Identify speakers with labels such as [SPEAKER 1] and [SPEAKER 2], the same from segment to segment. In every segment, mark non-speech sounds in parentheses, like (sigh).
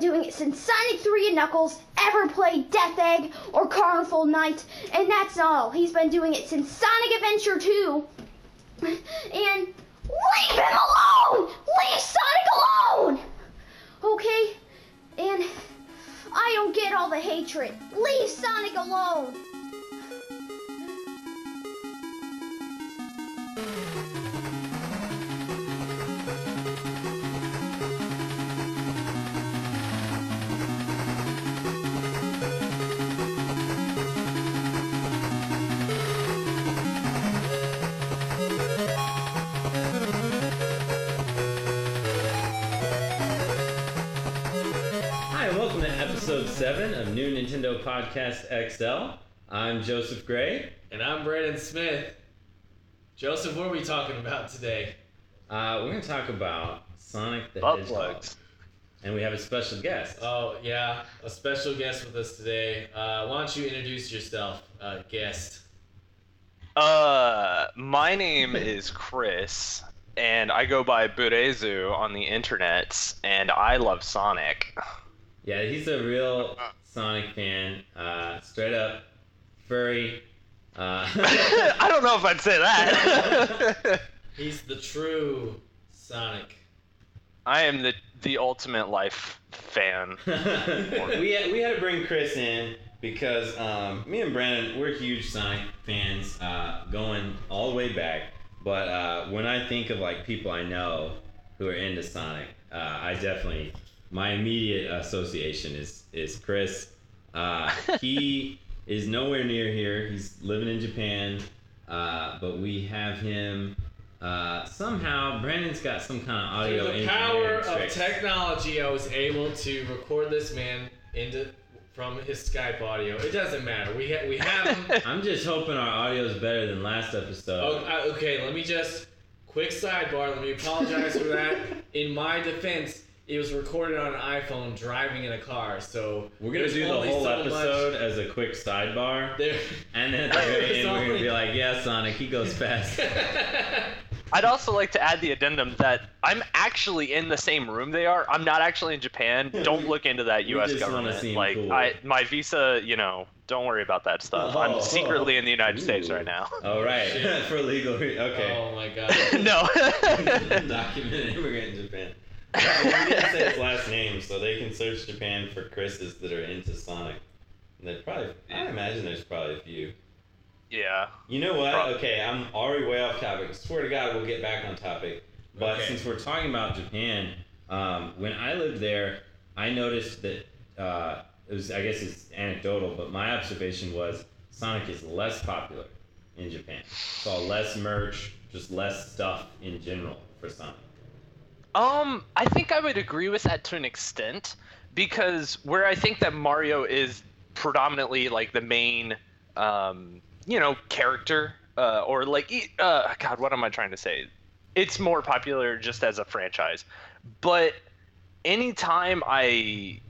[SPEAKER 1] doing it since Sonic 3 and Knuckles ever played Death Egg or Carnival Night, and that's all. He's been doing it since Sonic Adventure 2. And leave him alone! Leave Sonic alone! Okay? And I don't get all the hatred. Leave Sonic alone!
[SPEAKER 2] Episode 7 of New Nintendo Podcast XL. I'm Joseph Gray.
[SPEAKER 3] And I'm Brandon Smith. Joseph, what are we talking about today?
[SPEAKER 2] Uh, we're going to talk about Sonic the
[SPEAKER 4] Butt
[SPEAKER 2] Hedgehog.
[SPEAKER 4] plugs.
[SPEAKER 2] And we have a special guest.
[SPEAKER 3] Oh, yeah, a special guest with us today. Uh, why don't you introduce yourself, uh, guest?
[SPEAKER 4] Uh, my name (laughs) is Chris, and I go by Burezu on the internet, and I love Sonic.
[SPEAKER 2] Yeah, he's a real Sonic fan. Uh, straight up furry. Uh, (laughs)
[SPEAKER 4] I don't know if I'd say that. (laughs)
[SPEAKER 3] He's the true Sonic.
[SPEAKER 4] I am the the ultimate life fan. (laughs)
[SPEAKER 2] we, had, we had to bring Chris in because um, me and Brandon, we're huge Sonic fans uh, going all the way back. But uh, when I think of like people I know who are into Sonic, uh, I definitely my immediate association is is Chris. Uh, (laughs) he is nowhere near here. He's living in Japan, uh, but we have him. Uh, somehow, Brandon's got some kind of audio
[SPEAKER 3] Through the power
[SPEAKER 2] engineering
[SPEAKER 3] of
[SPEAKER 2] tricks.
[SPEAKER 3] technology, I was able to record this man into from his Skype audio. It doesn't matter. We ha- we have him. (laughs)
[SPEAKER 2] I'm just hoping our audio is better than last episode.
[SPEAKER 3] Oh, uh, okay, let me just quick sidebar. Let me apologize for that. (laughs) In my defense, it was recorded on an iPhone driving in a car, so
[SPEAKER 2] We're gonna do the whole
[SPEAKER 3] so much-
[SPEAKER 2] episode as a quick sidebar, (laughs)
[SPEAKER 3] There,
[SPEAKER 2] and then at the very (laughs)
[SPEAKER 3] There's
[SPEAKER 2] end we're gonna be like, "Yeah, Sonic, he goes fast." (laughs)
[SPEAKER 4] I'd also like to add the addendum that I'm actually in the same room they are. I'm not actually in Japan. Don't look into that U.S. government.
[SPEAKER 2] seem
[SPEAKER 4] like
[SPEAKER 2] cool.
[SPEAKER 4] I, my visa, you know, don't worry about that stuff.
[SPEAKER 2] Oh.
[SPEAKER 4] I'm secretly in the United States right now.
[SPEAKER 2] All right, for legal. Re- okay.
[SPEAKER 3] Oh my god.
[SPEAKER 4] no.
[SPEAKER 2] Documented immigrant in Japan. Yeah, well, we didn't say his (laughs) last name, so they can search Japan for Chris's that are into Sonic. And they probably, I imagine there's probably a few.
[SPEAKER 4] yeah.
[SPEAKER 2] You know what?
[SPEAKER 4] Prob-
[SPEAKER 2] Okay, I'm already way off topic. Swear to God, we'll get back on topic. But
[SPEAKER 3] Okay.
[SPEAKER 2] since we're talking about Japan, um, when I lived there, I noticed that uh, it was. I guess it's anecdotal, but my observation was Sonic is less popular in Japan. Saw less merch, just less stuff in general for Sonic.
[SPEAKER 4] Um, I think I would agree with that to an extent because where I think that Mario is predominantly like the main, um, you know, character, uh, or like, uh, God, what am I trying to say? It's more popular just as a franchise, but anytime I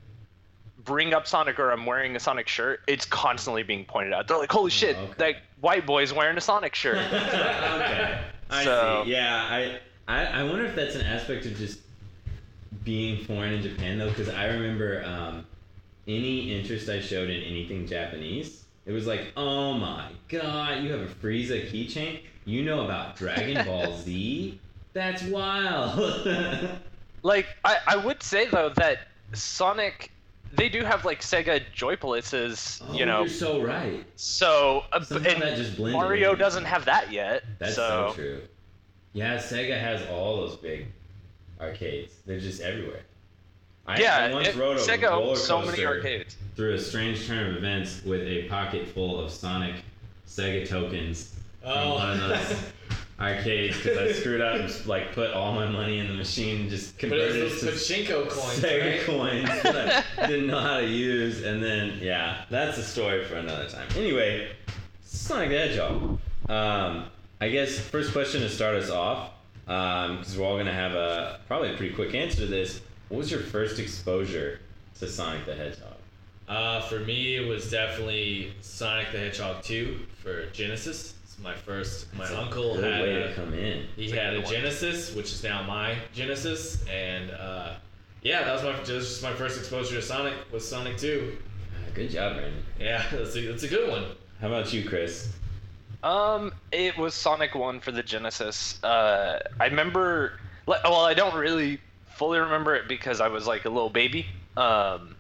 [SPEAKER 4] bring up Sonic or I'm wearing a Sonic shirt, it's constantly being pointed out. They're like, "Holy shit,
[SPEAKER 2] okay.
[SPEAKER 4] that white boy's wearing a Sonic shirt." (laughs)
[SPEAKER 2] okay, I
[SPEAKER 4] So-
[SPEAKER 2] see. Yeah, I, I I wonder if that's an aspect of just being foreign in Japan though, because I remember um, any interest I showed in anything Japanese, it was like, oh my god, you have a Frieza keychain. You know about Dragon (laughs) Ball Z? That's wild. (laughs)
[SPEAKER 4] Like I, I would say though that Sonic, they do have like Sega Joypalaces,
[SPEAKER 2] oh,
[SPEAKER 4] you know.
[SPEAKER 2] you're so right.
[SPEAKER 4] So uh,
[SPEAKER 2] Somehow
[SPEAKER 4] and
[SPEAKER 2] that just
[SPEAKER 4] Mario
[SPEAKER 2] in.
[SPEAKER 4] doesn't have that yet.
[SPEAKER 2] That's so,
[SPEAKER 4] so,
[SPEAKER 2] true. Yeah, Sega has all those big arcades. They're just everywhere. I,
[SPEAKER 4] yeah,
[SPEAKER 2] I once
[SPEAKER 4] it-
[SPEAKER 2] rode a
[SPEAKER 4] Sega
[SPEAKER 2] roller
[SPEAKER 4] owns so many arcades.
[SPEAKER 2] through a strange turn of events with a pocket full of Sonic Sega tokens from one of those
[SPEAKER 3] Oh. (laughs)
[SPEAKER 2] arcades because I screwed up and like put all my money in the machine and just
[SPEAKER 3] but
[SPEAKER 2] converted
[SPEAKER 3] it
[SPEAKER 2] it
[SPEAKER 3] was
[SPEAKER 2] to
[SPEAKER 3] those pachinko coins,
[SPEAKER 2] Sega
[SPEAKER 3] right? (laughs)
[SPEAKER 2] coins that I (laughs) didn't know how to use, and then yeah, that's a story for another time. Anyway, Sonic the Hedgehog. Um, I guess first question to start us off, because we're all gonna have a probably a pretty quick answer to this. What was your first exposure to Sonic the Hedgehog?
[SPEAKER 3] Uh, for me, it was definitely Sonic the Hedgehog 2 for Genesis. It's my first. My
[SPEAKER 2] That's a
[SPEAKER 3] uncle
[SPEAKER 2] good
[SPEAKER 3] had
[SPEAKER 2] way
[SPEAKER 3] a,
[SPEAKER 2] to come in.
[SPEAKER 3] he
[SPEAKER 4] It's a
[SPEAKER 3] had a
[SPEAKER 4] good one.
[SPEAKER 3] Genesis, which is now my Genesis, and uh, yeah, that was my just just my first exposure to Sonic was Sonic 2.
[SPEAKER 2] Uh, Good job, Brandon.
[SPEAKER 3] Yeah, (laughs) that's a, that's a good one.
[SPEAKER 2] How about you, Chris?
[SPEAKER 4] Um, it was Sonic One for the Genesis. Uh, I remember. like, Well, I don't really fully remember it because I was like a little baby. Um,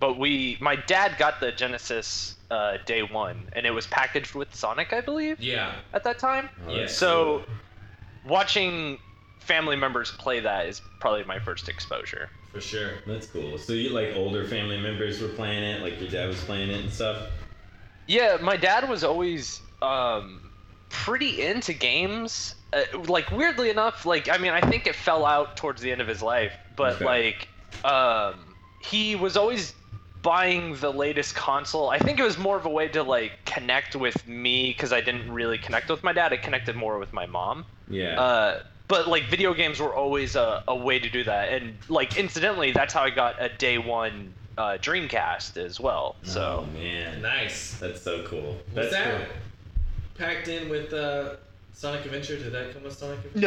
[SPEAKER 4] but we, my dad got the Genesis uh, day one, and it was packaged with Sonic, I believe,
[SPEAKER 3] Yeah.
[SPEAKER 4] at that time.
[SPEAKER 2] Oh,
[SPEAKER 3] Yeah.
[SPEAKER 4] So,
[SPEAKER 2] cool.
[SPEAKER 4] watching family members play that is probably my first exposure.
[SPEAKER 3] For sure.
[SPEAKER 2] that's cool. So you like older family members were playing it, like your dad was playing it and stuff.
[SPEAKER 4] Yeah, my dad was always um, pretty into games. Uh, like weirdly enough, like I mean, I think it fell out towards the end of his life, but
[SPEAKER 2] Okay.
[SPEAKER 4] like um, he was always buying the latest console. I think it was more of a way to like connect with me because I didn't really connect with my dad. I connected more with my mom.
[SPEAKER 2] Yeah.
[SPEAKER 4] Uh, but like video games were always a, a way to do that, and like incidentally, that's how I got a day one uh, Dreamcast as well. So.
[SPEAKER 2] oh man,
[SPEAKER 3] Nice.
[SPEAKER 2] that's so cool.
[SPEAKER 3] Was
[SPEAKER 2] That's
[SPEAKER 3] that
[SPEAKER 2] cool.
[SPEAKER 3] Packed in with uh, Sonic Adventure? Did that come with Sonic Adventure?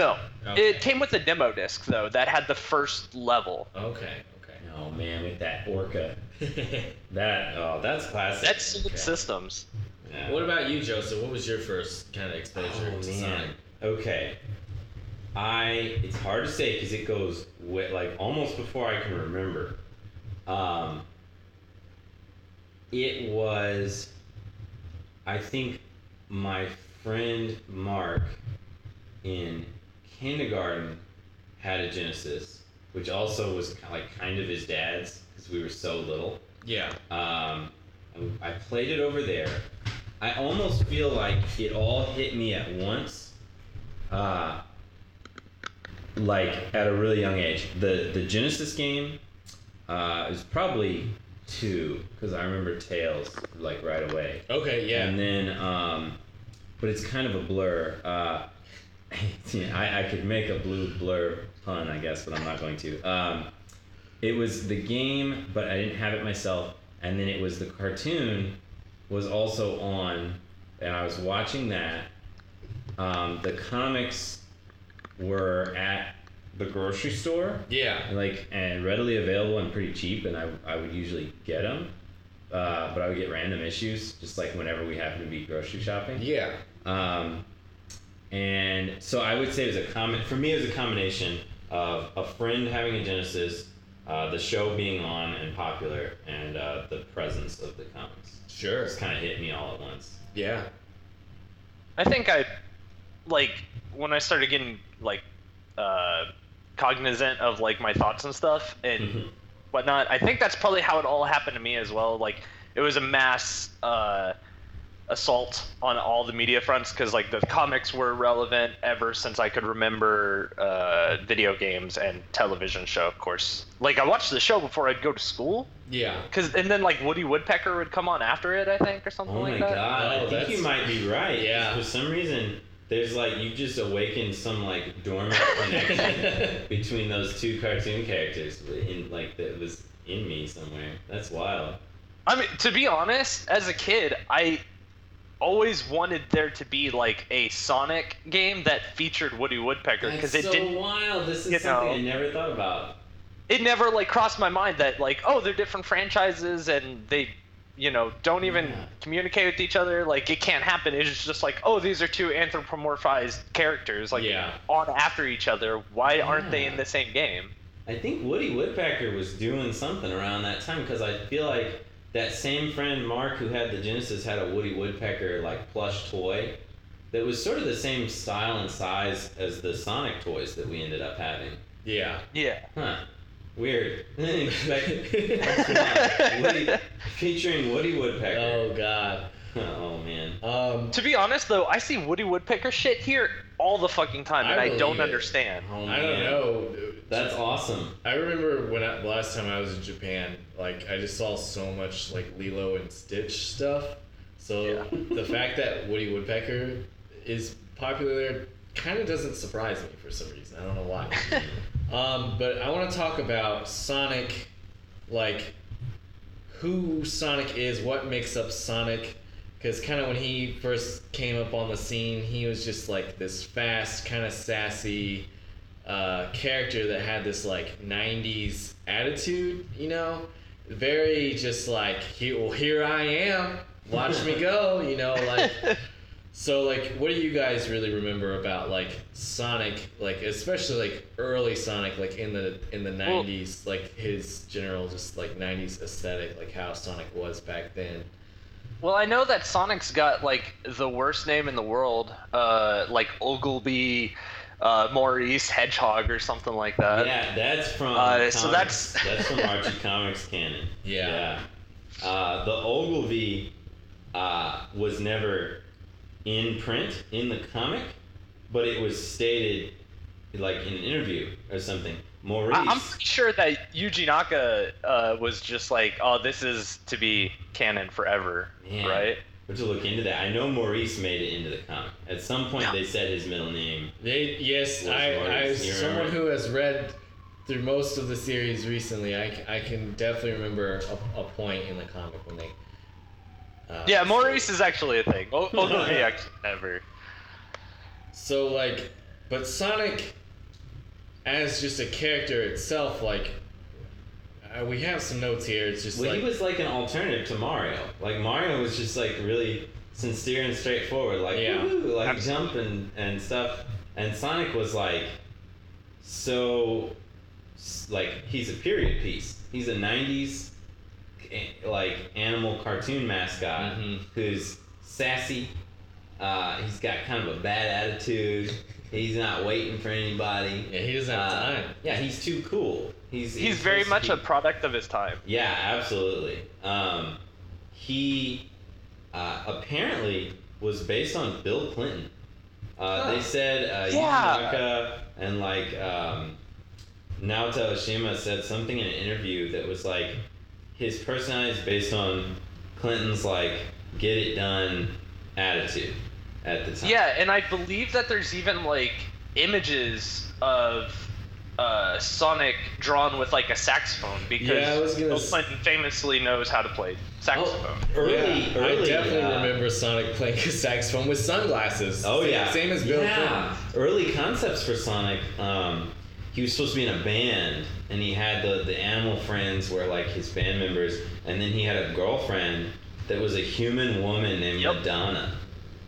[SPEAKER 4] No.
[SPEAKER 3] Okay.
[SPEAKER 4] It came with a demo disc though that had the first level.
[SPEAKER 3] Okay. Okay.
[SPEAKER 2] Oh man, with that orca, (laughs) that oh, that's classic.
[SPEAKER 4] That's Solid
[SPEAKER 2] Okay.
[SPEAKER 4] Systems.
[SPEAKER 2] Yeah.
[SPEAKER 3] what about you, Joseph? What was your first kind of exposure
[SPEAKER 2] Oh
[SPEAKER 3] to
[SPEAKER 2] man.
[SPEAKER 3] Sonic?
[SPEAKER 2] Okay. I it's hard to say because it goes wi- like almost before I can remember. Um. It was, I think, my friend Mark in kindergarten had a Genesis, which also was ki- like kind of his dad's because we were so little.
[SPEAKER 3] Yeah.
[SPEAKER 2] Um, I played it over there. I almost feel like it all hit me at once. Uh, like at a really young age. The the Genesis game uh, is probably two because I remember Tails like right away.
[SPEAKER 3] Okay. Yeah.
[SPEAKER 2] And then, um, but it's kind of a blur. Uh, (laughs) I, I could make a blue blur pun, I guess, but I'm not going to. Um, it was the game, but I didn't have it myself. And then it was the cartoon was also on, and I was watching that. Um, the comics were at the grocery store
[SPEAKER 3] yeah.
[SPEAKER 2] like and readily available and pretty cheap and i, I would usually get them uh, but i would get random issues just like whenever we happen to be grocery shopping
[SPEAKER 3] Yeah.
[SPEAKER 2] um, and so i would say it was a comment for me it was a combination of a friend having a genesis uh, the show being on and popular and uh, the presence of the comics
[SPEAKER 3] Sure.
[SPEAKER 2] It's kind of hit me all at once
[SPEAKER 3] Yeah.
[SPEAKER 4] I think I like when I started getting like uh, cognizant of like my thoughts and stuff and
[SPEAKER 2] Mhm.
[SPEAKER 4] whatnot. I think that's probably how it all happened to me as well. Like it was a mass uh, assault on all the media fronts because like the comics were relevant ever since I could remember uh, video games and television show, of course. Like I watched the show before I'd go to school.
[SPEAKER 3] Yeah.
[SPEAKER 4] Cause and then like Woody Woodpecker would come on after it, I think, or something
[SPEAKER 2] Oh
[SPEAKER 4] like that.
[SPEAKER 3] Oh my god!
[SPEAKER 2] I think
[SPEAKER 3] that's-
[SPEAKER 2] you might be right.
[SPEAKER 3] Yeah.
[SPEAKER 2] For some reason, there's like you just awakened some like dormant (laughs) connection between those two cartoon characters in like that was in me somewhere. That's wild.
[SPEAKER 4] I mean, to be honest, as a kid, I always wanted there to be like a Sonic game that featured Woody Woodpecker because it
[SPEAKER 2] so
[SPEAKER 4] didn't.
[SPEAKER 2] wild. This is
[SPEAKER 4] you
[SPEAKER 2] something
[SPEAKER 4] know.
[SPEAKER 2] I never thought about.
[SPEAKER 4] It never like crossed my mind that like oh they're different franchises and they, you know, don't even
[SPEAKER 2] Yeah.
[SPEAKER 4] communicate with each other. Like it can't happen. It's just like oh these are two anthropomorphized characters like
[SPEAKER 3] Yeah.
[SPEAKER 4] on after each other. Why aren't they in the same game?
[SPEAKER 2] I think Woody Woodpecker was doing something around that time because I feel like that same friend Mark who had the Genesis had a Woody Woodpecker like plush toy that was sort of the same style and size as the Sonic toys that we ended up having.
[SPEAKER 3] Yeah.
[SPEAKER 4] Yeah.
[SPEAKER 2] Huh. Weird. (laughs) (laughs) Like. Woody, featuring Woody Woodpecker.
[SPEAKER 3] Oh God.
[SPEAKER 2] Oh man.
[SPEAKER 3] Um.
[SPEAKER 4] To be honest though, I see Woody Woodpecker shit here all the fucking time, and
[SPEAKER 3] I
[SPEAKER 4] I, don't
[SPEAKER 3] it.
[SPEAKER 4] understand.
[SPEAKER 2] Oh,
[SPEAKER 3] I don't
[SPEAKER 2] man.
[SPEAKER 3] know.
[SPEAKER 2] That's awesome.
[SPEAKER 3] I remember when I, last time I was in Japan, like I just saw so much like Lilo and Stitch stuff. So
[SPEAKER 4] Yeah.
[SPEAKER 3] the fact that Woody Woodpecker is popular there kind of doesn't surprise me for some reason. I don't know why. (laughs) um, but I want to talk about Sonic, like who Sonic is, what makes up Sonic. Because kind of when he first came up on the scene, he was just like this fast, kind of sassy, uh, character that had this like '90s attitude. You know, very just like here, well, here I am. Watch me go. You know, like. (laughs) So like, what do you guys really remember about like Sonic, like especially like early Sonic, like in the in the
[SPEAKER 4] Well-
[SPEAKER 3] '90s, like his general just like '90s aesthetic, like how Sonic was back then.
[SPEAKER 4] Well, I know that Sonic's got like the worst name in the world, uh, like Ogilvy, uh, Maurice Hedgehog or something like that.
[SPEAKER 2] yeah, that's from.
[SPEAKER 4] Uh, so that's-
[SPEAKER 2] that's from Archie Comics canon. (laughs)
[SPEAKER 3] Yeah.
[SPEAKER 2] Yeah. Uh, the Ogilvy uh, was never in print in the comic, but it was stated like in an interview or something. Maurice.
[SPEAKER 4] I- I'm pretty sure that Yuji Naka uh, was just like, oh, this is to be canon forever,
[SPEAKER 2] Man.
[SPEAKER 4] right?
[SPEAKER 2] We have to look into that. I know Maurice made it into the comic. At some point,
[SPEAKER 4] Yeah.
[SPEAKER 2] they said his middle name.
[SPEAKER 3] They yes, I, I
[SPEAKER 2] Maurice,
[SPEAKER 3] as
[SPEAKER 2] you
[SPEAKER 3] someone
[SPEAKER 2] remember?
[SPEAKER 3] who has read through most of the series recently, I can definitely remember a, a point in the comic when they. Uh,
[SPEAKER 4] Yeah,
[SPEAKER 3] so-
[SPEAKER 4] Maurice is actually a thing. O- (laughs) Ogilvy actually never.
[SPEAKER 3] So like, but Sonic, as just a character itself, like, uh, we have some notes here. It's just
[SPEAKER 2] Well,
[SPEAKER 3] like
[SPEAKER 2] he was like an alternative to Mario. Like Mario was just like really sincere and straightforward, like
[SPEAKER 3] Yeah.
[SPEAKER 2] woohoo, like
[SPEAKER 4] Absolutely.
[SPEAKER 2] jump and and stuff. And Sonic was like so like he's a period piece. He's a '90s a- like animal cartoon mascot
[SPEAKER 3] Mhm.
[SPEAKER 2] who's sassy. Uh, he's got kind of a bad attitude. He's not waiting for anybody.
[SPEAKER 3] yeah, he doesn't have
[SPEAKER 2] Uh,
[SPEAKER 3] time.
[SPEAKER 2] Yeah, he's too cool. He's
[SPEAKER 4] He's very much
[SPEAKER 2] to
[SPEAKER 4] a product of his time.
[SPEAKER 2] yeah, absolutely. Um, he uh, apparently was based on Bill Clinton. Uh,
[SPEAKER 3] Huh.
[SPEAKER 2] They said uh,
[SPEAKER 4] Yeah.
[SPEAKER 2] Naka and like um, Naoto Oshima said something in an interview that was like his personality is based on Clinton's like get it done attitude at the time.
[SPEAKER 4] Yeah, and I believe that there's even like images of uh, Sonic drawn with like a saxophone because
[SPEAKER 3] Yeah, gonna
[SPEAKER 4] Bill
[SPEAKER 3] s-
[SPEAKER 4] Clinton famously knows how to play saxophone.
[SPEAKER 2] Oh, early,
[SPEAKER 3] yeah,
[SPEAKER 2] early.
[SPEAKER 3] I definitely
[SPEAKER 2] uh,
[SPEAKER 3] remember Sonic playing a saxophone with sunglasses.
[SPEAKER 2] Oh
[SPEAKER 3] Same-
[SPEAKER 2] yeah,
[SPEAKER 3] same as Bill
[SPEAKER 2] yeah.
[SPEAKER 3] Clinton.
[SPEAKER 2] Early concepts for Sonic. Um, he was supposed to be in a band, and he had the the animal friends were like his band members, and then he had a girlfriend that was a human woman named
[SPEAKER 4] Yep.
[SPEAKER 2] Madonna.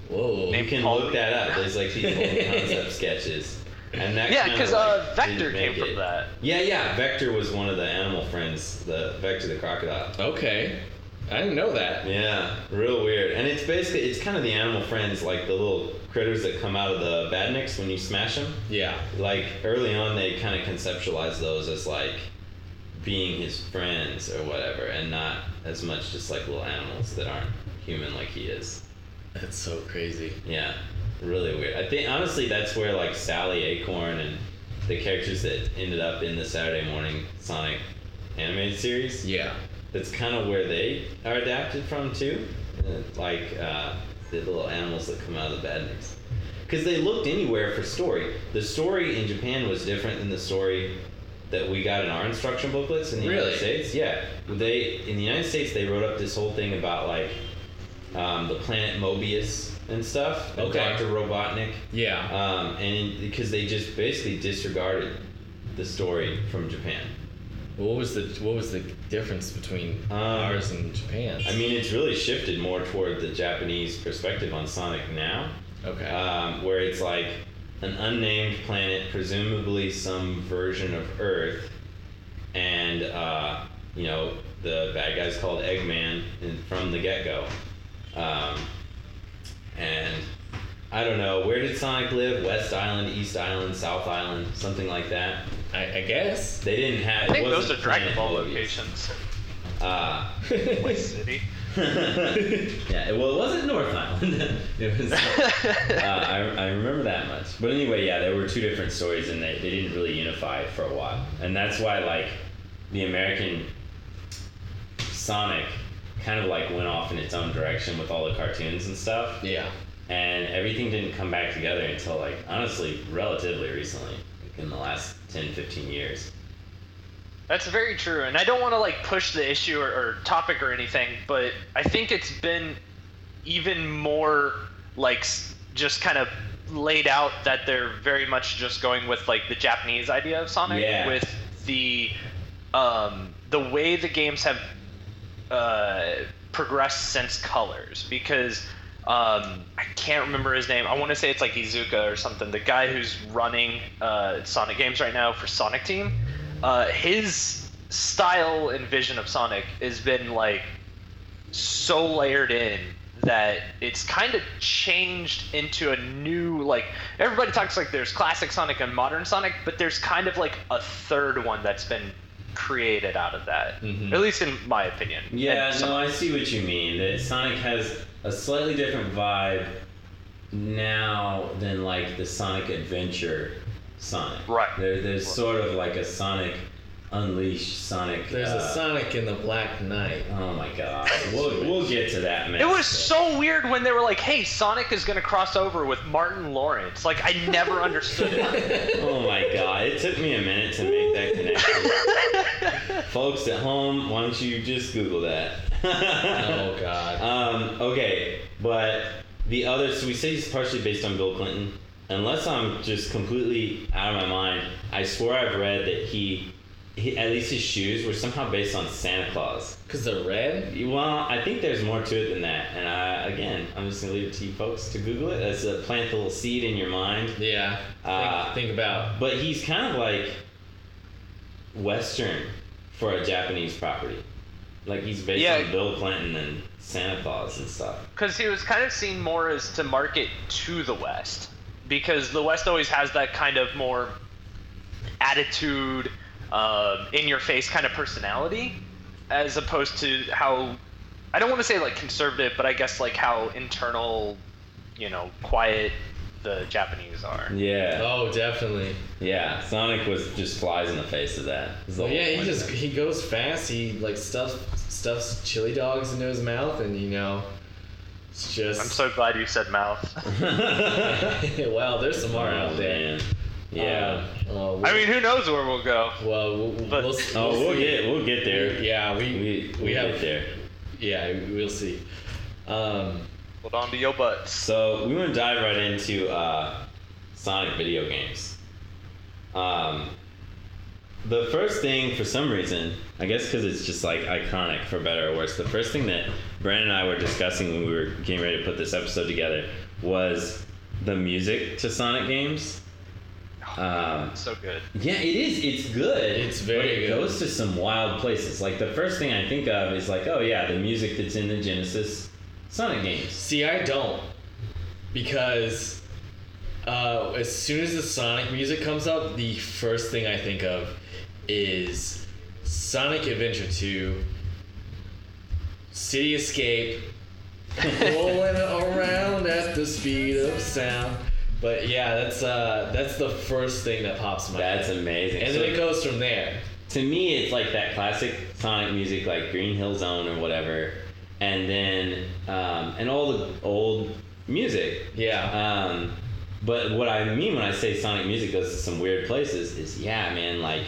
[SPEAKER 3] Whoa.
[SPEAKER 2] You can
[SPEAKER 4] Polly.
[SPEAKER 2] look that up. There's like these old (laughs) concept sketches, and that
[SPEAKER 4] yeah, because
[SPEAKER 2] like,
[SPEAKER 4] uh, Vector came
[SPEAKER 2] make
[SPEAKER 4] from
[SPEAKER 2] it.
[SPEAKER 4] that.
[SPEAKER 2] Yeah, yeah. Vector was one of the animal friends. The Vector the crocodile.
[SPEAKER 3] Okay, I didn't know that.
[SPEAKER 2] Yeah, real weird. And it's basically it's kind of the animal friends, like the little critters that come out of the badniks when you smash them.
[SPEAKER 3] Yeah.
[SPEAKER 2] like early on they kind of conceptualize those as like being his friends or whatever and not as much just like little animals that aren't human like he is
[SPEAKER 3] That's so crazy.
[SPEAKER 2] yeah really weird i think honestly that's where like sally acorn and the characters that ended up in the saturday morning sonic animated series
[SPEAKER 3] Yeah.
[SPEAKER 2] That's kind of where they are adapted from too. Like uh, the little animals that come out of the badniks because they looked anywhere for story. The story in japan was different than the story that we got in our instruction booklets in the
[SPEAKER 3] Really?
[SPEAKER 2] united states. Yeah. They in the united states they wrote up this whole thing about like um, the planet mobius and stuff and
[SPEAKER 3] Okay.
[SPEAKER 2] dr robotnik.
[SPEAKER 3] Yeah.
[SPEAKER 2] um, and because they just basically disregarded the story from japan
[SPEAKER 3] What was the What was the difference between
[SPEAKER 2] Um,
[SPEAKER 3] ours and Japan?
[SPEAKER 2] I mean, it's really shifted more toward the Japanese perspective on Sonic now,
[SPEAKER 3] okay.
[SPEAKER 2] um, where it's like an unnamed planet, presumably some version of Earth, and uh, you know the bad guy's called Eggman from the get go, um, and I don't know where did Sonic live? West Island, East Island, South Island, something like that.
[SPEAKER 3] I, I guess.
[SPEAKER 2] They didn't have.
[SPEAKER 4] I think
[SPEAKER 2] it
[SPEAKER 4] those are Dragon Ball
[SPEAKER 2] Mobius.
[SPEAKER 4] locations.
[SPEAKER 2] Uh, (laughs)
[SPEAKER 4] Like City. (laughs)
[SPEAKER 2] yeah, well, it wasn't North Island. (laughs) it was. Uh, I, I remember that much. But anyway, yeah, there were two different stories, and they, they didn't really unify for a while, and that's why like the American Sonic kind of like went off in its own direction with all the cartoons and stuff,
[SPEAKER 3] yeah.
[SPEAKER 2] and everything didn't come back together until like honestly relatively recently, like in the last 10, 15 years.
[SPEAKER 4] That's very true, and I don't want to like push the issue or, or topic or anything, but I think it's been even more like just kind of laid out that they're very much just going with like the Japanese idea of Sonic
[SPEAKER 2] Yeah.
[SPEAKER 4] with the um, the way the games have uh, progressed since Colors because um, I can't remember his name. I want to say it's like Iizuka or something. The guy who's running uh, Sonic games right now for Sonic Team, uh, his style and vision of Sonic has been like so layered in that it's kind of changed into a new like everybody talks like there's classic Sonic and modern Sonic, but there's kind of like a third one that's been created out of that.
[SPEAKER 3] Mhm.
[SPEAKER 4] At least in my opinion.
[SPEAKER 2] Yeah, no, I see what you mean. That Sonic has a slightly different vibe now than like the Sonic Adventure Sonic.
[SPEAKER 4] Right.
[SPEAKER 2] There, there's sort of like a Sonic Unleashed Sonic.
[SPEAKER 3] There's
[SPEAKER 2] uh,
[SPEAKER 3] a Sonic in the Black Knight.
[SPEAKER 2] Oh my god. We'll, we'll get to that, man.
[SPEAKER 4] It was so weird when they were like, "Hey, Sonic is gonna cross over with Martin Lawrence." Like, I never (laughs) understood it.
[SPEAKER 2] Oh my god. It took me a minute to make that connection. (laughs) Folks at home, why don't you just Google that?
[SPEAKER 3] Oh (laughs) God.
[SPEAKER 2] Um, okay, but the other, so we say he's partially based on Bill Clinton. Unless I'm just completely out of my mind, I swear I've read that he, he at least his shoes were somehow based on Santa Claus.
[SPEAKER 3] Cause they're red.
[SPEAKER 2] Well, I think there's more to it than that. And I, again, I'm just gonna leave it to you folks to Google it. As a plant the little seed in your mind.
[SPEAKER 3] Yeah. Think,
[SPEAKER 2] Uh,
[SPEAKER 3] think about.
[SPEAKER 2] But he's kind of like Western for a Japanese property. Like he's based
[SPEAKER 4] Yeah.
[SPEAKER 2] on Bill Clinton and Santa Claus and stuff.
[SPEAKER 4] because he was kind of seen more as to market to the West, because the West always has that kind of more attitude, um, in-your-face kind of personality, as opposed to how I don't want to say like conservative, but I guess like how internal, you know, quiet the Japanese are.
[SPEAKER 2] Yeah.
[SPEAKER 3] Oh, definitely.
[SPEAKER 2] Yeah, Sonic was just flies in the face of that.
[SPEAKER 3] Well, yeah, he
[SPEAKER 2] point of
[SPEAKER 3] just
[SPEAKER 2] it.
[SPEAKER 3] he goes fast. He like stuffs stuffs chili dogs into his mouth, and you know, it's just.
[SPEAKER 4] I'm so glad you said mouth. (laughs) (laughs)
[SPEAKER 3] wow, there's some more
[SPEAKER 2] oh,
[SPEAKER 3] out there.
[SPEAKER 2] man. Yeah.
[SPEAKER 3] Uh, uh,
[SPEAKER 4] I mean, who knows where we'll go?
[SPEAKER 3] well, we'll,
[SPEAKER 4] but-
[SPEAKER 3] we'll,
[SPEAKER 2] oh, we'll
[SPEAKER 3] see.
[SPEAKER 2] get we'll get there.
[SPEAKER 3] Yeah, we
[SPEAKER 2] We
[SPEAKER 3] we,
[SPEAKER 2] we
[SPEAKER 3] have
[SPEAKER 2] get there.
[SPEAKER 3] yeah, we'll see. Um,
[SPEAKER 4] Hold on to your butts.
[SPEAKER 2] So we want to dive right into uh, Sonic video games. Um, the first thing, for some reason, I guess because it's just like iconic for better or worse, the first thing that Brandon and I were discussing when we were getting ready to put this episode together was the music to Sonic games. Um,
[SPEAKER 4] So good.
[SPEAKER 2] yeah, it is. It's good.
[SPEAKER 3] It's very
[SPEAKER 2] but it
[SPEAKER 3] good.
[SPEAKER 2] goes to some wild places. Like the first thing I think of is like, oh yeah, the music that's in the Genesis Sonic games.
[SPEAKER 3] see, I don't because uh, as soon as the Sonic music comes up, the first thing I think of is Sonic Adventure 2, City Escape, (laughs) rolling around at the speed of sound. But yeah, that's uh, that's the first thing that pops in my
[SPEAKER 2] That's
[SPEAKER 3] head.
[SPEAKER 2] amazing.
[SPEAKER 3] And
[SPEAKER 2] So-
[SPEAKER 3] then it goes from there.
[SPEAKER 2] to me it's like that classic sonic music like green hill zone or whatever and then um, and all the old music
[SPEAKER 3] Yeah.
[SPEAKER 2] um, but what i mean when i say sonic music goes to some weird places is yeah man like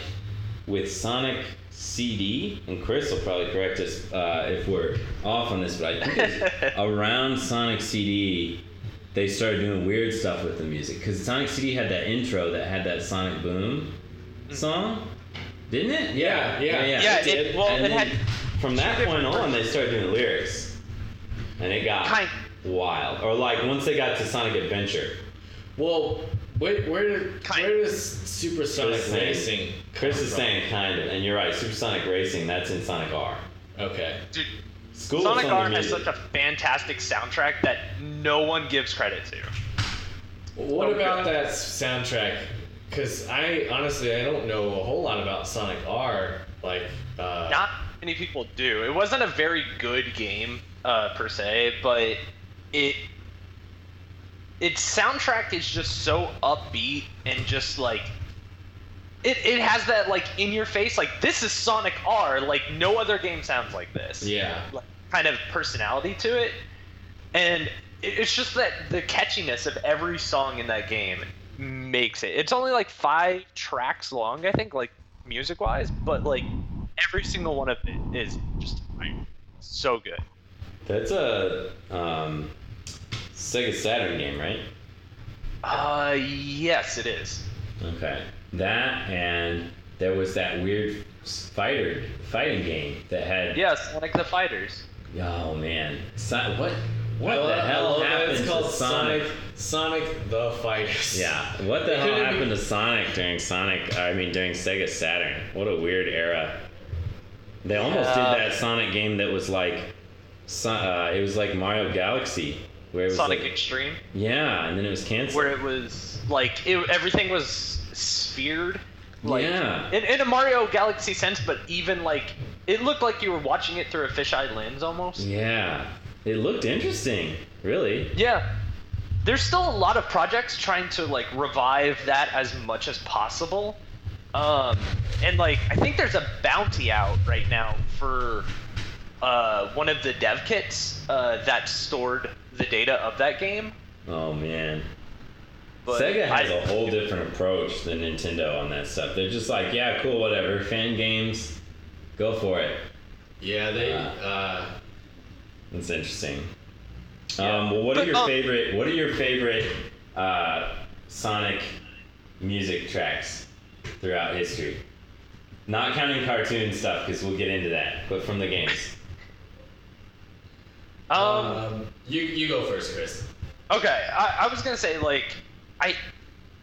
[SPEAKER 2] with sonic cd and chris will probably correct us uh, if we're off on this but i think it's (laughs) around sonic cd they started doing weird stuff with the music because sonic cd had that intro that had that sonic boom mm. song didn't it
[SPEAKER 3] Yeah, yeah.
[SPEAKER 4] Yeah,
[SPEAKER 3] it
[SPEAKER 4] it,
[SPEAKER 3] did.
[SPEAKER 4] well,
[SPEAKER 2] and
[SPEAKER 4] it had
[SPEAKER 2] from that point
[SPEAKER 4] different
[SPEAKER 2] on, they started doing lyrics, and it got
[SPEAKER 4] Kind-
[SPEAKER 2] wild. Or like once they got to Sonic Adventure,
[SPEAKER 3] Well, where where
[SPEAKER 4] Kind-
[SPEAKER 3] where does Supersonic
[SPEAKER 2] Chris is saying-
[SPEAKER 3] Racing?
[SPEAKER 2] Chris is
[SPEAKER 3] from?
[SPEAKER 2] saying kind of, and you're right. Supersonic Racing, that's in Sonic R.
[SPEAKER 3] Okay.
[SPEAKER 4] dude.
[SPEAKER 2] School
[SPEAKER 4] Sonic
[SPEAKER 2] Thunder
[SPEAKER 4] R has such a fantastic soundtrack that no one gives credit to.
[SPEAKER 3] What
[SPEAKER 4] Okay.
[SPEAKER 3] about that soundtrack? Because I honestly I don't know a whole lot about Sonic R. Like, uh,
[SPEAKER 4] Not many people do. It wasn't a very good game uh, per se, but it its soundtrack is just so upbeat and just like it, it has that like in your face like this is Sonic R like no other game sounds like this.
[SPEAKER 3] yeah.
[SPEAKER 4] like, kind of personality to it, and it- it's just that the catchiness of every song in that game makes it. It's only like five tracks long, I think, like music wise, but like every single one of it is just like, so good.
[SPEAKER 2] That's a um, Sega Saturn game, right?
[SPEAKER 4] Uh, yes, it is.
[SPEAKER 2] Okay. That and there was that weird fighter fighting game that had.
[SPEAKER 4] Yeah, Sonic the Fighters.
[SPEAKER 2] Oh man. So, what? What
[SPEAKER 3] I
[SPEAKER 2] the
[SPEAKER 3] love-
[SPEAKER 2] hell happened
[SPEAKER 3] It's called
[SPEAKER 2] to Sonic?
[SPEAKER 3] Sonic. Sonic the Fighters.
[SPEAKER 2] Yeah. What the
[SPEAKER 3] It
[SPEAKER 2] hell happened
[SPEAKER 3] be-
[SPEAKER 2] to Sonic during Sonic? I mean, during Sega Saturn. What a weird era. They almost
[SPEAKER 4] Yeah.
[SPEAKER 2] did that Sonic game that was like, uh, it was like Mario Galaxy, where it was
[SPEAKER 4] Sonic
[SPEAKER 2] like,
[SPEAKER 4] Extreme,
[SPEAKER 2] yeah, and then it was canceled.
[SPEAKER 4] where it was like it, everything was sphered. Like,
[SPEAKER 2] Yeah.
[SPEAKER 4] In, in a Mario Galaxy sense, but even like it looked like you were watching it through a fisheye lens almost.
[SPEAKER 2] yeah. It looked interesting, really.
[SPEAKER 4] Yeah. There's still a lot of projects trying to like revive that as much as possible. Um, and like I think there's a bounty out right now for uh, one of the dev kits uh, that stored the data of that game.
[SPEAKER 2] Oh man.
[SPEAKER 4] But
[SPEAKER 2] Sega has
[SPEAKER 4] I-
[SPEAKER 2] a whole different approach than Nintendo on that stuff. They're just like, yeah, cool, whatever. Fan games, go for it.
[SPEAKER 3] Yeah, they.
[SPEAKER 2] Uh,
[SPEAKER 3] Uh,
[SPEAKER 2] That's interesting.
[SPEAKER 4] Yeah.
[SPEAKER 2] Um, well, what are your
[SPEAKER 4] um,
[SPEAKER 2] favorite? What are your favorite uh, Sonic music tracks throughout history? Not counting cartoon stuff, because we'll get into that. But from the games.
[SPEAKER 4] um,
[SPEAKER 3] um, you you go first, Chris.
[SPEAKER 4] Okay, I, I was gonna say like I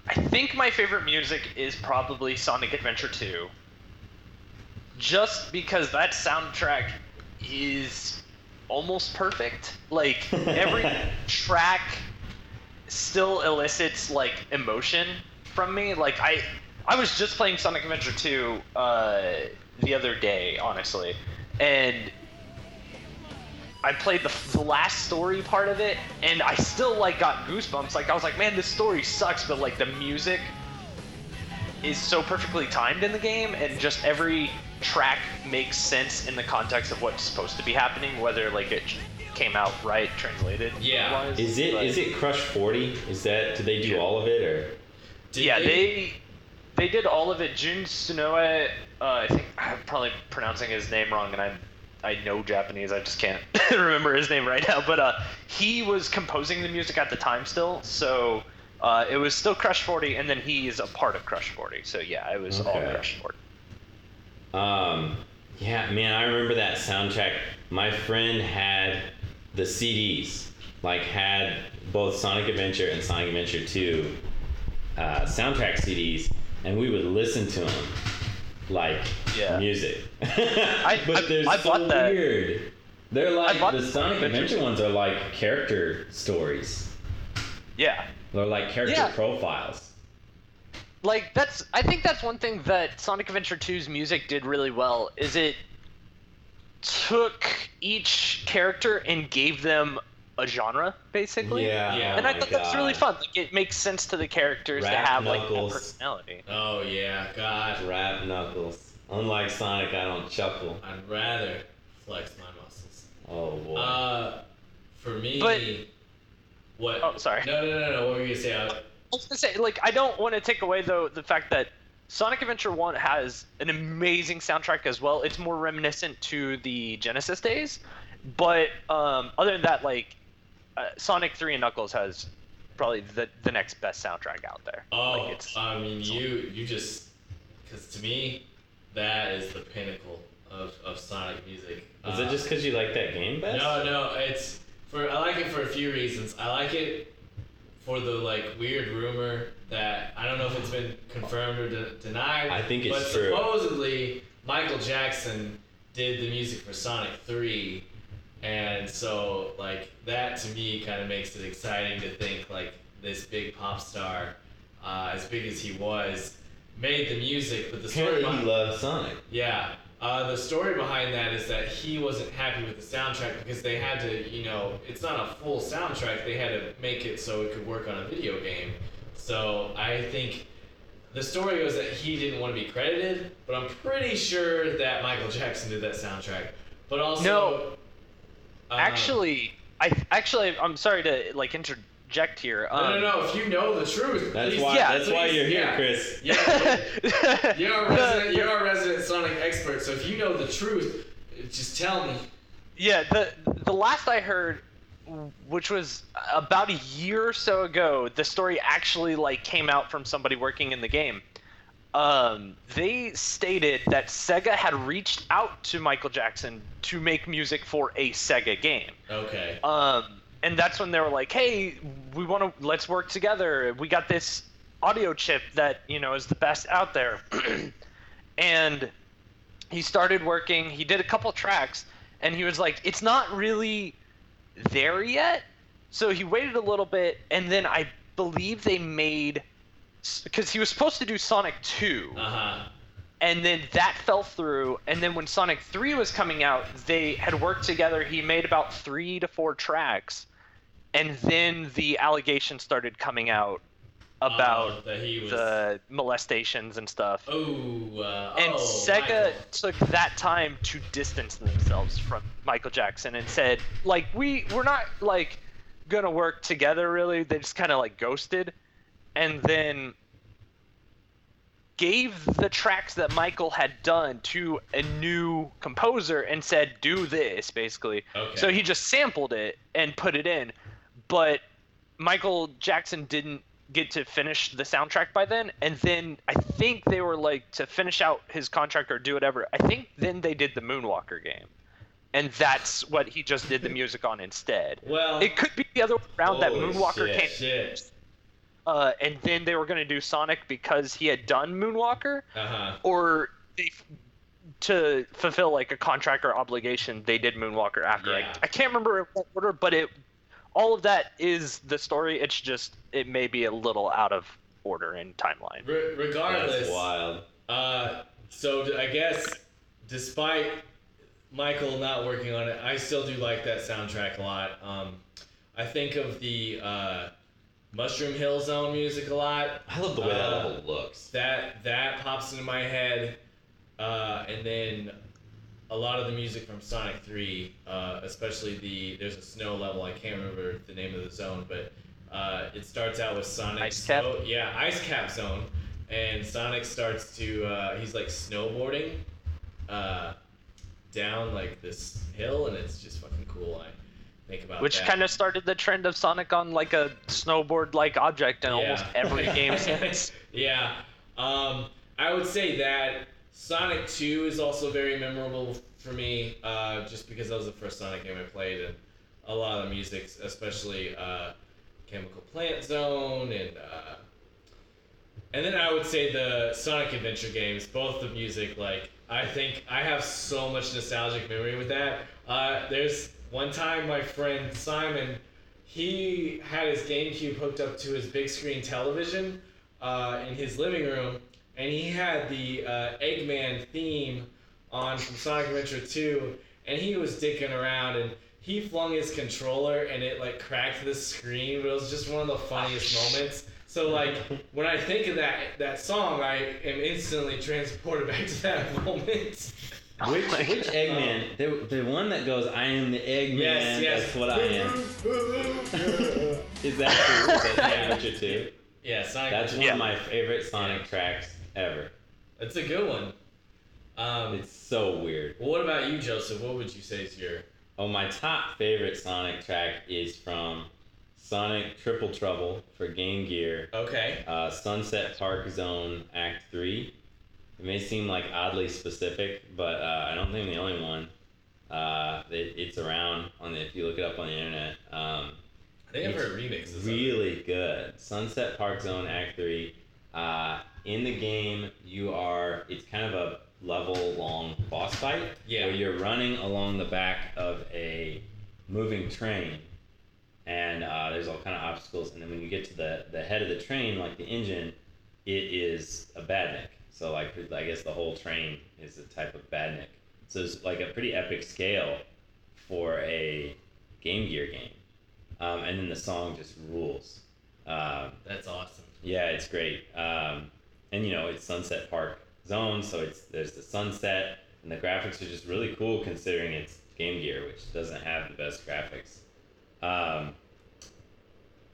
[SPEAKER 4] I think my favorite music is probably Sonic Adventure 2. Just because that soundtrack is almost perfect. Like every (laughs) track still elicits like emotion from me. Like I I was just playing Sonic Adventure 2 uh, the other day, honestly, and I played the, the last story part of it, and I still like got goosebumps. Like I was like, man, this story sucks, but like the music is so perfectly timed in the game, and just every track makes sense in the context of what's supposed to be happening, whether like it came out right translated.
[SPEAKER 3] Yeah.
[SPEAKER 4] wise,
[SPEAKER 2] Is it?
[SPEAKER 4] but-
[SPEAKER 2] Is it Crush Forty? Is that? Did they do all of it or?
[SPEAKER 3] Did
[SPEAKER 4] yeah, they they did all of it. Jun Tsunoe, uh, I think I'm probably pronouncing his name wrong, and I I know Japanese. I just can't (laughs) remember his name right now. But uh, he was composing the music at the time still, so uh, it was still Crush 40, and then he is a part of Crush 40. So yeah, it was all Crush 40.
[SPEAKER 2] Um, yeah, man, I remember that soundtrack. My friend had the CDs, like had both Sonic Adventure and Sonic Adventure 2 uh, soundtrack CDs, and we would listen to them like
[SPEAKER 4] Yeah.
[SPEAKER 2] music.
[SPEAKER 4] I- (laughs)
[SPEAKER 2] but
[SPEAKER 4] I-
[SPEAKER 2] they're
[SPEAKER 4] I
[SPEAKER 2] so
[SPEAKER 4] bought that.
[SPEAKER 2] weird. They're like the Sonic Adventure ones are like character stories.
[SPEAKER 4] Yeah.
[SPEAKER 2] They're like character
[SPEAKER 4] Yeah.
[SPEAKER 2] profiles.
[SPEAKER 4] like that's I think that's one thing that Sonic Adventure 2's music did really well is it took each character and gave them a genre basically.
[SPEAKER 2] Yeah.
[SPEAKER 3] Yeah.
[SPEAKER 4] And I
[SPEAKER 2] my
[SPEAKER 4] thought that's really fun. Like it makes sense to the characters to
[SPEAKER 2] Rap
[SPEAKER 4] have like that personality.
[SPEAKER 3] Oh yeah, God.
[SPEAKER 2] Rap Knuckles. Unlike Sonic, I don't chuckle.
[SPEAKER 3] I'd rather flex my muscles.
[SPEAKER 2] Oh boy.
[SPEAKER 3] Uh, for me,
[SPEAKER 4] But-
[SPEAKER 3] what?
[SPEAKER 4] Oh, sorry.
[SPEAKER 3] No, no, no, no. What were you gonna say? I,
[SPEAKER 4] I was gonna say, like, I don't want to take away though the fact that Sonic Adventure One has an amazing soundtrack as well. It's more reminiscent to the Genesis days, but um, other than that, like, uh, Sonic Three and Knuckles has probably the the next best soundtrack out there.
[SPEAKER 3] oh,
[SPEAKER 4] like, it's
[SPEAKER 3] I mean, you you just because to me, that is the pinnacle of, of Sonic music.
[SPEAKER 2] Is
[SPEAKER 3] Uh,
[SPEAKER 2] it just because you like that game best?
[SPEAKER 3] No, no. It's for I like it for a few reasons. I like it for the like weird rumor that I don't know if it's been confirmed or de- denied.
[SPEAKER 2] I think it's
[SPEAKER 3] but
[SPEAKER 2] true.
[SPEAKER 3] supposedly Michael Jackson did the music for Sonic Three, and so like that to me kind of makes it exciting to think like this big pop star, uh, as big as he was, made the music, but the story behind
[SPEAKER 2] he loves Sonic.
[SPEAKER 3] yeah. Uh, the story behind that is that he wasn't happy with the soundtrack because they had to, you know, it's not a full soundtrack. They had to make it so it could work on a video game. So I think the story was that he didn't want to be credited, but I'm pretty sure that Michael Jackson did that soundtrack. But also,
[SPEAKER 4] No.
[SPEAKER 3] Uh,
[SPEAKER 4] actually, I actually I'm sorry to like interject here.
[SPEAKER 3] no,
[SPEAKER 4] Um,
[SPEAKER 3] no, no. If you know the truth,
[SPEAKER 2] That's
[SPEAKER 3] please-
[SPEAKER 2] why.
[SPEAKER 4] yeah,
[SPEAKER 2] that's why you're here,
[SPEAKER 3] yeah.
[SPEAKER 2] Chris.
[SPEAKER 3] Yeah, (laughs) you're a resident. You're a resident Sonic expert. So if you know the truth, just tell me.
[SPEAKER 4] Yeah, the the last I heard which was about a year or so ago, the story actually like came out from somebody working in the game. Um, they stated that Sega had reached out to Michael Jackson to make music for a Sega game.
[SPEAKER 3] Okay.
[SPEAKER 4] Um, and that's when they were like, "Hey, we want to let's work together. We got this audio chip that you know is the best out there." (clears throat) and he started working. He did a couple tracks, and he was like, "It's not really there yet." So he waited a little bit, and then I believe they made because he was supposed to do Sonic Two
[SPEAKER 3] Uh huh.
[SPEAKER 4] and then that fell through and then when sonic 3 was coming out they had worked together he made about three to four tracks and then the allegations started coming out about
[SPEAKER 3] Oh, that he was.
[SPEAKER 4] the molestations and stuff
[SPEAKER 3] Oh. Uh,
[SPEAKER 4] and
[SPEAKER 3] oh,
[SPEAKER 4] sega
[SPEAKER 3] Michael.
[SPEAKER 4] took that time to distance themselves from michael jackson and said like we we're not like gonna work together really they just kind of like ghosted and then gave the tracks that Michael had done to a new composer and said, "Do this," basically.
[SPEAKER 3] Okay.
[SPEAKER 4] So he just sampled it and put it in, but Michael Jackson didn't get to finish the soundtrack by then. And then I think they were like to finish out his contract or do whatever. I think then they did the Moonwalker game, and that's what he just did the music on instead.
[SPEAKER 3] Well.
[SPEAKER 4] It could be the other way around that Moonwalker
[SPEAKER 2] shit.
[SPEAKER 4] came
[SPEAKER 3] Shit.
[SPEAKER 4] Uh, and then they were going to do Sonic because he had done Moonwalker,
[SPEAKER 3] Uh huh.
[SPEAKER 4] or they, to fulfill like a contract or obligation, they did Moonwalker after.
[SPEAKER 3] Yeah.
[SPEAKER 4] I, I can't remember what order, but it, all of that is the story. It's just it may be a little out of order in timeline.
[SPEAKER 3] Re- regardless.
[SPEAKER 2] That's wild.
[SPEAKER 3] Uh, so I guess, despite Michael not working on it, I still do like that soundtrack a lot. Um, I think of the uh, Mushroom Hill Zone music a lot.
[SPEAKER 2] I love the way that
[SPEAKER 3] Uh,
[SPEAKER 2] level looks.
[SPEAKER 3] That that pops into my head, uh, and then a lot of the music from Sonic Three, uh, especially the there's a snow level. I can't remember the name of the zone, but uh, it starts out with Sonic.
[SPEAKER 4] Ice Cap?
[SPEAKER 3] snow- yeah, Ice Cap Zone, and Sonic starts to uh, he's like snowboarding uh, down like this hill, and it's just fucking cool. I think about
[SPEAKER 4] Which kind of started the trend of Sonic on like a snowboard-like object in almost every (laughs) game since.
[SPEAKER 3] yeah. Um, I would say that Sonic 2 is also very memorable for me, uh, just because that was the first Sonic game I played, and a lot of the music, especially uh, Chemical Plant Zone, and uh, and then I would say the Sonic Adventure games, both the music, like I think I have so much nostalgic memory with that. Uh, there's one time my friend Simon, he had his GameCube hooked up to his big screen television uh, in his living room, and he had the uh, Eggman theme on from Sonic Adventure 2, and he was dicking around and he flung his controller and it like cracked the screen, but it was just one of the funniest moments. So like when I think of that that song, I am instantly transported (laughs) back to that moment. (laughs)
[SPEAKER 2] Which
[SPEAKER 4] my
[SPEAKER 2] which Eggman? The, the one that goes, "I am the Eggman."
[SPEAKER 3] Yes, yes.
[SPEAKER 2] That's what I am. (laughs) Is that true? Is that (laughs) Adventure 2?
[SPEAKER 3] yeah, Sonic.
[SPEAKER 2] That's one
[SPEAKER 4] Yeah.
[SPEAKER 2] of my favorite Sonic tracks ever.
[SPEAKER 3] That's a good one. Um,
[SPEAKER 2] It's so weird.
[SPEAKER 3] well, what about you, Joseph? What would you say is your
[SPEAKER 2] Oh, my top favorite Sonic track is from Sonic Triple Trouble for Game Gear,
[SPEAKER 3] okay?
[SPEAKER 2] uh, Sunset Park Zone Act 3. It may seem like oddly specific, but uh, I don't think I'm the only one. Uh, it, it's around on the, if you look it up on the internet. Um,
[SPEAKER 3] I think I've
[SPEAKER 2] It's
[SPEAKER 3] heard remixes.
[SPEAKER 2] really good. Sunset Park Zone Act 3. Uh, in the game, you are, it's kind of a level long boss fight
[SPEAKER 3] Yeah.
[SPEAKER 2] where you're running along the back of a moving train. And uh, there's all kind of obstacles. And then when you get to the, the head of the train, like the engine, it is a badnik. So, like, I guess the whole train is a type of badnik. So, it's like a pretty epic scale for a Game Gear game. Um, and then the song just rules. Um,
[SPEAKER 3] That's awesome.
[SPEAKER 2] yeah, it's great. Um, and you know, it's Sunset Park Zone, so it's there's the sunset, and the graphics are just really cool considering it's Game Gear, which doesn't have the best graphics. Um,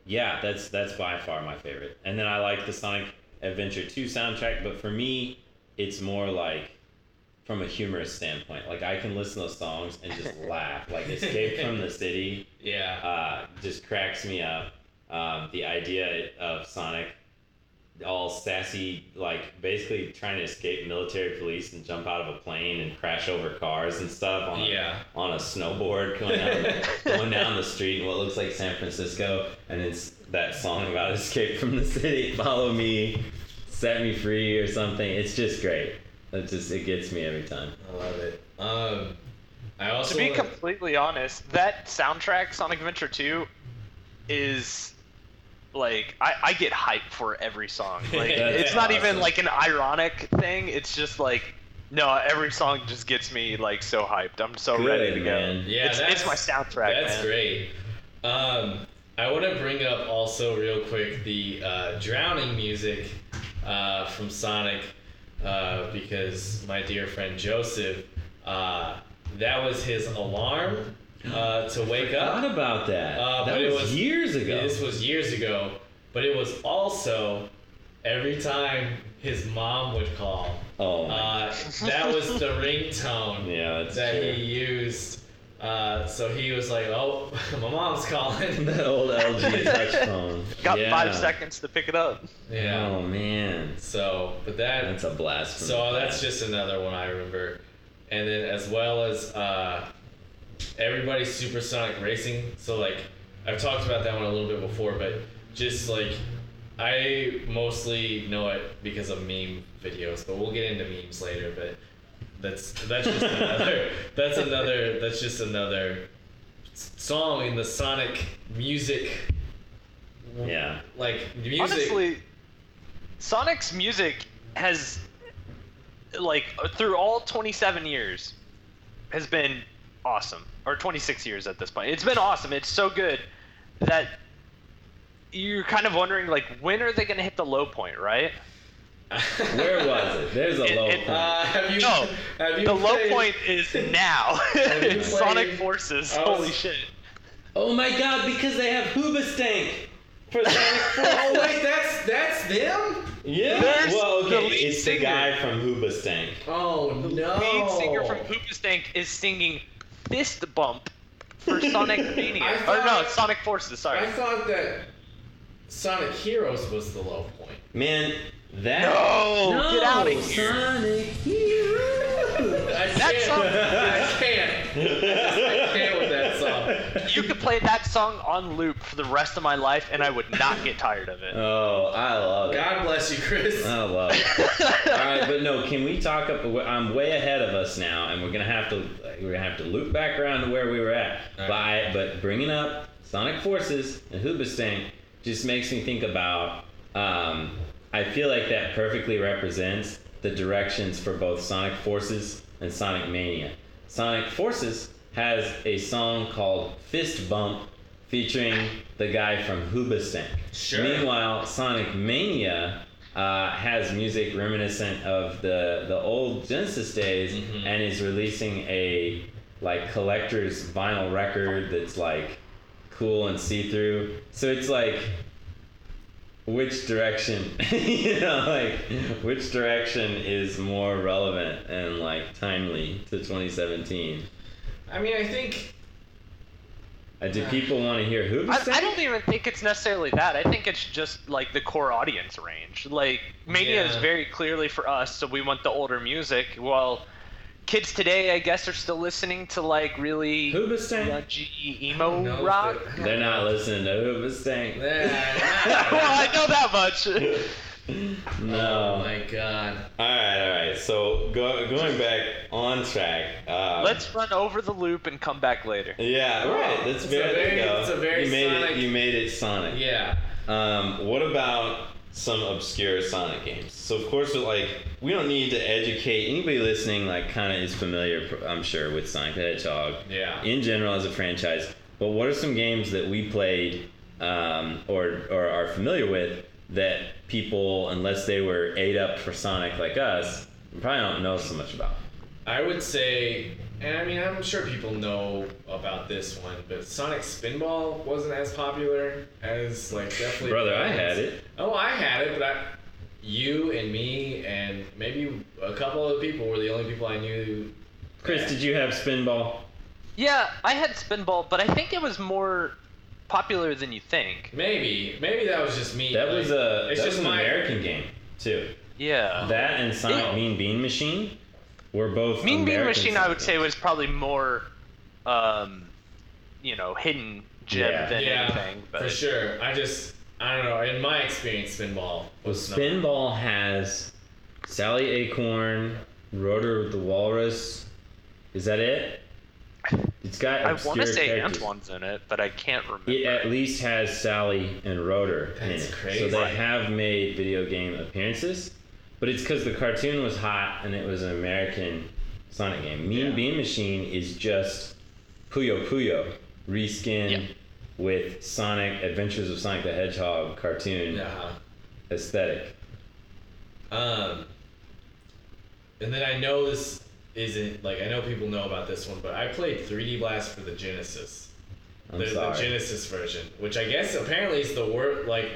[SPEAKER 2] yeah, that's that's by far my favorite. And then I like the Sonic Adventure 2 soundtrack, but for me, it's more like from a humorous standpoint. Like I can listen to those songs and just (laughs) laugh. Like Escape from the City
[SPEAKER 3] Yeah.
[SPEAKER 2] uh, just cracks me up. Um, the idea of Sonic all sassy, like basically trying to escape military police and jump out of a plane and crash over cars and stuff on a,
[SPEAKER 3] Yeah.
[SPEAKER 2] on a snowboard going down, (laughs) going down the street in what looks like San Francisco, and it's that song about escape from the city, follow me, set me free or something. It's just great. It just it gets me every time.
[SPEAKER 3] I love it. Um, I also
[SPEAKER 4] To be
[SPEAKER 3] wanna-
[SPEAKER 4] completely honest, that soundtrack, Sonic Adventure 2, is like I, I get hyped for every song. (laughs) Like it's not even like an ironic thing. It's just like no, every song just gets me like so hyped. I'm so ready to go.
[SPEAKER 2] man.
[SPEAKER 3] Yeah,
[SPEAKER 4] it's,
[SPEAKER 3] that's
[SPEAKER 4] it's my soundtrack.
[SPEAKER 3] That's
[SPEAKER 4] man.
[SPEAKER 3] great. Um, I want to bring up also real quick the uh, drowning music uh, from Sonic uh, because my dear friend Joseph, uh, that was his alarm uh, (gasps) to wake
[SPEAKER 2] Forgot
[SPEAKER 3] up.
[SPEAKER 2] about that.
[SPEAKER 3] Uh,
[SPEAKER 2] that
[SPEAKER 3] but it
[SPEAKER 2] was,
[SPEAKER 3] was-
[SPEAKER 2] years ago.
[SPEAKER 3] This was years ago, but it was also every time his mom would call.
[SPEAKER 2] oh
[SPEAKER 3] Uh, that was the (laughs) ringtone
[SPEAKER 2] Yeah, that's
[SPEAKER 3] that
[SPEAKER 2] true.
[SPEAKER 3] he used. Uh, so he was like, "Oh, (laughs) my mom's calling." (laughs)
[SPEAKER 2] that old LG touch (laughs) phone.
[SPEAKER 4] Got
[SPEAKER 2] yeah.
[SPEAKER 4] five seconds to pick it up.
[SPEAKER 3] yeah.
[SPEAKER 2] Oh man,
[SPEAKER 3] So, but that.
[SPEAKER 2] that's a blast. From
[SPEAKER 3] So
[SPEAKER 2] the
[SPEAKER 3] that's
[SPEAKER 2] past.
[SPEAKER 3] just another one I remember, and then as well as uh, everybody's Supersonic Racing. So like I've talked about that one a little bit before, but just like I mostly know it because of meme videos, but we'll get into memes later. But that's that's just another that's another that's just another song in the Sonic music.
[SPEAKER 2] Yeah.
[SPEAKER 3] Like music.
[SPEAKER 4] Honestly, Sonic's music has, like, through all 27 years, has been awesome. Or 26 years at this point. It's been awesome. It's so good that you're kind of wondering, like, when are they going to hit the low point, right?
[SPEAKER 2] Where was it? There's a
[SPEAKER 4] It-
[SPEAKER 2] low
[SPEAKER 4] it-
[SPEAKER 2] point.
[SPEAKER 3] Uh, have you,
[SPEAKER 4] No,
[SPEAKER 3] have you
[SPEAKER 4] The low point is now. (laughs)
[SPEAKER 3] you
[SPEAKER 4] it's (laughs) Sonic Forces.
[SPEAKER 3] I was-
[SPEAKER 4] Holy shit.
[SPEAKER 2] oh my God! Because they have Hoobastank for Sonic (laughs)
[SPEAKER 3] Oh wait, that's that's them.
[SPEAKER 2] yeah.
[SPEAKER 4] There's
[SPEAKER 2] well, okay.
[SPEAKER 4] lead
[SPEAKER 2] it's the guy from Hoobastank.
[SPEAKER 3] Oh no.
[SPEAKER 4] The Lead singer from Hoobastank is singing Fist Bump for Sonic Mania.
[SPEAKER 3] I
[SPEAKER 4] or no, Sonic Forces, sorry.
[SPEAKER 3] I thought that Sonic Heroes was the low point.
[SPEAKER 2] Man, that.
[SPEAKER 4] No, get outta here.
[SPEAKER 2] Sonic Hero. (laughs)
[SPEAKER 3] I
[SPEAKER 4] That
[SPEAKER 3] can't.
[SPEAKER 4] song-
[SPEAKER 3] I can't. I can't with that song.
[SPEAKER 4] You could play that song on loop for the rest of my life, and I would not get tired of it. (laughs)
[SPEAKER 2] Oh, I love it.
[SPEAKER 3] God bless you, Chris.
[SPEAKER 2] I love it. All right, but no, can we talk up? I'm way ahead of us now, and we're gonna have to we're gonna have to loop back around to where we were at.
[SPEAKER 3] All
[SPEAKER 2] By but bringing up Sonic Forces and Hoobastank just makes me think about. Um, I feel like that perfectly represents the directions for both Sonic Forces and Sonic Mania. Sonic Forces has a song called Fist Bump featuring the guy from Hoobastank.
[SPEAKER 3] Sure.
[SPEAKER 2] Meanwhile, Sonic Mania uh, has music reminiscent of the the old Genesis days
[SPEAKER 3] Mhm.
[SPEAKER 2] and is releasing a like collector's vinyl record that's like cool and see through. So it's like which direction (laughs) you know like which direction is more relevant and like timely to 2017
[SPEAKER 3] I mean, I think
[SPEAKER 2] uh, do people want to hear
[SPEAKER 4] I, I don't even think it's necessarily that. I think it's just like the core audience range. Like Mania is very clearly for us, so we want the older music. Well, kids today, I guess, are still listening to like really
[SPEAKER 2] Hoobastank?
[SPEAKER 4] grungy emo
[SPEAKER 3] No,
[SPEAKER 4] rock.
[SPEAKER 3] but-
[SPEAKER 2] They're not listening to Hoobastank. (laughs)
[SPEAKER 4] Well, I know that much. (laughs)
[SPEAKER 2] no.
[SPEAKER 3] Oh my god.
[SPEAKER 2] All right, all right. So go, going back on track. Um,
[SPEAKER 4] Let's run over the loop and come back later.
[SPEAKER 2] Yeah, right. That's
[SPEAKER 3] It's a
[SPEAKER 2] very. there you go.
[SPEAKER 3] it's a very
[SPEAKER 2] you made
[SPEAKER 3] Sonic-
[SPEAKER 2] it. You made it Sonic.
[SPEAKER 3] Yeah.
[SPEAKER 2] Um, what about some obscure Sonic games? So of course, like we don't need to educate anybody listening. Like, kind of is familiar, I'm sure, with Sonic the Hedgehog
[SPEAKER 3] Yeah.
[SPEAKER 2] in general as a franchise. But what are some games that we played um, or or are familiar with that people, unless they were ate up for Sonic like us, probably don't know so much about?
[SPEAKER 3] I would say, and I mean, I'm sure people know about this one, but Sonic Spinball wasn't as popular as like definitely.
[SPEAKER 2] Brother, I had it.
[SPEAKER 3] Oh, I had it, but I. you and me and maybe a couple of people were the only people I knew.
[SPEAKER 2] Chris, did you have Spinball?
[SPEAKER 4] Yeah, I had Spinball, but I think it was more popular than you think.
[SPEAKER 3] Maybe, maybe that was just me.
[SPEAKER 2] That
[SPEAKER 3] like,
[SPEAKER 2] was a
[SPEAKER 3] It's
[SPEAKER 2] that
[SPEAKER 3] just
[SPEAKER 2] was an
[SPEAKER 3] my
[SPEAKER 2] American game too.
[SPEAKER 4] Yeah.
[SPEAKER 2] That and Sonic
[SPEAKER 4] Yeah.
[SPEAKER 2] Mean Bean Machine were both.
[SPEAKER 4] Mean Bean
[SPEAKER 2] American
[SPEAKER 4] Machine, I would say, was probably more, um, you know, hidden gem
[SPEAKER 2] Yeah.
[SPEAKER 4] than
[SPEAKER 3] yeah,
[SPEAKER 4] anything. But
[SPEAKER 3] for sure. I just, I don't know. In my experience, Spinball
[SPEAKER 2] Well,
[SPEAKER 3] was not-
[SPEAKER 2] Spinball has Sally Acorn, Rotor the Walrus. Is that it? It's got.
[SPEAKER 4] I want to say
[SPEAKER 2] characters.
[SPEAKER 4] Antoine's in it, but I can't remember.
[SPEAKER 2] It at least has Sally and Rotor in
[SPEAKER 3] That's
[SPEAKER 2] it. So they have made video game appearances, but it's because the cartoon was hot and it was an American Sonic game. Mean
[SPEAKER 3] Yeah.
[SPEAKER 2] Bean Machine is just Puyo Puyo reskin
[SPEAKER 4] Yeah.
[SPEAKER 2] with Sonic Adventures of Sonic the Hedgehog cartoon
[SPEAKER 3] Yeah.
[SPEAKER 2] aesthetic.
[SPEAKER 3] Um, and then I know this isn't like I know people know about this one, but I played 3D Blast for the Genesis,
[SPEAKER 2] I'm
[SPEAKER 3] the, the. Genesis version, which I guess apparently is the word. Like,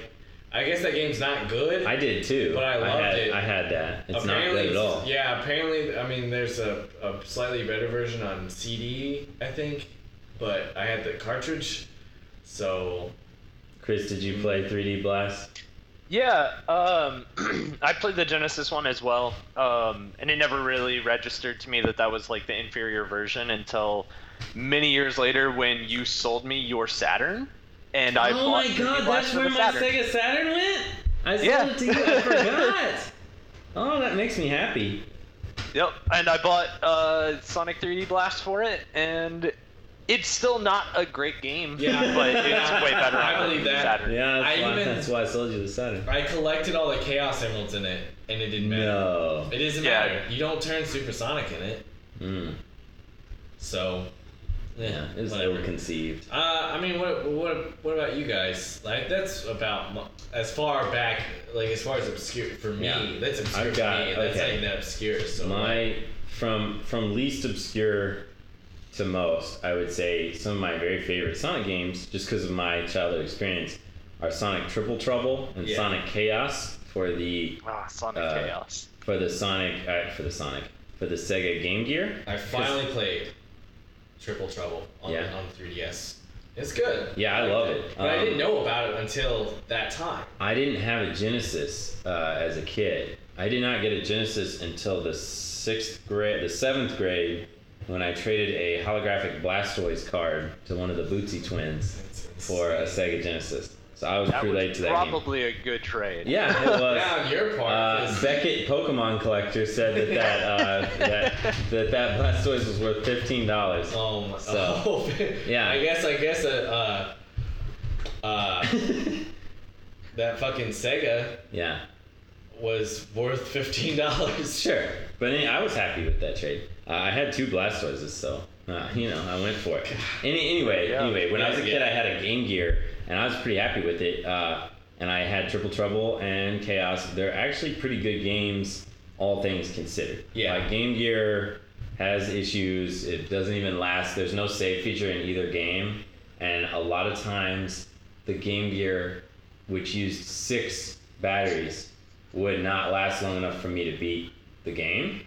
[SPEAKER 3] I guess that game's not good.
[SPEAKER 2] I did too.
[SPEAKER 3] But I loved
[SPEAKER 2] had,
[SPEAKER 3] it.
[SPEAKER 2] I had that. It's not good at all.
[SPEAKER 3] Yeah, apparently, I mean, there's a, a slightly better version on CD, I think, but I had the cartridge, so
[SPEAKER 2] Chris, did you play 3D Blast?
[SPEAKER 4] Yeah, um, (clears throat) I played the Genesis one as well, um, and it never really registered to me that that was like the inferior version until many years later when you sold me your Saturn, and I
[SPEAKER 2] oh
[SPEAKER 4] bought
[SPEAKER 2] my god, that's where my
[SPEAKER 4] Saturn.
[SPEAKER 2] Sega Saturn went? I sold
[SPEAKER 4] Yeah.
[SPEAKER 2] it to you, I (laughs) forgot. oh, that makes me happy.
[SPEAKER 4] Yep, and I bought uh, Sonic 3D Blast for it, and it's still not a great game.
[SPEAKER 3] Yeah.
[SPEAKER 4] but it's way better. (laughs)
[SPEAKER 3] I believe that.
[SPEAKER 4] Saturn.
[SPEAKER 2] Yeah, that's,
[SPEAKER 3] I
[SPEAKER 2] why,
[SPEAKER 3] even-
[SPEAKER 2] that's why I sold you the Saturn.
[SPEAKER 3] I collected all the Chaos Emeralds in it, and it didn't matter.
[SPEAKER 2] No.
[SPEAKER 3] It doesn't
[SPEAKER 4] Yeah.
[SPEAKER 3] matter. You don't turn Supersonic in it,
[SPEAKER 2] Mm,
[SPEAKER 3] so
[SPEAKER 2] yeah, it was
[SPEAKER 3] whatever.
[SPEAKER 2] ill conceived.
[SPEAKER 3] Uh, I mean, what what what about you guys? Like, that's about as far back, like as far as obscure for me.
[SPEAKER 2] Yeah.
[SPEAKER 3] That's obscure
[SPEAKER 2] I've got-
[SPEAKER 3] for me. and That's
[SPEAKER 2] okay.
[SPEAKER 3] not even that obscure. So
[SPEAKER 2] My from from least obscure to most, I would say some of my very favorite Sonic games, just because of my childhood experience, are Sonic Triple Trouble and
[SPEAKER 3] Yeah.
[SPEAKER 2] Sonic Chaos for the
[SPEAKER 4] Ah, Sonic
[SPEAKER 2] Uh,
[SPEAKER 4] Chaos.
[SPEAKER 2] for the Sonic uh, for the Sonic for the Sega Game Gear.
[SPEAKER 3] I finally played Triple Trouble on
[SPEAKER 2] Yeah.
[SPEAKER 3] on 3DS. It's good.
[SPEAKER 2] Yeah, I love it.
[SPEAKER 3] But I
[SPEAKER 2] Um,
[SPEAKER 3] didn't know about it until that time.
[SPEAKER 2] I didn't have a Genesis uh, as a kid. I did not get a Genesis until the sixth grade, the seventh grade, when I traded a holographic Blastoise card to one of the Bootsy twins for a. Sega Genesis. So I was
[SPEAKER 4] That
[SPEAKER 2] pretty late
[SPEAKER 4] was
[SPEAKER 2] to that game.
[SPEAKER 4] probably a good trade.
[SPEAKER 2] Yeah, it (laughs) was.
[SPEAKER 3] Yeah, on your part.
[SPEAKER 2] Uh,
[SPEAKER 3] 'cause-
[SPEAKER 2] Beckett Pokemon Collector said that that, uh, that (laughs) that that Blastoise was worth fifteen dollars.
[SPEAKER 3] Oh, my,
[SPEAKER 2] So, (laughs)
[SPEAKER 3] oh,
[SPEAKER 2] yeah.
[SPEAKER 3] I guess I guess uh, uh, uh, that fucking Sega
[SPEAKER 2] yeah,
[SPEAKER 3] was worth fifteen dollars.
[SPEAKER 2] sure. But anyway, I was happy with that trade. Uh, I had two Blastoises, so uh, you know I went for it. Any, anyway,
[SPEAKER 4] Yeah.
[SPEAKER 2] anyway, when I was a
[SPEAKER 3] Yeah,
[SPEAKER 2] kid. I had a Game Gear, and I was pretty happy with it. Uh, and I had Triple Trouble and Chaos. They're actually pretty good games, all things considered.
[SPEAKER 3] Yeah.
[SPEAKER 2] Like Game Gear has issues. It doesn't even last. There's no save feature in either game, and a lot of times the Game Gear, which used six batteries, would not last long enough for me to beat the game,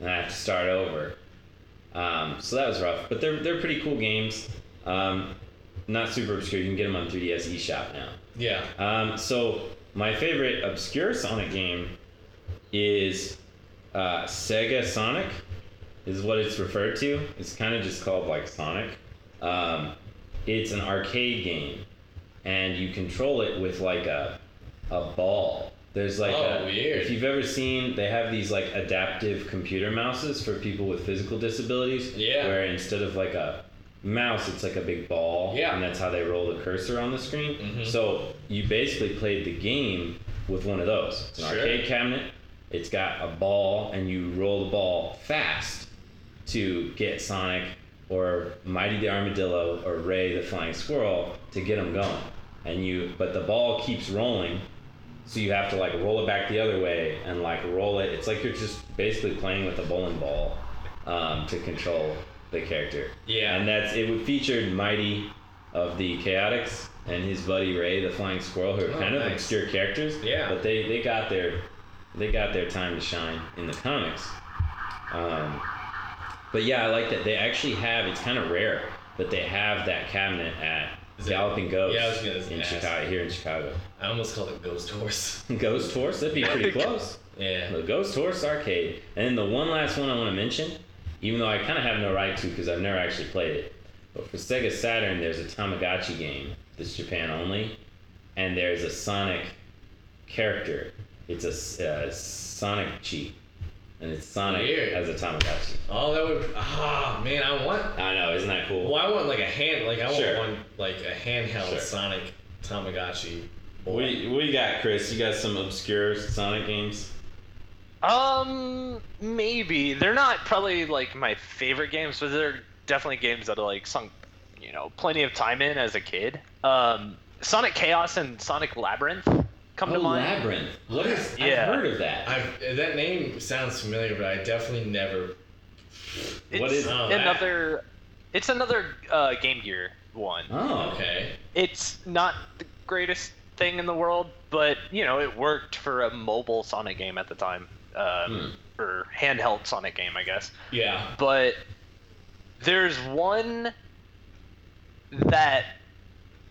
[SPEAKER 2] and I have to start over. Um, so that was rough, but they're they're pretty cool games. Um, not super obscure. You can get them on 3DS eShop now.
[SPEAKER 3] Yeah.
[SPEAKER 2] Um, so my favorite obscure Sonic game is uh, Sega Sonic, is what it's referred to. It's kind of just called like Sonic. Um, it's an arcade game, and you control it with like a a ball. There's like
[SPEAKER 3] Oh,
[SPEAKER 2] a,
[SPEAKER 3] weird.
[SPEAKER 2] if you've ever seen, they have these like adaptive computer mouses for people with physical disabilities.
[SPEAKER 3] Yeah.
[SPEAKER 2] Where instead of like a mouse, it's like a big ball.
[SPEAKER 3] Yeah.
[SPEAKER 2] And that's how they roll the cursor on the screen.
[SPEAKER 3] Mhm.
[SPEAKER 2] So you basically played the game with one of those. It's an
[SPEAKER 3] Sure.
[SPEAKER 2] arcade cabinet. It's got a ball, and you roll the ball fast to get Sonic or Mighty the Armadillo or Ray the Flying Squirrel to get them going. And you, but the ball keeps rolling, so you have to like roll it back the other way and like roll it. It's like you're just basically playing with a bowling ball um, to control the character.
[SPEAKER 3] Yeah.
[SPEAKER 2] And that's it. Would featured Mighty, of the Chaotix and his buddy Ray, the Flying Squirrel, who are
[SPEAKER 3] Oh,
[SPEAKER 2] kind of obscure characters.
[SPEAKER 3] Yeah.
[SPEAKER 2] But they, they got their they got their time to shine in the comics. Um, but yeah, I like that they actually have. It's kind of rare, but they have that cabinet at
[SPEAKER 3] Is
[SPEAKER 2] Galloping Ghost
[SPEAKER 3] Yeah, I was gonna
[SPEAKER 2] in
[SPEAKER 3] ask.
[SPEAKER 2] Chicago here in Chicago.
[SPEAKER 3] I almost called it Ghost Horse. (laughs)
[SPEAKER 2] Ghost Horse, that'd be pretty (laughs) close.
[SPEAKER 3] Yeah.
[SPEAKER 2] The Ghost Horse Arcade. And then the one last one I want to mention, even though I kind of have no right to because I've never actually played it, but for Sega Saturn, there's a Tamagotchi game that's Japan only, and there's a Sonic character. It's a uh, Sonic cheat, and it's Sonic
[SPEAKER 3] Weird.
[SPEAKER 2] as a Tamagotchi.
[SPEAKER 3] Oh, that would. Ah, man, I want.
[SPEAKER 2] I know, isn't that cool?
[SPEAKER 3] Well, I want like a hand, like I want
[SPEAKER 2] Sure.
[SPEAKER 3] one, like a handheld
[SPEAKER 2] Sure.
[SPEAKER 3] Sonic Tamagotchi.
[SPEAKER 2] What do, you, what do you got, Chris? You got some obscure Sonic games?
[SPEAKER 4] Um, maybe they're not probably like my favorite games, but they're definitely games that I like sunk, you know, plenty of time in as a kid. Um, Sonic Chaos and Sonic Labyrinth come
[SPEAKER 2] oh,
[SPEAKER 4] to mind.
[SPEAKER 2] Labyrinth. What is?
[SPEAKER 4] Yeah.
[SPEAKER 2] I've heard of that.
[SPEAKER 3] I've that name sounds familiar, but I definitely never.
[SPEAKER 4] It's
[SPEAKER 2] What is-
[SPEAKER 3] Oh, that.
[SPEAKER 4] another? It's another uh, Game Gear one.
[SPEAKER 2] oh,
[SPEAKER 3] Okay.
[SPEAKER 4] It's not the greatest thing in the world, but you know, it worked for a mobile Sonic game at the time, um, or handheld Sonic game, I guess.
[SPEAKER 3] Yeah.
[SPEAKER 4] but there's one that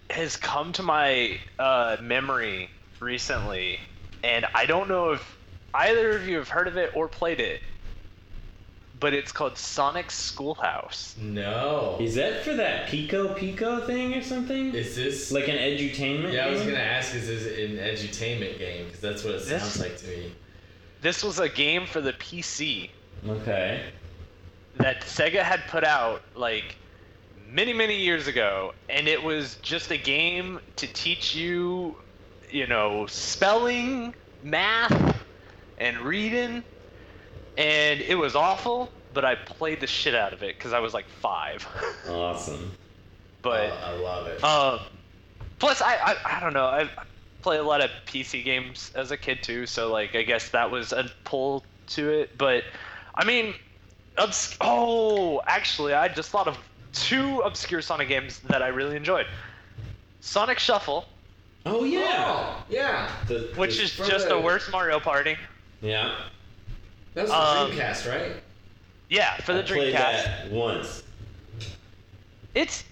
[SPEAKER 4] has come to my uh, memory recently, and I don't know if either of you have heard of it or played it, but it's called Sonic Schoolhouse.
[SPEAKER 3] No.
[SPEAKER 2] Is that for that Pico Pico thing or something?
[SPEAKER 3] Is this
[SPEAKER 2] like an edutainment?
[SPEAKER 3] Yeah, I was gonna ask, is this an edutainment game? Because that's what it
[SPEAKER 4] This-
[SPEAKER 3] sounds like to me.
[SPEAKER 4] This was a game for the PC
[SPEAKER 2] Okay.
[SPEAKER 4] that Sega had put out like many many years ago and it was just a game to teach you you know spelling math and reading and it was awful but I played the shit out of it because I was like five
[SPEAKER 2] Awesome. (laughs)
[SPEAKER 4] but
[SPEAKER 3] Oh, I love it.
[SPEAKER 4] uh, plus I, I I don't know I played a lot of PC games as a kid too, so like I guess that was a pull to it. But I mean, obs- oh, actually, I just thought of two obscure Sonic games that I really enjoyed. Sonic Shuffle,
[SPEAKER 2] Oh yeah.
[SPEAKER 3] Oh, yeah.
[SPEAKER 2] The-
[SPEAKER 4] which
[SPEAKER 2] the-
[SPEAKER 4] is just
[SPEAKER 3] the-
[SPEAKER 4] a worse Mario Party.
[SPEAKER 2] yeah.
[SPEAKER 3] That was the
[SPEAKER 4] Um,
[SPEAKER 3] Dreamcast, right?
[SPEAKER 4] Yeah, for the
[SPEAKER 2] I played
[SPEAKER 4] Dreamcast.
[SPEAKER 2] that once.
[SPEAKER 4] it's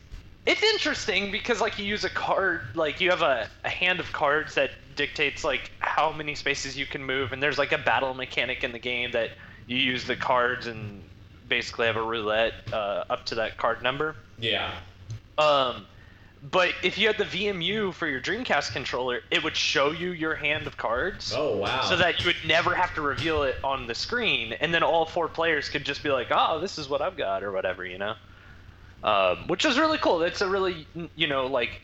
[SPEAKER 4] it's interesting because like you use a card like you have a, a hand of cards that dictates like how many spaces you can move and there's like a battle mechanic in the game that you use the cards and basically have a roulette uh, up to that card number
[SPEAKER 3] Yeah.
[SPEAKER 4] um but if you had the VMU for your Dreamcast controller, it would show you your hand of cards.
[SPEAKER 3] Oh wow.
[SPEAKER 4] So that you would never have to reveal it on the screen, and then all four players could just be like, "Oh, this is what I've got," or whatever, you know. Um, which is really cool. It's a really, you know, like,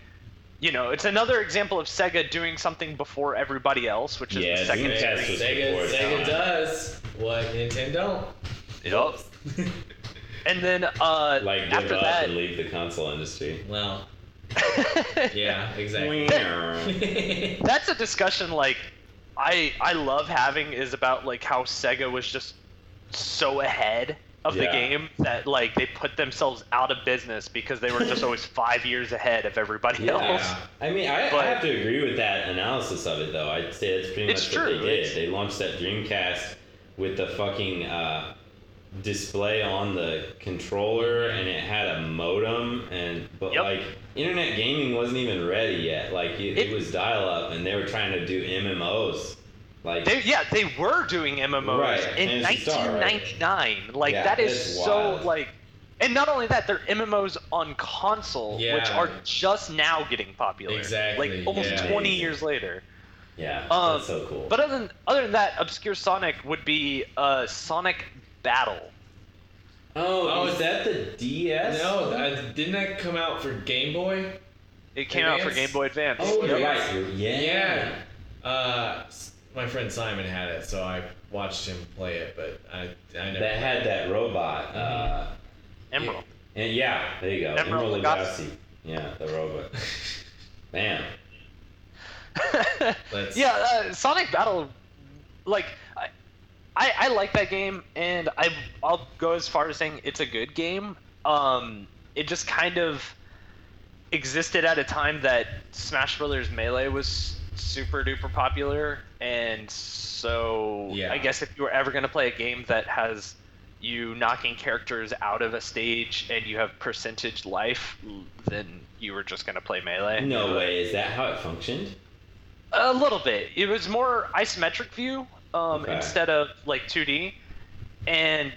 [SPEAKER 4] you know, it's another example of Sega doing something before everybody else, which is
[SPEAKER 2] Yeah,
[SPEAKER 4] the second
[SPEAKER 2] Dreamcast
[SPEAKER 4] screen.
[SPEAKER 3] Sega, Sega does what Nintendo.
[SPEAKER 4] Yup. And then uh,
[SPEAKER 2] Like give
[SPEAKER 4] after
[SPEAKER 2] up
[SPEAKER 4] that,
[SPEAKER 2] and leave the console industry.
[SPEAKER 3] well, (laughs) yeah, exactly. (laughs)
[SPEAKER 4] that's a discussion like I I love having is about like how Sega was just so ahead of the game that like they put themselves out of business because they were just always (laughs) five years ahead of everybody else.
[SPEAKER 3] Yeah.
[SPEAKER 2] I mean, I, I have to agree with that analysis of it, though. I'd say that's pretty
[SPEAKER 4] It's
[SPEAKER 2] much what
[SPEAKER 4] true,
[SPEAKER 2] they did.
[SPEAKER 4] it's-
[SPEAKER 2] They launched that Dreamcast with the fucking uh, display on the controller, and it had a modem, and but
[SPEAKER 4] Yep.
[SPEAKER 2] like internet gaming wasn't even ready yet. Like it, it,
[SPEAKER 4] It-
[SPEAKER 2] was dial up, and they were trying to do MMOs. Like
[SPEAKER 4] They, yeah, they were doing MMOs
[SPEAKER 2] Right,
[SPEAKER 4] in
[SPEAKER 2] Phantasy Star, right?
[SPEAKER 4] 1999. Like
[SPEAKER 2] Yeah,
[SPEAKER 4] that is so
[SPEAKER 2] wild.
[SPEAKER 4] like, and not only that, they're MMOs on console, which are just now getting popular.
[SPEAKER 3] Exactly,
[SPEAKER 4] Like almost
[SPEAKER 3] yeah.
[SPEAKER 4] 20 years later.
[SPEAKER 2] yeah,
[SPEAKER 4] Um,
[SPEAKER 2] that's so cool.
[SPEAKER 4] But other than other than that, obscure Sonic would be uh, Sonic Battle.
[SPEAKER 2] oh,
[SPEAKER 3] Oh,
[SPEAKER 2] is that the DS?
[SPEAKER 3] No, that, didn't that come out for Game Boy?
[SPEAKER 4] It came out for Game Boy Advance.
[SPEAKER 2] Oh, you're
[SPEAKER 3] Yep.
[SPEAKER 2] right. Yeah.
[SPEAKER 3] Yeah. Uh, s- my friend Simon had it, so I watched him play it, but I I never.
[SPEAKER 2] That had that robot. Uh,
[SPEAKER 4] Emerald.
[SPEAKER 2] and yeah, there you go.
[SPEAKER 4] Emerald
[SPEAKER 2] Emeril
[SPEAKER 4] Lagasse.
[SPEAKER 2] Lagasse. Yeah, the robot. (laughs) Bam. (laughs)
[SPEAKER 3] Let's-
[SPEAKER 4] yeah, uh, Sonic Battle, like, I, I, I like that game, and I, I'll go as far as saying it's a good game. Um, it just kind of, existed at a time that Smash Brothers Melee was super duper popular, and so
[SPEAKER 3] Yeah.
[SPEAKER 4] I guess if you were ever gonna play a game that has you knocking characters out of a stage and you have percentage life, then you were just gonna play Melee.
[SPEAKER 2] No way. Is that how it functioned?
[SPEAKER 4] A little bit. It was more isometric view um,
[SPEAKER 2] Okay.
[SPEAKER 4] instead of like 2D, and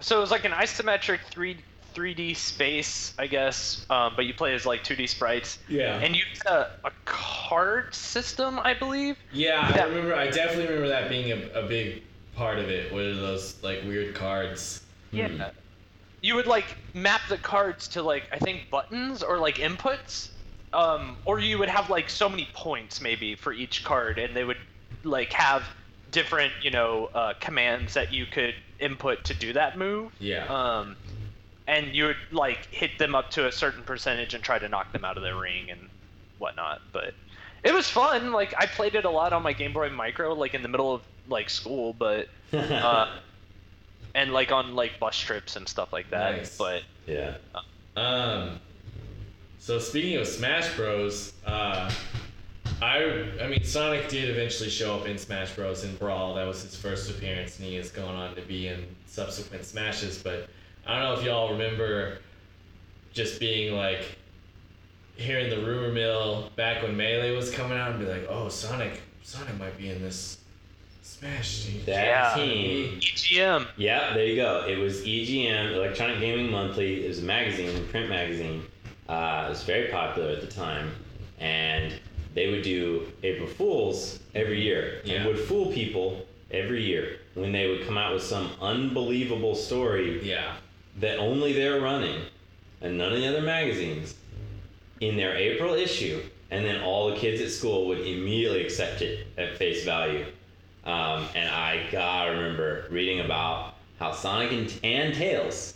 [SPEAKER 4] so it was like an isometric 3 3D space, I guess. Um, but you play as like 2D sprites,
[SPEAKER 3] Yeah.
[SPEAKER 4] and you had a, card system, I believe.
[SPEAKER 3] Yeah, I remember. I definitely remember that being a, a big part of it. Were those like weird cards?
[SPEAKER 4] Yeah. You would like map the cards to like I think buttons or like inputs, um, or you would have like so many points maybe for each card, and they would like have different you know uh, commands that you could input to do that move.
[SPEAKER 3] Yeah.
[SPEAKER 4] Um, and you would like hit them up to a certain percentage and try to knock them out of their ring and whatnot. But it was fun. Like I played it a lot on my Game Boy Micro, like in the middle of like school, but (laughs) uh, and like on like bus trips and stuff like that.
[SPEAKER 3] Nice.
[SPEAKER 4] But
[SPEAKER 2] yeah.
[SPEAKER 3] Um. So speaking of Smash Bros, uh, I I mean Sonic did eventually show up in Smash Bros. in Brawl. That was his first appearance, and he is going on to be in subsequent Smashes. But I don't know if y'all remember just being like hearing the rumor mill back when Melee was coming out and be like, oh Sonic Sonic might be in this Smash team.
[SPEAKER 2] That
[SPEAKER 4] Yeah.
[SPEAKER 2] team.
[SPEAKER 4] EGM.
[SPEAKER 2] Yeah, there you go. It was EGM, Electronic Gaming Monthly. It was a magazine, a print magazine. Uh, it was very popular at the time, and they would do April Fools every year,
[SPEAKER 3] Yeah.
[SPEAKER 2] and would fool people every year when they would come out with some unbelievable story
[SPEAKER 3] Yeah.
[SPEAKER 2] That only they're running, and none of the other magazines, in their April issue, and then all the kids at school would immediately accept it at face value. Um, and I gotta remember reading about how Sonic and, and Tails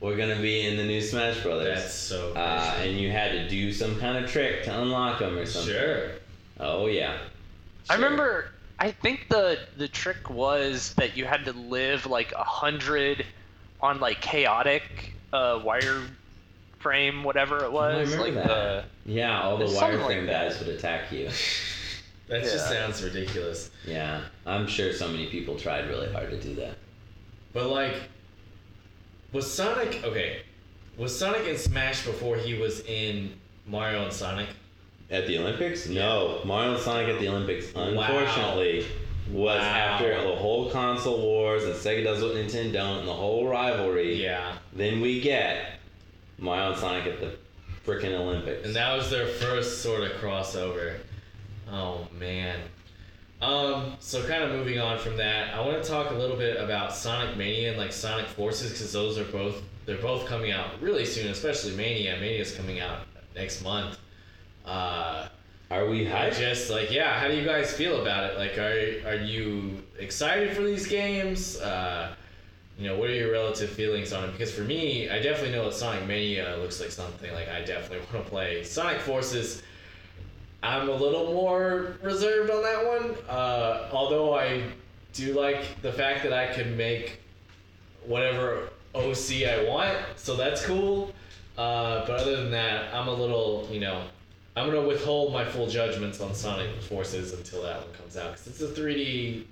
[SPEAKER 2] were gonna be in the new Smash Brothers.
[SPEAKER 3] That's so.
[SPEAKER 2] uh, and you had to do some kind of trick to unlock them or something.
[SPEAKER 3] sure.
[SPEAKER 2] Oh yeah.
[SPEAKER 4] I remember. I think the the trick was that you had to live like a hundred on like chaotic uh, wire frame, whatever it was.
[SPEAKER 2] I
[SPEAKER 4] like
[SPEAKER 2] that.
[SPEAKER 4] the
[SPEAKER 2] Yeah, all the
[SPEAKER 4] It's something
[SPEAKER 2] wireframe
[SPEAKER 4] like
[SPEAKER 2] guys would attack you. (laughs)
[SPEAKER 3] That just sounds ridiculous.
[SPEAKER 2] Yeah, I'm sure so many people tried really hard to do that.
[SPEAKER 3] But like, was Sonic okay? Was Sonic in Smash before he was in Mario and Sonic?
[SPEAKER 2] At the Olympics? No. Mario and Sonic at the Olympics,
[SPEAKER 3] Wow.
[SPEAKER 2] Was
[SPEAKER 3] Wow.
[SPEAKER 2] after the whole console wars and Sega does what Nintendo don't and the whole rivalry.
[SPEAKER 3] Yeah,
[SPEAKER 2] Then we get Mario and Sonic at the freaking Olympics.
[SPEAKER 3] and that was their first sort of crossover. Oh man. Um, so kind of moving on from that, I want to talk a little bit about Sonic Mania and like Sonic Forces because those are both they're both coming out really soon, especially Mania. Mania's coming out next month. Uh,
[SPEAKER 2] Are we hyped?
[SPEAKER 3] just like yeah. How do you guys feel about it? Like, are are you excited for these games? Uh, you know, what are your relative feelings on it? Because for me, I definitely know that Sonic Mania looks like something like I definitely (laughs) want to play. Sonic Forces, I'm a little more reserved on that one. Uh, although I do like the fact that I can make whatever OC I want, so that's cool. Uh, but other than that, I'm a little, you know, I'm gonna withhold my full judgments on Sonic Forces until that one comes out because it's a 3D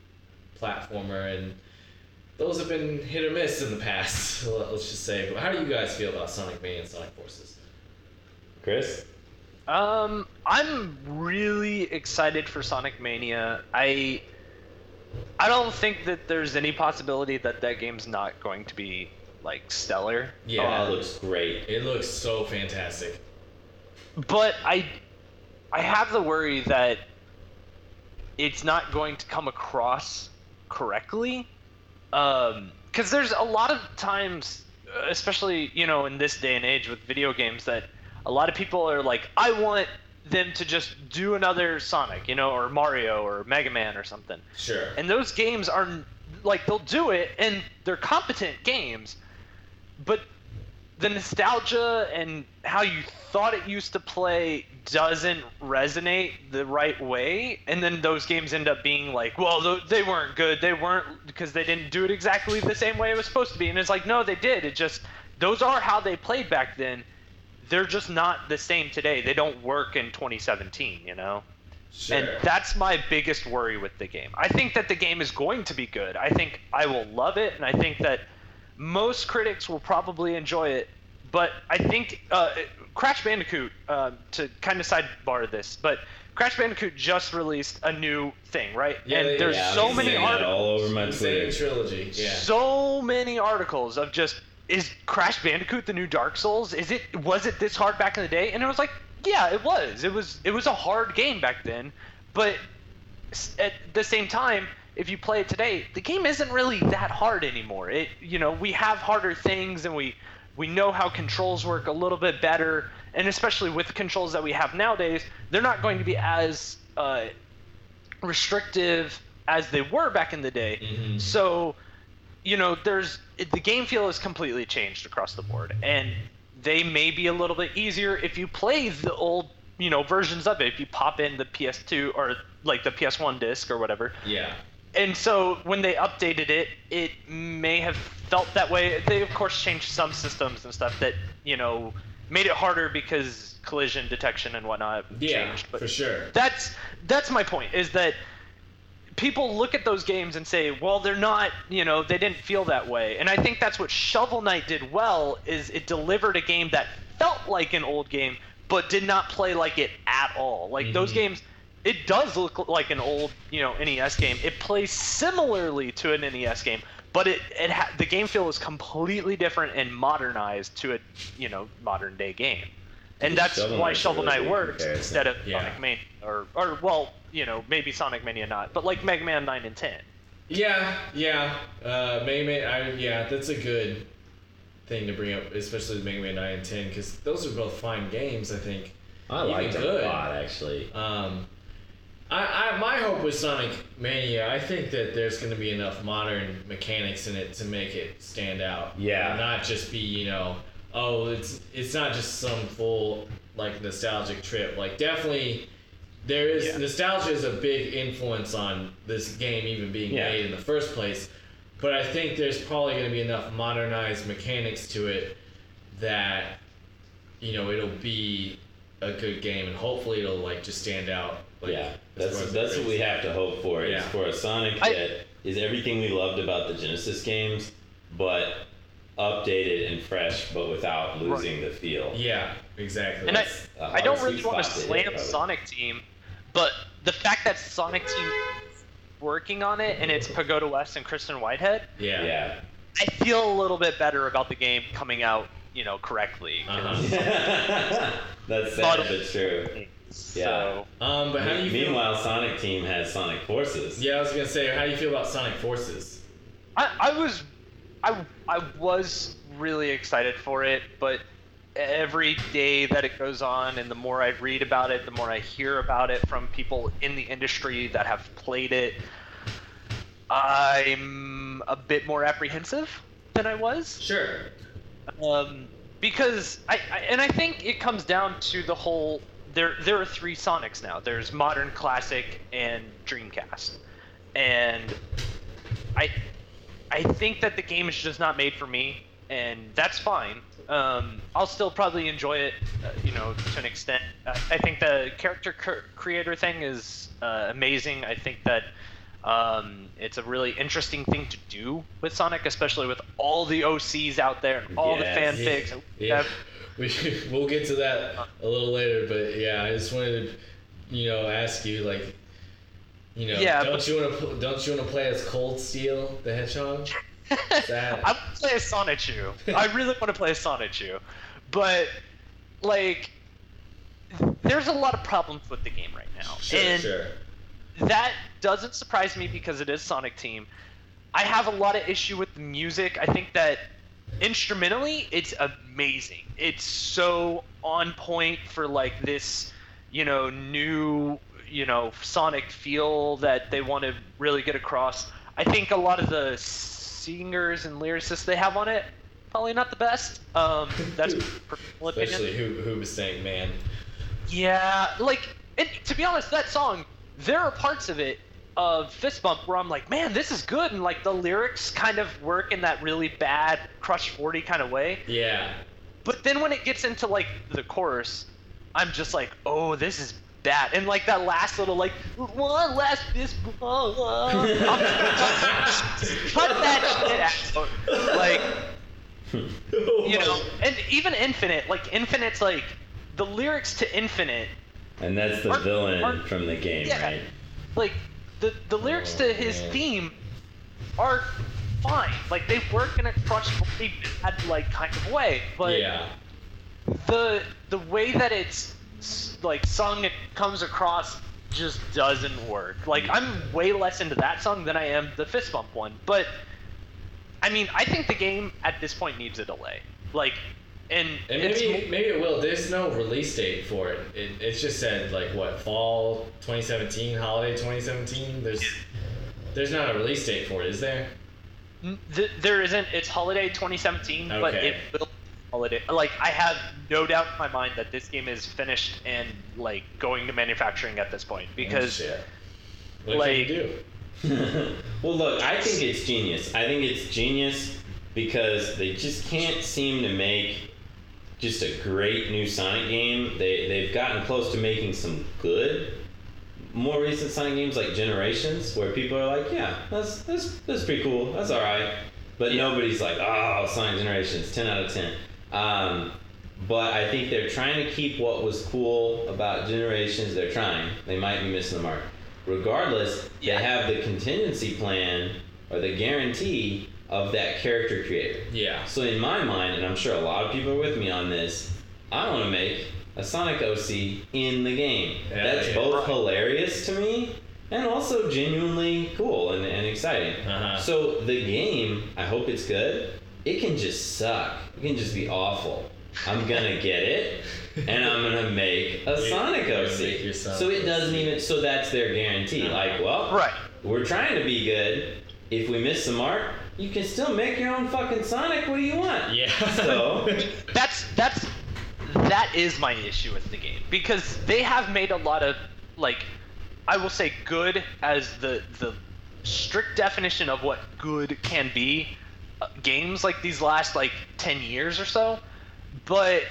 [SPEAKER 3] platformer and those have been hit or miss in the past. (laughs) Let's just say. But how do you guys feel about Sonic Mania and Sonic Forces?
[SPEAKER 2] Chris?
[SPEAKER 4] Um, I'm really excited for Sonic Mania. I I don't think that there's any possibility that that game's not going to be like stellar.
[SPEAKER 3] Yeah.
[SPEAKER 2] Oh, it looks great.
[SPEAKER 3] It looks so fantastic.
[SPEAKER 4] But I I have the worry that it's not going to come across correctly. Um, because there's a lot of times, especially you know in this day and age with video games, that a lot of people are like, I want them to just do another Sonic, you know, or Mario or Mega Man or something.
[SPEAKER 3] Sure.
[SPEAKER 4] And those games are like they'll do it and they're competent games, but the nostalgia and how you thought it used to play doesn't resonate the right way and then those games end up being like well they weren't good they weren't because they didn't do it exactly the same way it was supposed to be and it's like no they did it just those are how they played back then they're just not the same today. They don't work in 2017, you know?
[SPEAKER 3] Sure.
[SPEAKER 4] And that's my biggest worry with the game. I think that the game is going to be good. I think I will love it, and I think that most critics will probably enjoy it. But I think uh, Crash Bandicoot, uh, to kind of sidebar this, but Crash Bandicoot just released a new thing, right?
[SPEAKER 3] Yeah,
[SPEAKER 4] and there's
[SPEAKER 2] Yeah,
[SPEAKER 4] so
[SPEAKER 2] I've
[SPEAKER 4] many articles.
[SPEAKER 2] all over my
[SPEAKER 3] N.
[SPEAKER 2] Sane Twitter.
[SPEAKER 3] trilogy. Yeah.
[SPEAKER 4] So many articles of just is Crash Bandicoot the new Dark Souls? Is it was it this hard back in the day? And it was like, yeah, it was. It was it was a hard game back then, but at the same time, if you play it today, the game isn't really that hard anymore. It you know, we have harder things and we we know how controls work a little bit better, and especially with the controls that we have nowadays, they're not going to be as uh, restrictive as they were back in the day.
[SPEAKER 3] Mhm.
[SPEAKER 4] So, you know, there's the game feel has completely changed across the board, and they may be a little bit easier if you play the old, you know, versions of it. If you pop in the PS2 or like the PS1 disc or whatever,
[SPEAKER 3] Yeah.
[SPEAKER 4] And so when they updated it, it may have felt that way. They of course changed some systems and stuff that you know made it harder because collision detection and whatnot
[SPEAKER 3] Yeah.
[SPEAKER 4] changed. But
[SPEAKER 3] for sure.
[SPEAKER 4] that's that's my point is that people look at those games and say well they're not you know they didn't feel that way and i think that's what shovel knight did well is it delivered a game that felt like an old game but did not play like it at all like those
[SPEAKER 3] Mhm.
[SPEAKER 4] games it does look like an old you know nes game it plays similarly to an nes game but it, it ha- the game feel is completely different and modernized to a you know modern day game and that's
[SPEAKER 2] Shovel
[SPEAKER 4] why shovel knight
[SPEAKER 2] good
[SPEAKER 4] works
[SPEAKER 2] comparison.
[SPEAKER 4] instead of
[SPEAKER 3] Yeah.
[SPEAKER 4] sonic mania or, or well you know maybe sonic mania not but like mega man 9 and 10
[SPEAKER 3] Yeah, yeah. Uh, Mega Man, I, yeah, that's a good thing to bring up, especially with Mega Man 9 and 10, because those are both fine games, I think.
[SPEAKER 2] I
[SPEAKER 3] Even
[SPEAKER 2] liked it
[SPEAKER 3] good.
[SPEAKER 2] a lot, actually.
[SPEAKER 3] Um, I, I, my hope with Sonic Mania, I think that there's going to be enough modern mechanics in it to make it stand out.
[SPEAKER 2] Yeah.
[SPEAKER 3] And not just be, you know, oh, it's it's not just some full like nostalgic trip. Like definitely, there is
[SPEAKER 4] Yeah.
[SPEAKER 3] nostalgia is a big influence on this game even being
[SPEAKER 2] Yeah.
[SPEAKER 3] made in the first place. But I think there's probably going to be enough modernized mechanics to it that you know it'll be a good game and hopefully it'll like just stand out. Like,
[SPEAKER 2] yeah, that's
[SPEAKER 3] far
[SPEAKER 2] that's what we have to hope for. Is for a Sonic
[SPEAKER 4] I-
[SPEAKER 2] that is everything we loved about the Genesis games, but updated and fresh, but without losing the feel.
[SPEAKER 3] Yeah, exactly.
[SPEAKER 4] and I,
[SPEAKER 2] That's a
[SPEAKER 4] I don't really want to
[SPEAKER 2] spot to hit,
[SPEAKER 4] slam
[SPEAKER 2] probably.
[SPEAKER 4] Sonic Team, but the fact that Sonic Team is working on it and it's Pagoda West and Christian Whitehead,
[SPEAKER 3] yeah.
[SPEAKER 2] Yeah.
[SPEAKER 4] I feel a little bit better about the game coming out, you know, correctly. 'cause-
[SPEAKER 3] Uh-huh. (laughs)
[SPEAKER 2] that's sad,
[SPEAKER 4] But-
[SPEAKER 2] but true.
[SPEAKER 4] So
[SPEAKER 3] Um, but how do you feel?
[SPEAKER 2] Meanwhile, Sonic Team has Sonic Forces.
[SPEAKER 3] Yeah, I was gonna say, how do you feel about Sonic Forces?
[SPEAKER 4] I, I was, I, I was really excited for it, but every day that it goes on, and the more I read about it, the more I hear about it from people in the industry that have played it, I'm a bit more apprehensive than I was.
[SPEAKER 3] Sure.
[SPEAKER 4] Um, because I, I and I think it comes down to the whole there there are three Sonics now. There's modern, classic, and Dreamcast, and I I think that the game is just not made for me, and that's fine. Um, I'll still probably enjoy it, uh, you know, to an extent. Uh, I think the character cr- creator thing is uh, amazing. I think that um, it's a really interesting thing to do with Sonic, especially with all the OCs out there and all
[SPEAKER 2] Yes.
[SPEAKER 4] the fanfics.
[SPEAKER 3] Yeah.
[SPEAKER 4] Stuff.
[SPEAKER 3] We (laughs) we'll get to that a little later, but yeah, I just wanted to, you know, ask you like, you know,
[SPEAKER 4] Yeah,
[SPEAKER 3] don't
[SPEAKER 4] but-
[SPEAKER 3] you want to don't you want to play as Cold Steel the Hedgehog? (laughs) That-
[SPEAKER 4] I want to play a Sonichu. I really want to play a Sonichu, but like, there's a lot of problems with the game right now,
[SPEAKER 3] Sure,
[SPEAKER 4] and
[SPEAKER 3] sure.
[SPEAKER 4] that doesn't surprise me because it is Sonic Team. I have a lot of issue with the music. I think that instrumentally, it's amazing. It's so on point for like this, you know, new, you know, Sonic feel that they want to really get across. I think a lot of the singers and lyricists they have on it probably not the best. Um, that's (laughs) personal opinion.
[SPEAKER 3] Especially who who was saying, man.
[SPEAKER 4] Yeah, like, and to be honest, that song, there are parts of it of Fist Bump where I'm like, man, this is good, and like the lyrics kind of work in that really bad Crush 40 kind of way.
[SPEAKER 3] Yeah.
[SPEAKER 4] But then when it gets into like the chorus, I'm just like, oh, this is bad. And like that last little like one last this uh, uh. (laughs) cut that shit out. Like you know, and even Infinite, like Infinite's like the lyrics to Infinite,
[SPEAKER 2] And that's the
[SPEAKER 4] Aren't-
[SPEAKER 2] villain
[SPEAKER 4] aren't-
[SPEAKER 2] from the game,
[SPEAKER 4] yeah.
[SPEAKER 2] right?
[SPEAKER 4] like the the lyrics
[SPEAKER 3] Oh,
[SPEAKER 4] to his oh,
[SPEAKER 3] man.
[SPEAKER 4] theme are fine. Like they work in a crushed bad like kind of way, but
[SPEAKER 3] yeah.
[SPEAKER 4] the the way that it's like sung it comes across just doesn't work. Like mm. I'm way less into that song than I am the fist bump one. But I mean, I think the game at this point needs a delay. Like, and,
[SPEAKER 3] And maybe
[SPEAKER 4] mo-
[SPEAKER 3] maybe it will. There's no release date for it. it. It's just said like what fall 2017, holiday 2017. There's there's not a release date for it, is there?
[SPEAKER 4] n- th- there isn't. It's holiday 2017, but
[SPEAKER 3] Okay.
[SPEAKER 4] it will holiday. Like I have no doubt in my mind that this game is finished and like going to manufacturing at this point oh, because
[SPEAKER 3] Shit. What
[SPEAKER 4] like-
[SPEAKER 3] can you do? (laughs)
[SPEAKER 2] well, look, I think it's genius. I think it's genius because they just can't seem to make just a great new Sonic game. They they've gotten close to making some good, more recent Sonic games like Generations, where people are like, yeah, that's that's that's pretty cool. That's all right. But nobody's like, oh, Sonic Generations, ten out of ten. Um, but I think they're trying to keep what was cool about Generations. They're trying. They might be missing the mark. Regardless,
[SPEAKER 4] Yeah.
[SPEAKER 2] they have the contingency plan or the guarantee of that character creator.
[SPEAKER 3] Yeah.
[SPEAKER 2] So in my mind, and I'm sure a lot of people are with me on this, I want to make a Sonic OC in the game.
[SPEAKER 3] Yeah,
[SPEAKER 2] That's
[SPEAKER 3] yeah.
[SPEAKER 2] both
[SPEAKER 4] Right.
[SPEAKER 2] hilarious to me and also genuinely cool and, and exciting.
[SPEAKER 3] Uh-huh.
[SPEAKER 2] So the game, I hope it's good. It can just suck. It can just be awful. I'm gonna (laughs) get it, and I'm gonna make a
[SPEAKER 3] You-
[SPEAKER 2] Sonic OC.
[SPEAKER 3] make your Sonic
[SPEAKER 2] so it doesn't
[SPEAKER 3] OC.
[SPEAKER 2] even. So that's their guarantee.
[SPEAKER 3] Uh-huh.
[SPEAKER 2] Like, well,
[SPEAKER 4] right.
[SPEAKER 2] we're trying to be good. If we miss the mark, you can still make your own fucking Sonic. What do you want?
[SPEAKER 3] Yeah.
[SPEAKER 2] So (laughs)
[SPEAKER 4] that's that's that is my issue with the game because they have made a lot of like I will say good as the the strict definition of what good can be uh, games like these last like 10 years or so but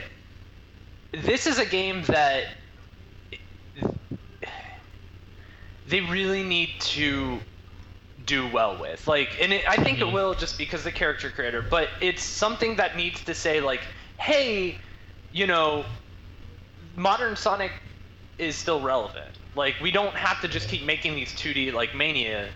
[SPEAKER 4] this is a game that they really need to do well with. Like, and it, I think
[SPEAKER 3] Mhm.
[SPEAKER 4] it will just because the character creator, but it's something that needs to say like, hey, you know, modern Sonic is still relevant. Like, we don't have to just keep making these 2D like Mania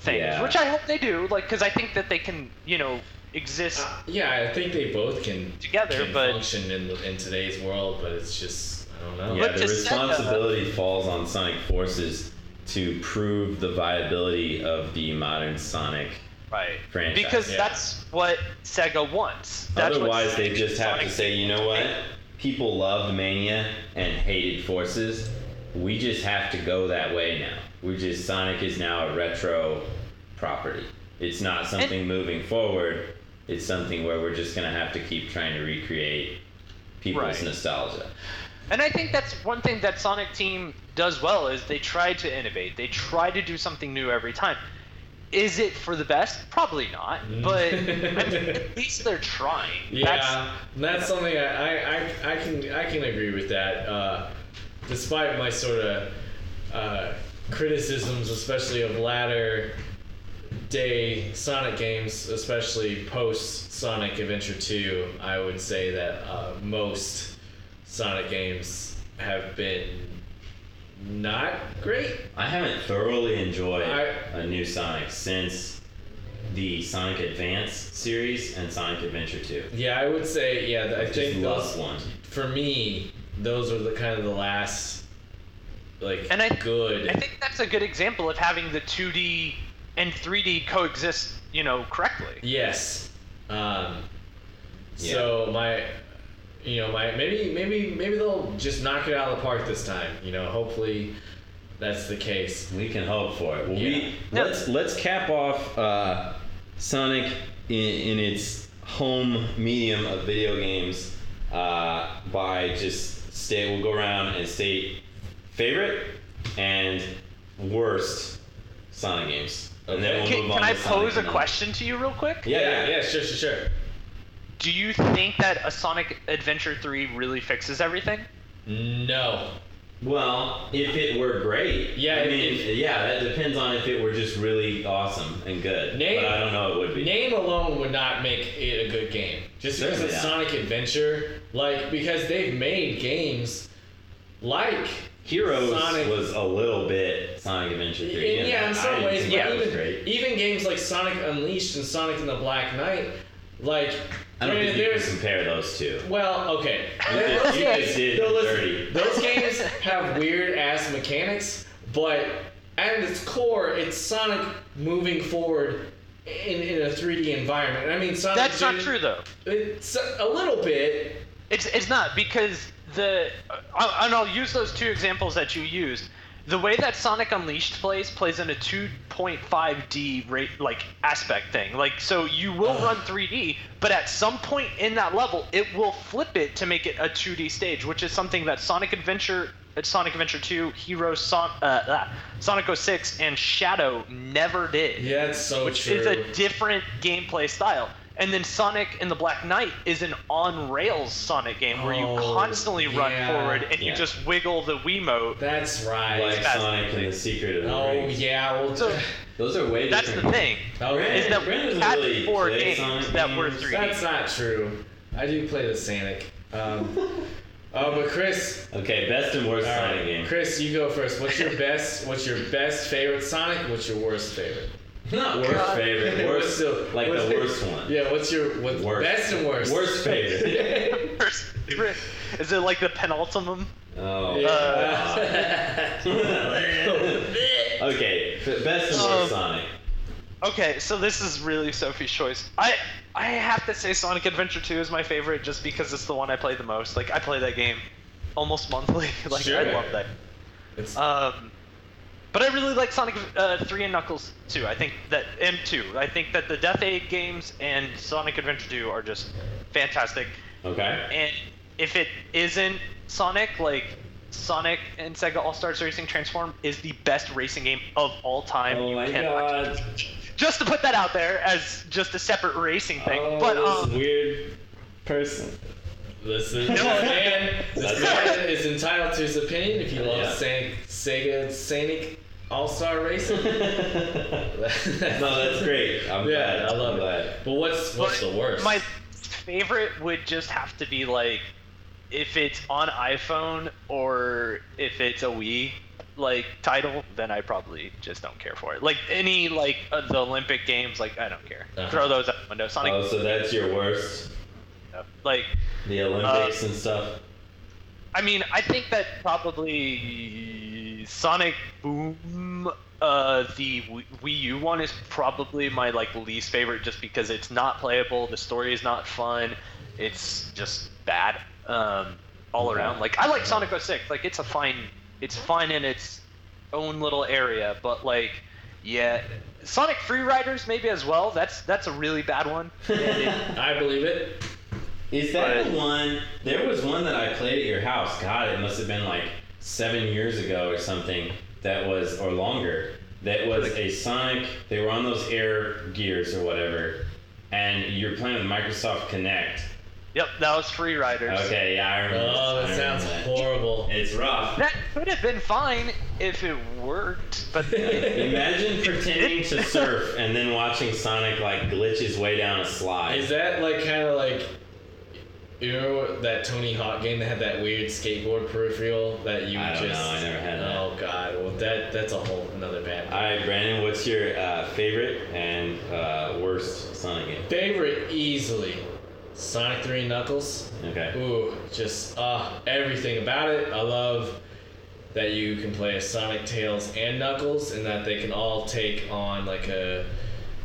[SPEAKER 4] things,
[SPEAKER 2] Yeah.
[SPEAKER 4] which I hope they do. Like, because I think that they can, you know, exist.
[SPEAKER 3] Uh, yeah, I think they both can
[SPEAKER 4] Together,
[SPEAKER 3] can
[SPEAKER 4] but-
[SPEAKER 3] function in in today's world, but it's just I don't know.
[SPEAKER 2] yeah,
[SPEAKER 4] But
[SPEAKER 2] the
[SPEAKER 4] to set the-
[SPEAKER 2] responsibility falls on Sonic Forces to prove the viability of the modern Sonic.
[SPEAKER 4] Right.
[SPEAKER 2] franchise,
[SPEAKER 4] because
[SPEAKER 3] yeah.
[SPEAKER 4] that's what Sega wants. That's
[SPEAKER 2] Otherwise, they just have to say, you know what? People loved Mania and hated Forces. We just have to go that way now. We just Sonic is now a retro property. It's not something moving forward. It's something where we're just gonna have to keep trying to recreate people's
[SPEAKER 4] Right.
[SPEAKER 2] nostalgia.
[SPEAKER 4] And I think that's one thing that Sonic Team does well is they try to innovate. They try to do something new every time. Is it for the best? Probably not. But I mean, (laughs) at least they're trying.
[SPEAKER 3] Yeah,
[SPEAKER 4] That's,
[SPEAKER 3] that's, something I, I, I, I can I can agree with that. Uh, despite my sort of uh, criticisms, especially of latter day Sonic games, especially post Sonic Adventure 2, I would say that uh, most Sonic games have been not great.
[SPEAKER 2] I haven't thoroughly enjoyed
[SPEAKER 3] I-
[SPEAKER 2] a new Sonic since the Sonic Advance series and Sonic Adventure 2.
[SPEAKER 3] Yeah, I would say yeah. I
[SPEAKER 2] Just
[SPEAKER 3] think
[SPEAKER 2] lost
[SPEAKER 3] those,
[SPEAKER 2] one.
[SPEAKER 3] for me, those were the kind of the last like
[SPEAKER 4] And I-
[SPEAKER 3] good.
[SPEAKER 4] I think that's a good example of having the 2D and 3D coexist, you know, correctly.
[SPEAKER 3] yes. Um, So my, you know, my maybe maybe maybe they'll just knock it out of the park this time. You know, hopefully that's the case.
[SPEAKER 2] We can hope for it. Well,
[SPEAKER 3] Yeah.
[SPEAKER 2] we
[SPEAKER 4] No.
[SPEAKER 2] let's let's cap off uh, Sonic in, in its home medium of video games uh, by just stay. We'll go around and state favorite and worst Sonic games, and then we'll
[SPEAKER 4] Can,
[SPEAKER 2] move
[SPEAKER 4] can
[SPEAKER 2] on.
[SPEAKER 4] I
[SPEAKER 2] to Sonic
[SPEAKER 4] pose a
[SPEAKER 2] and
[SPEAKER 4] question to you real quick?
[SPEAKER 2] Yeah, yeah,
[SPEAKER 3] yeah, sure, sure, sure.
[SPEAKER 4] Do you think that a Sonic Adventure 3 really fixes everything?
[SPEAKER 3] No.
[SPEAKER 2] Well, if it were great,
[SPEAKER 3] Yeah,
[SPEAKER 2] I mean,
[SPEAKER 3] if-
[SPEAKER 2] yeah, that depends on if it were just really awesome and good.
[SPEAKER 3] Name-
[SPEAKER 2] but I don't know it would be.
[SPEAKER 3] Name alone would not make it a good game. Just because
[SPEAKER 2] Certainly
[SPEAKER 3] it's
[SPEAKER 2] not.
[SPEAKER 3] Sonic Adventure, like because they've made games like
[SPEAKER 2] Heroes
[SPEAKER 3] Sonic-
[SPEAKER 2] was a little bit Sonic Adventure 3.
[SPEAKER 3] yeah,
[SPEAKER 2] and
[SPEAKER 3] in some
[SPEAKER 2] I didn't
[SPEAKER 3] ways,
[SPEAKER 2] think
[SPEAKER 3] but
[SPEAKER 2] was
[SPEAKER 3] even,
[SPEAKER 2] great.
[SPEAKER 3] even games like Sonic Unleashed and Sonic and the Black Knight, like
[SPEAKER 2] I don't
[SPEAKER 3] granted,
[SPEAKER 2] think you can compare those two.
[SPEAKER 3] well, okay.
[SPEAKER 2] You just-
[SPEAKER 3] Those
[SPEAKER 2] you
[SPEAKER 3] games-
[SPEAKER 2] just did
[SPEAKER 3] those-
[SPEAKER 2] dirty.
[SPEAKER 3] Those games have weird ass mechanics, but at its core, it's Sonic moving forward in, in a 3D environment. I mean, Sonic.
[SPEAKER 4] That's not true though.
[SPEAKER 3] It's a little bit.
[SPEAKER 4] It's it's not because the and I'll use those two examples that you used. The way that Sonic Unleashed plays plays in a 2.5D rate like aspect thing. Like so you will run 3D, but at some point in that level it will flip it to make it a 2D stage, which is something that Sonic Adventure uh, Sonic Adventure 2, Hero Son- uh, ah, Sonic 06 and Shadow never did
[SPEAKER 3] Yeah, it's so
[SPEAKER 4] which
[SPEAKER 3] true.
[SPEAKER 4] is a different gameplay style. And then Sonic in the Black Knight is an on rails Sonic game where you
[SPEAKER 3] Oh,
[SPEAKER 4] constantly run
[SPEAKER 3] yeah.
[SPEAKER 4] forward and
[SPEAKER 2] Yeah.
[SPEAKER 4] you just wiggle the Wiimote.
[SPEAKER 3] That's right.
[SPEAKER 2] Like
[SPEAKER 4] That's-
[SPEAKER 2] Sonic and the Secret of the
[SPEAKER 3] oh
[SPEAKER 2] Rings.
[SPEAKER 3] yeah. Well,
[SPEAKER 4] So (sighs)
[SPEAKER 2] Those are way
[SPEAKER 4] that's the
[SPEAKER 2] different.
[SPEAKER 4] thing.
[SPEAKER 3] okay.
[SPEAKER 4] Is that
[SPEAKER 2] Brandon
[SPEAKER 4] we had
[SPEAKER 2] really
[SPEAKER 4] four games
[SPEAKER 2] Sonic
[SPEAKER 4] that were 3D.
[SPEAKER 3] That's not true. I do play the Sonic. Um, (laughs) oh, but Chris,
[SPEAKER 2] Okay, best and worst
[SPEAKER 3] all
[SPEAKER 2] Sonic
[SPEAKER 3] right,
[SPEAKER 2] game.
[SPEAKER 3] Chris, you go first. What's your (laughs) best? What's your best favorite Sonic? What's your worst favorite?
[SPEAKER 2] Not worst
[SPEAKER 4] God.
[SPEAKER 2] favorite.
[SPEAKER 3] What's
[SPEAKER 2] Worst,
[SPEAKER 3] the-
[SPEAKER 2] like
[SPEAKER 3] what's
[SPEAKER 2] the
[SPEAKER 3] the-
[SPEAKER 2] worst one.
[SPEAKER 3] Yeah, what's your what's
[SPEAKER 2] Worst.
[SPEAKER 3] best and worst?
[SPEAKER 2] Worst favorite. (laughs)
[SPEAKER 4] First favorite. Is it like the penultimum?
[SPEAKER 2] Oh.
[SPEAKER 3] Yeah. (laughs)
[SPEAKER 2] okay, best and worst
[SPEAKER 4] Um,
[SPEAKER 2] Sonic.
[SPEAKER 4] Okay, so this is really Sophie's choice. I I have to say Sonic Adventure 2 is my favorite just because it's the one I play the most. Like I play that game almost monthly. (laughs) like I love that.
[SPEAKER 3] It's-
[SPEAKER 4] Um, but I really like Sonic uh, 3 and Knuckles 2. I think that M2. I think that the Death Egg games and Sonic Adventure 2 are just fantastic.
[SPEAKER 2] Okay.
[SPEAKER 4] And if it isn't Sonic, like Sonic and Sega All Stars Racing Transform is the best racing game of all time.
[SPEAKER 2] Oh
[SPEAKER 4] You
[SPEAKER 2] my god.
[SPEAKER 4] Just to put that out there as just a separate racing thing.
[SPEAKER 2] Oh,
[SPEAKER 4] but
[SPEAKER 2] this
[SPEAKER 4] um,
[SPEAKER 2] weird person.
[SPEAKER 3] Listen, this man, this man is entitled to his opinion. If you love
[SPEAKER 2] Yeah.
[SPEAKER 3] Sonic, Sega Sonic All Star Racing, (laughs) (laughs)
[SPEAKER 2] no, that's great. I'm
[SPEAKER 3] Yeah,
[SPEAKER 2] glad.
[SPEAKER 3] I love
[SPEAKER 2] I'm
[SPEAKER 3] it.
[SPEAKER 2] glad.
[SPEAKER 3] But what's what's
[SPEAKER 4] but
[SPEAKER 3] the worst?
[SPEAKER 4] My favorite would just have to be like if it's on iPhone or if it's a Wii like title, then I probably just don't care for it. Like any like uh, the Olympic games, like I don't care.
[SPEAKER 3] Uh-huh.
[SPEAKER 4] Throw those out the window. Sonic,
[SPEAKER 2] Oh, so that's your worst?
[SPEAKER 4] Like
[SPEAKER 2] The Olympics and stuff?
[SPEAKER 4] I mean, I think that probably Sonic Boom, uh, the Wii- U one is probably my like least favorite, just because it's not playable. The story is not fun. It's just bad um, all around. Like I like Sonic 06. Like it's a fine, it's fine in its own little area, but like. Yeah, Sonic Free Riders maybe as well. That's that's a really bad one. (laughs) It-
[SPEAKER 3] I believe it.
[SPEAKER 2] Is that
[SPEAKER 4] But-
[SPEAKER 2] the one? There was one that I played at your house. God, it must have been like seven years ago or something. That was, or longer. That was a Sonic. They were on those air gears or whatever, and you're playing with Microsoft Kinect.
[SPEAKER 4] yep, that was Free Riders.
[SPEAKER 2] Okay, yeah, I remember.
[SPEAKER 3] Oh,
[SPEAKER 2] I
[SPEAKER 3] that sounds
[SPEAKER 2] that.
[SPEAKER 3] horrible.
[SPEAKER 2] It's rough.
[SPEAKER 4] That could have been fine if it worked, but (laughs)
[SPEAKER 2] Imagine pretending to surf and then watching Sonic like glitch his way down a slide.
[SPEAKER 3] Is that like kind of like you know that Tony Hawk game that had that weird skateboard peripheral that you
[SPEAKER 2] I don't
[SPEAKER 3] just
[SPEAKER 2] know, I never had that.
[SPEAKER 3] Oh god, well that that's a whole another bad.
[SPEAKER 2] All right, Brandon, what's your uh, favorite and uh, worst Sonic game?
[SPEAKER 3] Favorite easily, Sonic Three Knuckles.
[SPEAKER 2] Okay.
[SPEAKER 3] Ooh, just uh, everything about it. I love that you can play as Sonic, Tails, and Knuckles, and that they can all take on like a.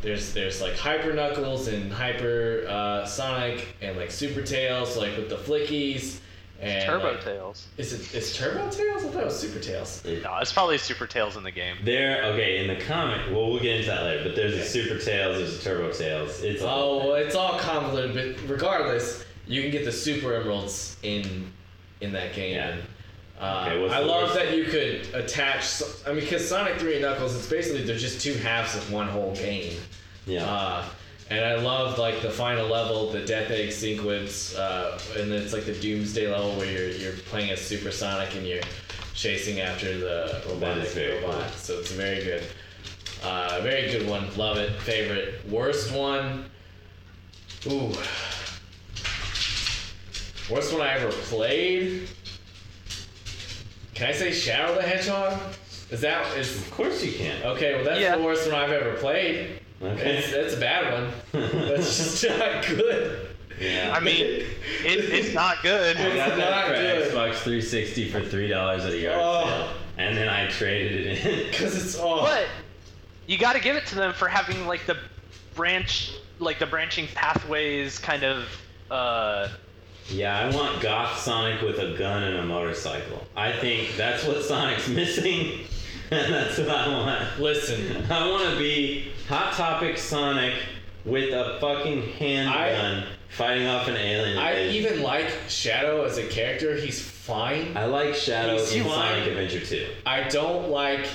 [SPEAKER 3] There's there's like Hyper Knuckles and Hyper uh, Sonic and like Super Tails, like with the flickies. And
[SPEAKER 4] Turbo
[SPEAKER 3] like,
[SPEAKER 4] Tails.
[SPEAKER 3] Is it is Turbo Tails? I thought it was Super Tails.
[SPEAKER 4] No, it's probably Super Tails in the game.
[SPEAKER 2] There, okay, in the comic, well, we'll get into that later, but there's a Super Tails, there's a Turbo Tails. It's all.
[SPEAKER 3] Oh, well, it's all convoluted, but regardless, you can get the Super Emeralds in in that game.
[SPEAKER 2] Yeah.
[SPEAKER 3] Uh,
[SPEAKER 2] Okay,
[SPEAKER 3] I love that you could attach. I mean, because Sonic Three and Knuckles, it's basically they're just two halves of one whole game.
[SPEAKER 2] yeah.
[SPEAKER 3] Uh, And I loved like the final level, the Death Egg sequence, uh, and it's like the Doomsday level where you're you're playing as Supersonic and you're chasing after the robotic robot.
[SPEAKER 2] cool.
[SPEAKER 3] So it's a very good, uh, very good one. Love it. Favorite. Worst one. Ooh. Worst one I ever played. Can I say Shadow the Hedgehog? Is that is
[SPEAKER 2] Of course you can.
[SPEAKER 3] okay? Well, that's
[SPEAKER 4] Yeah.
[SPEAKER 3] the worst one I've ever played.
[SPEAKER 2] Okay.
[SPEAKER 3] It's, that's a bad one. That's just (laughs) not good.
[SPEAKER 2] yeah.
[SPEAKER 4] I mean, it, it's not good.
[SPEAKER 2] I got
[SPEAKER 3] It's
[SPEAKER 2] that
[SPEAKER 3] not
[SPEAKER 2] for
[SPEAKER 3] good.
[SPEAKER 2] Xbox 360 for three dollars at a yard
[SPEAKER 3] Oh.
[SPEAKER 2] sale, and then I traded it in. (laughs)
[SPEAKER 3] Cause it's oh.
[SPEAKER 4] But you got to give it to them for having like the branch, like the branching pathways, kind of. Uh,
[SPEAKER 2] Yeah, I want Goth Sonic with a gun and a motorcycle. I think that's what Sonic's (laughs) missing, and that's what I want.
[SPEAKER 3] Listen, (laughs)
[SPEAKER 2] I want to be Hot Topic Sonic with a fucking handgun fighting off an alien.
[SPEAKER 3] I
[SPEAKER 2] invasion.
[SPEAKER 3] even like Shadow as a character. He's fine.
[SPEAKER 2] I like Shadow
[SPEAKER 3] He's
[SPEAKER 2] in
[SPEAKER 3] fine.
[SPEAKER 2] Sonic Adventure 2.
[SPEAKER 3] I don't like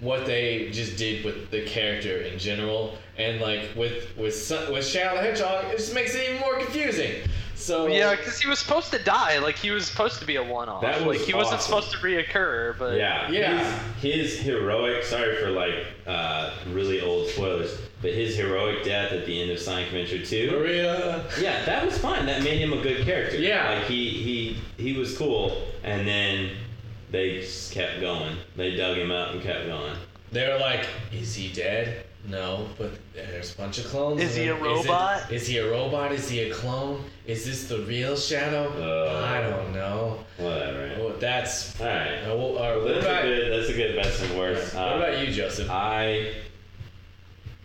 [SPEAKER 3] what they just did with the character in general, and like with with with Shadow the Hedgehog, it just makes it even more confusing. So
[SPEAKER 4] yeah, because he was supposed to die. Like he was supposed to be a one-off.
[SPEAKER 2] That was
[SPEAKER 4] like he wasn't supposed to reoccur. But
[SPEAKER 2] Yeah,
[SPEAKER 3] Yeah.
[SPEAKER 2] His, his heroic. Sorry for like uh, really old spoilers, but his heroic death at the end of Sonic Adventure 2.
[SPEAKER 3] Maria.
[SPEAKER 2] Yeah, that was fun. That made him a good character.
[SPEAKER 3] Yeah.
[SPEAKER 2] like he he he was cool, and then they just kept going. They dug him up and kept going.
[SPEAKER 3] They were like, "Is he dead?" No, but there's a bunch of clones.
[SPEAKER 4] Is he a robot?
[SPEAKER 3] Is, it, is he a robot? Is he a clone? Is this the real Shadow?
[SPEAKER 2] Uh,
[SPEAKER 3] I don't know.
[SPEAKER 2] Whatever.
[SPEAKER 3] Well, that's.
[SPEAKER 2] All right.
[SPEAKER 3] Uh, well, uh, what,
[SPEAKER 2] That's
[SPEAKER 3] about,
[SPEAKER 2] a good. That's a good best and worst.
[SPEAKER 3] what
[SPEAKER 2] Uh,
[SPEAKER 3] about you, Joseph?
[SPEAKER 2] I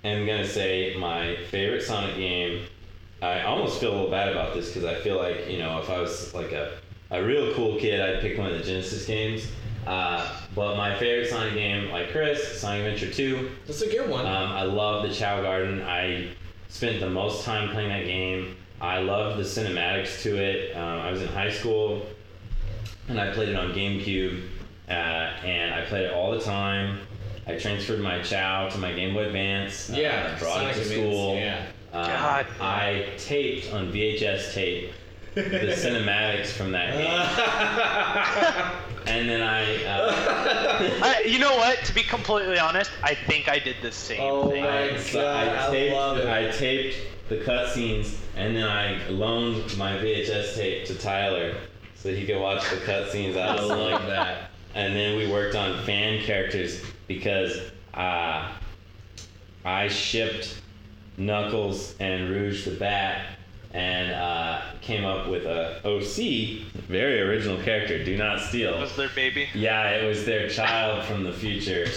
[SPEAKER 2] am gonna say my favorite Sonic game. I almost feel a little bad about this because I feel like you know if I was like a a real cool kid, I'd pick one of the Genesis games. Uh, but my favorite Sonic game, like Chris, Sonic Adventure 2.
[SPEAKER 3] That's a good one.
[SPEAKER 2] Um, I love the Chao Garden. I spent the most time playing that game. I love the cinematics to it. Um, I was in high school and I played it on GameCube, uh, and I played it all the time. I transferred my Chao to my Game Boy Advance. uh,
[SPEAKER 3] yeah,
[SPEAKER 2] brought
[SPEAKER 3] Sonic
[SPEAKER 2] it to
[SPEAKER 3] Advance,
[SPEAKER 2] school.
[SPEAKER 3] Yeah.
[SPEAKER 2] Um,
[SPEAKER 4] God.
[SPEAKER 2] I taped on VHS tape the (laughs) cinematics from that (laughs) game, (laughs) and then I. (laughs) Uh,
[SPEAKER 4] I, you know what? To be completely honest, I think I did the same
[SPEAKER 3] Oh
[SPEAKER 4] thing.
[SPEAKER 3] my
[SPEAKER 2] I, so
[SPEAKER 3] God, I
[SPEAKER 2] taped,
[SPEAKER 3] love it.
[SPEAKER 2] I taped the cutscenes and then I loaned my VHS tape to Tyler so he could watch the cutscenes out
[SPEAKER 3] I
[SPEAKER 2] of
[SPEAKER 3] love
[SPEAKER 2] sync.
[SPEAKER 3] that.
[SPEAKER 2] And then we worked on fan characters because uh, I shipped Knuckles and Rouge the Bat and uh, came up with a OC, very original character. Do not steal.
[SPEAKER 4] Was their baby?
[SPEAKER 2] Yeah, it was their child from the future. (laughs)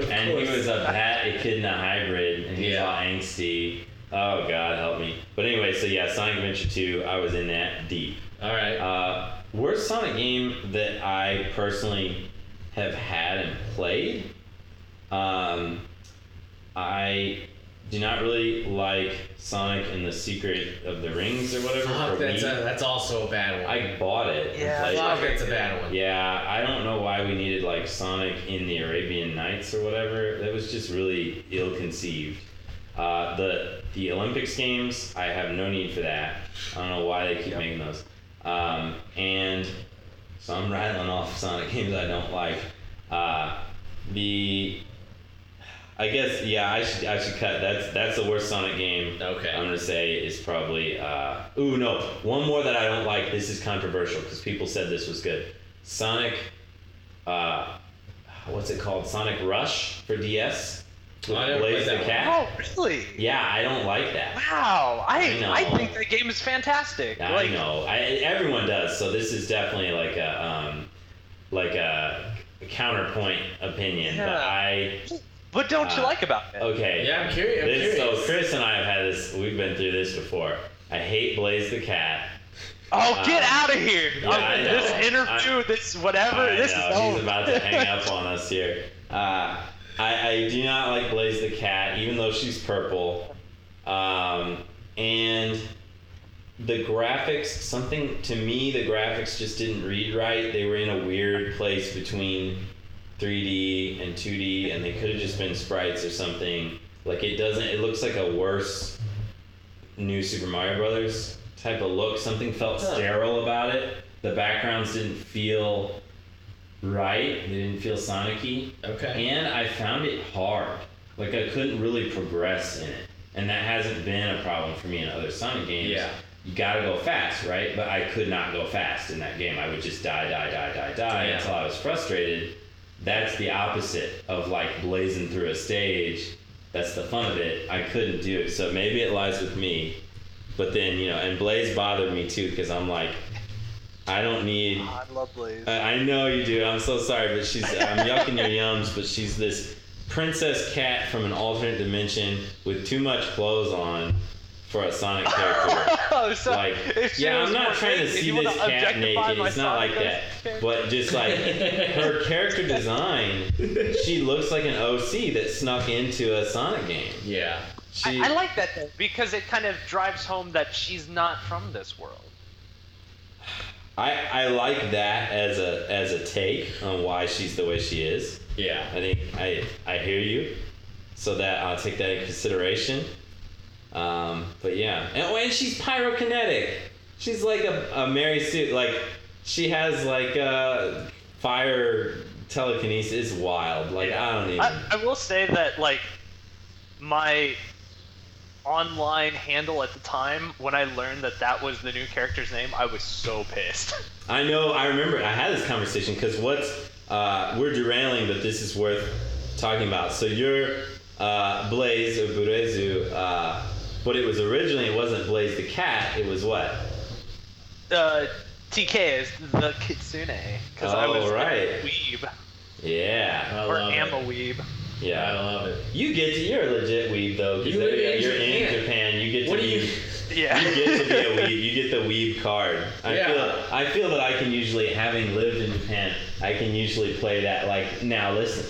[SPEAKER 3] Of
[SPEAKER 2] And he was a bat echidna hybrid, and he's
[SPEAKER 3] Yeah.
[SPEAKER 2] all angsty. Oh God, help me! But anyway, so yeah, Sonic Adventure 2, I was in that deep.
[SPEAKER 3] All right.
[SPEAKER 2] Uh, worst Sonic game that I personally have had and played. Um, I do you not really like Sonic and the Secret of the Rings or whatever.
[SPEAKER 3] Fuck, that's, a, that's also a bad one.
[SPEAKER 2] I bought it.
[SPEAKER 4] Yeah,
[SPEAKER 2] played.
[SPEAKER 3] Fuck, that's a bad one.
[SPEAKER 2] Yeah, I don't know why we needed like Sonic in the Arabian Nights or whatever. That was just really ill-conceived. Uh, the the Olympics games, I have no need for that. I don't know why they keep
[SPEAKER 4] Yep.
[SPEAKER 2] making those. Um, and so I'm rattling off Sonic (laughs) games I don't like. Uh, the I guess yeah, I should I should cut. That's that's the worst Sonic game.
[SPEAKER 3] Okay.
[SPEAKER 2] I'm gonna say is probably. Uh, ooh no, one more that I don't like. This is controversial because people said this was good. Sonic. Uh, what's it called? Sonic Rush for DS. With
[SPEAKER 3] I never
[SPEAKER 2] Blaze
[SPEAKER 3] played
[SPEAKER 2] the
[SPEAKER 3] that
[SPEAKER 2] Cat.
[SPEAKER 4] Oh, really?
[SPEAKER 2] Yeah, I don't like that.
[SPEAKER 4] Wow. I
[SPEAKER 2] I know.
[SPEAKER 4] I, think the game is fantastic.
[SPEAKER 2] I
[SPEAKER 4] like,
[SPEAKER 2] know. I, everyone does. So this is definitely like a um, like a counterpoint opinion. But
[SPEAKER 4] Yeah.
[SPEAKER 2] I
[SPEAKER 4] What don't you
[SPEAKER 2] Uh,
[SPEAKER 4] like about it?
[SPEAKER 2] okay.
[SPEAKER 3] Yeah, I'm curious. I'm
[SPEAKER 2] This, so. Chris and I have had this. We've been through this before. I hate Blaze the Cat.
[SPEAKER 4] Oh, get
[SPEAKER 2] uh,
[SPEAKER 4] out of here!
[SPEAKER 2] yeah, I
[SPEAKER 4] this interview, this whatever,
[SPEAKER 2] I
[SPEAKER 4] this
[SPEAKER 2] know,
[SPEAKER 4] is
[SPEAKER 2] he's about to hang up (laughs) on us here. Uh, I, I do not like Blaze the cat, even though she's purple. Um, and the graphics, something to me, the graphics just didn't read right. They were in a weird place between 3D and 2D, and they could have just been sprites or something. Like it doesn't. It looks like a worse New Super Mario Brothers type of look. Something felt
[SPEAKER 3] Huh.
[SPEAKER 2] sterile about it. The backgrounds didn't feel right. They didn't feel Sonic-y.
[SPEAKER 3] Okay.
[SPEAKER 2] And I found it hard. Like I couldn't really progress in it. And that hasn't been a problem for me in other Sonic games.
[SPEAKER 3] Yeah.
[SPEAKER 2] You gotta go fast, right? But I could not go fast in that game. I would just die, die, die, die, die
[SPEAKER 3] Yeah.
[SPEAKER 2] until I was frustrated. That's the opposite of like blazing through a stage. That's the fun of it. I couldn't do it. So maybe it lies with me. But then, you know, and Blaze bothered me too because I'm like, I don't need
[SPEAKER 4] I love Blaze.
[SPEAKER 2] I, I know you do. I'm so sorry, but she's. I'm yucking your yums, but she's this princess cat from an alternate dimension with too much clothes on for a Sonic character. (laughs)
[SPEAKER 4] oh, so
[SPEAKER 2] like,
[SPEAKER 4] if she
[SPEAKER 2] yeah,
[SPEAKER 4] was
[SPEAKER 2] I'm not
[SPEAKER 4] more
[SPEAKER 2] trying to
[SPEAKER 4] big, if
[SPEAKER 2] see
[SPEAKER 4] you
[SPEAKER 2] this
[SPEAKER 4] wanna
[SPEAKER 2] cat
[SPEAKER 4] objectify
[SPEAKER 2] naked. It's not like that.
[SPEAKER 4] character-
[SPEAKER 2] But just like her (laughs) character design, she looks like an OC that snuck into a Sonic game.
[SPEAKER 3] Yeah.
[SPEAKER 2] She,
[SPEAKER 4] I, I like that though because it kind of drives home that she's not from this world.
[SPEAKER 2] I, I like that as a as a take on why she's the way she is.
[SPEAKER 3] Yeah.
[SPEAKER 2] I think I I hear you, so that I'll take that in consideration. Um, but yeah, and, oh, and she's pyrokinetic. She's like a, a Mary Sue. Like she has like uh, fire telekinesis. It's wild. Like I don't even.
[SPEAKER 4] I, I will say that like my online handle at the time when I learned that that was the new character's name, I was so pissed. (laughs)
[SPEAKER 2] I know. I remember. I had this conversation because what's uh, we're derailing, but this is worth talking about. So you're uh, Blaze or Burezu, uh, but it was originally it wasn't Blaze the cat. It was what?
[SPEAKER 4] uh, TK is the kitsune because I
[SPEAKER 2] Oh,
[SPEAKER 4] was
[SPEAKER 2] right.
[SPEAKER 4] a weeb
[SPEAKER 2] Yeah.
[SPEAKER 3] I
[SPEAKER 4] or
[SPEAKER 3] love
[SPEAKER 4] am
[SPEAKER 3] it.
[SPEAKER 4] a weeb.
[SPEAKER 2] Yeah.
[SPEAKER 3] I love it.
[SPEAKER 2] You get to, you're a legit weeb though. 'cause
[SPEAKER 3] You live in
[SPEAKER 2] you're in
[SPEAKER 3] Japan.
[SPEAKER 2] Japan. You get to
[SPEAKER 3] What do
[SPEAKER 2] be,
[SPEAKER 3] you? (laughs)
[SPEAKER 4] Yeah.
[SPEAKER 2] you get to be a weeb. (laughs) You get the weeb card. I
[SPEAKER 3] Yeah.
[SPEAKER 2] feel I feel that I can usually, having lived in Japan, I can usually play that. Like now, listen,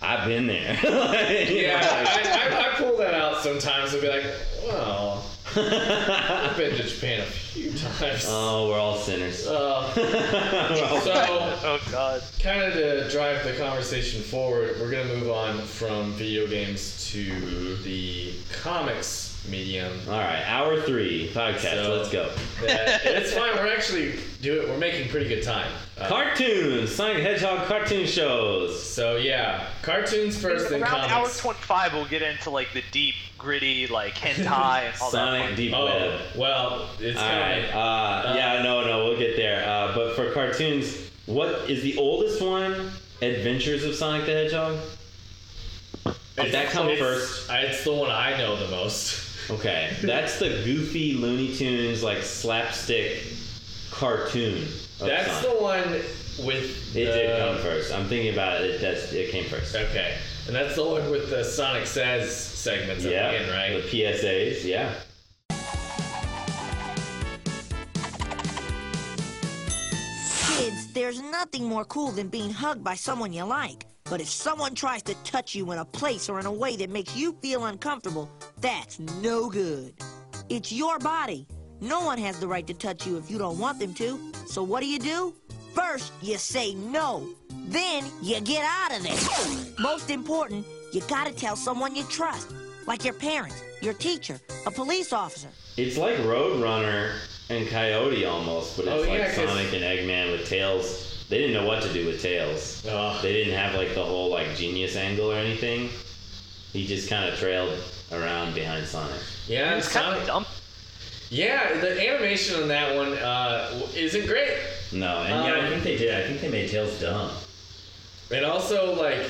[SPEAKER 2] I've been there. Like, (laughs)
[SPEAKER 3] Yeah, I, I, I pull that out sometimes and be like, well, I've been to Japan a few times.
[SPEAKER 2] oh, we're all sinners.
[SPEAKER 3] Uh, (laughs) so,
[SPEAKER 4] oh god.
[SPEAKER 3] kind of to drive the conversation forward, we're gonna move on from video games to the comics medium.
[SPEAKER 2] all right, hour three podcast.
[SPEAKER 3] So-
[SPEAKER 2] Let's go. (laughs)
[SPEAKER 3] That, it's fine. We're actually doing. It. We're making pretty good time. Uh,
[SPEAKER 2] Cartoons, Sonic Hedgehog cartoon shows.
[SPEAKER 3] so yeah, cartoons first, then
[SPEAKER 4] Around hour 25, we'll get into like the deep, gritty, like hentai and all that.
[SPEAKER 2] Sonic Deep
[SPEAKER 3] Oh
[SPEAKER 2] Web.
[SPEAKER 3] well, it's
[SPEAKER 2] All right.
[SPEAKER 3] coming.
[SPEAKER 2] Uh, yeah, no, no, we'll get there. Uh, but for cartoons, what is the oldest one? Adventures of Sonic the Hedgehog. Did that come first?
[SPEAKER 3] It's the one I know the most.
[SPEAKER 2] Okay, that's the goofy Looney Tunes like slapstick cartoon.
[SPEAKER 3] That's
[SPEAKER 2] Sonic.
[SPEAKER 3] the one with.
[SPEAKER 2] It
[SPEAKER 3] the,
[SPEAKER 2] did come first. I'm thinking about it. It, that's, it came first.
[SPEAKER 3] Okay, and that's the one with the Sonic Says segments at
[SPEAKER 2] Yeah,
[SPEAKER 3] the end, right?
[SPEAKER 2] the PSAs. Yeah.
[SPEAKER 5] Kids, there's nothing more cool than being hugged by someone you like. But if someone tries to touch you in a place or in a way that makes you feel uncomfortable, that's no good. It's your body. No one has the right to touch you if you don't want them to. So what do you do? First, you say no. Then, you get out of there. Most important, you gotta tell someone you trust. Like your parents, your teacher, a police officer.
[SPEAKER 2] It's like Roadrunner and Coyote almost, but it's
[SPEAKER 3] Oh,
[SPEAKER 2] like Sonic and Eggman with Tails. They didn't know what to do with Tails.
[SPEAKER 3] Ugh.
[SPEAKER 2] They didn't have like the whole like genius angle or anything. He just kind of trailed around behind Sonic.
[SPEAKER 3] yeah,
[SPEAKER 4] It's kind of dumb.
[SPEAKER 3] Yeah, the animation on that one uh, isn't great,
[SPEAKER 2] No, and yeah, I
[SPEAKER 3] Um,
[SPEAKER 2] think they did. I think they made Tails dumb.
[SPEAKER 3] and also like.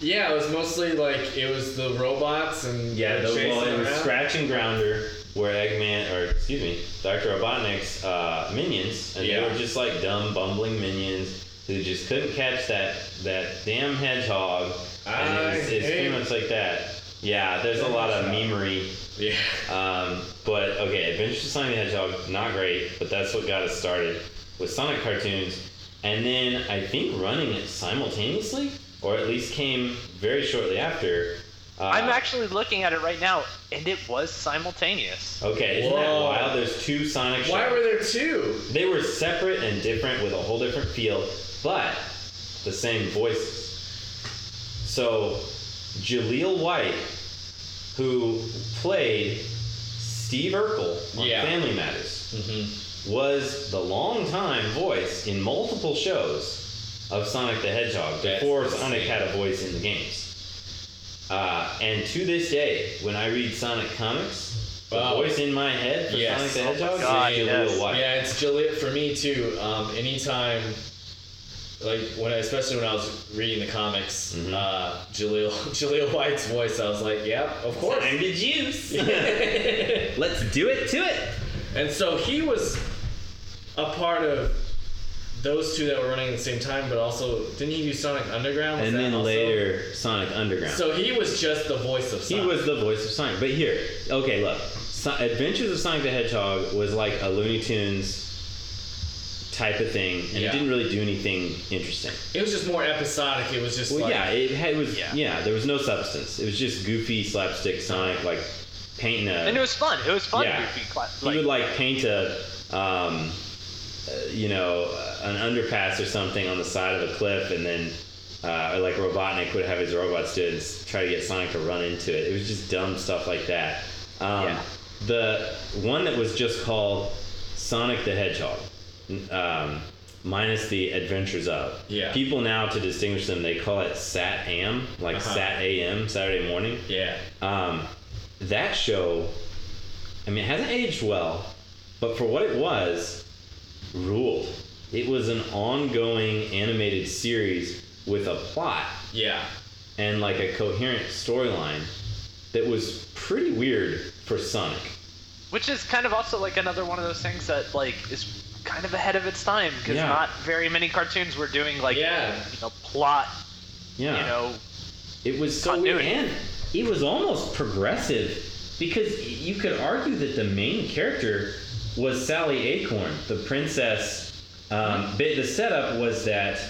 [SPEAKER 3] Yeah, it was mostly like it was the robots and
[SPEAKER 2] Yeah, the,
[SPEAKER 3] chasing
[SPEAKER 2] well, it was
[SPEAKER 3] around.
[SPEAKER 2] Scratch and Grounder, where Eggman, or excuse me, Dr. Robotnik's uh, minions, and
[SPEAKER 3] Yeah.
[SPEAKER 2] they were just like dumb, bumbling minions who just couldn't catch that that damn hedgehog. And it's, it's pretty much like that. Yeah, there's a lot of memery.
[SPEAKER 3] Yeah.
[SPEAKER 2] Um, but okay, Adventures of Sonic the Hedgehog, not great, but that's what got us started with Sonic cartoons. And then I think running it simultaneously, or at least came very shortly after. Uh,
[SPEAKER 4] I'm actually looking at it right now, and it was simultaneous.
[SPEAKER 2] Okay, isn't that
[SPEAKER 3] Whoa.
[SPEAKER 2] wild? There's two Sonic
[SPEAKER 3] Why
[SPEAKER 2] shows.
[SPEAKER 3] were there two?
[SPEAKER 2] They were separate and different with a whole different feel, but the same voices. So, Jaleel White who played Steve Urkel on
[SPEAKER 3] Yeah.
[SPEAKER 2] Family Matters,
[SPEAKER 3] Mm-hmm.
[SPEAKER 2] was the longtime voice in multiple shows of Sonic the Hedgehog
[SPEAKER 3] That's
[SPEAKER 2] before. Sonic had a voice in the games. Uh, and to this day, when I read Sonic comics, the
[SPEAKER 3] Wow.
[SPEAKER 2] voice in my head for
[SPEAKER 3] Yes.
[SPEAKER 2] Sonic the
[SPEAKER 3] Oh
[SPEAKER 2] Hedgehog
[SPEAKER 4] God,
[SPEAKER 2] is Jaleel
[SPEAKER 4] yes.
[SPEAKER 2] White.
[SPEAKER 3] Yeah, it's Jaleel for me too. Um, anytime, like when, I, especially when I was reading the comics,
[SPEAKER 2] Mhm.
[SPEAKER 3] uh, Jaleel (laughs) Jaleel White's voice, I was like, "Yep, of course."
[SPEAKER 2] Time to juice. (laughs) Let's do it to it.
[SPEAKER 3] and so he was a part of those two that were running at the same time, but also didn't he do Sonic Underground? Was
[SPEAKER 2] And then
[SPEAKER 3] also-
[SPEAKER 2] later, Sonic Underground.
[SPEAKER 3] So he was just the voice of Sonic.
[SPEAKER 2] He was the voice of Sonic. But here, okay, look. So- Adventures of Sonic the Hedgehog was like a Looney Tunes type of thing, and
[SPEAKER 3] Yeah.
[SPEAKER 2] it didn't really do anything interesting.
[SPEAKER 3] It was just more episodic. It was just
[SPEAKER 2] Well,
[SPEAKER 3] like
[SPEAKER 2] yeah, it, had, it was.
[SPEAKER 4] Yeah.
[SPEAKER 2] Yeah. there was no substance. It was just goofy slapstick Sonic, like painting a.
[SPEAKER 4] And it was fun. It was fun.
[SPEAKER 2] Yeah.
[SPEAKER 4] Goofy. Cla-
[SPEAKER 2] he
[SPEAKER 4] Like,
[SPEAKER 2] would like paint a, um, uh, you know, an underpass or something on the side of a cliff, and then, uh, like Robotnik would have his robots do and try to get Sonic to run into it. It was just dumb stuff like that. Um,
[SPEAKER 4] Yeah.
[SPEAKER 2] The one that was just called Sonic the Hedgehog, um, minus the Adventures of.
[SPEAKER 3] Yeah.
[SPEAKER 2] People now to distinguish them, they call it Sat Am, like
[SPEAKER 3] Uh-huh.
[SPEAKER 2] Sat AM, Saturday morning.
[SPEAKER 3] yeah.
[SPEAKER 2] Um, that show, I mean, it hasn't aged well, but for what it was, ruled. It was an ongoing animated series with a plot
[SPEAKER 3] Yeah.
[SPEAKER 2] and like a coherent storyline that was pretty weird for Sonic.
[SPEAKER 4] which is kind of also like another one of those things that like is kind of ahead of its time because
[SPEAKER 2] Yeah.
[SPEAKER 4] not very many cartoons were doing like
[SPEAKER 3] Yeah.
[SPEAKER 4] you know plot
[SPEAKER 2] Yeah.
[SPEAKER 4] you know
[SPEAKER 2] It was so weird,
[SPEAKER 4] Continuity.
[SPEAKER 2] and it was almost progressive because you could argue that the main character was Sally Acorn, the princess. Um, the setup was that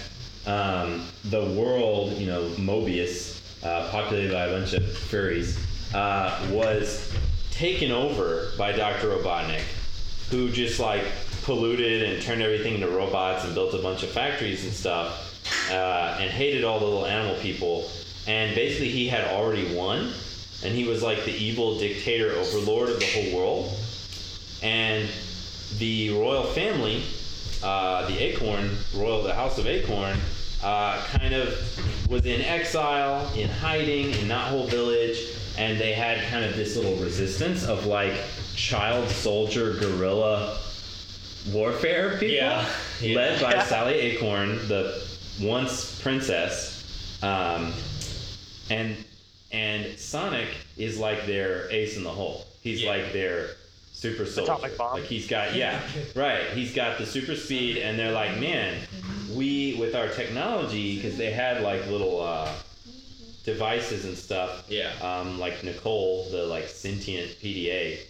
[SPEAKER 2] um, the world, you know, Mobius, uh, populated by a bunch of furries, uh, was taken over by Dr. Robotnik, who just like polluted and turned everything into robots and built a bunch of factories and stuff, uh, and hated all the little animal people. And basically, he had already won, and he was like the evil dictator overlord of the whole world. And the royal family, uh, the Acorn, royal, the House of Acorn, uh, kind of was in exile, in hiding, in Knothole Village, and they had kind of this little resistance of like child soldier guerrilla warfare people,
[SPEAKER 3] Yeah, yeah.
[SPEAKER 2] led by (laughs)
[SPEAKER 4] Yeah.
[SPEAKER 2] Sally Acorn, the once princess, um, and and Sonic is like their ace in the hole. He's like their super soldier.
[SPEAKER 4] Atomic bomb.
[SPEAKER 2] Like he's got yeah, (laughs) right. He's got the super speed, and they're like, man, we with our technology because they had like little uh, devices and stuff.
[SPEAKER 3] Yeah.
[SPEAKER 2] Um, like Nicole, the like sentient PDA.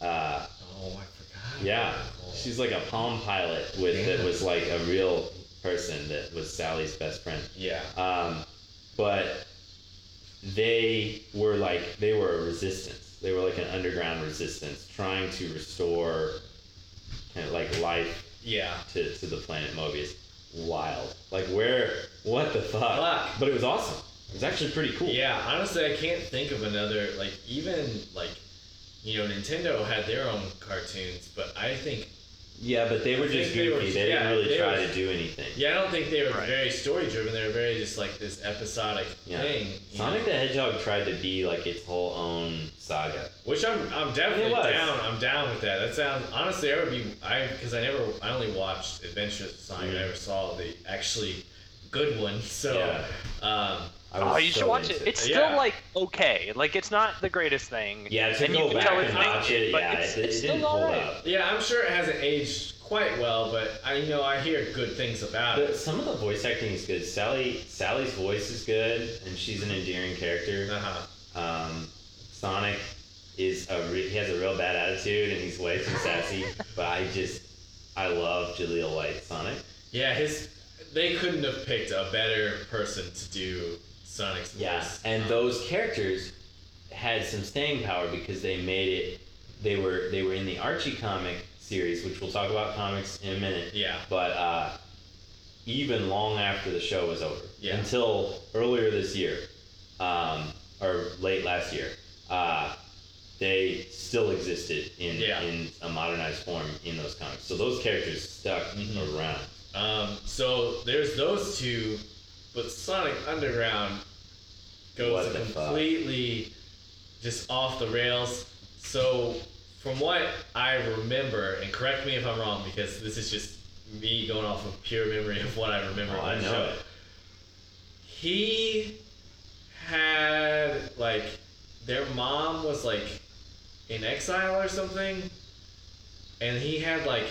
[SPEAKER 2] Uh,
[SPEAKER 3] Oh, I forgot.
[SPEAKER 2] yeah, she's like a Palm Pilot with that was like a real person that was Sally's best friend.
[SPEAKER 3] Yeah.
[SPEAKER 2] Um, but they were like they were a resistance. They were like an underground resistance trying to restore kind of like life
[SPEAKER 3] Yeah.
[SPEAKER 2] to, to the planet Mobius. Wild. Like where what the fuck?
[SPEAKER 3] Fuck.
[SPEAKER 2] But it was awesome. It was actually pretty cool.
[SPEAKER 3] Yeah, honestly, I can't think of another like even like you know Nintendo had their own cartoons, but I think
[SPEAKER 2] Yeah, but they were
[SPEAKER 3] think
[SPEAKER 2] just
[SPEAKER 3] they
[SPEAKER 2] goofy.
[SPEAKER 3] were-
[SPEAKER 2] They, didn't really
[SPEAKER 3] they
[SPEAKER 2] try
[SPEAKER 3] were-
[SPEAKER 2] to do anything.
[SPEAKER 3] yeah, I don't think they were
[SPEAKER 4] Right.
[SPEAKER 3] very story driven. They were very just like this episodic
[SPEAKER 2] Yeah.
[SPEAKER 3] thing. you
[SPEAKER 2] Sonic
[SPEAKER 3] know?
[SPEAKER 2] the Hedgehog tried to be like its whole own saga.
[SPEAKER 3] Which I'm I'm definitely
[SPEAKER 2] It was.
[SPEAKER 3] down. I'm down with that. That sounds honestly I would be I because I never I only watched Adventures of Sonic.
[SPEAKER 2] Mhm.
[SPEAKER 3] I never saw the actually good one. (laughs) So
[SPEAKER 2] Yeah.
[SPEAKER 3] um,
[SPEAKER 2] I
[SPEAKER 4] oh
[SPEAKER 2] was
[SPEAKER 4] you
[SPEAKER 2] so
[SPEAKER 4] should watch
[SPEAKER 2] into
[SPEAKER 4] it it's still like okay like it's not the greatest thing
[SPEAKER 2] Yeah, to
[SPEAKER 4] and you can
[SPEAKER 2] back
[SPEAKER 4] tell it's
[SPEAKER 2] watch
[SPEAKER 4] dated,
[SPEAKER 2] it,
[SPEAKER 4] but
[SPEAKER 2] yeah,
[SPEAKER 4] it's,
[SPEAKER 2] it,
[SPEAKER 4] it's still
[SPEAKER 2] didn't hold
[SPEAKER 4] alright.
[SPEAKER 2] up.
[SPEAKER 3] yeah, I'm sure it hasn't aged quite well, but I you know I hear good things about
[SPEAKER 2] But
[SPEAKER 3] it.
[SPEAKER 2] some of the voice acting is good. Sally Sally's voice is good, and she's an endearing character.
[SPEAKER 3] Uh huh.
[SPEAKER 2] Um, Sonic is a re- he has a real bad attitude, and he's way too sassy. (laughs) but I just I love Jaleel White Sonic.
[SPEAKER 3] Yeah, his they couldn't have picked a better person to do Sonic's
[SPEAKER 2] Yeah,
[SPEAKER 3] voice.
[SPEAKER 2] and
[SPEAKER 3] Um,
[SPEAKER 2] those characters had some staying power because they made it. They were they were in the Archie comic series, which we'll talk about comics in a minute.
[SPEAKER 3] Yeah.
[SPEAKER 2] But uh, even long after the show was over,
[SPEAKER 3] Yeah.
[SPEAKER 2] until earlier this year, um, or late last year, uh, they still existed in
[SPEAKER 3] Yeah.
[SPEAKER 2] in a modernized form in those comics. So those characters stuck
[SPEAKER 3] Mhm.
[SPEAKER 2] around.
[SPEAKER 3] Um, so there's those two, but Sonic Underground goes
[SPEAKER 2] fuck?
[SPEAKER 3] completely just off the rails. So from what I remember, and correct me if I'm wrong because this is just me going off of pure memory of what I remember.
[SPEAKER 2] Oh, I
[SPEAKER 3] the
[SPEAKER 2] know
[SPEAKER 3] show.
[SPEAKER 2] it.
[SPEAKER 3] He had like their mom was like in exile or something, and he had like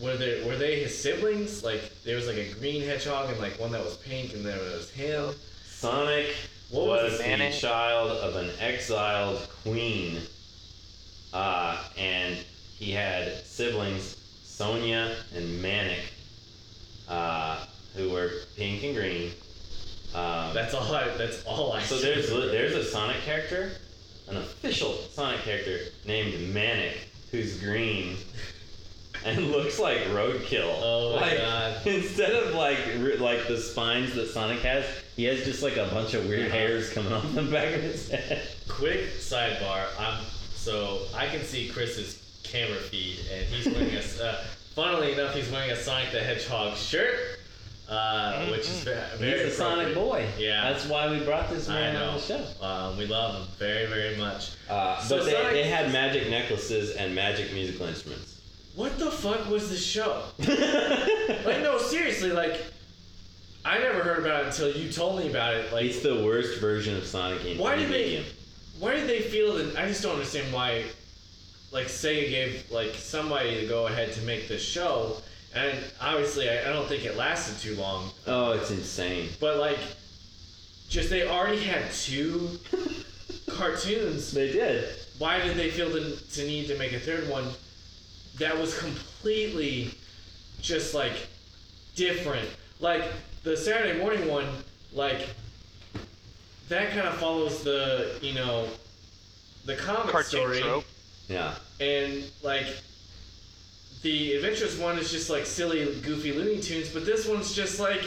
[SPEAKER 3] were they were they his siblings? Like there was like a green hedgehog and like one that was pink, and there was him.
[SPEAKER 2] Sonic
[SPEAKER 3] What was
[SPEAKER 2] was, the
[SPEAKER 4] name?
[SPEAKER 2] child of an exiled queen, uh, and he had siblings, Sonia and Manic, uh, who were pink and green. Um,
[SPEAKER 3] That's all I. That's all I.
[SPEAKER 2] so there's there's a Sonic character, an official Sonic character named Manic, who's green. And looks like roadkill.
[SPEAKER 3] Oh my
[SPEAKER 2] like,
[SPEAKER 3] God. (laughs)
[SPEAKER 2] Instead of like like the spines that Sonic has, he has just like a bunch of weird hairs coming off the back of his head.
[SPEAKER 3] Quick sidebar. I'm so I can see Chris's camera feed, and he's wearing a. (laughs) Uh, funnily enough, he's wearing a Sonic the Hedgehog shirt, uh, which is ve- very.
[SPEAKER 2] He's a Sonic boy.
[SPEAKER 3] Yeah.
[SPEAKER 2] That's why we brought this man on the show.
[SPEAKER 3] Um, we love him very, very much.
[SPEAKER 2] Uh,
[SPEAKER 3] So
[SPEAKER 2] but they,
[SPEAKER 3] Sonic-
[SPEAKER 2] they had magic necklaces and magic musical instruments.
[SPEAKER 3] What the fuck was the show? (laughs) Like, no, seriously, like, I never heard about it until you told me about it. Like,
[SPEAKER 2] It's the worst version of Sonic in
[SPEAKER 3] Why did they-
[SPEAKER 2] medium.
[SPEAKER 3] why did they feel that? I just don't understand why. Like Sega gave like somebody the go ahead to make this show, and obviously I, I don't think it lasted too long.
[SPEAKER 2] Oh, it's insane.
[SPEAKER 3] But like, just they already had two (laughs) cartoons.
[SPEAKER 2] They did.
[SPEAKER 3] Why did they feel the to need to make a third one? That was completely just like different. Like the Saturday morning one, like that kind of follows the you know the comic
[SPEAKER 4] Cartoon
[SPEAKER 3] story,
[SPEAKER 4] trope.
[SPEAKER 2] Yeah.
[SPEAKER 3] and like the adventurous one is just like silly, goofy Looney Tunes, but this one's just like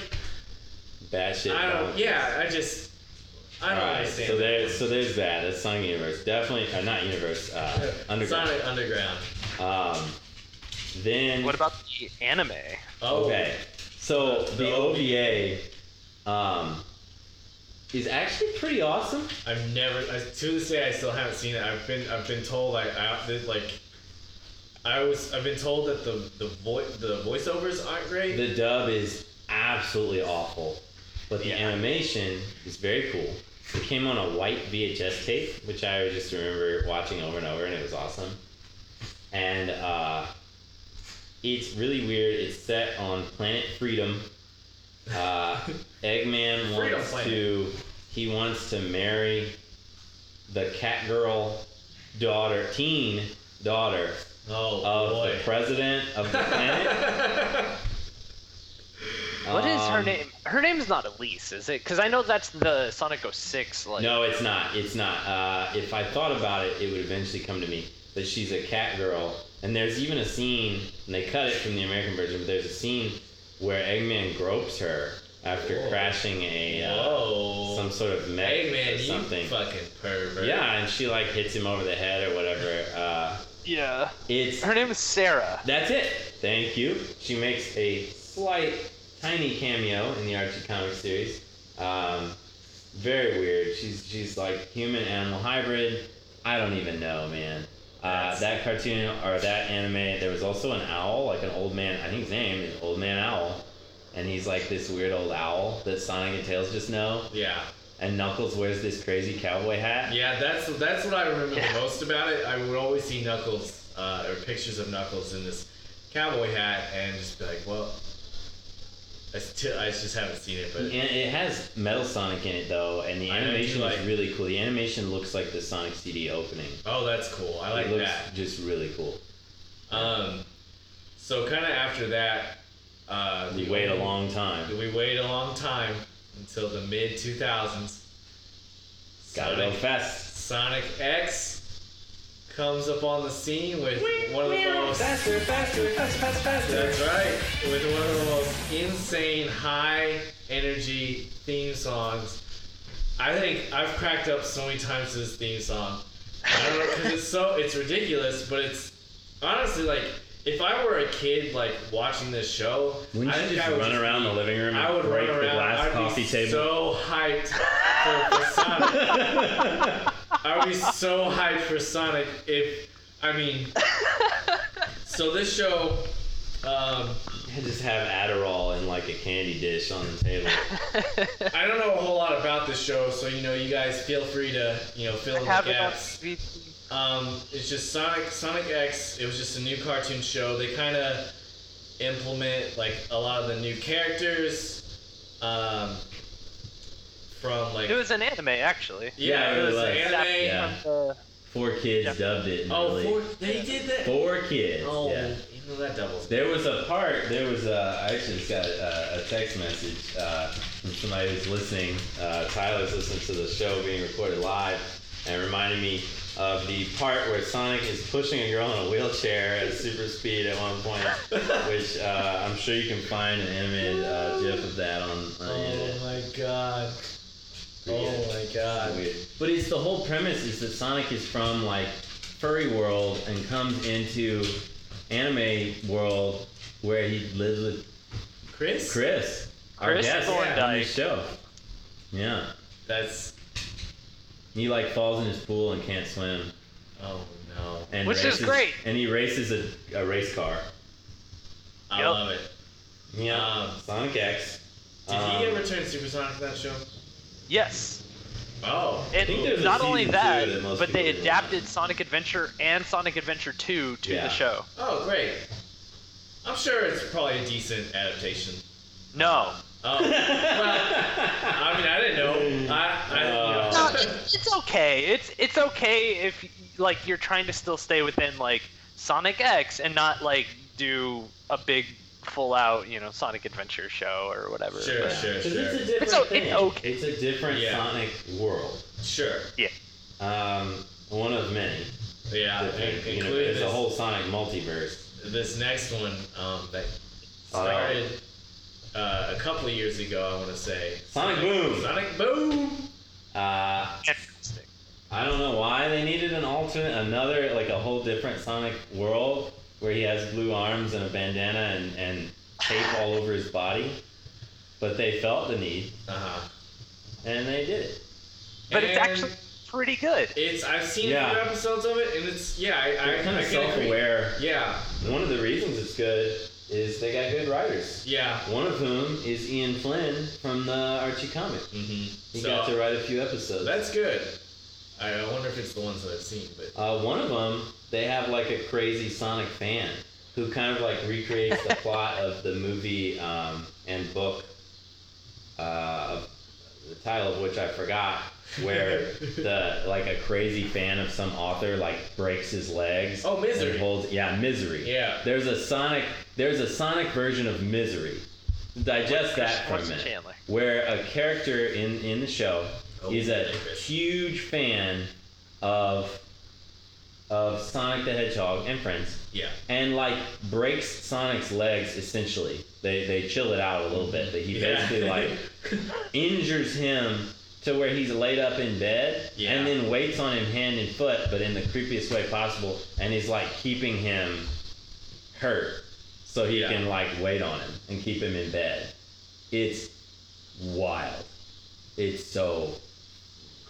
[SPEAKER 2] Bad shit.
[SPEAKER 3] I don't.
[SPEAKER 2] comics.
[SPEAKER 3] Yeah, I just I don't
[SPEAKER 2] Alright,
[SPEAKER 3] understand.
[SPEAKER 2] so there's so there's that. That's Sonic Universe. Definitely, uh, not Universe. Uh, Underground.
[SPEAKER 3] Sonic Underground.
[SPEAKER 2] Um, then
[SPEAKER 4] What about the anime?
[SPEAKER 3] Oh,
[SPEAKER 2] okay, so
[SPEAKER 3] The-
[SPEAKER 2] the,
[SPEAKER 3] the
[SPEAKER 2] OVA um, is actually pretty awesome.
[SPEAKER 3] I've never. I, to this day, I still haven't seen it. I've been. I've been told. I. I that, like. I was. I've been told that the the voice the voiceovers aren't great.
[SPEAKER 2] The dub is absolutely awful, but the
[SPEAKER 3] Yeah.
[SPEAKER 2] animation is very cool. It came on a white VHS tape, which I just remember watching over and over, and it was awesome. And uh, it's really weird. It's set on Planet Freedom. Uh, (laughs) Eggman wants
[SPEAKER 3] Planet.
[SPEAKER 2] to he wants to marry the cat girl daughter, teen daughter
[SPEAKER 3] oh
[SPEAKER 2] of
[SPEAKER 3] boy.
[SPEAKER 2] the president of the planet. (laughs)
[SPEAKER 4] What is her
[SPEAKER 2] Um,
[SPEAKER 4] name? Her name's not Elise, is it? Because I know that's the Sonic 06. Like,
[SPEAKER 2] No, it's not. It's not. Uh, if I thought about it, it would eventually come to me. But she's a cat girl, and there's even a scene, and they cut it from the American version. But there's a scene where Eggman gropes her after
[SPEAKER 3] Whoa.
[SPEAKER 2] crashing a uh, some sort of mech
[SPEAKER 3] Hey
[SPEAKER 2] or
[SPEAKER 3] man, you
[SPEAKER 2] something.
[SPEAKER 3] fucking pervert.
[SPEAKER 2] Yeah, and she like hits him over the head or whatever. Uh,
[SPEAKER 4] yeah.
[SPEAKER 2] it's
[SPEAKER 4] Her name is Sarah.
[SPEAKER 2] That's it. Thank you. She makes a slight, tiny cameo in the Archie comic series. Um, very weird. She's she's like human animal hybrid. I don't even know, man. Uh, that cartoon or that anime, there was also an owl, like an old man. I think his name is Old Man Owl, and he's like this weird old owl that Sonic and Tails just know.
[SPEAKER 3] Yeah.
[SPEAKER 2] And Knuckles wears this crazy cowboy hat.
[SPEAKER 3] Yeah, that's that's what I remember
[SPEAKER 4] Yeah.
[SPEAKER 3] the (laughs) most about it. I would always see Knuckles uh, or pictures of Knuckles in this cowboy hat and just be like, well, I, sti- I just haven't seen it, but
[SPEAKER 2] And it has Metal Sonic in it though, and the
[SPEAKER 3] I know, do you
[SPEAKER 2] animation
[SPEAKER 3] like-
[SPEAKER 2] is really cool. The animation looks like the Sonic CD opening.
[SPEAKER 3] oh, that's cool. I like
[SPEAKER 2] it looks
[SPEAKER 3] that.
[SPEAKER 2] just really cool.
[SPEAKER 3] Um, so kind of after that, uh,
[SPEAKER 2] We
[SPEAKER 3] the
[SPEAKER 2] wait a long time.
[SPEAKER 3] We wait a long time until the mid two thousands.
[SPEAKER 2] Gotta go fast.
[SPEAKER 3] Sonic X comes up on the scene with one of the most
[SPEAKER 2] faster, faster, faster, faster, faster.
[SPEAKER 3] That's right. With one of the most insane high energy theme songs. I think I've cracked up so many times to this theme song. I don't know because it's so it's ridiculous, but it's honestly like if I were a kid like watching this show,
[SPEAKER 2] Wouldn't
[SPEAKER 3] I
[SPEAKER 2] you just
[SPEAKER 3] I would
[SPEAKER 2] run
[SPEAKER 3] just
[SPEAKER 2] around
[SPEAKER 3] be-
[SPEAKER 2] the living room
[SPEAKER 3] I
[SPEAKER 2] and
[SPEAKER 3] would
[SPEAKER 2] break
[SPEAKER 3] run
[SPEAKER 2] the glass
[SPEAKER 3] I'd
[SPEAKER 2] coffee
[SPEAKER 3] be
[SPEAKER 2] table?
[SPEAKER 3] so hyped for, for Sonic. (laughs) I would be so hyped for Sonic if I mean. So this show, um,
[SPEAKER 2] I just have Adderall in like a candy dish on the table.
[SPEAKER 3] I don't know a whole lot about this show, so you know, you guys feel free to you know fill in the
[SPEAKER 4] Have it
[SPEAKER 3] gaps.
[SPEAKER 4] DVD.
[SPEAKER 3] Um, it's just Sonic Sonic X. It was just a new cartoon show. They kind of implement like a lot of the new characters um, from like
[SPEAKER 4] It was an anime, actually.
[SPEAKER 3] yeah,
[SPEAKER 2] Yeah,
[SPEAKER 3] it
[SPEAKER 2] it
[SPEAKER 3] was
[SPEAKER 2] was.
[SPEAKER 3] anime.
[SPEAKER 2] Yeah.
[SPEAKER 4] Uh,
[SPEAKER 2] 4Kids
[SPEAKER 4] Yeah.
[SPEAKER 2] dubbed it. in
[SPEAKER 3] Oh,
[SPEAKER 2] really-
[SPEAKER 3] four, they did that.
[SPEAKER 2] Four kids.
[SPEAKER 3] Oh,
[SPEAKER 2] Yeah.
[SPEAKER 3] you know that doubles.
[SPEAKER 2] There was a part. There was a. I actually just got a, a text message uh, from somebody who's listening. Uh, Tyler's listening to the show being recorded live, and reminded me of the part where Sonic is pushing a girl in a wheelchair at super speed at one point, (laughs) which uh, I'm sure you can find an animated uh, GIF of that on, on the internet.
[SPEAKER 3] Oh my god.
[SPEAKER 2] Pretty
[SPEAKER 3] Oh my god.
[SPEAKER 2] Weird. But it's the whole premise is that Sonic is from like furry world and comes into anime world where he lives with
[SPEAKER 3] Chris?
[SPEAKER 2] Chris, our
[SPEAKER 4] Chris
[SPEAKER 2] guest on the show. Yeah,
[SPEAKER 3] That's.
[SPEAKER 2] he like falls in his pool and can't swim,
[SPEAKER 3] Oh no.
[SPEAKER 2] and
[SPEAKER 4] Which is great.
[SPEAKER 2] And he races a, a race car.
[SPEAKER 3] I
[SPEAKER 4] Yep.
[SPEAKER 3] love it.
[SPEAKER 2] Yeah,
[SPEAKER 3] Um,
[SPEAKER 2] Sonic X.
[SPEAKER 3] Did
[SPEAKER 2] Um,
[SPEAKER 3] he ever turn Super Sonic for that show?
[SPEAKER 4] Yes.
[SPEAKER 3] Oh.
[SPEAKER 4] And
[SPEAKER 2] think there's a
[SPEAKER 4] not only that,
[SPEAKER 2] that
[SPEAKER 4] but they adapted Sonic Adventure and Sonic Adventure 2 to
[SPEAKER 2] Yeah.
[SPEAKER 4] the show.
[SPEAKER 3] Oh, great. I'm sure it's probably a decent adaptation.
[SPEAKER 4] No.
[SPEAKER 3] Oh. well, I mean, I didn't know. I, I know.
[SPEAKER 4] No, it- it's okay. It's it's okay if like you're trying to still stay within like Sonic X and not like do a big full out, you know, Sonic Adventure show or whatever.
[SPEAKER 3] Sure,
[SPEAKER 4] but-
[SPEAKER 3] sure,
[SPEAKER 2] 'Cause
[SPEAKER 3] sure.
[SPEAKER 2] it's a different
[SPEAKER 4] It's
[SPEAKER 2] thing.
[SPEAKER 4] it's okay.
[SPEAKER 2] It's a different
[SPEAKER 3] Yeah.
[SPEAKER 2] Sonic world.
[SPEAKER 3] Sure. Yeah.
[SPEAKER 2] Um, one of many.
[SPEAKER 3] Yeah,
[SPEAKER 2] different
[SPEAKER 3] in- including
[SPEAKER 2] universe. It's
[SPEAKER 3] this,
[SPEAKER 2] a whole Sonic multiverse.
[SPEAKER 3] this next one um, that
[SPEAKER 2] Oh.
[SPEAKER 3] started uh, a couple of years ago, I want to say.
[SPEAKER 2] Sonic Boom.
[SPEAKER 3] Sonic Boom!
[SPEAKER 2] Uh,
[SPEAKER 4] Fantastic.
[SPEAKER 2] I don't know why they needed an alternate, another like a whole different Sonic world where he has blue arms and a bandana and, and tape all over his body, but they felt the need
[SPEAKER 3] Uh-huh.
[SPEAKER 2] and they did it.
[SPEAKER 4] But it's actually pretty good.
[SPEAKER 3] It's I've seen
[SPEAKER 2] Yeah.
[SPEAKER 3] a few episodes of it, and it's yeah, I, I,
[SPEAKER 2] They're kind of self-aware.
[SPEAKER 3] Yeah,
[SPEAKER 2] One of the reasons it's good is they got good writers.
[SPEAKER 3] yeah.
[SPEAKER 2] One of whom is Ian Flynn from the Archie comic.
[SPEAKER 3] Mm-hmm.
[SPEAKER 2] He got to write a few episodes.
[SPEAKER 3] That's good. I I wonder if it's the ones that I've seen, but
[SPEAKER 2] Uh, one of them, they have like a crazy Sonic fan who kind of like recreates the (laughs) plot of the movie um, and book, uh, of the title of which I forgot, where (laughs) the like a crazy fan of some author like breaks his legs.
[SPEAKER 3] Oh, Misery.
[SPEAKER 2] And holds, yeah, misery.
[SPEAKER 3] Yeah.
[SPEAKER 2] There's a Sonic. There's a Sonic version of Misery. Digest that for a minute.
[SPEAKER 4] Chandler.
[SPEAKER 2] Where a character in in the show Is a huge fan of of Sonic the Hedgehog and friends,
[SPEAKER 3] yeah,
[SPEAKER 2] and like breaks Sonic's legs. Essentially, they they chill it out a little bit, but he
[SPEAKER 3] Yeah.
[SPEAKER 2] basically like (laughs) injures him to where he's laid up in bed,
[SPEAKER 3] Yeah.
[SPEAKER 2] and then waits on him hand and foot, but in the creepiest way possible, and he's like keeping him hurt so he
[SPEAKER 3] Yeah.
[SPEAKER 2] can like wait on him and keep him in bed. It's wild. It's so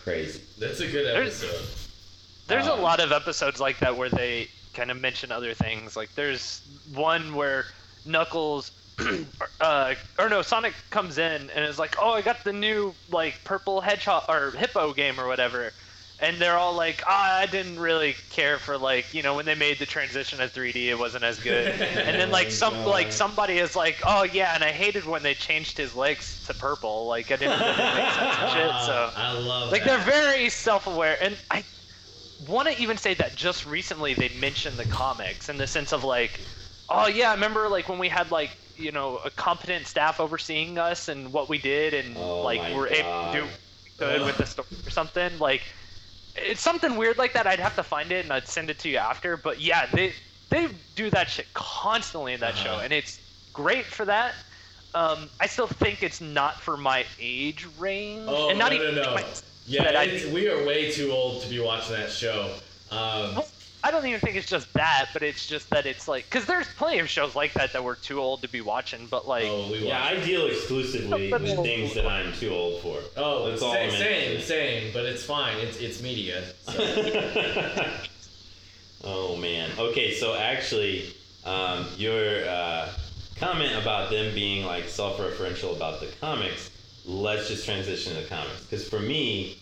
[SPEAKER 2] crazy.
[SPEAKER 3] that's a good
[SPEAKER 4] There's-
[SPEAKER 3] episode.
[SPEAKER 4] There's a
[SPEAKER 2] Um,
[SPEAKER 4] lot of episodes like that where they kind of mention other things. Like there's one where Knuckles, (clears throat) uh, or no, Sonic comes in and is like, "Oh, I got the new like purple hedgehog or hippo game or whatever," and they're all like, "Ah, I didn't really care for like you know when they made the transition to 3D, it wasn't as good." and then like
[SPEAKER 2] Oh,
[SPEAKER 4] some (laughs) like somebody is like, "Oh yeah," and I hated when they changed his legs to purple. Like I didn't really make sense shit. So. (laughs)
[SPEAKER 3] I love
[SPEAKER 4] Like
[SPEAKER 3] that.
[SPEAKER 4] they're very self-aware, and I want to even say that just recently they mentioned the comics in the sense of like, oh yeah, I remember like when we had like you know a competent staff overseeing us and what we did, and
[SPEAKER 2] Oh
[SPEAKER 4] like we're able to do good with the story or something. Like it's something weird like that. I'd have to find it and I'd send it to you after. But yeah, they they do that shit constantly in that show,
[SPEAKER 3] Uh-huh.
[SPEAKER 4] and it's great for that. Um, I still think it's not for my age range,
[SPEAKER 3] Oh
[SPEAKER 4] and not
[SPEAKER 3] no,
[SPEAKER 4] even
[SPEAKER 3] no, no.
[SPEAKER 4] my-
[SPEAKER 3] Yeah,
[SPEAKER 4] I-
[SPEAKER 3] we are way too old to be watching that show. Um,
[SPEAKER 4] I don't even think it's just that, but it's just that it's like because there's plenty of shows like that that we're too old to be watching, but like
[SPEAKER 3] oh,
[SPEAKER 2] Yeah,
[SPEAKER 3] watched.
[SPEAKER 2] I deal exclusively (laughs) with things that I'm too old for.
[SPEAKER 3] Oh,
[SPEAKER 2] That's all
[SPEAKER 3] sa-
[SPEAKER 2] I'm
[SPEAKER 3] same, same, but it's fine. It's it's media. So. (laughs) (laughs)
[SPEAKER 2] oh man. Okay, so actually, um, your uh, comment about them being like self-referential about the comics. Let's just transition to the comics because for me,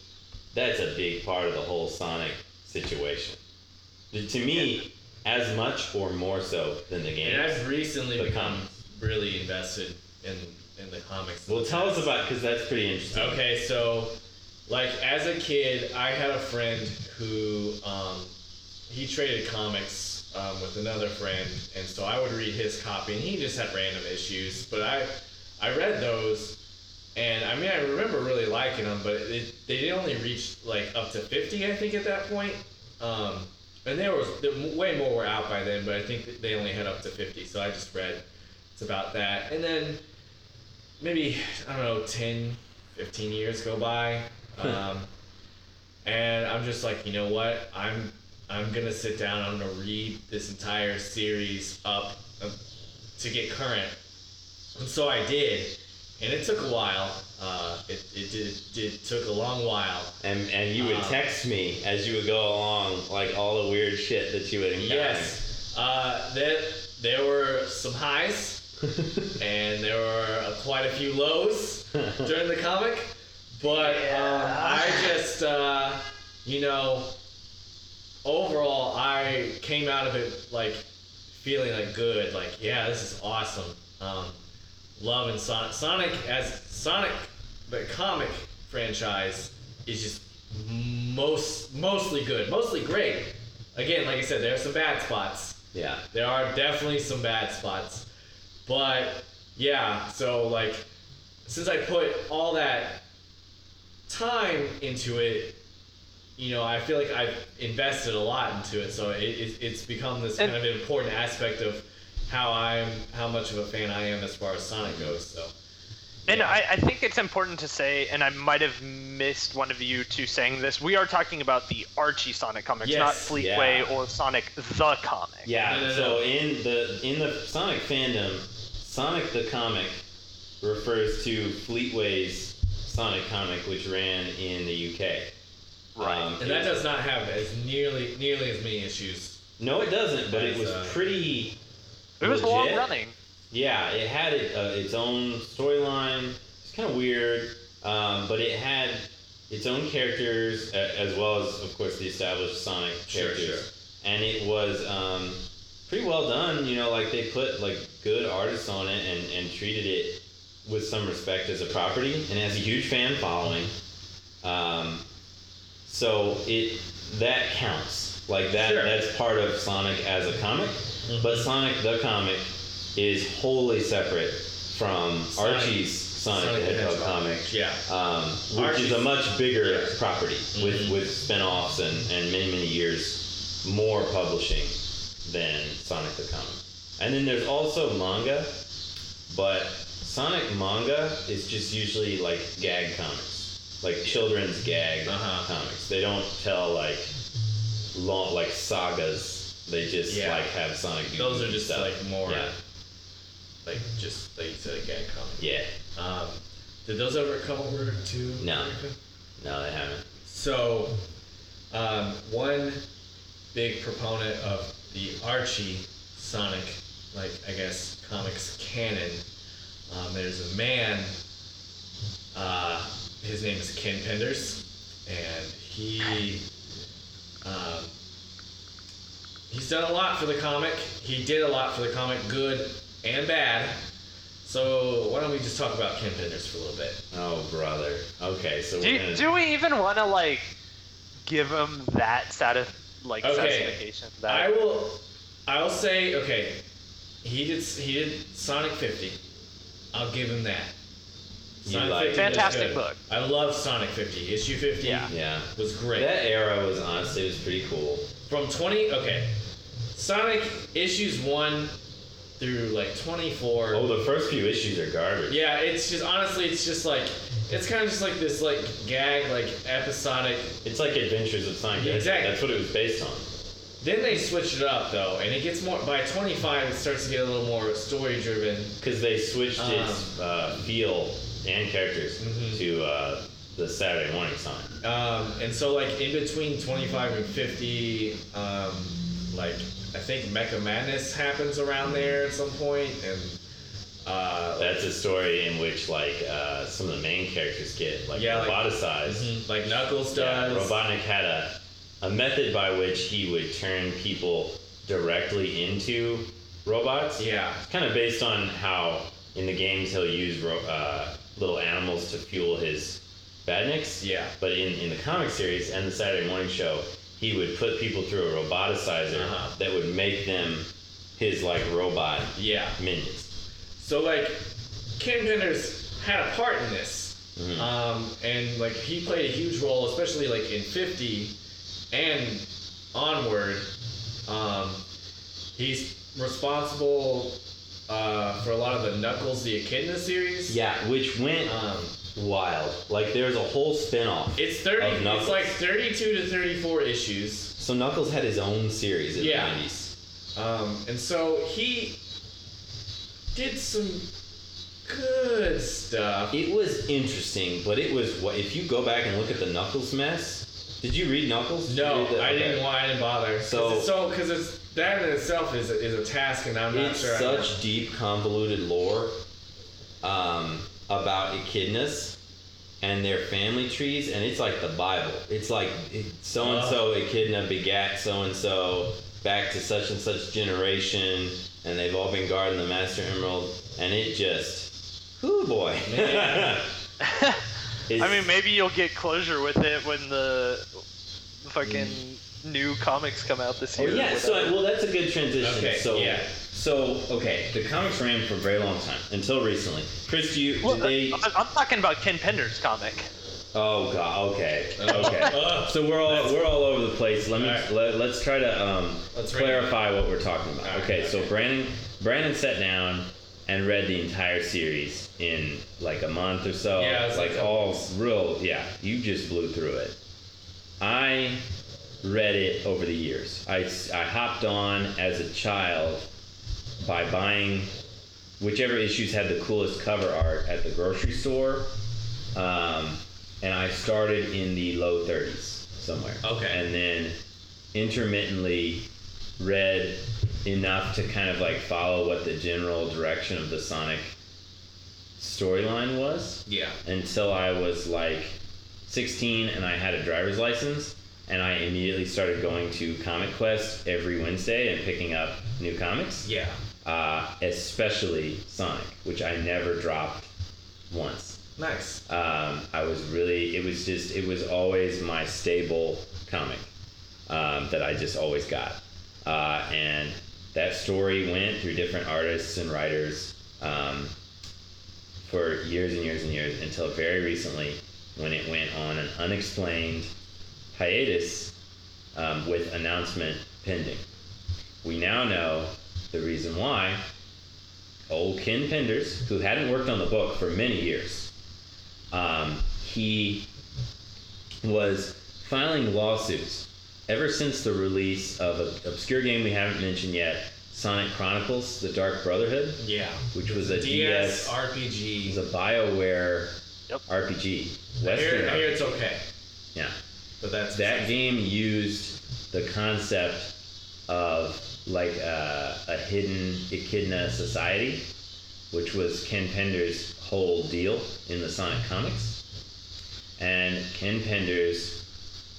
[SPEAKER 2] that's a big part of the whole Sonic situation. To me, as much or more so than the game.
[SPEAKER 3] And I've recently
[SPEAKER 2] The
[SPEAKER 3] become
[SPEAKER 2] comics.
[SPEAKER 3] really invested in in the comics.
[SPEAKER 2] Well, tell us about because that's pretty interesting.
[SPEAKER 3] Okay, so like as a kid, I had a friend who um, he traded comics um, with another friend, and so I would read his copy, and he just had random issues. But I I read those, and I mean I remember really liking them, but it, they only reached like up to fifty, I think, at that point. Um, and there was there, way more were out by then, but I think they only had up to fifty. So I just read it's about that, and then maybe I don't know 10, 15 years go by, (laughs) um, and I'm just like, you know what? I'm I'm gonna sit down. I'm gonna read this entire series up uh, to get current, and so I did, and it took a while. Uh, it it did, did took a long while.
[SPEAKER 2] And and you would
[SPEAKER 3] Um,
[SPEAKER 2] text me as you would go along, like all the weird shit that you would encounter.
[SPEAKER 3] Yes, uh, there there were some highs. (laughs) and there were uh, quite a few lows during the comic. But um, I just, uh, you know, overall, I came out of it like feeling like good. Like, yeah, this is awesome. Um, loving Sonic. Sonic as Sonic, the comic franchise is just most mostly good, mostly great. Again, like I said, there are some bad spots.
[SPEAKER 2] yeah.
[SPEAKER 3] There are definitely some bad spots. But yeah, so like since I put all that time into it, you know, I feel like I've invested a lot into it. So it, it, it's become this
[SPEAKER 4] And-
[SPEAKER 3] kind of important aspect of how I'm, how much of a fan I am as far as Sonic goes. So
[SPEAKER 4] And I, I think it's important to say, and I might have missed one of you two saying this. We are talking about the Archie Sonic comics,
[SPEAKER 3] Yes,
[SPEAKER 4] not Fleetway
[SPEAKER 2] yeah.
[SPEAKER 4] or Sonic the comic.
[SPEAKER 2] Yeah.
[SPEAKER 3] No, no, no.
[SPEAKER 2] So in the in the Sonic fandom, Sonic the comic refers to Fleetway's Sonic comic, which ran in the UK.
[SPEAKER 4] Right.
[SPEAKER 2] Um,
[SPEAKER 3] and that does not have as nearly nearly as many issues.
[SPEAKER 2] No, it doesn't. But it was
[SPEAKER 3] uh,
[SPEAKER 2] pretty.
[SPEAKER 4] It was
[SPEAKER 2] legit.
[SPEAKER 4] long running.
[SPEAKER 2] Yeah, it had it, uh, its own storyline. It's kind of weird, um, but it had its own characters as well as, of course, the established Sonic characters.
[SPEAKER 3] sure. sure.
[SPEAKER 2] And it was um, pretty well done. You know, like they put like good artists on it and, and treated it with some respect as a property, and it has a huge fan following. Um, so it that counts. Like that.
[SPEAKER 3] Sure.
[SPEAKER 2] That's part of Sonic as a comic. But Sonic the comic is wholly separate from
[SPEAKER 3] Sonic-
[SPEAKER 2] Archie's Sonic,
[SPEAKER 3] Sonic
[SPEAKER 2] the Hedgehog
[SPEAKER 3] Hedgehog.
[SPEAKER 2] comic,
[SPEAKER 3] Yeah.
[SPEAKER 2] um, which is a much bigger
[SPEAKER 3] yeah.
[SPEAKER 2] property with
[SPEAKER 3] Mhm.
[SPEAKER 2] with spin-offs and, and many many years more publishing than Sonic the comic. And then there's also manga, but Sonic manga is just usually like gag comics, like children's gag
[SPEAKER 3] Uh-huh.
[SPEAKER 2] comics. They don't tell like long like sagas. They just
[SPEAKER 3] Yeah.
[SPEAKER 2] like have Sonic.
[SPEAKER 3] Those are just
[SPEAKER 2] stuff.
[SPEAKER 3] like more
[SPEAKER 2] Yeah.
[SPEAKER 3] like just like you said, a gag comic.
[SPEAKER 2] Yeah.
[SPEAKER 3] Um, did those ever come over to
[SPEAKER 2] No.
[SPEAKER 3] America?
[SPEAKER 2] No, they haven't.
[SPEAKER 3] So, um, one big proponent of the Archie Sonic, like I guess comics canon. Um, there's a man. Uh, his name is Ken Penders, and he um, he's done a lot for the comic. He did a lot for the comic, good and bad. So why don't we just talk about Ken Penders for a little bit?
[SPEAKER 2] Oh brother. Okay, so
[SPEAKER 4] Do,
[SPEAKER 2] we're gonna.
[SPEAKER 4] do we even want to like give him that satis- like
[SPEAKER 3] Okay.
[SPEAKER 4] satisfaction? That
[SPEAKER 3] I will. I'll say okay. He did. He did Sonic 50. I'll give him that.
[SPEAKER 2] You like it.
[SPEAKER 3] was
[SPEAKER 4] Fantastic book.
[SPEAKER 3] I love Sonic 50. Issue 50
[SPEAKER 4] Yeah.
[SPEAKER 2] yeah.
[SPEAKER 3] was great.
[SPEAKER 2] That era was honestly it was pretty cool.
[SPEAKER 3] From 20. Okay. Sonic issues one through like 24.
[SPEAKER 2] Oh, the first few issues are garbage.
[SPEAKER 3] Yeah, it's just honestly, it's just like it's kind of just like this like gag like episodic.
[SPEAKER 2] It's like Adventures of Sonic.
[SPEAKER 3] Exactly.
[SPEAKER 2] That's what it was based on.
[SPEAKER 3] Then they switched it up though, and it gets more by 25. It starts to get a little more story driven.
[SPEAKER 2] Because they switched
[SPEAKER 3] Um.
[SPEAKER 2] its uh, feel and characters
[SPEAKER 3] Mhm.
[SPEAKER 2] to uh, the Saturday morning Sonic.
[SPEAKER 3] Um, and so like in between 25 and 50, um, like I think Mecha Madness happens around there at some point, and uh,
[SPEAKER 2] That's a story in which like uh, some of the main characters get like
[SPEAKER 3] Yeah, like-
[SPEAKER 2] roboticized.
[SPEAKER 3] Mhm, like Knuckles does. Yeah.
[SPEAKER 2] Robotnik had a, a method by which he would turn people directly into robots.
[SPEAKER 3] Yeah.
[SPEAKER 2] It's kind of based on how in the games he'll use ro- uh, little animals to fuel his badniks.
[SPEAKER 3] Yeah.
[SPEAKER 2] But in, in the comic series and the Saturday morning show, he would put people through a roboticizer
[SPEAKER 3] Uh-huh.
[SPEAKER 2] that would make them his like robot
[SPEAKER 3] Yeah.
[SPEAKER 2] minions.
[SPEAKER 3] So like, Ken Penders had a part in this,
[SPEAKER 2] Mhm.
[SPEAKER 3] um, and like he played a huge role, especially like in 50 and onward. Um, he's responsible uh, for a lot of the Knuckles the Echidna series.
[SPEAKER 2] Yeah, which went
[SPEAKER 3] Um,
[SPEAKER 2] wild. Like there's a whole spin-off.
[SPEAKER 3] it's 30.
[SPEAKER 2] Of
[SPEAKER 3] It's like 32 to 34 issues.
[SPEAKER 2] So Knuckles had his own series in
[SPEAKER 3] Yeah.
[SPEAKER 2] the 90s.
[SPEAKER 3] Um, and so he did some good stuff.
[SPEAKER 2] It was interesting, but it was what if you go back and look at the Knuckles mess. Did you read Knuckles? Did
[SPEAKER 3] No,
[SPEAKER 2] read the-
[SPEAKER 3] I
[SPEAKER 2] okay.
[SPEAKER 3] didn't want. I didn't bother.
[SPEAKER 2] So-
[SPEAKER 3] Cause it's so because it's that in itself is a, is a task, and I'm not
[SPEAKER 2] It's
[SPEAKER 3] sure. I
[SPEAKER 2] such deep, convoluted lore um, about echidnas and their family trees, and it's like the Bible. It's like so and so echidna begat so and so back to such and such generation, and they've all been guarding the Master Emerald, and it just, oh boy. (laughs)
[SPEAKER 4] I mean, maybe you'll get closure with it when the fucking mm. new comics come out this
[SPEAKER 2] Oh
[SPEAKER 4] year.
[SPEAKER 2] yeah, so well that's a good transition.
[SPEAKER 3] Okay,
[SPEAKER 2] so
[SPEAKER 3] yeah.
[SPEAKER 2] So okay, the comics ran for a very long time until recently. Chris, do you
[SPEAKER 4] Well,
[SPEAKER 2] they?
[SPEAKER 4] I- I'm talking about Ken Pender's comic.
[SPEAKER 2] Oh god, okay, okay. (laughs) So we're all we're all over the place. Let me
[SPEAKER 3] Alright.
[SPEAKER 2] let, let's try to um,
[SPEAKER 3] Let's
[SPEAKER 2] clarify what we're talking about.
[SPEAKER 3] Alright,
[SPEAKER 2] okay, so. Brandon Brandon sat down and read the entire series in like a month or so.
[SPEAKER 3] Yeah, it's
[SPEAKER 2] like
[SPEAKER 3] like
[SPEAKER 2] all real. Yeah, you just blew through it. I read it over the years. I, I hopped on as a child by buying whichever issues had the coolest cover art at the grocery store. Um, and I started in the low 30s somewhere.
[SPEAKER 3] Okay.
[SPEAKER 2] And then intermittently read enough to kind of like follow what the general direction of the Sonic storyline was
[SPEAKER 3] Yeah.
[SPEAKER 2] until I was like 16 and I had a driver's license and I immediately started going to Comic Quest every Wednesday and picking up new comics,
[SPEAKER 3] Yeah.
[SPEAKER 2] Uh, especially Sonic, which I never dropped once.
[SPEAKER 3] Nice.
[SPEAKER 2] Um, I was really, it was just, it was always my stable comic um, that I just always got. Uh, and that story went through different artists and writers um, for years and years and years until very recently when it went on an unexplained hiatus um, with announcement pending. We now know the reason why. Old Ken Penders, who hadn't worked on the book for many years, um, he was filing lawsuits ever since the release of an obscure game we haven't mentioned yet, Sonic Chronicles: The Dark Brotherhood,
[SPEAKER 3] Yeah.
[SPEAKER 2] which was a
[SPEAKER 3] DS,
[SPEAKER 2] DS,
[SPEAKER 3] RPG.
[SPEAKER 2] it was a BioWare
[SPEAKER 4] Yep.
[SPEAKER 2] RPG, Western.
[SPEAKER 3] hear, I hear
[SPEAKER 2] RPG.
[SPEAKER 3] it's okay,
[SPEAKER 2] Yeah,
[SPEAKER 3] but that's
[SPEAKER 2] that game used the concept of like a, a hidden echidna society, which was Ken Pender's whole deal in the Sonic comics. And Ken Penders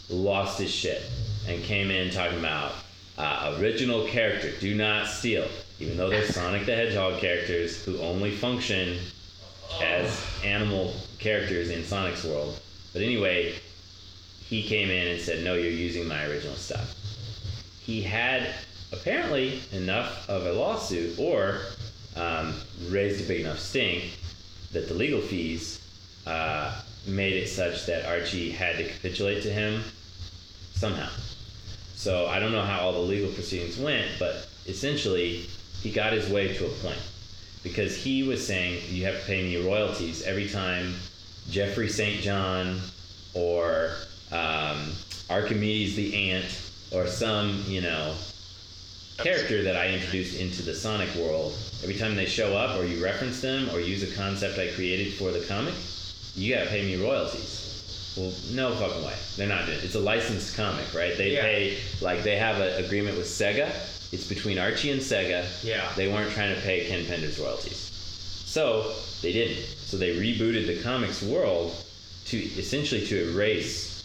[SPEAKER 2] lost his shit and came in talking about uh, original character, do not steal. Even though they're Sonic the Hedgehog characters who only function as animal characters in Sonic's world. But anyway, he came in and said, No, you're using my original stuff. He had apparently enough of a lawsuit or um, raised a big enough stink that the legal fees uh, made it such that Archie had to capitulate to him somehow. So I don't know how all the legal proceedings went, but essentially he got his way to a point because he was saying you have to pay me royalties every time Jeffrey St. John or um, Archimedes the ant or some you know character that I introduced into the Sonic world. Every time they show up or you reference them or use a concept I created for the comic, you gotta pay me royalties. Well, no fucking way. They're not doing it. It's a licensed comic, right? They
[SPEAKER 3] Yeah.
[SPEAKER 2] pay like they have an agreement with Sega. It's between Archie and Sega.
[SPEAKER 3] Yeah.
[SPEAKER 2] They weren't trying to pay Ken Pender's royalties. So they didn't. So they rebooted the comics world to essentially to erase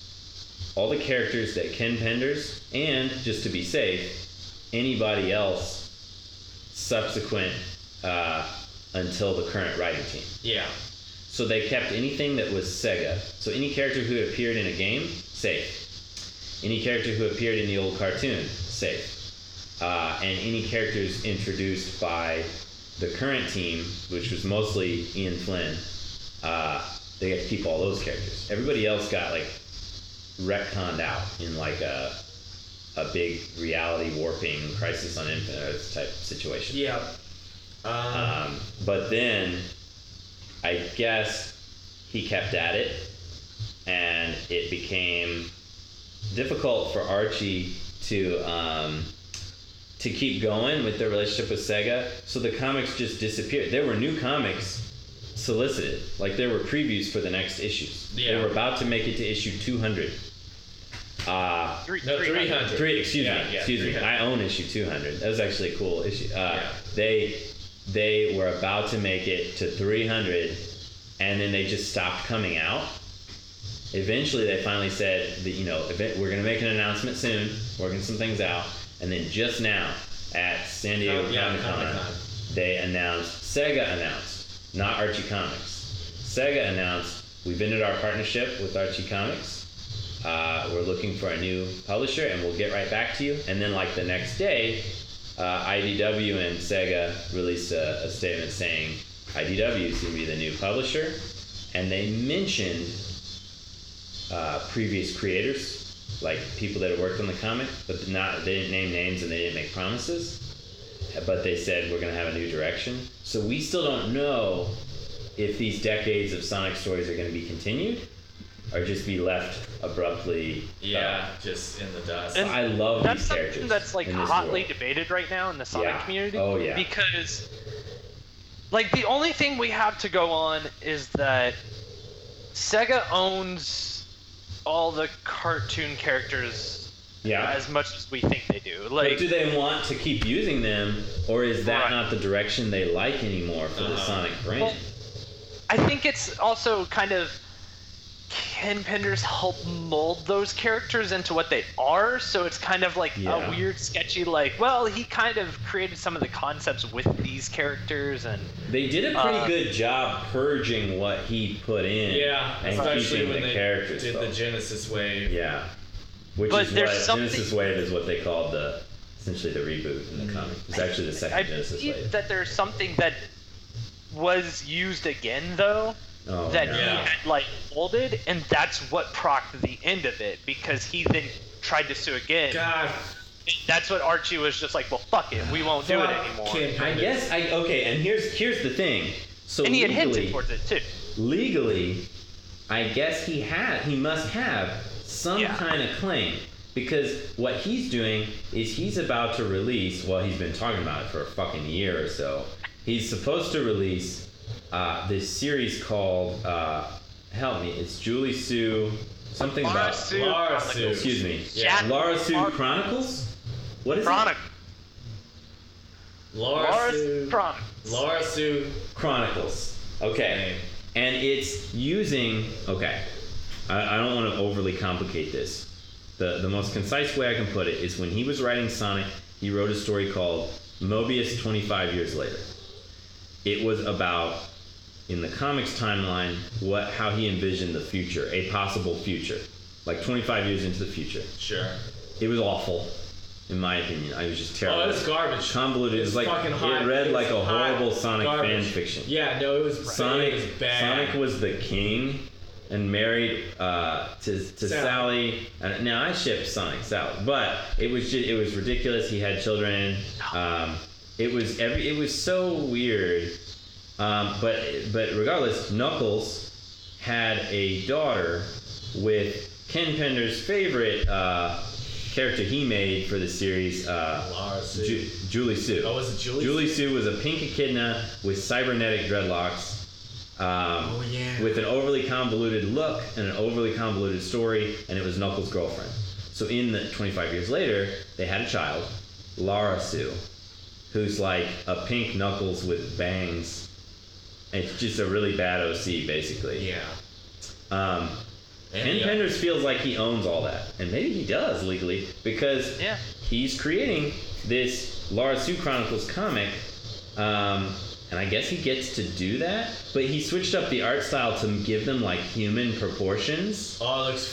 [SPEAKER 2] all the characters that Ken Penders and just to be safe, anybody else subsequent uh, until the current writing team.
[SPEAKER 3] Yeah.
[SPEAKER 2] So they kept anything that was Sega. So any character who appeared in a game, safe. Any character who appeared in the old cartoon, safe. Uh, and any characters introduced by the current team, which was mostly Ian Flynn, uh, they got to keep all those characters. Everybody else got like retconned out in like a a big reality warping crisis on infinite Earths type situation.
[SPEAKER 3] Yeah. Um,
[SPEAKER 2] Um, but then I guess he kept at it, and it became difficult for Archie to um, to keep going with their relationship with Sega. So the comics just disappeared. There were new comics solicited, like there were previews for the next issues. They were about to make it to issue 200. Uh,
[SPEAKER 4] Three,
[SPEAKER 3] no,
[SPEAKER 4] 300.
[SPEAKER 3] 300.
[SPEAKER 2] Three, excuse
[SPEAKER 3] Yeah,
[SPEAKER 2] me,
[SPEAKER 3] yeah,
[SPEAKER 2] excuse me. I own issue 200. That was actually a cool issue. Uh,
[SPEAKER 3] Yeah.
[SPEAKER 2] They they were about to make it to 300, and then they just stopped coming out. Eventually, they finally said that you know event, we're going to make an announcement soon, working some things out, and then just now at San Diego
[SPEAKER 3] Oh, yeah,
[SPEAKER 2] Comic Con,
[SPEAKER 3] Comic-Con.
[SPEAKER 2] they announced Sega announced, not Archie Comics. Sega announced we've ended our partnership with Archie Comics. Uh, we're looking for a new publisher, and we'll get right back to you. And then, like the next day, uh, IDW and Sega released a, a statement saying IDW is going to be the new publisher, and they mentioned uh, previous creators, like people that had worked on the comic, but not they didn't name names and they didn't make promises. But they said we're going to have a new direction. So we still don't know if these decades of Sonic stories are going to be continued or just be left abruptly.
[SPEAKER 3] yeah, just in the dust.
[SPEAKER 4] And
[SPEAKER 2] I love
[SPEAKER 4] that's
[SPEAKER 2] these
[SPEAKER 4] something
[SPEAKER 2] characters.
[SPEAKER 4] that's like
[SPEAKER 2] in this
[SPEAKER 4] hotly
[SPEAKER 2] world.
[SPEAKER 4] debated right now in the Sonic
[SPEAKER 2] Yeah.
[SPEAKER 4] community.
[SPEAKER 2] Oh, yeah.
[SPEAKER 4] Because like the only thing we have to go on is that Sega owns all the cartoon characters
[SPEAKER 2] Yeah.
[SPEAKER 4] as much as we think they do.
[SPEAKER 2] But
[SPEAKER 4] Like
[SPEAKER 2] do they want to keep using them, or is that
[SPEAKER 4] Right.
[SPEAKER 2] not the direction they like anymore for the
[SPEAKER 3] Uh-huh.
[SPEAKER 2] Sonic brand?
[SPEAKER 4] Well, I think it's also kind of Ken Penders helped mold those characters into what they are, so it's kind of like
[SPEAKER 2] Yeah.
[SPEAKER 4] a weird, sketchy, like, well, he kind of created some of the concepts with these characters, and
[SPEAKER 2] they did a pretty
[SPEAKER 4] uh,
[SPEAKER 2] good job purging what he put in.
[SPEAKER 3] yeah,
[SPEAKER 2] and
[SPEAKER 3] especially
[SPEAKER 2] keeping
[SPEAKER 3] when
[SPEAKER 2] the
[SPEAKER 3] they
[SPEAKER 2] characters.
[SPEAKER 3] did
[SPEAKER 2] though.
[SPEAKER 3] the Genesis wave.
[SPEAKER 2] yeah, which
[SPEAKER 4] But
[SPEAKER 2] is what
[SPEAKER 4] something-
[SPEAKER 2] Genesis Wave is what they called the essentially the reboot in the comic. It's actually the second
[SPEAKER 4] I
[SPEAKER 2] Genesis Wave.
[SPEAKER 4] that there's something that was used again, though,
[SPEAKER 2] oh,
[SPEAKER 4] that
[SPEAKER 2] no.
[SPEAKER 4] he had, like, folded, and that's what procked the end of it, because he then tried to sue again.
[SPEAKER 3] God,
[SPEAKER 4] That's what Archie was just like, well, fuck it, we ah, won't do it anymore.
[SPEAKER 2] I guess I okay. And here's here's the thing. So
[SPEAKER 4] and he had
[SPEAKER 2] legally,
[SPEAKER 4] hinted towards it, too.
[SPEAKER 2] legally, I guess he had he must have some
[SPEAKER 4] Yeah.
[SPEAKER 2] kind of claim because what he's doing is he's about to release. Well, he's been talking about it for a fucking year or so. He's supposed to release uh, this series called uh, help me. It's Julie Sue something
[SPEAKER 4] Laura
[SPEAKER 2] about
[SPEAKER 4] Sue
[SPEAKER 3] Laura
[SPEAKER 4] Chronicles.
[SPEAKER 3] Sue.
[SPEAKER 2] excuse me
[SPEAKER 3] Yeah.
[SPEAKER 2] Laura Sue
[SPEAKER 4] Mar-
[SPEAKER 2] Chronicles. What is
[SPEAKER 4] Chronic.
[SPEAKER 3] Laura,
[SPEAKER 4] Laura
[SPEAKER 3] Sue.
[SPEAKER 4] Chronic.
[SPEAKER 3] Laura Sue.
[SPEAKER 2] Chronicles. Okay. and it's using okay i, I don't want to overly complicate this the, the most concise way i can put it is when he was writing sonic he wrote a story called mobius 25 years later it was about in the comics timeline what how he envisioned the future a possible future like 25 years into the future
[SPEAKER 3] Sure.
[SPEAKER 2] it was awful in my opinion i was just terrible
[SPEAKER 3] Oh, it's garbage.
[SPEAKER 2] convoluted it was like
[SPEAKER 3] fucking hot.
[SPEAKER 2] it read
[SPEAKER 3] It's
[SPEAKER 2] like a horrible sonic fan fiction
[SPEAKER 3] Yeah, no, it was
[SPEAKER 2] Sonic,
[SPEAKER 3] It was bad.
[SPEAKER 2] Sonic was the king and married uh, to, to
[SPEAKER 3] Sally.
[SPEAKER 2] Sally. And now I ship Sonic Sally, but it was just, it was ridiculous. He had children. Um, it was every it was so weird. Um, but but regardless, Knuckles had a daughter with Ken Pender's favorite uh, character he made for the series, uh,
[SPEAKER 3] Sue.
[SPEAKER 2] Ju- Julie Sue.
[SPEAKER 3] Oh, was it Julie
[SPEAKER 2] Julie Sue was a pink echidna with cybernetic dreadlocks. Um,
[SPEAKER 3] Oh, yeah.
[SPEAKER 2] With an overly convoluted look and an overly convoluted story, and it was Knuckles' girlfriend. So in the 25 years later, they had a child, Lara Sue, who's like a pink Knuckles with bangs. It's just a really bad OC, basically.
[SPEAKER 3] Yeah.
[SPEAKER 2] Um,
[SPEAKER 3] And
[SPEAKER 2] Ken
[SPEAKER 3] yeah.
[SPEAKER 2] Penders feels like he owns all that, and maybe he does legally because
[SPEAKER 4] Yeah.
[SPEAKER 2] he's creating this Lara Sue Chronicles comic, um, and I guess he gets to do that. But he switched up the art style to give them like human proportions,
[SPEAKER 3] Oh, it looks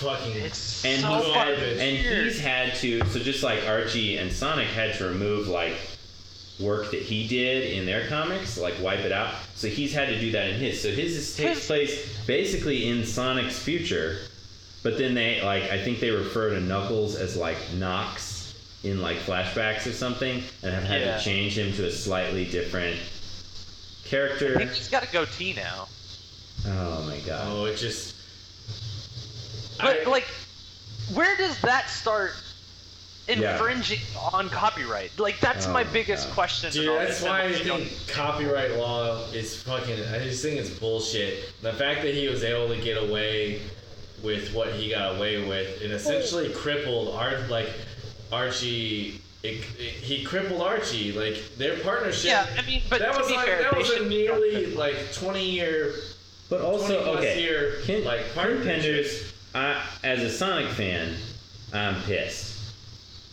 [SPEAKER 3] fucking.
[SPEAKER 4] It's
[SPEAKER 2] and
[SPEAKER 4] so
[SPEAKER 2] he's had, and he's had to. So just like Archie and Sonic had to remove like work that he did in their comics, like wipe it out. So he's had to do that in his. So his is- takes place basically in Sonic's future, but then they like I think they refer to Knuckles as like Knox in like flashbacks or something, and have had
[SPEAKER 4] Yeah.
[SPEAKER 2] to change him to a slightly different character.
[SPEAKER 4] I
[SPEAKER 2] character.
[SPEAKER 4] think he's got a goatee now.
[SPEAKER 2] Oh my god.
[SPEAKER 3] Oh, it just.
[SPEAKER 4] But
[SPEAKER 3] I-
[SPEAKER 4] like, where does that start
[SPEAKER 2] Yeah.
[SPEAKER 4] infringing on copyright? Like, that's
[SPEAKER 2] Oh
[SPEAKER 4] my
[SPEAKER 2] my
[SPEAKER 4] biggest
[SPEAKER 2] God.
[SPEAKER 4] question.
[SPEAKER 3] Dude, that's why I
[SPEAKER 4] you know,
[SPEAKER 3] think copyright law is fucking. I just think it's bullshit. The fact that he was able to get away with what he got away with and essentially crippled Art like Archie. It, it- he crippled Archie. Like their partnership.
[SPEAKER 4] Yeah, I mean, but
[SPEAKER 3] that
[SPEAKER 4] to
[SPEAKER 3] was
[SPEAKER 4] be
[SPEAKER 3] like
[SPEAKER 4] fair,
[SPEAKER 3] that was a nearly like twenty year,
[SPEAKER 2] But also,
[SPEAKER 3] twenty plus
[SPEAKER 2] okay.
[SPEAKER 3] year
[SPEAKER 2] Ken,
[SPEAKER 3] like
[SPEAKER 2] Ken
[SPEAKER 3] partnership.
[SPEAKER 2] Penders, I, as a Sonic fan, I'm pissed.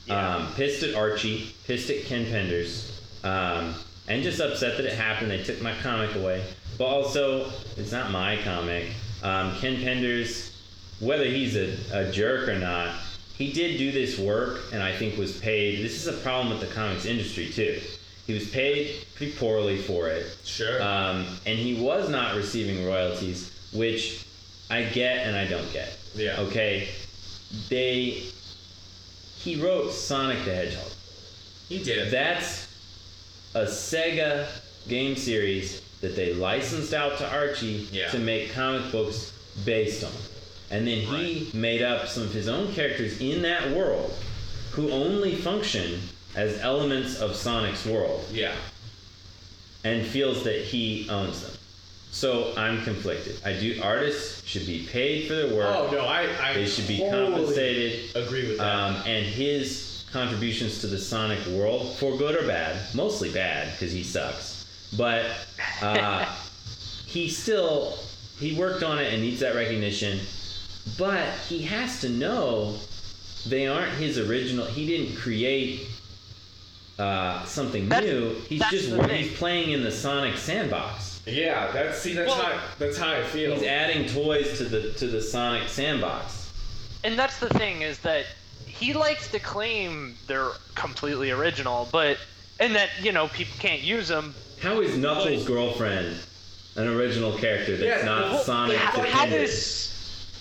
[SPEAKER 3] Yeah.
[SPEAKER 2] Um, pissed at Archie, pissed at Ken Penders, um, and just upset that it happened. They took my comic away. But also, it's not my comic. Um, Ken Penders, whether he's a, a jerk or not, he did do this work and I think was paid. This is a problem with the comics industry, too. He was paid pretty poorly for it.
[SPEAKER 3] Sure.
[SPEAKER 2] Um, and he was not receiving royalties, which I get and I don't get.
[SPEAKER 3] Yeah.
[SPEAKER 2] Okay. They. He wrote Sonic the Hedgehog.
[SPEAKER 3] he did.
[SPEAKER 2] That's a Sega game series that they licensed out to Archie
[SPEAKER 3] Yeah.
[SPEAKER 2] to make comic books based on. And then he made up some of his own characters in that world who only function as elements of Sonic's world
[SPEAKER 3] yeah.
[SPEAKER 2] and feels that he owns them. So I'm conflicted. I do. Artists should be paid for their work.
[SPEAKER 3] Oh no, I. I
[SPEAKER 2] They should be
[SPEAKER 3] totally
[SPEAKER 2] compensated.
[SPEAKER 3] Agree with that.
[SPEAKER 2] Um, and his contributions to the Sonic world, for good or bad, mostly bad because he sucks. But uh, (laughs) he still he worked on it and needs that recognition. But he has to know they aren't his original. He didn't create uh, something
[SPEAKER 4] That's-
[SPEAKER 2] new. He's just he's playing in the Sonic sandbox.
[SPEAKER 3] Yeah, that's see, that's
[SPEAKER 4] Well-
[SPEAKER 3] how that's how I feel.
[SPEAKER 2] He's adding toys to the to the Sonic sandbox.
[SPEAKER 4] and that's the thing is that he likes to claim they're completely original, but and that you know people can't use them.
[SPEAKER 2] How is Knuckles' girlfriend an original character that's
[SPEAKER 3] Yeah,
[SPEAKER 2] not
[SPEAKER 3] well,
[SPEAKER 2] Sonic
[SPEAKER 4] how, how
[SPEAKER 2] dependent?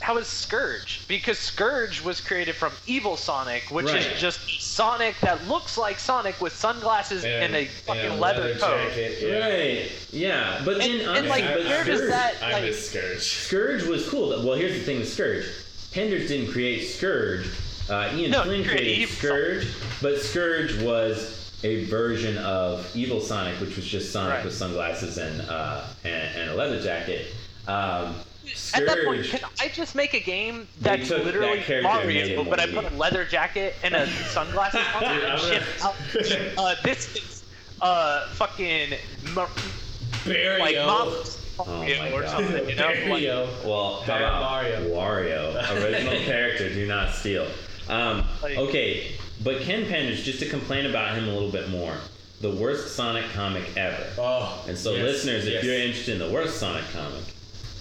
[SPEAKER 4] Is how is Scourge? Because Scourge was created from Evil Sonic, which
[SPEAKER 2] Right.
[SPEAKER 4] is just Sonic that looks like Sonic with sunglasses and, a fucking
[SPEAKER 3] and a
[SPEAKER 4] leather, coat.
[SPEAKER 3] jacket. Yeah.
[SPEAKER 2] Right. Yeah, but then
[SPEAKER 4] And- and,
[SPEAKER 2] honestly,
[SPEAKER 4] like,
[SPEAKER 2] but
[SPEAKER 4] where does
[SPEAKER 2] Scourge,
[SPEAKER 4] that-
[SPEAKER 3] I
[SPEAKER 4] like-
[SPEAKER 3] miss Scourge.
[SPEAKER 2] Scourge was cool. Well, here's the thing with Scourge. Penders didn't create Scourge. Uh, Ian
[SPEAKER 4] No,
[SPEAKER 2] Flynn
[SPEAKER 4] created
[SPEAKER 2] created
[SPEAKER 4] Evil
[SPEAKER 2] Scourge, but Scourge was a version of Evil Sonic, which was just Sonic
[SPEAKER 4] Right.
[SPEAKER 2] with sunglasses and, uh, and and a leather jacket. Um,
[SPEAKER 4] At that point, can I just make a game that's
[SPEAKER 2] took that
[SPEAKER 4] literally
[SPEAKER 2] character and made
[SPEAKER 4] Mario,
[SPEAKER 2] it
[SPEAKER 4] but I put a leather jacket and a sunglasses (laughs) on
[SPEAKER 3] Dude,
[SPEAKER 4] it
[SPEAKER 3] I'm
[SPEAKER 4] and ship out? (laughs) Uh, this is uh fucking Mar-
[SPEAKER 3] Barrio.
[SPEAKER 4] like Mom
[SPEAKER 2] Oh
[SPEAKER 4] Mario
[SPEAKER 2] my
[SPEAKER 4] or
[SPEAKER 2] God.
[SPEAKER 4] something, you know? Like,
[SPEAKER 2] Well, how about
[SPEAKER 3] Mario.
[SPEAKER 2] Wario? Original (laughs) character, do not steal. Um,
[SPEAKER 4] Like-
[SPEAKER 2] okay, but Ken Penders, just to complain about him a little bit more, the worst Sonic comic ever.
[SPEAKER 3] Oh.
[SPEAKER 2] And so,
[SPEAKER 3] yes,
[SPEAKER 2] listeners,
[SPEAKER 3] yes.
[SPEAKER 2] if you're interested in the worst Sonic comic,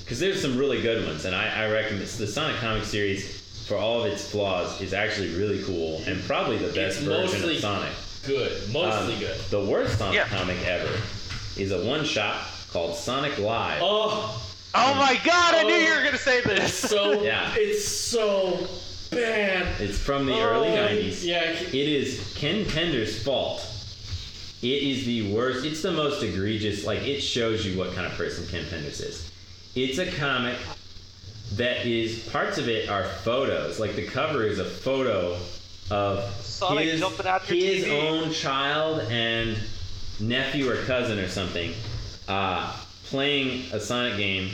[SPEAKER 2] because there's some really good ones, and I, I recommend the Sonic comic series, for all of its flaws, is actually really cool and probably the best
[SPEAKER 3] It's
[SPEAKER 2] version of Sonic.
[SPEAKER 3] good, mostly
[SPEAKER 2] Um,
[SPEAKER 3] good.
[SPEAKER 2] The worst Sonic
[SPEAKER 4] Yeah.
[SPEAKER 2] comic ever is a one shot called Sonic Live.
[SPEAKER 3] Oh,
[SPEAKER 4] oh my god, I knew you
[SPEAKER 3] Oh.
[SPEAKER 4] were gonna say
[SPEAKER 3] it's
[SPEAKER 4] this.
[SPEAKER 3] so
[SPEAKER 2] Yeah.
[SPEAKER 3] it's so bad.
[SPEAKER 2] It's from the early
[SPEAKER 3] Oh,
[SPEAKER 2] 90s.
[SPEAKER 3] Yeah.
[SPEAKER 2] It is Ken Pender's fault It is the worst. It's the most egregious. Like it shows you what kind of person Ken Penders is. It's a comic that is parts of it are photos. Like the cover is a photo of
[SPEAKER 4] Sonic
[SPEAKER 2] his,
[SPEAKER 4] jumping out your
[SPEAKER 2] his own child and nephew or cousin or something uh, playing a Sonic game.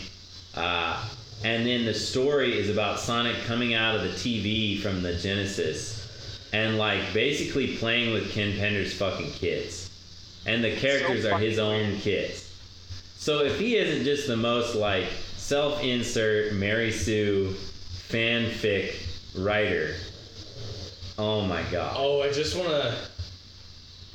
[SPEAKER 2] Uh, and then the story is about Sonic coming out of the TV from the Genesis and like basically playing with Ken Pender's fucking kids. And the characters are his own
[SPEAKER 4] weird.
[SPEAKER 2] kids. So if he isn't just the most like self-insert Mary Sue fanfic writer, oh my god.
[SPEAKER 3] Oh, I just wanna.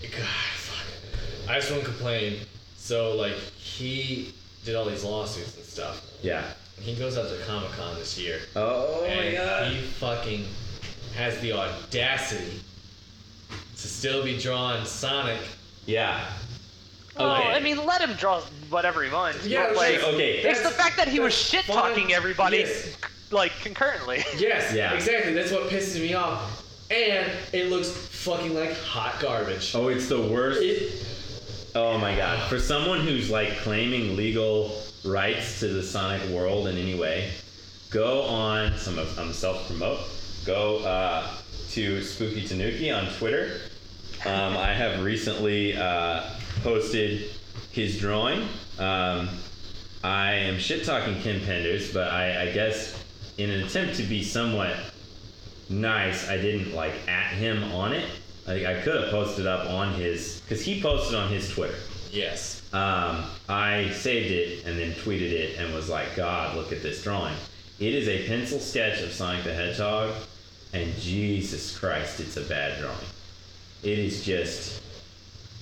[SPEAKER 3] God, fuck. I just wanna complain. So, like, he did all these lawsuits and stuff.
[SPEAKER 2] Yeah.
[SPEAKER 3] He goes out to Comic Con this year.
[SPEAKER 2] Oh my god.
[SPEAKER 3] he fucking has the audacity to still be drawing Sonic.
[SPEAKER 2] Yeah.
[SPEAKER 4] Well,
[SPEAKER 2] Okay.
[SPEAKER 4] I mean, let him draw whatever he wants.
[SPEAKER 3] Yeah,
[SPEAKER 4] but, like,
[SPEAKER 2] okay.
[SPEAKER 4] It's the fact that he was shit talking everybody,
[SPEAKER 3] Yes.
[SPEAKER 4] like concurrently. (laughs)
[SPEAKER 3] Yes,
[SPEAKER 2] Yeah.
[SPEAKER 3] exactly. That's what pisses me off. And it looks fucking like hot garbage.
[SPEAKER 2] Oh, it's the worst.
[SPEAKER 3] It,
[SPEAKER 2] Oh my god. For someone who's like claiming legal rights to the Sonic world in any way, go on some of I'm self promote. Go uh, to Spooky Tanuki on Twitter. Um, I have recently uh, posted his drawing. Um, I am shit talking Ken Penders, but I, I guess in an attempt to be somewhat nice, I didn't like at him on it. Like I could have posted up on his because he posted on his Twitter.
[SPEAKER 3] yes.
[SPEAKER 2] Um, I saved it and then tweeted it and was like, God, look at this drawing. It is a pencil sketch of Sonic the Hedgehog, and Jesus Christ, it's a bad drawing. It is just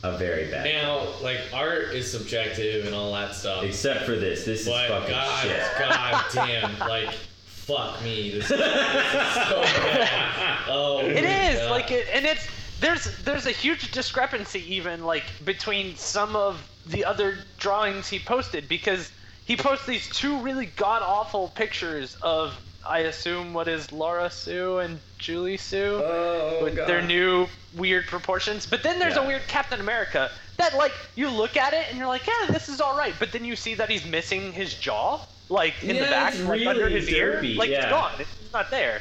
[SPEAKER 2] a very bad.
[SPEAKER 3] Now, like, art is subjective and all that stuff.
[SPEAKER 2] Except for this. This is fucking
[SPEAKER 3] God,
[SPEAKER 2] shit.
[SPEAKER 3] God damn, like, fuck me. This, this is so (laughs) bad. Oh,
[SPEAKER 4] It is
[SPEAKER 3] God.
[SPEAKER 4] like it, and it's there's there's a huge discrepancy even like between some of the other drawings he posted because he posts these two really god awful pictures of I assume what is Laura Sue and Julie Sue
[SPEAKER 2] Oh,
[SPEAKER 4] with
[SPEAKER 2] God.
[SPEAKER 4] their new weird proportions. But then there's
[SPEAKER 2] Yeah.
[SPEAKER 4] a weird Captain America that like you look at it and you're like, yeah, this is all right. But then you see that he's missing his jaw, like in
[SPEAKER 2] Yeah,
[SPEAKER 4] the back,
[SPEAKER 2] it's
[SPEAKER 4] like under his
[SPEAKER 2] derpy,
[SPEAKER 4] ear, like
[SPEAKER 2] yeah.
[SPEAKER 4] it's gone. It's not there,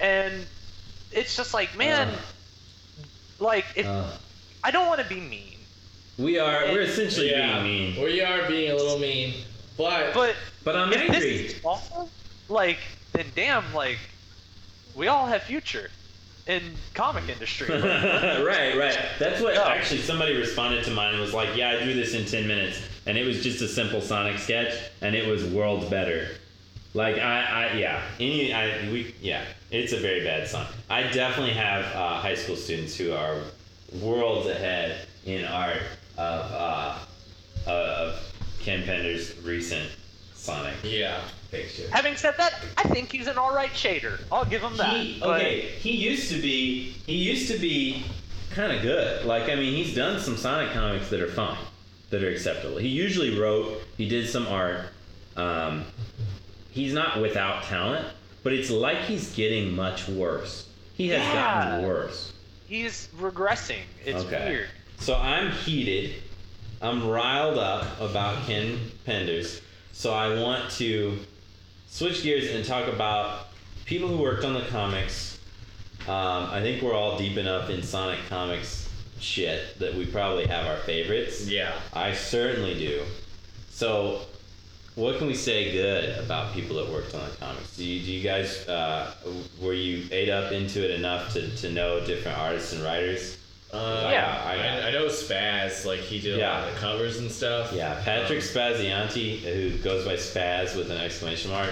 [SPEAKER 4] and it's just like, man,
[SPEAKER 2] Ugh.
[SPEAKER 4] like if
[SPEAKER 2] Uh,
[SPEAKER 4] I don't want to be mean,
[SPEAKER 2] we are. We're essentially
[SPEAKER 3] yeah,
[SPEAKER 2] being mean.
[SPEAKER 3] we are being a little mean, but,
[SPEAKER 4] but
[SPEAKER 2] But I'm
[SPEAKER 4] if
[SPEAKER 2] angry.
[SPEAKER 4] this is awful, like then damn, like we all have future in comic industry. (laughs)
[SPEAKER 2] right, right. That's what
[SPEAKER 4] Yeah.
[SPEAKER 2] actually somebody responded to mine and was like, "Yeah, I drew this in ten minutes, and it was just a simple Sonic sketch, and it was worlds better." Like I, I yeah, any I we yeah, it's a very bad song. I definitely have uh, high school students who are worlds ahead in art of uh, uh, of Ken Pender's recent Sonic
[SPEAKER 3] yeah.
[SPEAKER 2] Picture.
[SPEAKER 4] Having said that, I think he's an all right shader. I'll give him that.
[SPEAKER 2] He,
[SPEAKER 4] but-
[SPEAKER 2] okay, he used to be he used to be kind of good. Like I mean, he's done some Sonic comics that are fine, that are acceptable. He usually wrote, he did some art. Um, he's not without talent, but it's like he's getting much worse. He has gotten worse.
[SPEAKER 4] he's regressing. It's
[SPEAKER 2] Okay.
[SPEAKER 4] weird.
[SPEAKER 2] So I'm heated. I'm riled up about Ken Penders. So I want to switch gears and talk about people who worked on the comics. Um, I think we're all deep enough in Sonic comics shit that we probably have our favorites.
[SPEAKER 3] Yeah.
[SPEAKER 2] I certainly do. So, what can we say good about people that worked on the comics? Do you, do you guys uh, were you ate up into it enough to, to know different artists and writers?
[SPEAKER 3] Uh,
[SPEAKER 4] Yeah.
[SPEAKER 3] I, I, I know Spaz, like he did a lot of the covers and stuff.
[SPEAKER 2] Yeah, Patrick
[SPEAKER 3] Um,
[SPEAKER 2] Spaziante, who goes by Spaz with an exclamation mark.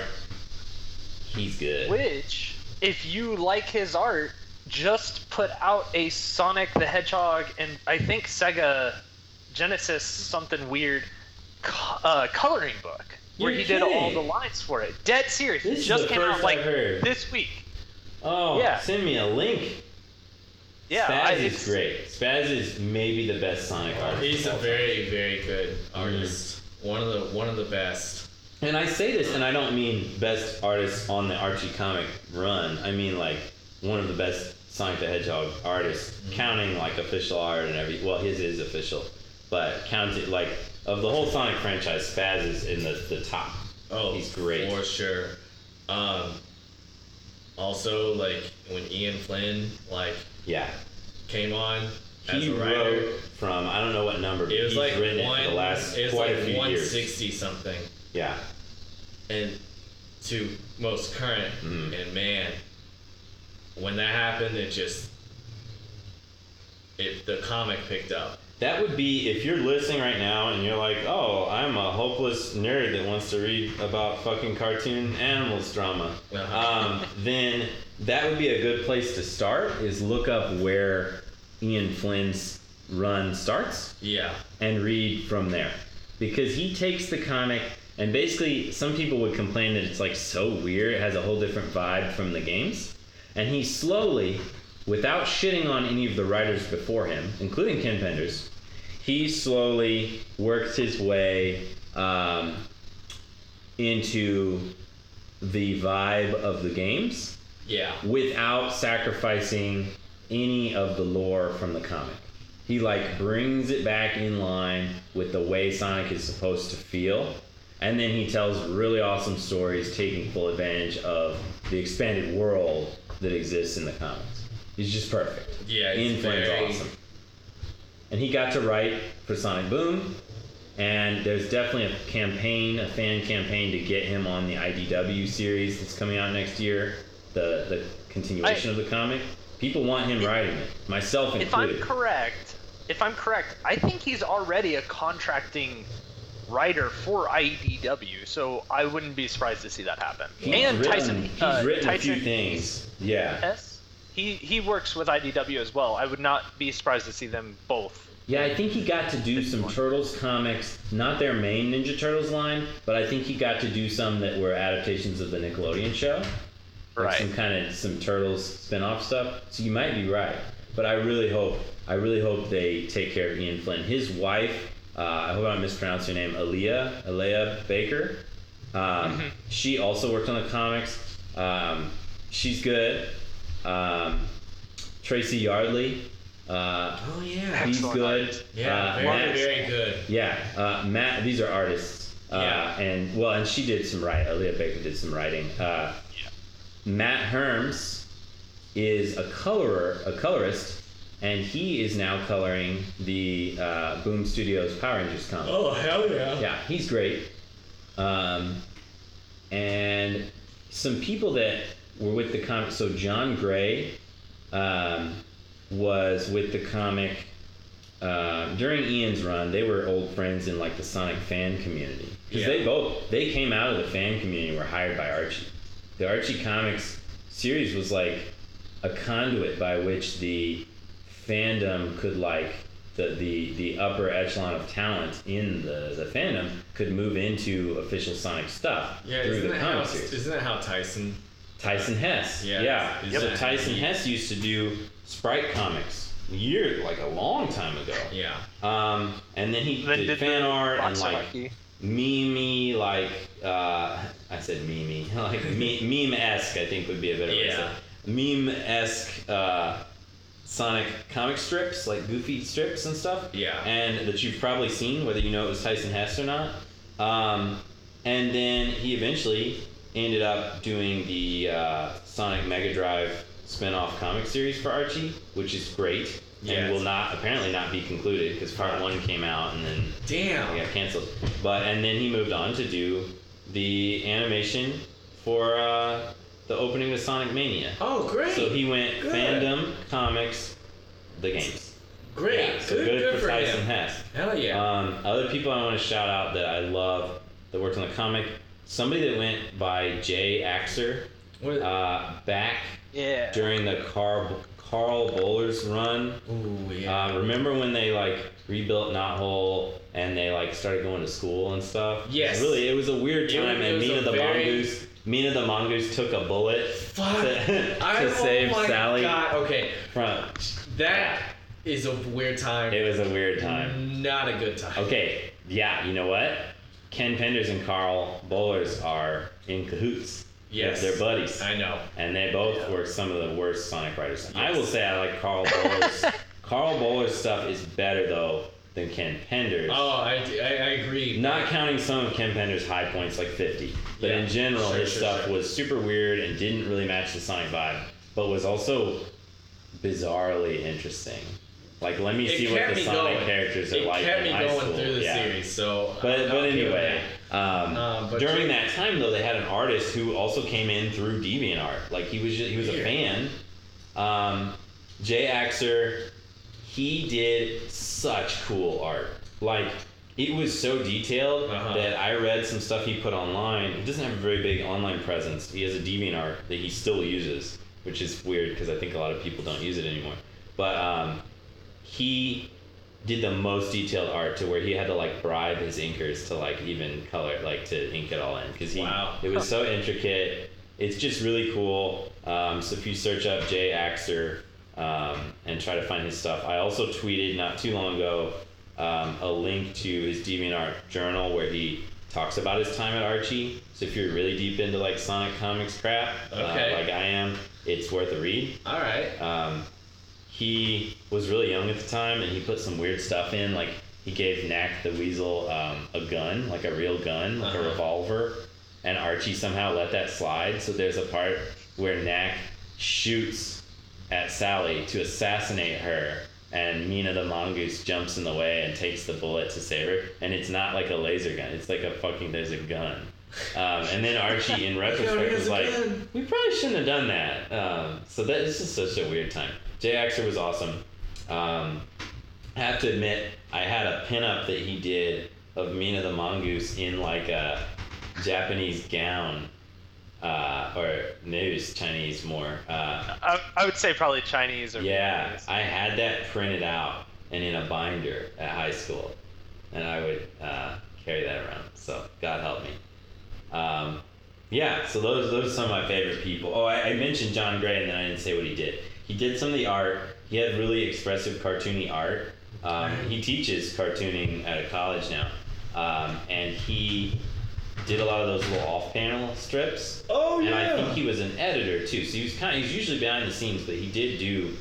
[SPEAKER 2] He's good.
[SPEAKER 4] Which, if you like his art, just put out a Sonic the Hedgehog and I think Sega Genesis something weird co- uh, coloring book where
[SPEAKER 2] You're
[SPEAKER 4] he did all the lines for it. Dead serious.
[SPEAKER 2] This
[SPEAKER 4] it
[SPEAKER 2] is
[SPEAKER 4] just
[SPEAKER 2] the
[SPEAKER 4] came
[SPEAKER 2] first
[SPEAKER 4] out like
[SPEAKER 2] I've heard.
[SPEAKER 4] this week.
[SPEAKER 2] Oh,
[SPEAKER 4] Yeah.
[SPEAKER 2] send me a link.
[SPEAKER 4] Yeah,
[SPEAKER 2] Spaz
[SPEAKER 4] I,
[SPEAKER 2] is great. Spaz is maybe the best Sonic artist.
[SPEAKER 3] He's a very, very good artist. One of the one of the best.
[SPEAKER 2] And I say this, and I don't mean best artist on the Archie comic run. I mean like one of the best Sonic the Hedgehog artists, counting like official art and every. Well, his is official, but counted like of the whole Sonic franchise, Spaz is in the, the top.
[SPEAKER 3] Oh,
[SPEAKER 2] He's great.
[SPEAKER 3] for sure. Um, also, like when Ian Flynn like
[SPEAKER 2] Yeah,
[SPEAKER 3] came on as
[SPEAKER 2] he wrote from I don't know what number, but
[SPEAKER 3] it was
[SPEAKER 2] he's
[SPEAKER 3] like
[SPEAKER 2] written
[SPEAKER 3] one.
[SPEAKER 2] it for the last
[SPEAKER 3] it was
[SPEAKER 2] quite
[SPEAKER 3] like
[SPEAKER 2] a few
[SPEAKER 3] one
[SPEAKER 2] years.
[SPEAKER 3] sixty something,
[SPEAKER 2] Yeah,
[SPEAKER 3] and to most current.
[SPEAKER 2] Mhm.
[SPEAKER 3] And man, when that happened, it just it the comic picked up.
[SPEAKER 2] that would be if you're listening right now and you're like, oh, I'm a hopeless nerd that wants to read about fucking cartoon animals drama.
[SPEAKER 3] Uh-huh.
[SPEAKER 2] Um, then that would be a good place to start. Is look up where Ian Flynn's run starts.
[SPEAKER 3] Yeah.
[SPEAKER 2] and read from there because he takes the comic and basically some people would complain that it's like so weird it has a whole different vibe from the games and he slowly without shitting on any of the writers before him including ken penders he slowly works his way um, into the vibe of the games
[SPEAKER 3] Yeah.
[SPEAKER 2] without sacrificing any of the lore from the comic. He like brings it back in line with the way Sonic is supposed to feel, and then he tells really awesome stories, taking full advantage of the expanded world that exists in the comics. He's just perfect.
[SPEAKER 3] Yeah, he's
[SPEAKER 2] Ian Flynn's
[SPEAKER 3] very-
[SPEAKER 2] awesome. And he got to write for Sonic Boom, and there's definitely a campaign, a fan campaign to get him on the IDW series that's coming out next year, the the continuation
[SPEAKER 4] I-
[SPEAKER 2] of the comic. People want him writing it, myself
[SPEAKER 4] If I'm correct, if I'm correct, I think he's already a contracting writer for IDW, so I wouldn't be surprised to see that happen.
[SPEAKER 2] He's
[SPEAKER 4] and
[SPEAKER 2] written,
[SPEAKER 4] Tyson,
[SPEAKER 2] he's
[SPEAKER 4] uh,
[SPEAKER 2] written
[SPEAKER 4] Tyson
[SPEAKER 2] a few things. Yeah.
[SPEAKER 4] Hess, he he works with IDW as well. I would not be surprised to see them both.
[SPEAKER 2] Yeah, I think he got to do some Turtles comics, not their main Ninja Turtles line, but I think he got to do some that were adaptations of the Nickelodeon show. Like some kind of some Turtles spin-off stuff. So you might be right. But I really hope I really hope they take care of Ian Flynn. His wife, uh, I hope I don't mispronounce her name, Aleah, Aleah Baker. Um, She also worked on the comics. Um, she's good. Um, Tracy Yardley. Uh,
[SPEAKER 3] Oh yeah.
[SPEAKER 2] he's
[SPEAKER 4] Excellent
[SPEAKER 2] good.
[SPEAKER 3] Yeah.
[SPEAKER 2] Uh,
[SPEAKER 3] very
[SPEAKER 2] Matt-
[SPEAKER 3] very good.
[SPEAKER 2] yeah, uh, Matt. These are artists. Uh,
[SPEAKER 3] Yeah.
[SPEAKER 2] And well, and she did some writing. Aleah Baker did some writing. Matt Herms is a colorer, a colorist, and he is now coloring the uh, Boom Studios Power Rangers comic.
[SPEAKER 3] Oh hell yeah.
[SPEAKER 2] Yeah, he's great. Um, and some people that were with the comic. So Jon Gray um, was with the comic uh, during Ian's run. They were old friends in like the Sonic fan community because
[SPEAKER 3] Yeah.
[SPEAKER 2] they both they came out of the fan community. and Were hired by Archie. The Archie Comics series was like a conduit by which the fandom could like the, the, the upper echelon of talent in the, the fandom could move into official Sonic stuff
[SPEAKER 3] Yeah,
[SPEAKER 2] through the
[SPEAKER 3] that, how,
[SPEAKER 2] series.
[SPEAKER 3] isn't that how Tyson?
[SPEAKER 2] Tyson Hess.
[SPEAKER 3] Yeah,
[SPEAKER 2] Yeah.
[SPEAKER 3] is
[SPEAKER 2] So
[SPEAKER 3] that-
[SPEAKER 2] Tyson Hess used to do Sprite comics year like a long time ago.
[SPEAKER 3] Yeah.
[SPEAKER 2] Um, and then he
[SPEAKER 4] Then
[SPEAKER 2] did,
[SPEAKER 4] did
[SPEAKER 2] fan art and like
[SPEAKER 4] Lucky.
[SPEAKER 2] meme like uh, I said meme (laughs) like meme esque. I think would be a better way
[SPEAKER 3] Yeah.
[SPEAKER 2] it. meme esque uh, Sonic comic strips like goofy strips and stuff
[SPEAKER 3] Yeah.
[SPEAKER 2] and that you've probably seen whether you know it was Tyson Hess or not um, and then he eventually ended up doing the uh, Sonic Mega Drive spin-off comic series for Archie which is great
[SPEAKER 3] Yes.
[SPEAKER 2] and will not apparently not be concluded because part one came out and then
[SPEAKER 3] Damn.
[SPEAKER 2] it got canceled. But and then he moved on to do the animation for uh, the opening of Sonic Mania.
[SPEAKER 3] Oh great.
[SPEAKER 2] So he went
[SPEAKER 3] Good.
[SPEAKER 2] fandom, comics, the games.
[SPEAKER 3] Great.
[SPEAKER 2] Yeah, so
[SPEAKER 3] good,
[SPEAKER 2] good,
[SPEAKER 3] good
[SPEAKER 2] for,
[SPEAKER 3] for
[SPEAKER 2] Tyson
[SPEAKER 3] him.
[SPEAKER 2] Hess.
[SPEAKER 3] Hell yeah.
[SPEAKER 2] Um, other people I want to shout out that I love that worked on the comic. Somebody that went by Jay Axer
[SPEAKER 3] What-
[SPEAKER 2] uh, back
[SPEAKER 4] Yeah.
[SPEAKER 2] during the Carl Karl Bollers' run.
[SPEAKER 3] Ooh yeah.
[SPEAKER 2] Uh, remember when they like rebuilt Knothole and they like started going to school and stuff?
[SPEAKER 3] Yes.
[SPEAKER 2] Really, it was a weird
[SPEAKER 3] It was-
[SPEAKER 2] time,
[SPEAKER 3] it
[SPEAKER 2] and Mina the
[SPEAKER 3] very-
[SPEAKER 2] mongoose, Mina the mongoose took a bullet
[SPEAKER 3] Fuck.
[SPEAKER 2] to, (laughs)
[SPEAKER 3] I,
[SPEAKER 2] save
[SPEAKER 3] oh my
[SPEAKER 2] Sally
[SPEAKER 3] God. Okay.
[SPEAKER 2] from.
[SPEAKER 3] That is a weird time.
[SPEAKER 2] It was a weird time.
[SPEAKER 3] Not a good time.
[SPEAKER 2] Okay, yeah, you know what? Ken Penders and Karl Bollers are in cahoots.
[SPEAKER 3] Yes.
[SPEAKER 2] They're buddies.
[SPEAKER 3] I know.
[SPEAKER 2] and they both were some of the worst Sonic writers. I will say I like Karl Bollers'. (laughs) Karl Bollers' stuff is better though than Ken Pender's.
[SPEAKER 3] Oh, I, I, I agree.
[SPEAKER 2] Not counting some of Ken Pender's high points, like 50. But
[SPEAKER 3] Yeah,
[SPEAKER 2] in general,
[SPEAKER 3] sure,
[SPEAKER 2] his
[SPEAKER 3] sure,
[SPEAKER 2] stuff
[SPEAKER 3] sure.
[SPEAKER 2] was super weird and didn't really match the Sonic vibe, but was also bizarrely interesting. Like, let me
[SPEAKER 3] It
[SPEAKER 2] see what the Sonic
[SPEAKER 3] going.
[SPEAKER 2] characters are
[SPEAKER 3] it
[SPEAKER 2] like
[SPEAKER 3] kept
[SPEAKER 2] in
[SPEAKER 3] me
[SPEAKER 2] high
[SPEAKER 3] going
[SPEAKER 2] school.
[SPEAKER 3] through the
[SPEAKER 2] yeah.
[SPEAKER 3] series. So,
[SPEAKER 2] But, but anyway, um,
[SPEAKER 3] but
[SPEAKER 2] during
[SPEAKER 3] Jake-
[SPEAKER 2] that time though, they had an artist who also came in through DeviantArt. Like he was ju- he was a fan. Um, Jay Axer, he did such cool art. Like it was so detailed
[SPEAKER 3] Uh-huh.
[SPEAKER 2] that I read some stuff he put online. He doesn't have a very big online presence. He has a DeviantArt that he still uses, which is weird because I think a lot of people don't use it anymore. But um, he did the most detailed art to where he had to like bribe his inkers to like even color like to ink it all in because he
[SPEAKER 3] Wow.
[SPEAKER 2] it was so intricate it's just really cool um, so if you search up jay axer um, and try to find his stuff i also tweeted not too long ago um, a link to his deviantart journal where he talks about his time at archie so if you're really deep into like sonic comics crap
[SPEAKER 3] Okay.
[SPEAKER 2] uh, like i am it's worth a read
[SPEAKER 3] All right.
[SPEAKER 2] um, he was really young at the time and he put some weird stuff in like he gave Nack the Weasel um, a gun, like a real gun, like
[SPEAKER 3] Uh-huh.
[SPEAKER 2] a revolver, and Archie somehow let that slide. So there's a part where Nack shoots at Sally to assassinate her, and Mina the mongoose jumps in the way and takes the bullet to save her. And it's not like a laser gun; it's like a fucking there's a gun. Um, and then Archie, in (laughs) retrospect, was like. "We probably shouldn't have done that." Um, so that this is such a weird time. Jay Axer was awesome. Um, I have to admit, I had a pinup that he did of Mina the mongoose in like a Japanese gown, uh, or maybe it's Chinese more. Uh,
[SPEAKER 4] I, I would say probably Chinese or
[SPEAKER 2] yeah,
[SPEAKER 4] Vietnamese.
[SPEAKER 2] I had that printed out and in a binder at high school, and I would uh, carry that around. So God help me. Um, yeah, so those those are some of my favorite people. Oh, I, I mentioned Jon Gray, and then I didn't say what he did. He did some of the art. He had really expressive cartoony art. Um, he teaches cartooning at a college now, um, and he did a lot of those little off-panel strips.
[SPEAKER 3] Oh
[SPEAKER 2] And
[SPEAKER 3] yeah.
[SPEAKER 2] I think he was an editor too. So he was kind of, he's usually behind the scenes, but he did do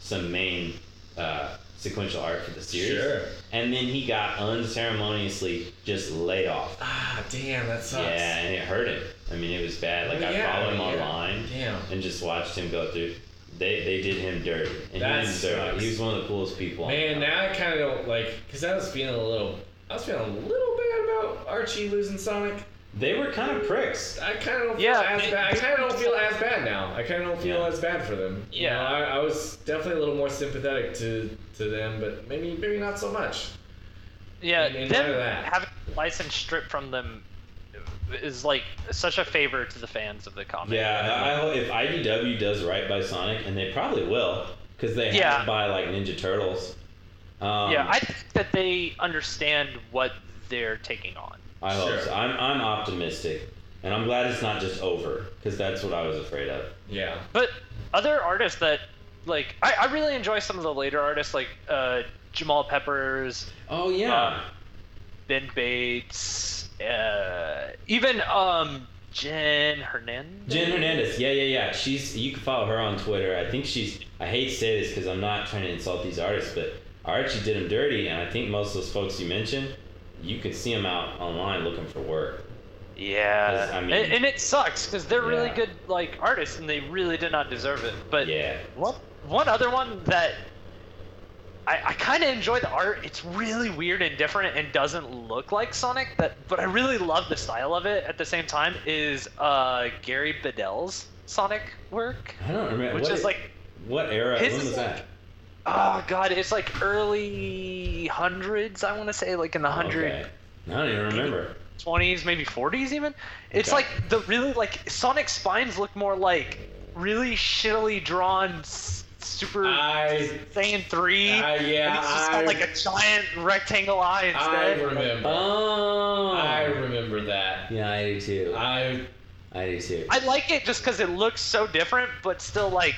[SPEAKER 2] some main uh, sequential art for the series.
[SPEAKER 3] Sure.
[SPEAKER 2] And then he got unceremoniously just laid off.
[SPEAKER 3] Ah, damn, that sucks.
[SPEAKER 2] Yeah, and it hurt him. I mean, it was bad. Like
[SPEAKER 3] Oh,
[SPEAKER 2] I
[SPEAKER 3] yeah,
[SPEAKER 2] followed him
[SPEAKER 3] yeah.
[SPEAKER 2] online
[SPEAKER 3] Damn.
[SPEAKER 2] and just watched him go through. They they did him dirty, and
[SPEAKER 3] That
[SPEAKER 2] he didn't deserve it.
[SPEAKER 3] sucks.
[SPEAKER 2] He was one of the coolest people. on
[SPEAKER 3] Man,
[SPEAKER 2] the
[SPEAKER 3] now I kind of don't like because I was feeling a little. I was feeling a little bad about Archie losing Sonic.
[SPEAKER 2] They were kind of pricks.
[SPEAKER 3] I kind of don't feel
[SPEAKER 4] Yeah,
[SPEAKER 3] as
[SPEAKER 4] it-
[SPEAKER 3] bad. I kind of don't feel as bad now. I kind of don't feel
[SPEAKER 2] Yeah.
[SPEAKER 3] as bad for them. You
[SPEAKER 4] Yeah.
[SPEAKER 3] know, I, I was definitely a little more sympathetic to to them, but maybe maybe not so much.
[SPEAKER 4] Yeah,
[SPEAKER 3] in- in
[SPEAKER 4] them
[SPEAKER 3] that.
[SPEAKER 4] having the license stripped from them is like such a favor to the fans of the comic.
[SPEAKER 2] Yeah, I, I if IDW does right by Sonic, and they probably will, because they have
[SPEAKER 4] Yeah.
[SPEAKER 2] to buy like Ninja Turtles. Um,
[SPEAKER 4] yeah, I think that they understand what they're taking on.
[SPEAKER 2] I hope
[SPEAKER 3] Sure.
[SPEAKER 2] so. I'm I'm optimistic, and I'm glad it's not just over, because that's what I was afraid of.
[SPEAKER 3] Yeah.
[SPEAKER 4] But other artists that like I, I really enjoy some of the later artists like uh, Jamal Peppers,
[SPEAKER 2] Oh yeah.
[SPEAKER 4] Uh, Ben Bates, uh, even um, Jen Hernandez.
[SPEAKER 2] Jen Hernandez, yeah, yeah, yeah. She's you can follow her on Twitter. I think she's. I hate to say this because I'm not trying to insult these artists, but Archie did them dirty, and I think most of those folks you mentioned, you could see them out online looking for work.
[SPEAKER 4] Yeah,
[SPEAKER 2] I mean-
[SPEAKER 4] and, and it sucks because they're really good like artists and they really did not deserve it. But
[SPEAKER 2] Yeah.
[SPEAKER 4] one one other one that I, I kind of enjoy the art. It's really weird and different and doesn't look like Sonic. That but I really love the style of it. At the same time, is uh, Gary Bedell's Sonic work,
[SPEAKER 2] I don't remember.
[SPEAKER 4] which
[SPEAKER 2] what
[SPEAKER 4] is like
[SPEAKER 2] what era?
[SPEAKER 4] his
[SPEAKER 2] when was that?
[SPEAKER 4] oh god, it's like early hundreds. I want to say like in the hundred.
[SPEAKER 2] Okay. I don't even remember.
[SPEAKER 4] 20s, maybe 40s even. It's
[SPEAKER 2] Okay.
[SPEAKER 4] like the really like Sonic spines look more like really shittily drawn Super
[SPEAKER 3] I
[SPEAKER 4] Saiyan 3.
[SPEAKER 3] I- yeah,
[SPEAKER 4] and it's just
[SPEAKER 3] I-
[SPEAKER 4] got like a giant rectangle eye instead.
[SPEAKER 3] I remember.
[SPEAKER 2] Oh.
[SPEAKER 3] I remember that.
[SPEAKER 2] Yeah, I do too.
[SPEAKER 3] I
[SPEAKER 2] I do too.
[SPEAKER 4] I like it just because it looks so different, but still like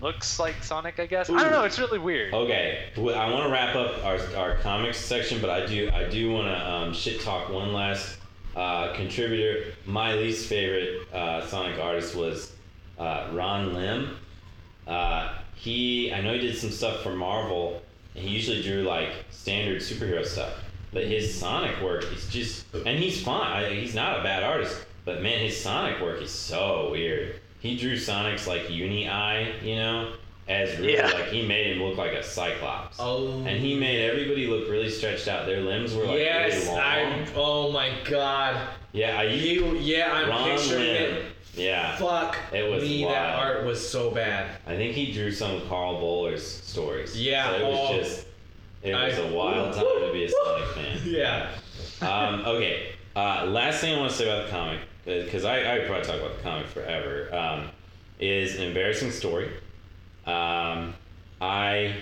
[SPEAKER 4] looks like Sonic, I guess. I don't know. It's really weird.
[SPEAKER 2] Okay, well, I want to wrap up our, our comics section, but I do I do want to um, shit talk one last uh, contributor. My least favorite uh, Sonic artist was uh, Ron Lim. Uh, he, I know he did some stuff for Marvel, and he usually drew like standard superhero stuff. But his Sonic work is just, and he's fine. I, he's not a bad artist, but man, his Sonic work is so weird. He drew Sonic's like uni eye, you know, as really
[SPEAKER 4] Yeah.
[SPEAKER 2] like he made him look like a Cyclops.
[SPEAKER 3] Oh.
[SPEAKER 2] And he made everybody look really stretched out. Their limbs were like
[SPEAKER 3] yes,
[SPEAKER 2] really long.
[SPEAKER 3] I. Oh my god.
[SPEAKER 2] yeah, I
[SPEAKER 3] You. Yeah, I'm
[SPEAKER 2] Ron
[SPEAKER 3] picturing
[SPEAKER 2] Lim.
[SPEAKER 3] it.
[SPEAKER 2] Yeah,
[SPEAKER 3] Fuck
[SPEAKER 2] It was
[SPEAKER 3] me. That art was so bad.
[SPEAKER 2] I think he drew some Karl Bollers' stories.
[SPEAKER 3] Yeah,
[SPEAKER 2] so it was
[SPEAKER 3] oh.
[SPEAKER 2] just it was a wild time to be a Sonic (laughs) fan.
[SPEAKER 3] Yeah.
[SPEAKER 2] Um, okay, uh, last thing I want to say about the comic, because I, I probably talk about the comic forever, um, is an embarrassing story. Um, I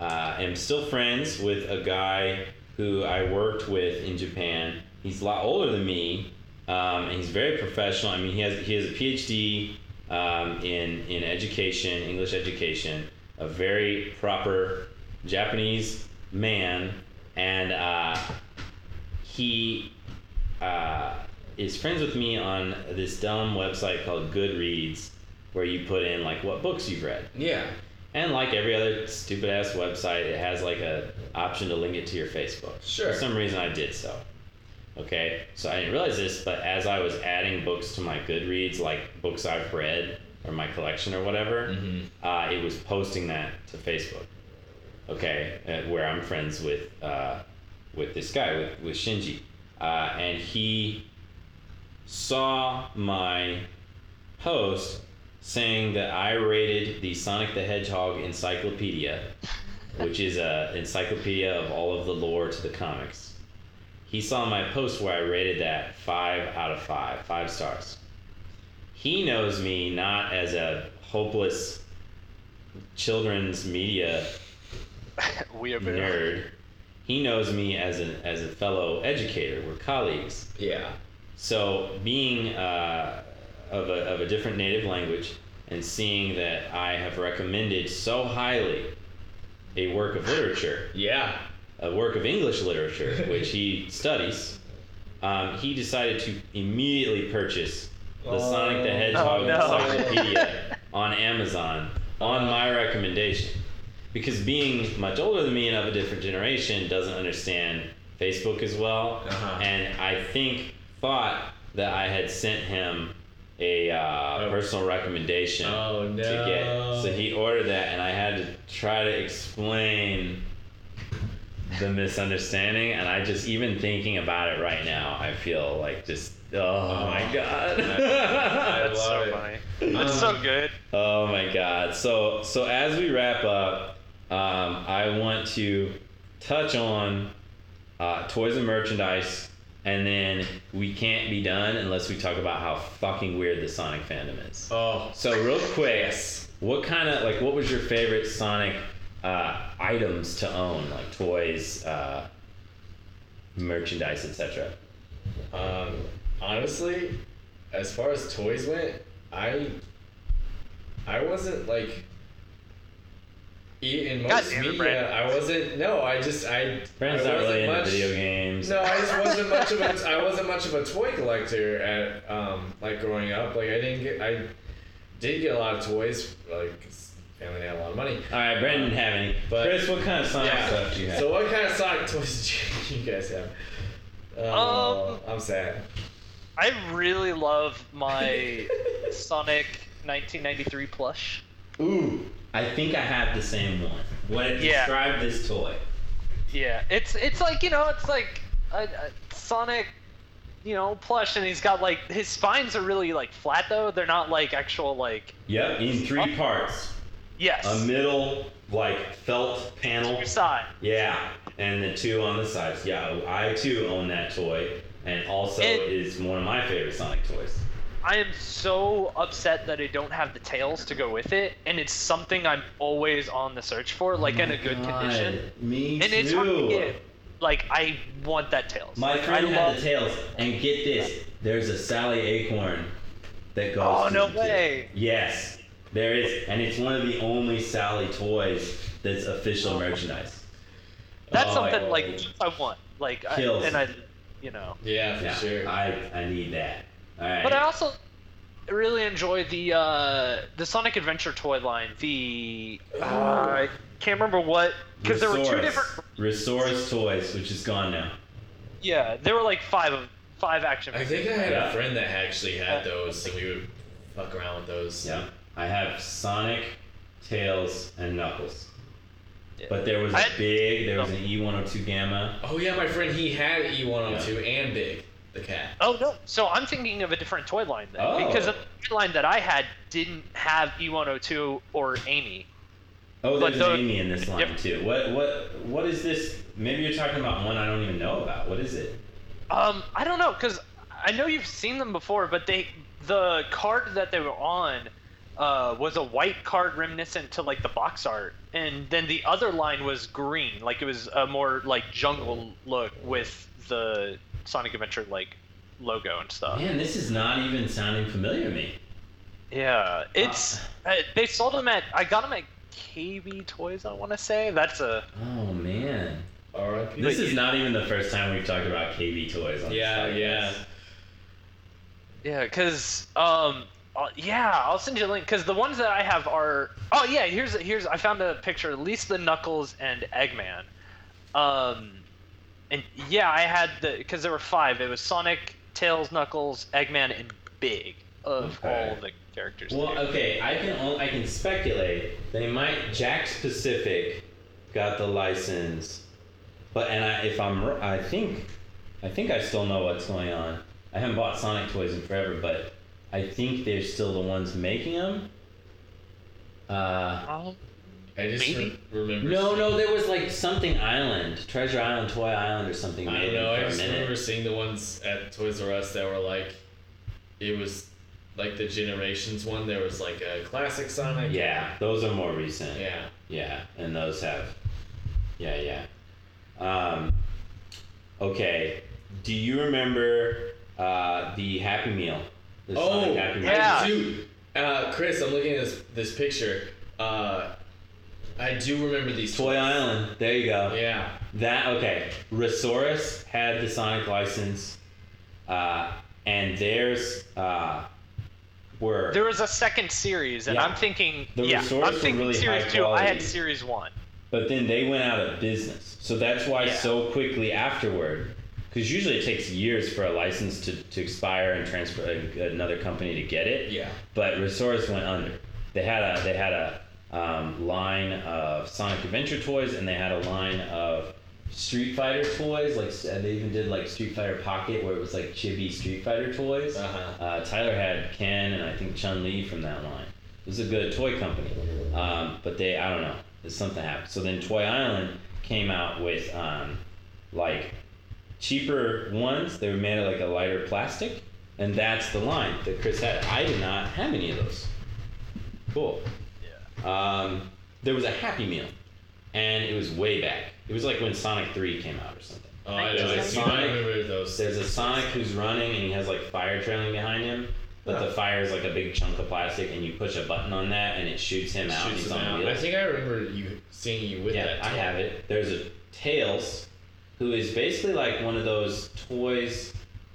[SPEAKER 2] uh, am still friends with a guy who I worked with in Japan. He's a lot older than me, um, and he's very professional. I mean, he has he has a PhD um, in in education, English education, a very proper Japanese man, and uh, he uh, is friends with me on this dumb website called Goodreads, where you put in like what books you've read.
[SPEAKER 3] Yeah.
[SPEAKER 2] And like every other stupid ass website, it has like a option to link it to your Facebook.
[SPEAKER 3] Sure.
[SPEAKER 2] For some reason, I did so. Okay, so I didn't realize this, but as I was adding books to my Goodreads, like books I've read or my collection or whatever,
[SPEAKER 3] Mhm.
[SPEAKER 2] uh, it was posting that to Facebook. Okay, uh, where I'm friends with uh, with this guy with with Shinji, uh, and he saw my post saying that I rated the Sonic the Hedgehog encyclopedia, which is a encyclopedia of all of the lore to the comics. He saw my post where I rated that five out of five, five stars. He knows me not as a hopeless children's media (laughs)
[SPEAKER 4] we are
[SPEAKER 2] nerd. He knows me as an as a fellow educator. We're colleagues.
[SPEAKER 3] Yeah.
[SPEAKER 2] So being uh, of, a, of a different native language and seeing that I have recommended so highly a work of literature,
[SPEAKER 3] Yeah.
[SPEAKER 2] A work of English literature, which he studies, um, he decided to immediately purchase the
[SPEAKER 3] Oh.
[SPEAKER 2] Sonic the Hedgehog
[SPEAKER 4] Oh, no.
[SPEAKER 2] encyclopedia (laughs) on Amazon on my recommendation. Because being much older than me and of a different generation doesn't understand Facebook as well,
[SPEAKER 3] Uh-huh.
[SPEAKER 2] and I think thought that I had sent him a uh,
[SPEAKER 3] Oh.
[SPEAKER 2] personal recommendation
[SPEAKER 3] Oh,
[SPEAKER 2] to get. So he ordered that, and I had to try to explain the misunderstanding. And I just, even thinking about it right now, I feel like just, oh, my god.
[SPEAKER 3] I
[SPEAKER 4] That's (laughs)
[SPEAKER 3] love
[SPEAKER 4] so
[SPEAKER 3] it.
[SPEAKER 4] funny. That's so
[SPEAKER 3] Um,
[SPEAKER 4] good.
[SPEAKER 2] oh my god. So, so as we wrap up, um, I want to touch on uh, toys and merchandise. And then we can't be done unless we talk about how fucking weird the Sonic fandom is.
[SPEAKER 3] Oh.
[SPEAKER 2] So real quick,
[SPEAKER 3] Yes.
[SPEAKER 2] what kind of like what was your favorite Sonic uh, items to own, like toys, uh, merchandise, etc.
[SPEAKER 3] Um, honestly, as far as toys went, I I wasn't like e- in most
[SPEAKER 4] it,
[SPEAKER 3] media.
[SPEAKER 4] Brandon.
[SPEAKER 3] I wasn't. No, I just I.
[SPEAKER 2] Brandon's
[SPEAKER 3] I
[SPEAKER 2] not really
[SPEAKER 3] wasn't
[SPEAKER 2] into video games.
[SPEAKER 3] No, I just wasn't (laughs) much of a. I wasn't much of a toy collector at um like growing up. Like I didn't get. I did get a lot of toys. Like 'cause family had a lot of money.
[SPEAKER 2] All right, Brandon didn't have any.
[SPEAKER 3] But-
[SPEAKER 2] Chris, what kind of Sonic stuff do you have?
[SPEAKER 3] So what kind of Sonic (laughs) toys do you, you guys have? Oh,
[SPEAKER 4] Um,
[SPEAKER 3] I'm sad.
[SPEAKER 4] I really love my (laughs) Sonic 1993 plush.
[SPEAKER 2] Ooh, I think I have the same one. What
[SPEAKER 4] Yeah.
[SPEAKER 2] describe this toy?
[SPEAKER 4] Yeah, it's it's like you know, it's like a, a Sonic, you know, plush, and he's got like his spines are really like flat though. They're not like actual like
[SPEAKER 2] Yep, in three parts.
[SPEAKER 4] Yes.
[SPEAKER 2] A middle like felt panel.
[SPEAKER 4] Your side.
[SPEAKER 2] Yeah, and the two on the sides. Yeah, I too own that toy, and also
[SPEAKER 4] And-
[SPEAKER 2] is one of my favorite Sonic toys.
[SPEAKER 4] I am so upset that I don't have the tails to go with it, and it's something I'm always on the search for, like in a oh good condition.
[SPEAKER 2] Me
[SPEAKER 4] And it's hard to get. Like I want that tails.
[SPEAKER 2] My
[SPEAKER 4] Like,
[SPEAKER 2] friend
[SPEAKER 4] I
[SPEAKER 2] had
[SPEAKER 4] love.
[SPEAKER 2] the tails, and get this: there's a Sally Acorn that goes.
[SPEAKER 4] Oh, no way.
[SPEAKER 2] Yes, there is, and it's one of the only Sally toys that's official merchandise.
[SPEAKER 4] That's
[SPEAKER 2] Oh,
[SPEAKER 4] something
[SPEAKER 2] I-
[SPEAKER 4] like I want. Like I, and I you know.
[SPEAKER 3] Yeah, for
[SPEAKER 2] Yeah,
[SPEAKER 3] sure.
[SPEAKER 2] I I need that. All right.
[SPEAKER 4] But I also really enjoy the uh, the Sonic Adventure toy line. The uh, I can't remember what because there were two different.
[SPEAKER 2] ReSaurus Toys, which is gone now.
[SPEAKER 4] Yeah, there were like five of five action.
[SPEAKER 3] I think I had
[SPEAKER 2] Yeah.
[SPEAKER 3] a friend that actually had those, and we would fuck around with those.
[SPEAKER 2] Yeah. I have Sonic, Tails, and Knuckles.
[SPEAKER 4] Yeah.
[SPEAKER 2] But there was a
[SPEAKER 4] I
[SPEAKER 2] big, there was an E102 Gamma.
[SPEAKER 3] Oh yeah, my friend he had E102 and Big, the cat.
[SPEAKER 4] Oh no! So I'm thinking of a different toy line then,
[SPEAKER 2] Oh.
[SPEAKER 4] because the toy line that I had didn't have E102 or Amy.
[SPEAKER 2] Oh,
[SPEAKER 4] But
[SPEAKER 2] there's
[SPEAKER 4] the-
[SPEAKER 2] Amy in this line
[SPEAKER 4] Yep.
[SPEAKER 2] too. What what what is this? Maybe you're talking about one I don't even know about. What is it?
[SPEAKER 4] Um, I don't know, cause I know you've seen them before, but they the card that they were on uh, was a white card reminiscent to like the box art, and then the other line was green, like it was a more like jungle look with the Sonic Adventure like logo and stuff.
[SPEAKER 2] Man, this is not even sounding familiar to me.
[SPEAKER 4] Yeah, it's uh, they sold them at I got them at KB Toys. I want to say that's a
[SPEAKER 2] Oh man.
[SPEAKER 3] R.I.P.
[SPEAKER 2] This is not even the first time we've talked about KB toys on
[SPEAKER 3] Yeah,
[SPEAKER 2] this
[SPEAKER 3] yeah.
[SPEAKER 4] Yeah, cause um, yeah, I'll send you a link. Cause the ones that I have are oh yeah, here's here's I found a picture. At least the Knuckles and Eggman, um, and yeah, I had the cause there were five. It was Sonic, Tails, Knuckles, Eggman, and Big of
[SPEAKER 2] Okay.
[SPEAKER 4] all the characters.
[SPEAKER 2] Well,
[SPEAKER 4] there.
[SPEAKER 2] okay, I can only, I can speculate they might Jakks Pacific got the license, but and I, if I'm I think I think I still know what's going on. I haven't bought Sonic toys in forever, but I think they're still the ones making them. Uh,
[SPEAKER 3] I just
[SPEAKER 4] Maybe.
[SPEAKER 3] re- remember.
[SPEAKER 2] no, no, there was like something Island, Treasure Island, Toy Island, or something.
[SPEAKER 3] I don't know.
[SPEAKER 2] for
[SPEAKER 3] I
[SPEAKER 2] a
[SPEAKER 3] just remember seeing the ones at Toys R Us that were like, it was like the Generations one. There was like a classic Sonic.
[SPEAKER 2] Yeah, those are more recent.
[SPEAKER 3] Yeah.
[SPEAKER 2] Yeah, and those have. Yeah, yeah. Um, okay. Do you remember uh, the Happy Meal? The
[SPEAKER 3] Oh,
[SPEAKER 2] Sonic Happy Meal?
[SPEAKER 4] Yeah.
[SPEAKER 3] I do. Uh, Chris, I'm looking at this this picture. Uh, I do remember these
[SPEAKER 2] Toy
[SPEAKER 3] toys.
[SPEAKER 2] Island. There you go.
[SPEAKER 3] Yeah.
[SPEAKER 2] That okay. ReSaurus had the Sonic license, uh, and theirs uh, were
[SPEAKER 4] there was a second series, and
[SPEAKER 2] Yeah.
[SPEAKER 4] I'm thinking
[SPEAKER 2] The
[SPEAKER 4] yeah,
[SPEAKER 2] resorts
[SPEAKER 4] I'm
[SPEAKER 2] were
[SPEAKER 4] thinking
[SPEAKER 2] really
[SPEAKER 4] series
[SPEAKER 2] high
[SPEAKER 4] two. I had series one.
[SPEAKER 2] But then they went out of business. So that's why
[SPEAKER 4] Yeah.
[SPEAKER 2] so quickly afterward, because usually it takes years for a license to, to expire and transfer uh, another company to get it.
[SPEAKER 3] Yeah.
[SPEAKER 2] But ReSaurus went under. They had a they had a um, line of Sonic Adventure toys, and they had a line of Street Fighter toys. Like they even did like Street Fighter Pocket, where it was like chibi Street Fighter toys.
[SPEAKER 3] Uh-huh.
[SPEAKER 2] Uh, Tyler had Ken and I think Chun Li from that line. It was a good toy company, um, but they I don't know. Something happened. So then Toy Island came out with um, like cheaper ones. They were made of like a lighter plastic, and that's the line that Chris had. I did not have any of those. Cool.
[SPEAKER 4] Yeah.
[SPEAKER 2] Um, there was a Happy Meal, and it was way back. It was like when Sonic Three came out or something.
[SPEAKER 3] Oh, I know. I
[SPEAKER 2] There's a Sonic-
[SPEAKER 3] remember those.
[SPEAKER 2] There's a Sonic who's running and he has like fire trailing behind him, but the fire is like a big chunk of plastic, and you push a button on that and it shoots him out. and
[SPEAKER 3] Shoots
[SPEAKER 2] he's
[SPEAKER 3] them
[SPEAKER 2] on
[SPEAKER 3] out. I think I remember you seeing you with
[SPEAKER 2] yeah,
[SPEAKER 3] that.
[SPEAKER 2] I have it. There's a Tails, who is basically like one of those toys.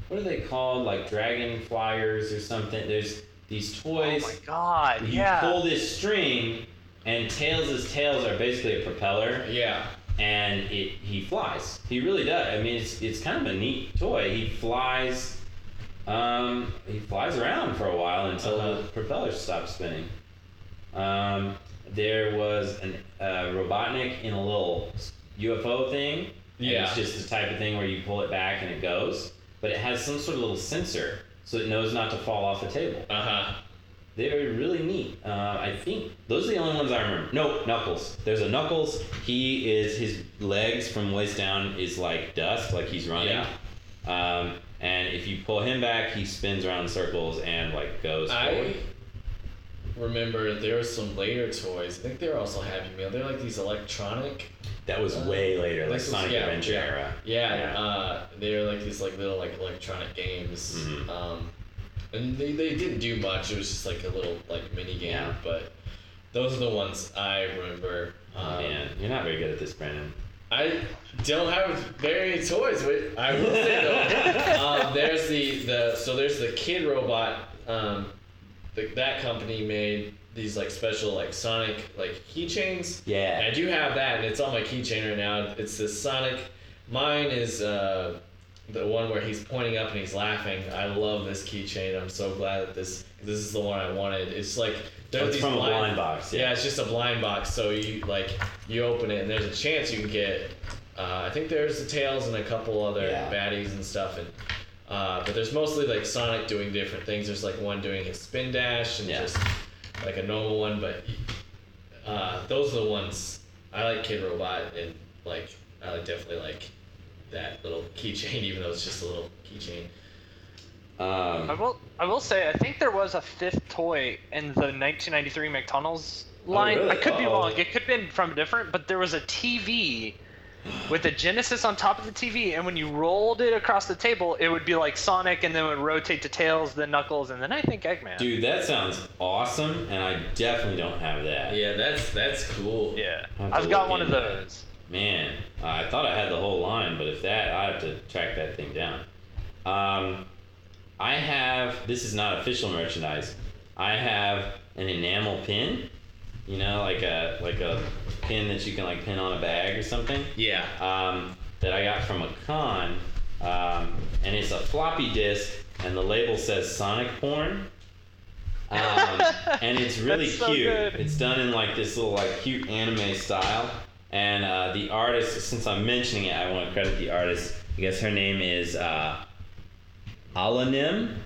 [SPEAKER 2] What are they called? Like dragon flyers or something. There's these toys.
[SPEAKER 4] Oh my god!
[SPEAKER 2] you
[SPEAKER 4] yeah.
[SPEAKER 2] pull this string, and Tails' tails are basically a propeller
[SPEAKER 3] Yeah.
[SPEAKER 2] and it he flies. He really does. I mean, it's it's kind of a neat toy. He flies, um, he flies around for a while until
[SPEAKER 3] Uh-huh.
[SPEAKER 2] the propeller stops spinning. Um, there was an uh, Robotnik in a little UFO thing.
[SPEAKER 3] Yeah.
[SPEAKER 2] it's just the type of thing where you pull it back and it goes, but it has some sort of little sensor so it knows not to fall off the table.
[SPEAKER 3] Uh huh.
[SPEAKER 2] They're really neat. Uh, I think those are the only ones I remember. No, Knuckles. There's a Knuckles. He is his legs from waist down is like dust, like he's running. Um, and if you pull him back, he spins around in circles and like goes
[SPEAKER 3] I
[SPEAKER 2] forward.
[SPEAKER 3] Remember there were some later toys. I think they were also Happy Meal. They're like these electronic.
[SPEAKER 2] That was
[SPEAKER 3] uh,
[SPEAKER 2] way later, like
[SPEAKER 3] this was-
[SPEAKER 2] Sonic
[SPEAKER 3] yeah,
[SPEAKER 2] Adventure
[SPEAKER 3] yeah.
[SPEAKER 2] era.
[SPEAKER 3] Yeah,
[SPEAKER 2] Yeah.
[SPEAKER 3] Uh, they were like these like little like electronic games.
[SPEAKER 2] Mhm.
[SPEAKER 3] Um, and they, they didn't do much. It was just like a little like mini game.
[SPEAKER 2] Yeah.
[SPEAKER 3] But those are the ones I remember. Um,
[SPEAKER 2] man, you're not very good at this, Brandon.
[SPEAKER 3] I don't have very many toys. But I will say though, (laughs) um, there's the the so there's the Kidrobot. Um, the, that company made these like special like Sonic like keychains.
[SPEAKER 2] Yeah.
[SPEAKER 3] And I do have that, and it's on my keychain right now. It's this Sonic. Mine is uh, the one where he's pointing up and he's laughing. I love this keychain. I'm so glad that this this is the one I wanted. It's like there's
[SPEAKER 2] It's
[SPEAKER 3] these
[SPEAKER 2] from a blind box, yeah.
[SPEAKER 3] Yeah. it's just a blind box. So you like you open it and there's a chance you can get. Uh, I think there's the tails and a couple other
[SPEAKER 2] Yeah.
[SPEAKER 3] baddies and stuff and. Uh, but there's mostly like Sonic doing different things. There's like one doing his spin dash and
[SPEAKER 2] Yeah.
[SPEAKER 3] just like a normal one, but uh, those are the ones I like. Kidrobot and like I like definitely like that little keychain, (laughs) even though it's just a little keychain.
[SPEAKER 4] I
[SPEAKER 2] Um,
[SPEAKER 4] will. I will say. I think there was a fifth toy in the 1993 McDonald's line.
[SPEAKER 2] really?
[SPEAKER 4] I could be
[SPEAKER 2] Oh.
[SPEAKER 4] wrong. It could have been from different, but there was a TV with a Genesis on top of the TV, and when you rolled it across the table, it would be like Sonic, and then it would rotate to Tails, then Knuckles, and then I think Eggman.
[SPEAKER 2] dude, that sounds awesome, and I definitely don't have that.
[SPEAKER 3] Yeah, that's that's cool.
[SPEAKER 4] Yeah,
[SPEAKER 2] I'll have
[SPEAKER 4] got one of
[SPEAKER 2] into that.
[SPEAKER 4] those.
[SPEAKER 2] Man, uh, I thought I had the whole line, but if that, I have to track that thing down. Um, I have. This is not official merchandise. I have an enamel pin. You know, like a like a pin that you can like pin on a bag or something.
[SPEAKER 3] Yeah.
[SPEAKER 2] um, that I got from a con, um, and it's a floppy disk, and the label says Sonic Porn. (laughs) Um, and it's really
[SPEAKER 4] so
[SPEAKER 2] cute.
[SPEAKER 4] good.
[SPEAKER 2] It's done in like this little like cute anime style. And uh, the artist, since I'm mentioning it, I want to credit the artist. I guess her name is uh, Alanim.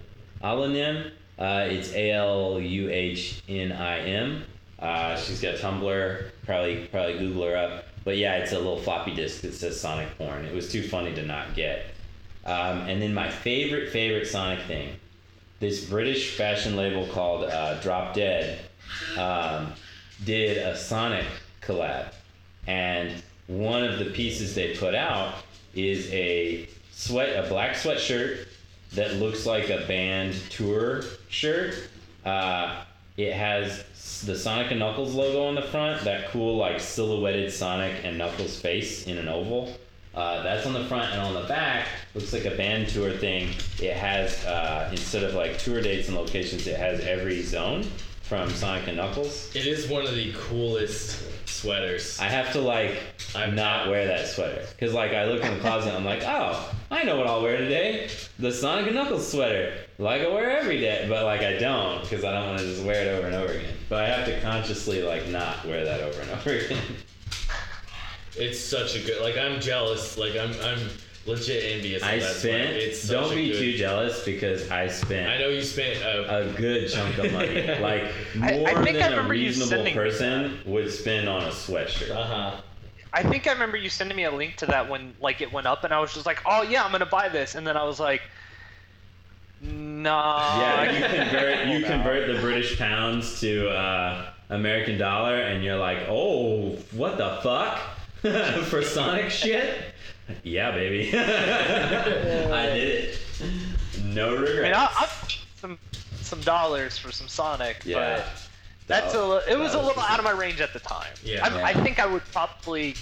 [SPEAKER 2] Alanim. Uh, it's A L U H N I M. Uh, she's got Tumblr. Probably probably Google her up. But yeah, it's a little floppy disk that says Sonic Porn. It was too funny to not get. Um, and then my favorite favorite Sonic thing, this British fashion label called uh, Drop Dead, um, did a Sonic collab, and one of the pieces they put out is a sweat a black sweatshirt that looks like a band tour shirt. Uh, it has the Sonic and Knuckles logo on the front, that cool like silhouetted Sonic and Knuckles face in an oval. Uh, that's on the front, and on the back looks like a band tour thing. It has uh, instead of like tour dates and locations, it has every zone from Sonic and Knuckles.
[SPEAKER 3] It is one of the coolest sweaters.
[SPEAKER 2] I have to like
[SPEAKER 3] I'm-
[SPEAKER 2] not wear that sweater because like I look in the closet, I'm like, oh, I know what I'll wear today, the Sonic and Knuckles sweater, like I wear every day, but like I don't because I don't want to just wear it over and over again. But I have to consciously like not wear that over and (laughs) over again.
[SPEAKER 3] It's such a good. Like I'm jealous. Like I'm I'm legit envious. Of
[SPEAKER 2] I
[SPEAKER 3] that
[SPEAKER 2] spent.
[SPEAKER 3] sweater. It's
[SPEAKER 2] don't be
[SPEAKER 3] good,
[SPEAKER 2] too jealous because I spent.
[SPEAKER 3] I know you spent. Uh,
[SPEAKER 2] a good chunk of money, (laughs) like more
[SPEAKER 4] I think I
[SPEAKER 2] than a reasonable person would spend on a sweatshirt.
[SPEAKER 3] uh huh.
[SPEAKER 4] I think I remember you sending me a link to that when like it went up, and I was just like, "Oh yeah, I'm gonna buy this," and then I was like, "Nah."
[SPEAKER 2] Yeah, you (laughs) convert you convert the British pounds to uh, American dollar, and you're like, oh, what the fuck (laughs) for Sonic shit? Yeah, baby, (laughs) I did it. No regrets.
[SPEAKER 4] I mean,
[SPEAKER 2] regrets.
[SPEAKER 4] I, I some some dollars for some Sonic,
[SPEAKER 2] yeah,
[SPEAKER 4] but that's a li- it was a
[SPEAKER 2] that
[SPEAKER 4] little out of my range at the time.
[SPEAKER 3] Yeah.
[SPEAKER 4] I, I think I would probably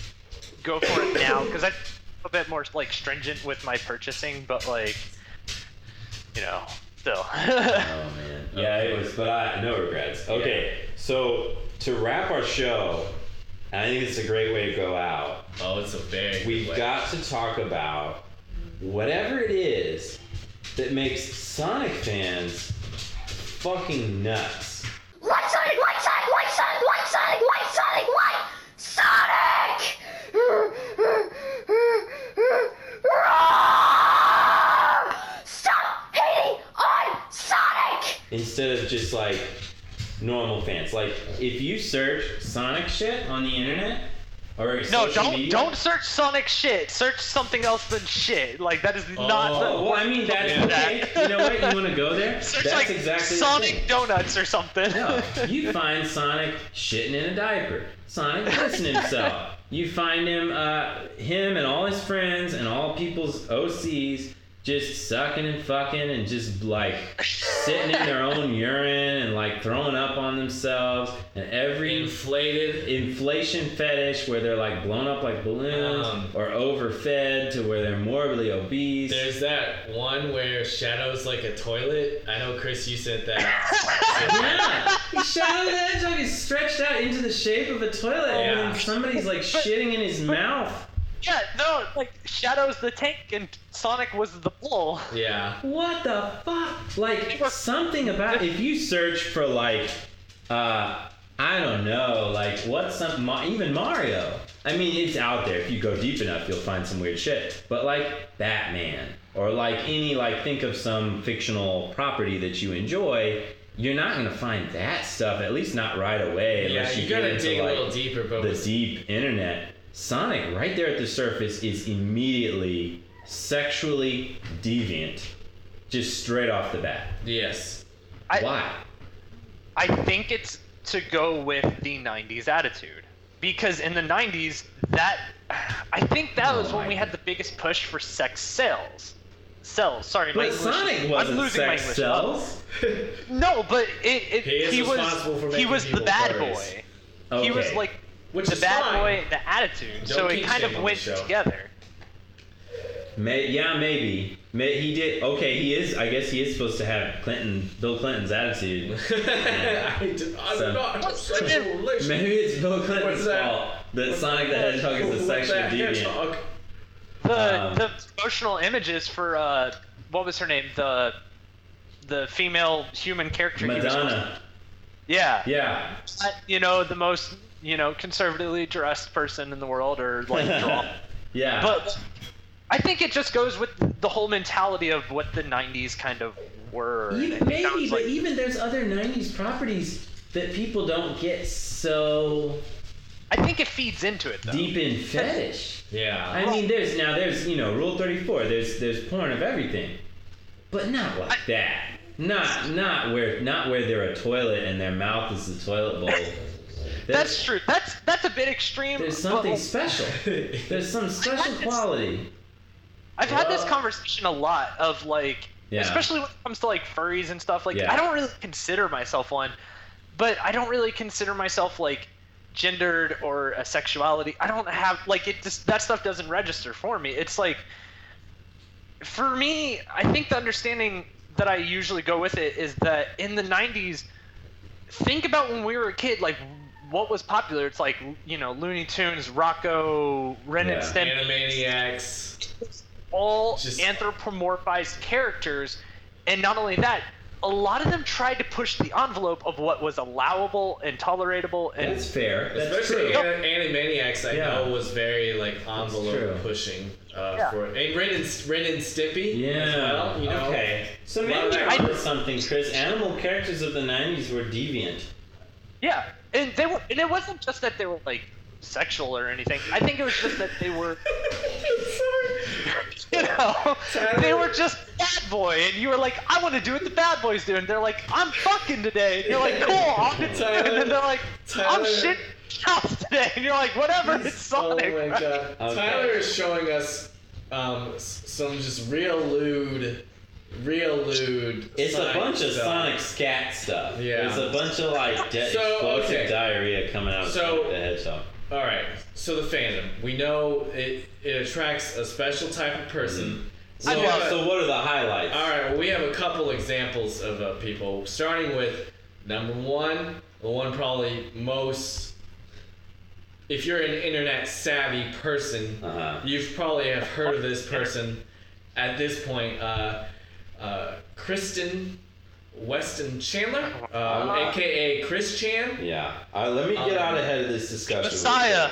[SPEAKER 4] go for it now because I'm a bit more like stringent with my purchasing, but like, you know, still. (laughs)
[SPEAKER 2] Oh man. Yeah, it was, but I no regrets. Okay, so to wrap our show, and I think it's a great way to go out.
[SPEAKER 3] Oh, it's a very.
[SPEAKER 2] We've
[SPEAKER 3] way.
[SPEAKER 2] got to talk about whatever it is that makes Sonic fans fucking nuts.
[SPEAKER 1] White Sonic, White Sonic, White Sonic, White Sonic, White Sonic, White Sonic! Stop hating on Sonic!
[SPEAKER 2] Instead of just like normal fans. Like if you search Sonic shit on the internet or
[SPEAKER 4] no, don't
[SPEAKER 2] media,
[SPEAKER 4] don't search Sonic shit. Search something else than shit. Like that is not
[SPEAKER 2] Oh,
[SPEAKER 4] the.
[SPEAKER 2] well, I mean that's
[SPEAKER 4] Yeah.
[SPEAKER 2] okay. You know what? You want to go there? (laughs)
[SPEAKER 4] Search
[SPEAKER 2] that's
[SPEAKER 4] like
[SPEAKER 2] exactly
[SPEAKER 4] Sonic. Donuts or something.
[SPEAKER 2] No, (laughs) you find Sonic shitting in a diaper. Sonic pissing (laughs) himself. You find him, uh, him and all his friends and all people's OCs just sucking and fucking and just like sitting in their own urine and like throwing up on themselves and every
[SPEAKER 3] Inflated.
[SPEAKER 2] inflation fetish where they're like blown up like balloons
[SPEAKER 3] Um,
[SPEAKER 2] or overfed to where they're morbidly obese.
[SPEAKER 3] There's that one where Shadow's like a toilet. I know, Chris, you said that. (laughs)
[SPEAKER 2] yeah, Shadow the Hedgehog is stretched out into the shape of a toilet, and
[SPEAKER 3] Yeah.
[SPEAKER 2] then somebody's like shitting in his mouth.
[SPEAKER 4] Yeah, no, like Shadow's the tank and Sonic was the bull.
[SPEAKER 3] yeah.
[SPEAKER 2] What the fuck? Like something about if you search for like, uh, I don't know, like what's some Ma- even Mario. I mean, it's out there. If you go deep enough, you'll find some weird shit. But like Batman or like any like think of some fictional property that you enjoy. You're not gonna find that stuff, at least not right away,
[SPEAKER 3] Yeah,
[SPEAKER 2] unless
[SPEAKER 3] you,
[SPEAKER 2] you,
[SPEAKER 3] gotta
[SPEAKER 2] into
[SPEAKER 3] dig
[SPEAKER 2] like
[SPEAKER 3] a little deeper, but
[SPEAKER 2] the
[SPEAKER 3] with-
[SPEAKER 2] deep internet. Sonic, right there at the surface, is immediately sexually deviant, just straight off the bat.
[SPEAKER 3] yes.
[SPEAKER 4] I,
[SPEAKER 2] Why?
[SPEAKER 4] I think it's to go with the 90s attitude. Because in the 90s, that. I think that
[SPEAKER 2] Oh
[SPEAKER 4] was when
[SPEAKER 2] my
[SPEAKER 4] we had the biggest push for sex sales. Cells. Sorry, my
[SPEAKER 2] But
[SPEAKER 4] English.
[SPEAKER 2] Sonic
[SPEAKER 4] I'm
[SPEAKER 2] wasn't
[SPEAKER 4] losing my
[SPEAKER 2] sex
[SPEAKER 4] English.
[SPEAKER 2] cells.
[SPEAKER 4] No, but it, it
[SPEAKER 3] He
[SPEAKER 4] he was
[SPEAKER 3] responsible
[SPEAKER 4] he was the bad
[SPEAKER 3] furries.
[SPEAKER 4] boy. He was like
[SPEAKER 3] Which
[SPEAKER 4] the
[SPEAKER 3] is
[SPEAKER 4] bad
[SPEAKER 3] fine.
[SPEAKER 4] boy, the attitude.
[SPEAKER 3] Don't
[SPEAKER 4] so it kind of went together.
[SPEAKER 2] May, yeah, maybe. May, he did. Okay, he is. I guess he is supposed to have Clinton, Bill Clinton's attitude. (laughs)
[SPEAKER 3] I do, I'm
[SPEAKER 2] So-
[SPEAKER 3] not have sexual relations.
[SPEAKER 2] Maybe it's Bill Clinton's
[SPEAKER 3] What's that?
[SPEAKER 2] fault that Sonic the Hedgehog is a sexual deviant.
[SPEAKER 4] The
[SPEAKER 2] Um,
[SPEAKER 4] the emotional images for uh what was her name? The the female human character. he was supposed to-
[SPEAKER 2] Madonna.
[SPEAKER 4] Yeah.
[SPEAKER 2] Yeah.
[SPEAKER 4] Not, you know, the most, you know, conservatively dressed person in the world or like (laughs) draw.
[SPEAKER 2] yeah.
[SPEAKER 4] but I think it just goes with the whole mentality of what the 90s kind of were. and
[SPEAKER 2] Even,
[SPEAKER 4] it
[SPEAKER 2] maybe,
[SPEAKER 4] sounds
[SPEAKER 2] but
[SPEAKER 4] like-
[SPEAKER 2] even there's other '90s properties that people don't get so
[SPEAKER 4] I think it feeds into it though.
[SPEAKER 2] deep in (laughs) fetish.
[SPEAKER 3] Yeah.
[SPEAKER 2] I mean, there's now there's you know Rule 34. There's there's porn of everything, but not like that. Not not where not where they're a toilet and their mouth is the toilet bowl. (laughs)
[SPEAKER 4] That's true. That's that's a bit extreme.
[SPEAKER 2] There's
[SPEAKER 4] but
[SPEAKER 2] something special. (laughs) (laughs) There's some special
[SPEAKER 4] this-
[SPEAKER 2] quality.
[SPEAKER 4] I've had this conversation a lot of like,
[SPEAKER 2] Yeah.
[SPEAKER 4] especially when it comes to like furries and stuff. Like,
[SPEAKER 2] Yeah.
[SPEAKER 4] I don't really consider myself one, but I don't really consider myself like gendered or a sexuality. I don't have like it. Just that stuff doesn't register for me. It's like, for me, I think the understanding that I usually go with it is that in the '90s, think about when we were a kid, like. What was popular? It's like you know Looney Tunes, Rocko, Ren and
[SPEAKER 2] Yeah.
[SPEAKER 4] Stimpy,
[SPEAKER 3] Animaniacs.
[SPEAKER 4] all
[SPEAKER 3] Just-
[SPEAKER 4] anthropomorphized characters, and not only that, a lot of them tried to push the envelope of what was allowable and tolerable, and
[SPEAKER 2] That's fair. That's
[SPEAKER 3] Especially
[SPEAKER 2] true.
[SPEAKER 3] An- Animaniacs, I
[SPEAKER 2] Yeah.
[SPEAKER 3] know was very like envelope pushing uh,
[SPEAKER 4] Yeah.
[SPEAKER 3] for and Ren and Ren and Stimpy
[SPEAKER 2] Yeah.
[SPEAKER 3] as well. You know,
[SPEAKER 2] okay. So maybe
[SPEAKER 3] of
[SPEAKER 2] you're something, Chris. Animal characters of the '90s were deviant.
[SPEAKER 4] yeah, and they were, and it wasn't just that they were like sexual or anything. I think it was just that they were, (laughs) you know, they were just bad boy, and you were like, I want to do what the bad boys do, and they're like, I'm fucking today, and you're like, cool, I'll do it. and then they're like, I'm
[SPEAKER 3] Tyler-
[SPEAKER 4] shit house today, and you're like, whatever, it's (laughs)
[SPEAKER 3] Oh
[SPEAKER 4] Sonic.
[SPEAKER 3] my
[SPEAKER 4] right?
[SPEAKER 3] god.
[SPEAKER 2] Okay.
[SPEAKER 3] Tyler is showing us um, some just real lewd, real lewd.
[SPEAKER 2] It's a bunch of
[SPEAKER 3] stuff.
[SPEAKER 2] Sonic scat stuff.
[SPEAKER 3] Yeah.
[SPEAKER 2] It's a bunch of like de-
[SPEAKER 3] So,
[SPEAKER 2] explosive
[SPEAKER 3] okay.
[SPEAKER 2] diarrhea coming out of
[SPEAKER 3] So-
[SPEAKER 2] Sonic the Hedgehog.
[SPEAKER 3] All right. So the fandom, we know it it attracts a special type of person.
[SPEAKER 2] So,
[SPEAKER 4] I love it.
[SPEAKER 2] so what are the highlights?
[SPEAKER 3] All right. Well, we have a couple examples of uh, people, starting with number one, the one probably most. If you're an internet savvy person,
[SPEAKER 2] Uh-huh.
[SPEAKER 3] you've probably have heard of this person. At this point, uh, uh, Christian Weston Chandler, um, aka Chris Chan.
[SPEAKER 2] Yeah. Uh, let me get
[SPEAKER 3] Um,
[SPEAKER 2] out ahead of this discussion.
[SPEAKER 4] Messiah.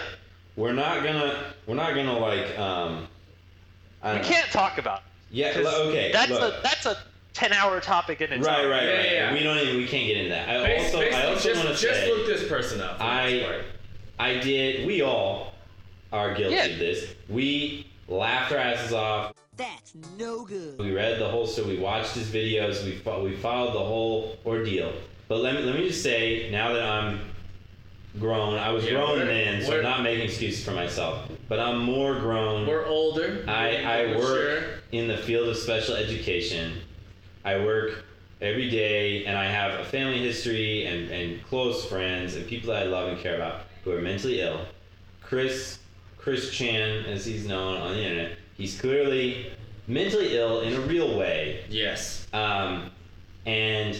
[SPEAKER 2] We're not gonna. We're not gonna like. Um. I
[SPEAKER 4] We
[SPEAKER 2] don't know.
[SPEAKER 4] can't talk about. it,
[SPEAKER 2] Yeah.
[SPEAKER 4] 'cause
[SPEAKER 2] l- Okay.
[SPEAKER 4] That's
[SPEAKER 2] look.
[SPEAKER 4] a that's a ten hour topic in its
[SPEAKER 2] Right, right,
[SPEAKER 3] Yeah,
[SPEAKER 2] right.
[SPEAKER 3] yeah, yeah.
[SPEAKER 2] We don't even. We can't get into that. I
[SPEAKER 3] Bas-
[SPEAKER 2] also.
[SPEAKER 3] basically,
[SPEAKER 2] I also want to
[SPEAKER 3] just look this person up.
[SPEAKER 2] I- I did. We all are guilty
[SPEAKER 4] Yeah.
[SPEAKER 2] of this. We laughed our asses off.
[SPEAKER 5] That's no good.
[SPEAKER 2] We read the whole story. We watched his videos. We fo- we followed the whole ordeal. But let me let me just say now that I'm grown. I was
[SPEAKER 3] Yeah,
[SPEAKER 2] grown
[SPEAKER 3] we're-
[SPEAKER 2] then, so
[SPEAKER 3] we're-
[SPEAKER 2] I'm not making excuses for myself. But I'm more grown.
[SPEAKER 3] We're older.
[SPEAKER 2] I,
[SPEAKER 3] we're
[SPEAKER 2] I work
[SPEAKER 3] mature.
[SPEAKER 2] in the field of special education. I work every day and I have a family history and, and close friends and people that I love and care about who are mentally ill. Chris Chris Chan, as he's known on the internet, he's clearly mentally ill in a real way.
[SPEAKER 3] Yes.
[SPEAKER 2] Um, and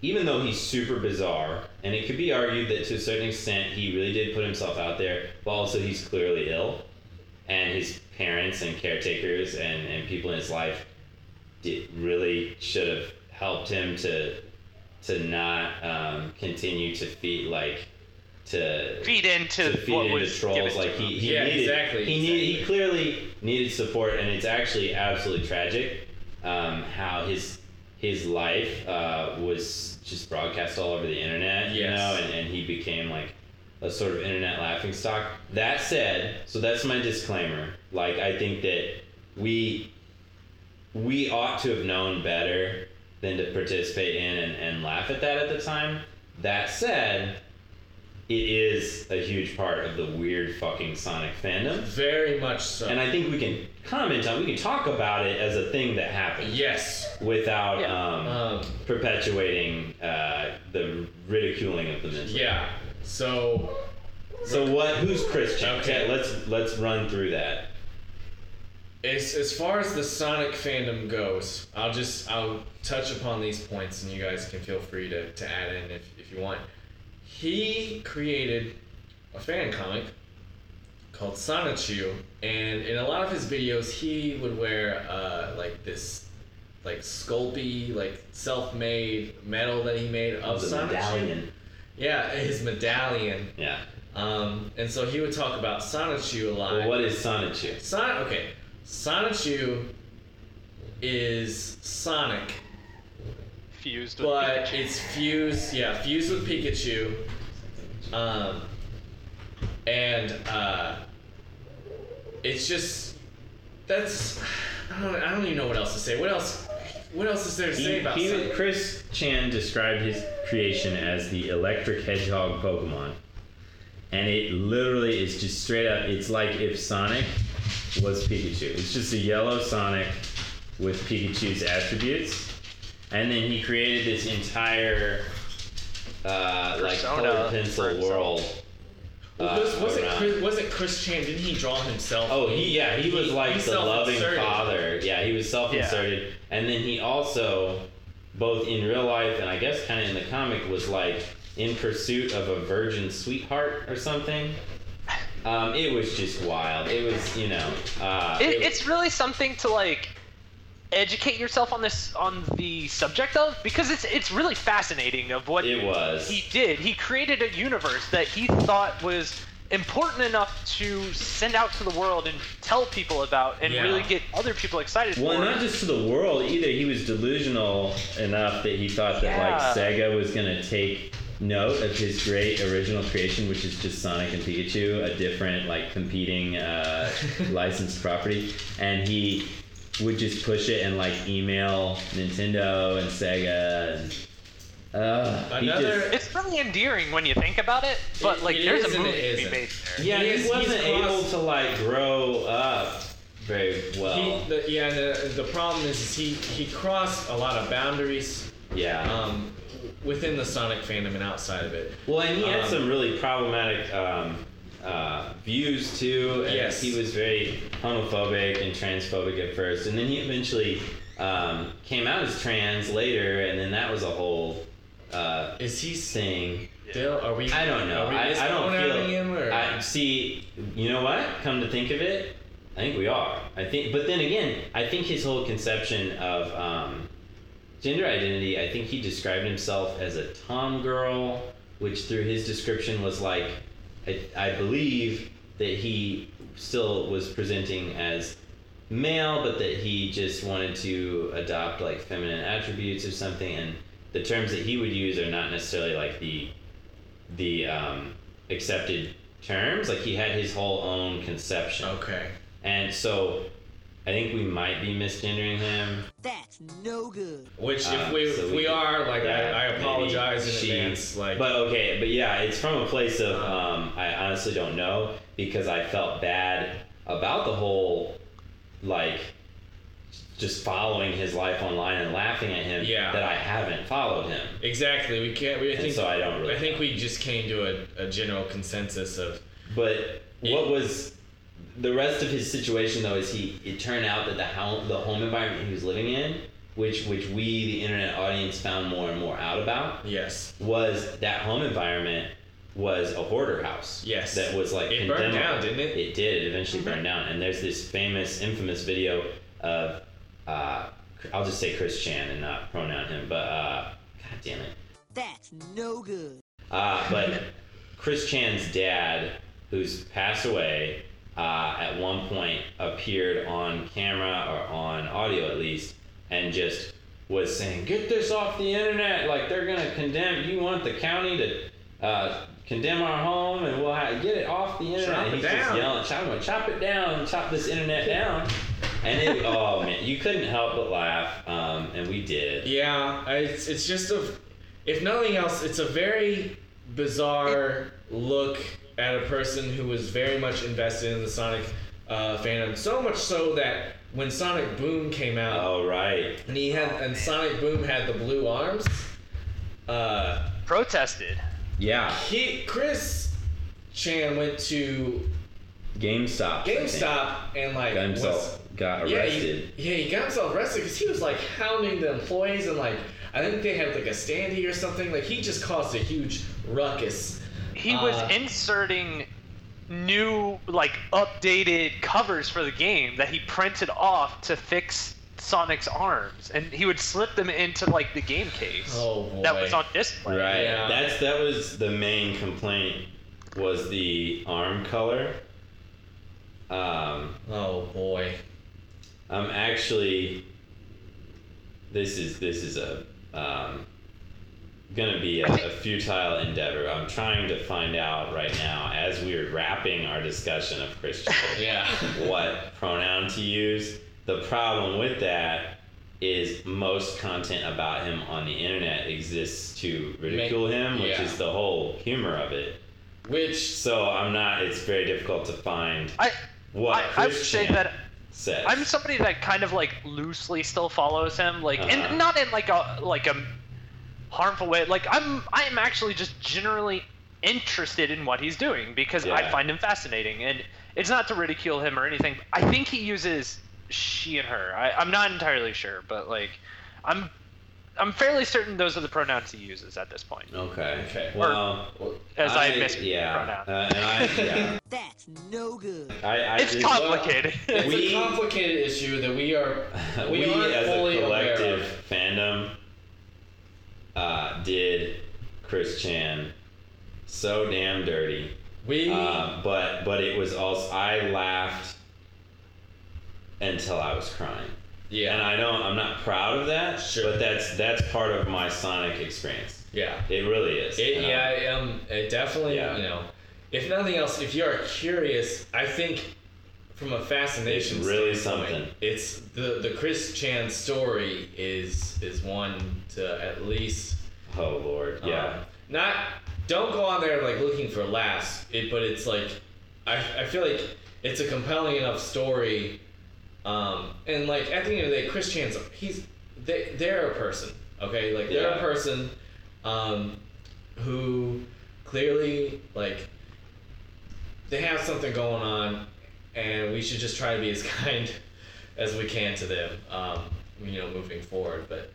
[SPEAKER 2] even though he's super bizarre, and it could be argued that to a certain extent he really did put himself out there, but also he's clearly ill, and his parents and caretakers and, and people in his life did, really should have helped him to to not um, continue to feed like to
[SPEAKER 4] Feed into
[SPEAKER 2] to feed
[SPEAKER 4] what
[SPEAKER 2] into
[SPEAKER 4] was
[SPEAKER 2] trolls.
[SPEAKER 4] given to
[SPEAKER 2] Like
[SPEAKER 4] him.
[SPEAKER 2] he, he
[SPEAKER 3] Yeah,
[SPEAKER 2] needed,
[SPEAKER 3] exactly,
[SPEAKER 2] He needed, he clearly needed support, and it's actually absolutely tragic um, how his his life uh, was just broadcast all over the internet. You
[SPEAKER 3] Yes.
[SPEAKER 2] know, and, and he became like a sort of internet laughing stock. That said, so that's my disclaimer. Like I think that we we ought to have known better than to participate in and, and laugh at that at the time. That said, it is a huge part of the weird fucking Sonic fandom.
[SPEAKER 3] Very much so.
[SPEAKER 2] And I think we can comment on, we can talk about it as a thing that happened
[SPEAKER 3] yes.
[SPEAKER 2] without
[SPEAKER 4] Yeah.
[SPEAKER 2] um,
[SPEAKER 3] Um,
[SPEAKER 2] perpetuating uh, the ridiculing of the mental.
[SPEAKER 3] yeah. So
[SPEAKER 2] So what? Who's Christian?
[SPEAKER 3] Okay.
[SPEAKER 2] let's let's run through that.
[SPEAKER 3] as as far as the Sonic fandom goes, I'll just I'll touch upon these points, and you guys can feel free to, to add in if, if you want. He created a fan comic called Sonichu, and in a lot of his videos, he would wear uh, like this like sculpey, like self-made metal that he made of
[SPEAKER 2] the
[SPEAKER 3] Sonichu.
[SPEAKER 2] medallion.
[SPEAKER 3] Yeah, his medallion.
[SPEAKER 2] Yeah.
[SPEAKER 3] Um, and so he would talk about Sonichu a lot.
[SPEAKER 2] Well, what is Sonichu?
[SPEAKER 3] Son okay. Sonichu is Sonic,
[SPEAKER 4] fused with
[SPEAKER 3] but
[SPEAKER 4] Pikachu.
[SPEAKER 3] it's fused yeah, fused with Pikachu. Um and uh it's just that's I don't, I don't even know what else to say. What else what else is there to say about
[SPEAKER 2] he-
[SPEAKER 3] Sonic?
[SPEAKER 2] Chris Chan described his creation as the electric hedgehog Pokemon. And it literally is just straight up, it's like if Sonic was Pikachu. It's just a yellow Sonic with Pikachu's attributes. And then he created this entire, uh, like,
[SPEAKER 4] Persona
[SPEAKER 2] colored pencil world. Uh,
[SPEAKER 3] was, was it
[SPEAKER 2] around.
[SPEAKER 3] Chris, was it Chris Chan? Didn't he draw himself?
[SPEAKER 2] Oh, he yeah, he was like
[SPEAKER 3] he
[SPEAKER 2] the loving father. Yeah, he was self-inserted, and then he also, both in real life and I guess kind of in the comic, was like in pursuit of a virgin sweetheart or something. Um, it was just wild. It was, you know, uh,
[SPEAKER 4] it, it's really something to like educate yourself on this on the subject of because it's it's really fascinating of what
[SPEAKER 2] It was.
[SPEAKER 4] he did. He created a universe that he thought was important enough to send out to the world and tell people about and
[SPEAKER 3] Yeah.
[SPEAKER 4] really get other people excited
[SPEAKER 2] Well, not just to the world either. He was delusional enough that he thought that like Sega was gonna take note of his great original creation, which is just Sonic and Pikachu, a different like competing uh, (laughs) licensed property, and he would just push it and like email Nintendo and Sega and. Uh,
[SPEAKER 3] Another-
[SPEAKER 2] just-
[SPEAKER 4] it's really endearing when you think about it, but
[SPEAKER 3] It-
[SPEAKER 4] like
[SPEAKER 3] it
[SPEAKER 4] there's a movie to be made there.
[SPEAKER 2] yeah,
[SPEAKER 3] he
[SPEAKER 2] he,
[SPEAKER 3] is-
[SPEAKER 2] wasn't
[SPEAKER 3] crossed-
[SPEAKER 2] able to like grow up very well.
[SPEAKER 3] He, the, yeah, the, the problem is, is he he crossed a lot of boundaries
[SPEAKER 2] yeah.
[SPEAKER 3] um, within the Sonic fandom and outside of it.
[SPEAKER 2] Well, and he had
[SPEAKER 3] Um,
[SPEAKER 2] some really problematic um, uh, views too. And
[SPEAKER 3] Yes.
[SPEAKER 2] he was very homophobic and transphobic at first, and then he eventually um, came out as trans later, and then that was a whole uh,
[SPEAKER 3] Is he
[SPEAKER 2] thing.
[SPEAKER 3] still? Are we?
[SPEAKER 2] I don't know. I, I don't feel.
[SPEAKER 3] him or?
[SPEAKER 2] I see. You know what? Come to think of it, I think we are. I think, but then again, I think his whole conception of um, gender identity. I think he described himself as a tom girl, which through his description was like, I, I believe that he still was presenting as male, but that he just wanted to adopt like feminine attributes or something, and the terms that he would use are not necessarily like the the um, accepted terms. Like he had his whole own conception.
[SPEAKER 3] okay.
[SPEAKER 2] And so I think we might be misgendering him.
[SPEAKER 5] That's no good.
[SPEAKER 3] Which, if
[SPEAKER 2] Uh,
[SPEAKER 3] we
[SPEAKER 2] so
[SPEAKER 3] if
[SPEAKER 2] we
[SPEAKER 3] we are, like,
[SPEAKER 2] Yeah,
[SPEAKER 3] I, I apologize in
[SPEAKER 2] she-
[SPEAKER 3] advance. Like,
[SPEAKER 2] but okay, but yeah, it's from a place of um, I honestly don't know because I felt bad about the whole like just following his life online and laughing at him.
[SPEAKER 3] Yeah.
[SPEAKER 2] that I haven't followed him,
[SPEAKER 3] exactly, we can't. We I
[SPEAKER 2] and
[SPEAKER 3] think
[SPEAKER 2] so I don't really.
[SPEAKER 3] I think we just came to a, a general consensus of
[SPEAKER 2] But what was the rest of his situation though? Is he? It turned out that the home, the home environment he was living in, which which we the internet audience found more and more out about,
[SPEAKER 3] yes,
[SPEAKER 2] was that home environment was a hoarder house.
[SPEAKER 3] Yes.
[SPEAKER 2] That was like
[SPEAKER 3] It burned down, didn't it?
[SPEAKER 2] It did. It eventually burned down. And there's this famous, infamous video of, uh, I'll just say Chris Chan and not pronoun him, but uh, God damn it.
[SPEAKER 5] That's no good.
[SPEAKER 2] Uh, but (laughs) Chris Chan's dad, who's passed away, uh, at one point appeared on camera or on audio at least, and just was saying, "Get this off the internet! Like they're gonna condemn. You want the county to uh, condemn our home, and we'll ha- get it off the internet."
[SPEAKER 3] Chop
[SPEAKER 2] and
[SPEAKER 3] it
[SPEAKER 2] he's just
[SPEAKER 3] down.
[SPEAKER 2] yelling, "Chop, chop it down! Chop this internet down!" And it, (laughs) oh man, you couldn't help but laugh, um, and we did.
[SPEAKER 3] yeah, it's it's just a, if nothing else, it's a very bizarre look at a person who was very much invested in the Sonic uh, fandom. So much so that when Sonic Boom came out,
[SPEAKER 2] Oh right.
[SPEAKER 3] and he had and Sonic Boom had the blue arms. Uh,
[SPEAKER 4] Protested.
[SPEAKER 2] Yeah.
[SPEAKER 3] he Chris Chan went to
[SPEAKER 2] GameStop. I think.
[SPEAKER 3] GameStop and like
[SPEAKER 2] got
[SPEAKER 3] was,
[SPEAKER 2] himself got
[SPEAKER 3] yeah,
[SPEAKER 2] arrested.
[SPEAKER 3] he, yeah, he got himself arrested because he was like hounding the employees and like I think they had like a standee or something. Like he just caused a huge ruckus.
[SPEAKER 4] He was
[SPEAKER 3] Uh,
[SPEAKER 4] inserting new, like, updated covers for the game that he printed off to fix Sonic's arms, and he would slip them into like the game case
[SPEAKER 3] Oh, boy.
[SPEAKER 4] that was on display.
[SPEAKER 2] Right.
[SPEAKER 3] Yeah.
[SPEAKER 2] That's that was the main complaint was the arm color. Um,
[SPEAKER 3] Oh boy.
[SPEAKER 2] I'm actually. This is this is a um, gonna be a, a futile endeavor. I'm trying to find out right now as we're wrapping our discussion of Christian. (laughs)
[SPEAKER 3] Yeah.
[SPEAKER 2] what pronoun to use. The problem with that is most content about him on the internet exists to ridicule him, which
[SPEAKER 3] yeah.
[SPEAKER 2] is the whole humor of it.
[SPEAKER 3] Which
[SPEAKER 2] So I'm not. It's very difficult to find
[SPEAKER 4] I,
[SPEAKER 2] what
[SPEAKER 4] I, I would say
[SPEAKER 2] Christian
[SPEAKER 4] that
[SPEAKER 2] says.
[SPEAKER 4] I'm somebody that kind of like loosely still follows him, like,
[SPEAKER 2] Uh-huh.
[SPEAKER 4] and not in like a like a harmful way. Like, I'm I am actually just generally interested in what he's doing because I find him fascinating, and it's not to ridicule him or anything. I think he uses she and her. I, I'm not entirely sure, but like, I'm I'm fairly certain those are the pronouns he uses at this point.
[SPEAKER 2] Okay.
[SPEAKER 3] Okay.
[SPEAKER 2] Well,
[SPEAKER 4] As I, miss
[SPEAKER 2] yeah,
[SPEAKER 4] pronoun.
[SPEAKER 2] uh, I yeah. (laughs)
[SPEAKER 5] That's no good.
[SPEAKER 2] I, I
[SPEAKER 4] it's
[SPEAKER 2] just-
[SPEAKER 4] complicated. (laughs)
[SPEAKER 3] it's
[SPEAKER 2] We-
[SPEAKER 3] a complicated issue that we are (laughs) we,
[SPEAKER 2] we,
[SPEAKER 3] aren't
[SPEAKER 2] as
[SPEAKER 3] fully
[SPEAKER 2] a
[SPEAKER 3] aware
[SPEAKER 2] collective
[SPEAKER 3] of.
[SPEAKER 2] fandom uh, did Chris Chan so damn dirty.
[SPEAKER 3] We
[SPEAKER 2] Uh, but but it was also I laughed until I was crying.
[SPEAKER 3] Yeah
[SPEAKER 2] And I don't I'm not proud of that,
[SPEAKER 3] Sure.
[SPEAKER 2] but that's that's part of my Sonic experience.
[SPEAKER 3] yeah.
[SPEAKER 2] It really is.
[SPEAKER 3] It, yeah, um, it definitely,
[SPEAKER 2] Yeah.
[SPEAKER 3] you know, if nothing else, if you are curious, I think from a fascination,
[SPEAKER 2] It's really something.
[SPEAKER 3] It's the the Chris Chan story is is one to at least
[SPEAKER 2] Oh Lord, yeah.
[SPEAKER 3] um, not don't go on there like looking for laughs. It, but it's like I I feel like it's a compelling enough story. Um, and like at the end of the day, Chris Chan's he's they they're a person, okay? Like they're
[SPEAKER 2] Yeah.
[SPEAKER 3] a person, um, who clearly like they have something going on, and we should just try to be as (laughs) kind as we can to them, um, you know, moving forward. But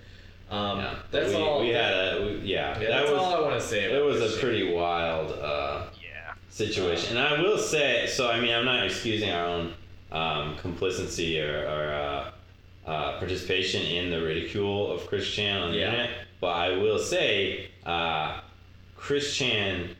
[SPEAKER 3] um,
[SPEAKER 2] yeah.
[SPEAKER 3] that's
[SPEAKER 2] we,
[SPEAKER 3] all.
[SPEAKER 2] We had a we, yeah.
[SPEAKER 3] yeah,
[SPEAKER 2] that
[SPEAKER 3] that's
[SPEAKER 2] was
[SPEAKER 3] all I want to say.
[SPEAKER 2] it was
[SPEAKER 3] Chris
[SPEAKER 2] a
[SPEAKER 3] Chan.
[SPEAKER 2] pretty wild uh,
[SPEAKER 4] yeah.
[SPEAKER 2] situation. And I will say, so I mean, I'm not excusing our own um, complicity or, or uh, uh, participation in the ridicule of Chris Chan on the
[SPEAKER 3] Yeah.
[SPEAKER 2] internet, but I will say, uh, Chris Chan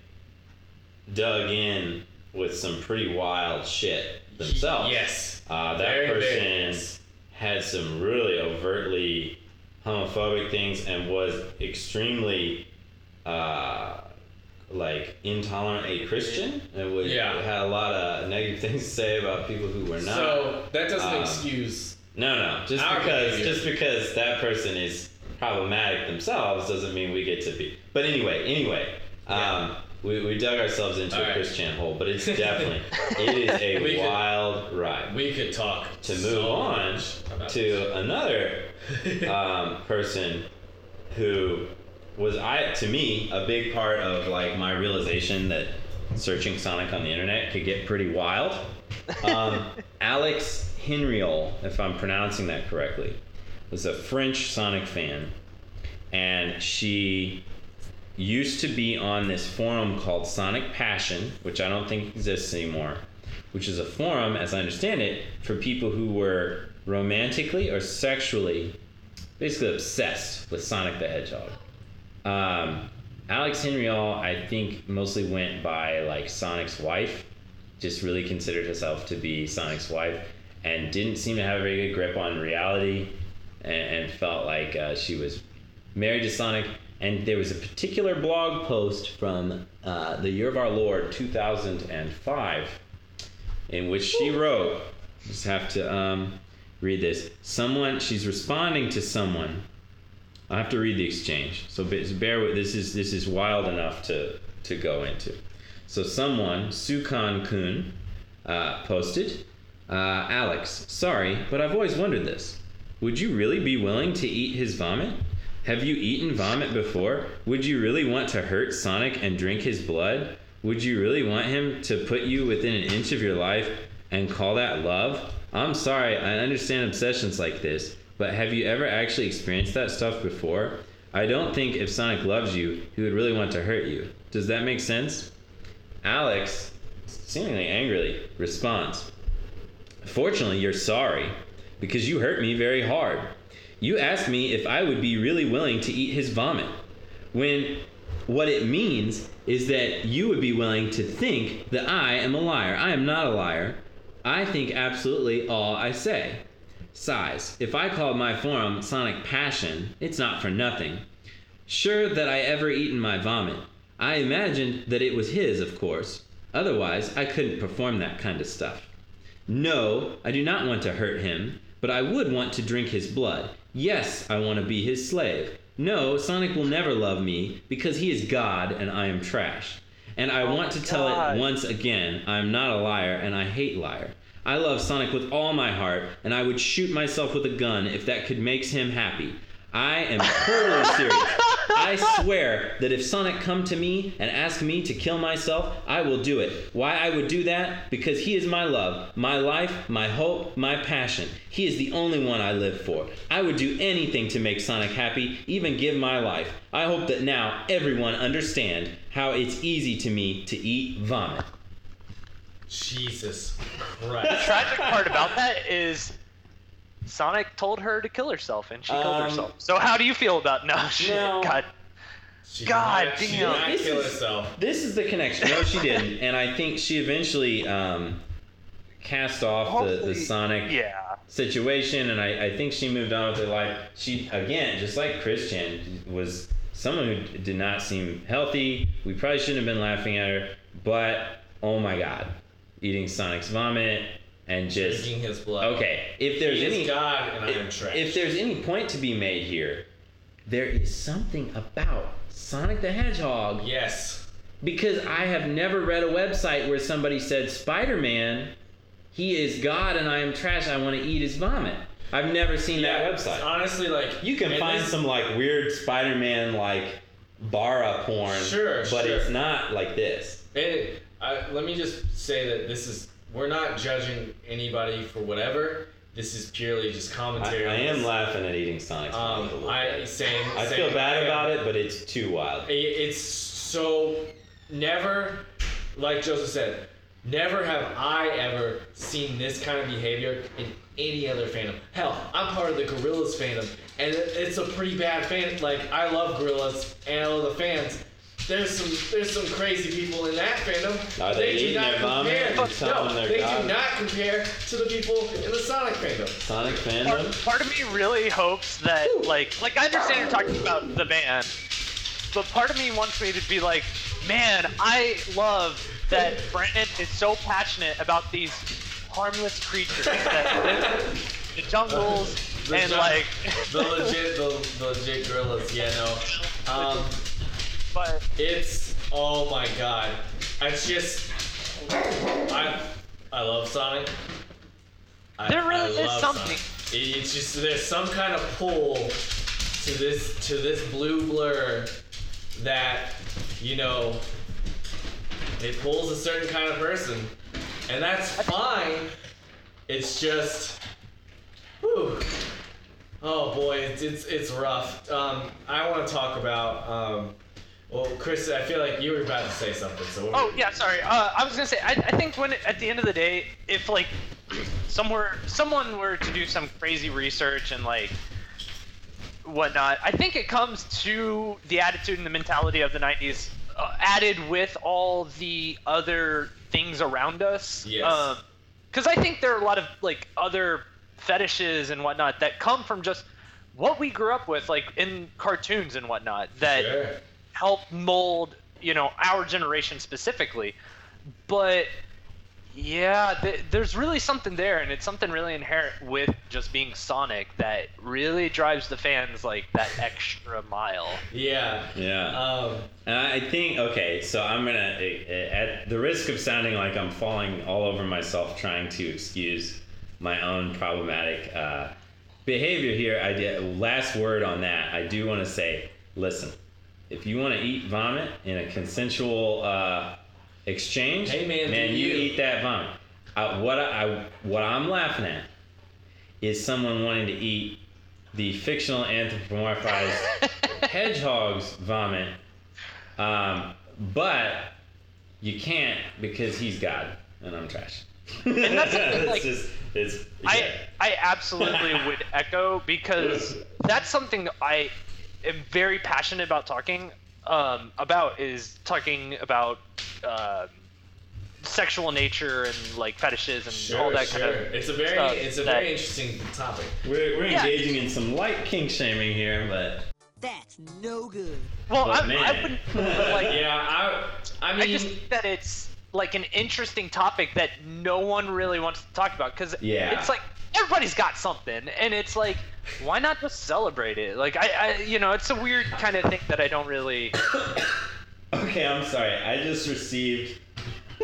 [SPEAKER 2] dug in with some pretty wild shit themselves.
[SPEAKER 3] Yes.
[SPEAKER 2] Uh, that
[SPEAKER 3] Very,
[SPEAKER 2] person had some really overtly homophobic things and was extremely uh, like intolerant a Christian and would
[SPEAKER 3] Yeah.
[SPEAKER 2] had a lot of negative (laughs) things to say about people who were not.
[SPEAKER 3] So that doesn't
[SPEAKER 2] Um,
[SPEAKER 3] excuse.
[SPEAKER 2] no, no, just because
[SPEAKER 3] behavior.
[SPEAKER 2] just because that person is problematic themselves doesn't mean we get to be. But anyway, anyway, um, we, we dug ourselves into
[SPEAKER 3] All
[SPEAKER 2] a
[SPEAKER 3] right.
[SPEAKER 2] Christian hole, but it's (laughs) definitely it is a
[SPEAKER 3] We could-
[SPEAKER 2] wild ride.
[SPEAKER 3] We could talk
[SPEAKER 2] to move
[SPEAKER 3] so
[SPEAKER 2] on to another (laughs) um, person who was I to me a big part of like my realization that searching Sonic on the internet could get pretty wild. Um, (laughs) Alex Henriol, if I'm pronouncing that correctly, was a French Sonic fan, and she used to be on this forum called Sonic Passion, which I don't think exists anymore, which is a forum, as I understand it, for people who were romantically or sexually basically obsessed with Sonic the Hedgehog. Um, Alex Henriol, I think, mostly went by like Sonic's wife, just really considered herself to be Sonic's wife, and didn't seem to have a very good grip on reality, and, and felt like uh, she was married to Sonic. And there was a particular blog post from uh, the year of our Lord 2005 in which she wrote, just have to um, read this. Someone, she's responding to someone. I have to read the exchange, so bear with. This is this is wild enough to to go into. So someone, Sukan Kun, uh, posted, uh, Alex, sorry, but I've always wondered this. Would you really be willing to eat his vomit? Have you eaten vomit before? Would you really want to hurt Sonic and drink his blood? Would you really want him to put you within an inch of your life and call that love? I'm sorry, I understand obsessions like this, but have you ever actually experienced that stuff before? I don't think if Sonic loves you, he would really want to hurt you. Does that make sense? Alex, seemingly angrily, responds Fortunately, you're sorry, because you hurt me very hard. You asked me if I would be really willing to eat his vomit, when what it means is that you would be willing to think that I am a liar. I am not a liar. I think absolutely all I say. Sighs. If I called my forum Sonic Passion, it's not for nothing. Sure that I ever eaten my vomit. I imagined that it was his, of course. Otherwise, I couldn't perform that kind of stuff. No, I do not want to hurt him, but I would want to drink his blood. Yes, I want to be his slave. No, Sonic will never love me because he is God and I am trash. And I oh want to tell it once again I am not a liar and I hate liar. I love Sonic with all my heart and I would shoot myself with a gun if that could make him happy. I am totally serious. I swear that if Sonic come to me and ask me to kill myself, I will do it. Why I would do that? Because he is my love, my life, my hope, my passion. He is the only one I live for. I would do anything to make Sonic happy, even give my life. I hope that now everyone understand how it's easy to me to eat vomit.
[SPEAKER 3] Jesus Christ.
[SPEAKER 4] The tragic part about that is Sonic told her to kill herself, and she killed
[SPEAKER 2] Um,
[SPEAKER 4] herself. So how do you feel about no? (laughs) She,
[SPEAKER 2] No.
[SPEAKER 4] God,
[SPEAKER 3] She did
[SPEAKER 4] God
[SPEAKER 3] not- She didn't
[SPEAKER 2] This
[SPEAKER 3] kill
[SPEAKER 2] is-
[SPEAKER 3] herself.
[SPEAKER 2] This is the connection. No, she didn't. And I think she eventually um, cast off the, the Sonic
[SPEAKER 4] yeah.
[SPEAKER 2] situation, and I, I think she moved on with her life. She again, just like Christian, was someone who did not seem healthy. We probably shouldn't have been laughing at her, but oh my God, eating Sonic's vomit and just
[SPEAKER 3] Drinking his blood.
[SPEAKER 2] okay. If there's
[SPEAKER 3] He
[SPEAKER 2] any
[SPEAKER 3] God and I am
[SPEAKER 2] if,
[SPEAKER 3] trash.
[SPEAKER 2] if there's any point to be made here, there is something about Sonic the Hedgehog
[SPEAKER 3] Yes.
[SPEAKER 2] because I have never read a website where somebody said Spider-Man, he is God and I am trash. I want to eat his vomit. I've never seen that website.
[SPEAKER 3] Honestly, like
[SPEAKER 2] You can find some like weird Spider-Man like bara porn,
[SPEAKER 3] Sure,
[SPEAKER 2] but
[SPEAKER 3] sure.
[SPEAKER 2] it's not like this.
[SPEAKER 3] And I, let me just say that this is we're not judging anybody for whatever. This is purely just commentary.
[SPEAKER 2] I
[SPEAKER 3] on
[SPEAKER 2] am laughing at eating Sonic's
[SPEAKER 3] Um, I same.
[SPEAKER 2] I
[SPEAKER 3] same.
[SPEAKER 2] feel bad
[SPEAKER 3] I-
[SPEAKER 2] about it, but it's too wild.
[SPEAKER 3] It- It's so never, like Joseph said, never have I ever seen this kind of behavior in any other fandom. Hell, I'm part of the Gorillaz fandom, and it- it's a pretty bad fan. Like I love Gorillaz and I love the fans. There's some there's some crazy people in that fandom.
[SPEAKER 2] Are they
[SPEAKER 3] do
[SPEAKER 2] eating
[SPEAKER 3] not
[SPEAKER 2] their vomit
[SPEAKER 3] compare.
[SPEAKER 2] and telling
[SPEAKER 3] No,
[SPEAKER 2] their
[SPEAKER 3] they
[SPEAKER 2] God?
[SPEAKER 3] do not compare to the people in the Sonic fandom.
[SPEAKER 2] Sonic
[SPEAKER 4] Part,
[SPEAKER 2] fandom.
[SPEAKER 4] part of me really hopes that, like, like I understand you're talking about the band, but part of me wants me to be like, man, I love that Brandon is so passionate about these harmless creatures that live (laughs) the jungles
[SPEAKER 3] The
[SPEAKER 4] and
[SPEAKER 3] jung-
[SPEAKER 4] like.
[SPEAKER 3] the (laughs) legit, the, the legit gorillas. Yeah, no. Um,
[SPEAKER 4] but
[SPEAKER 3] it's oh my god. It's just I I love Sonic. I,
[SPEAKER 4] There really
[SPEAKER 3] I
[SPEAKER 4] is something.
[SPEAKER 3] Sonic. It's just there's some kind of pull to this to this blue blur that you know it pulls a certain kind of person, and that's fine. It's just, whew. oh boy, it's it's, it's rough. Um, I want to talk about. Um, well, Chris, I feel like you were about to say something. So
[SPEAKER 4] Oh yeah, sorry. Uh, I was gonna say I, I think when at the end of the day, if like (clears throat) somewhere someone were to do some crazy research and like whatnot, I think it comes to the attitude and the mentality of the '90s, uh, added with all the other things around us.
[SPEAKER 3] Yes.
[SPEAKER 4] Because I think there are a lot of like other fetishes and whatnot that come from just what we grew up with, like in cartoons and whatnot. That
[SPEAKER 3] Sure.
[SPEAKER 4] Help mold you know our generation specifically but yeah th- there's really something there and it's something really inherent with just being sonic that really drives the fans like that extra mile
[SPEAKER 3] Yeah.
[SPEAKER 2] Yeah.
[SPEAKER 3] Um,
[SPEAKER 2] And I think okay, so I'm gonna, at the risk of sounding like I'm falling all over myself trying to excuse my own problematic uh, behavior here. I did, last word on that. I do want to say, listen, if you want to eat vomit in a consensual uh, exchange,
[SPEAKER 3] Hey, man,
[SPEAKER 2] man, you.
[SPEAKER 3] you.
[SPEAKER 2] eat that vomit. Uh, what I, I what I'm laughing at is someone wanting to eat the fictional anthropomorphized (laughs) hedgehog's vomit um, but you can't because he's God and I'm trash. And
[SPEAKER 4] that's the (laughs)
[SPEAKER 2] it's
[SPEAKER 4] like,
[SPEAKER 2] just, it's,
[SPEAKER 4] I. I absolutely would echo because (laughs) that's something that I am very passionate about talking um, about is talking about uh, sexual nature and like fetishes and
[SPEAKER 3] sure,
[SPEAKER 4] all that
[SPEAKER 3] sure.
[SPEAKER 4] kind of
[SPEAKER 3] it's a very,
[SPEAKER 4] stuff
[SPEAKER 3] it's a
[SPEAKER 4] that-
[SPEAKER 3] very interesting topic.
[SPEAKER 2] We're, we're
[SPEAKER 4] Yeah.
[SPEAKER 2] engaging in some light kink shaming here, but
[SPEAKER 5] That's no good.
[SPEAKER 4] Well,
[SPEAKER 2] But
[SPEAKER 4] I,
[SPEAKER 2] man.
[SPEAKER 4] I wouldn't, (laughs) but like,
[SPEAKER 3] Yeah, I, I mean,
[SPEAKER 4] I just think that it's like an interesting topic that no one really wants to talk about because
[SPEAKER 2] Yeah.
[SPEAKER 4] it's like everybody's got something, and it's like, why not just celebrate it? Like, I, I you know, it's a weird kind of thing that I don't really. (coughs)
[SPEAKER 2] okay, I'm sorry. I just received. (laughs)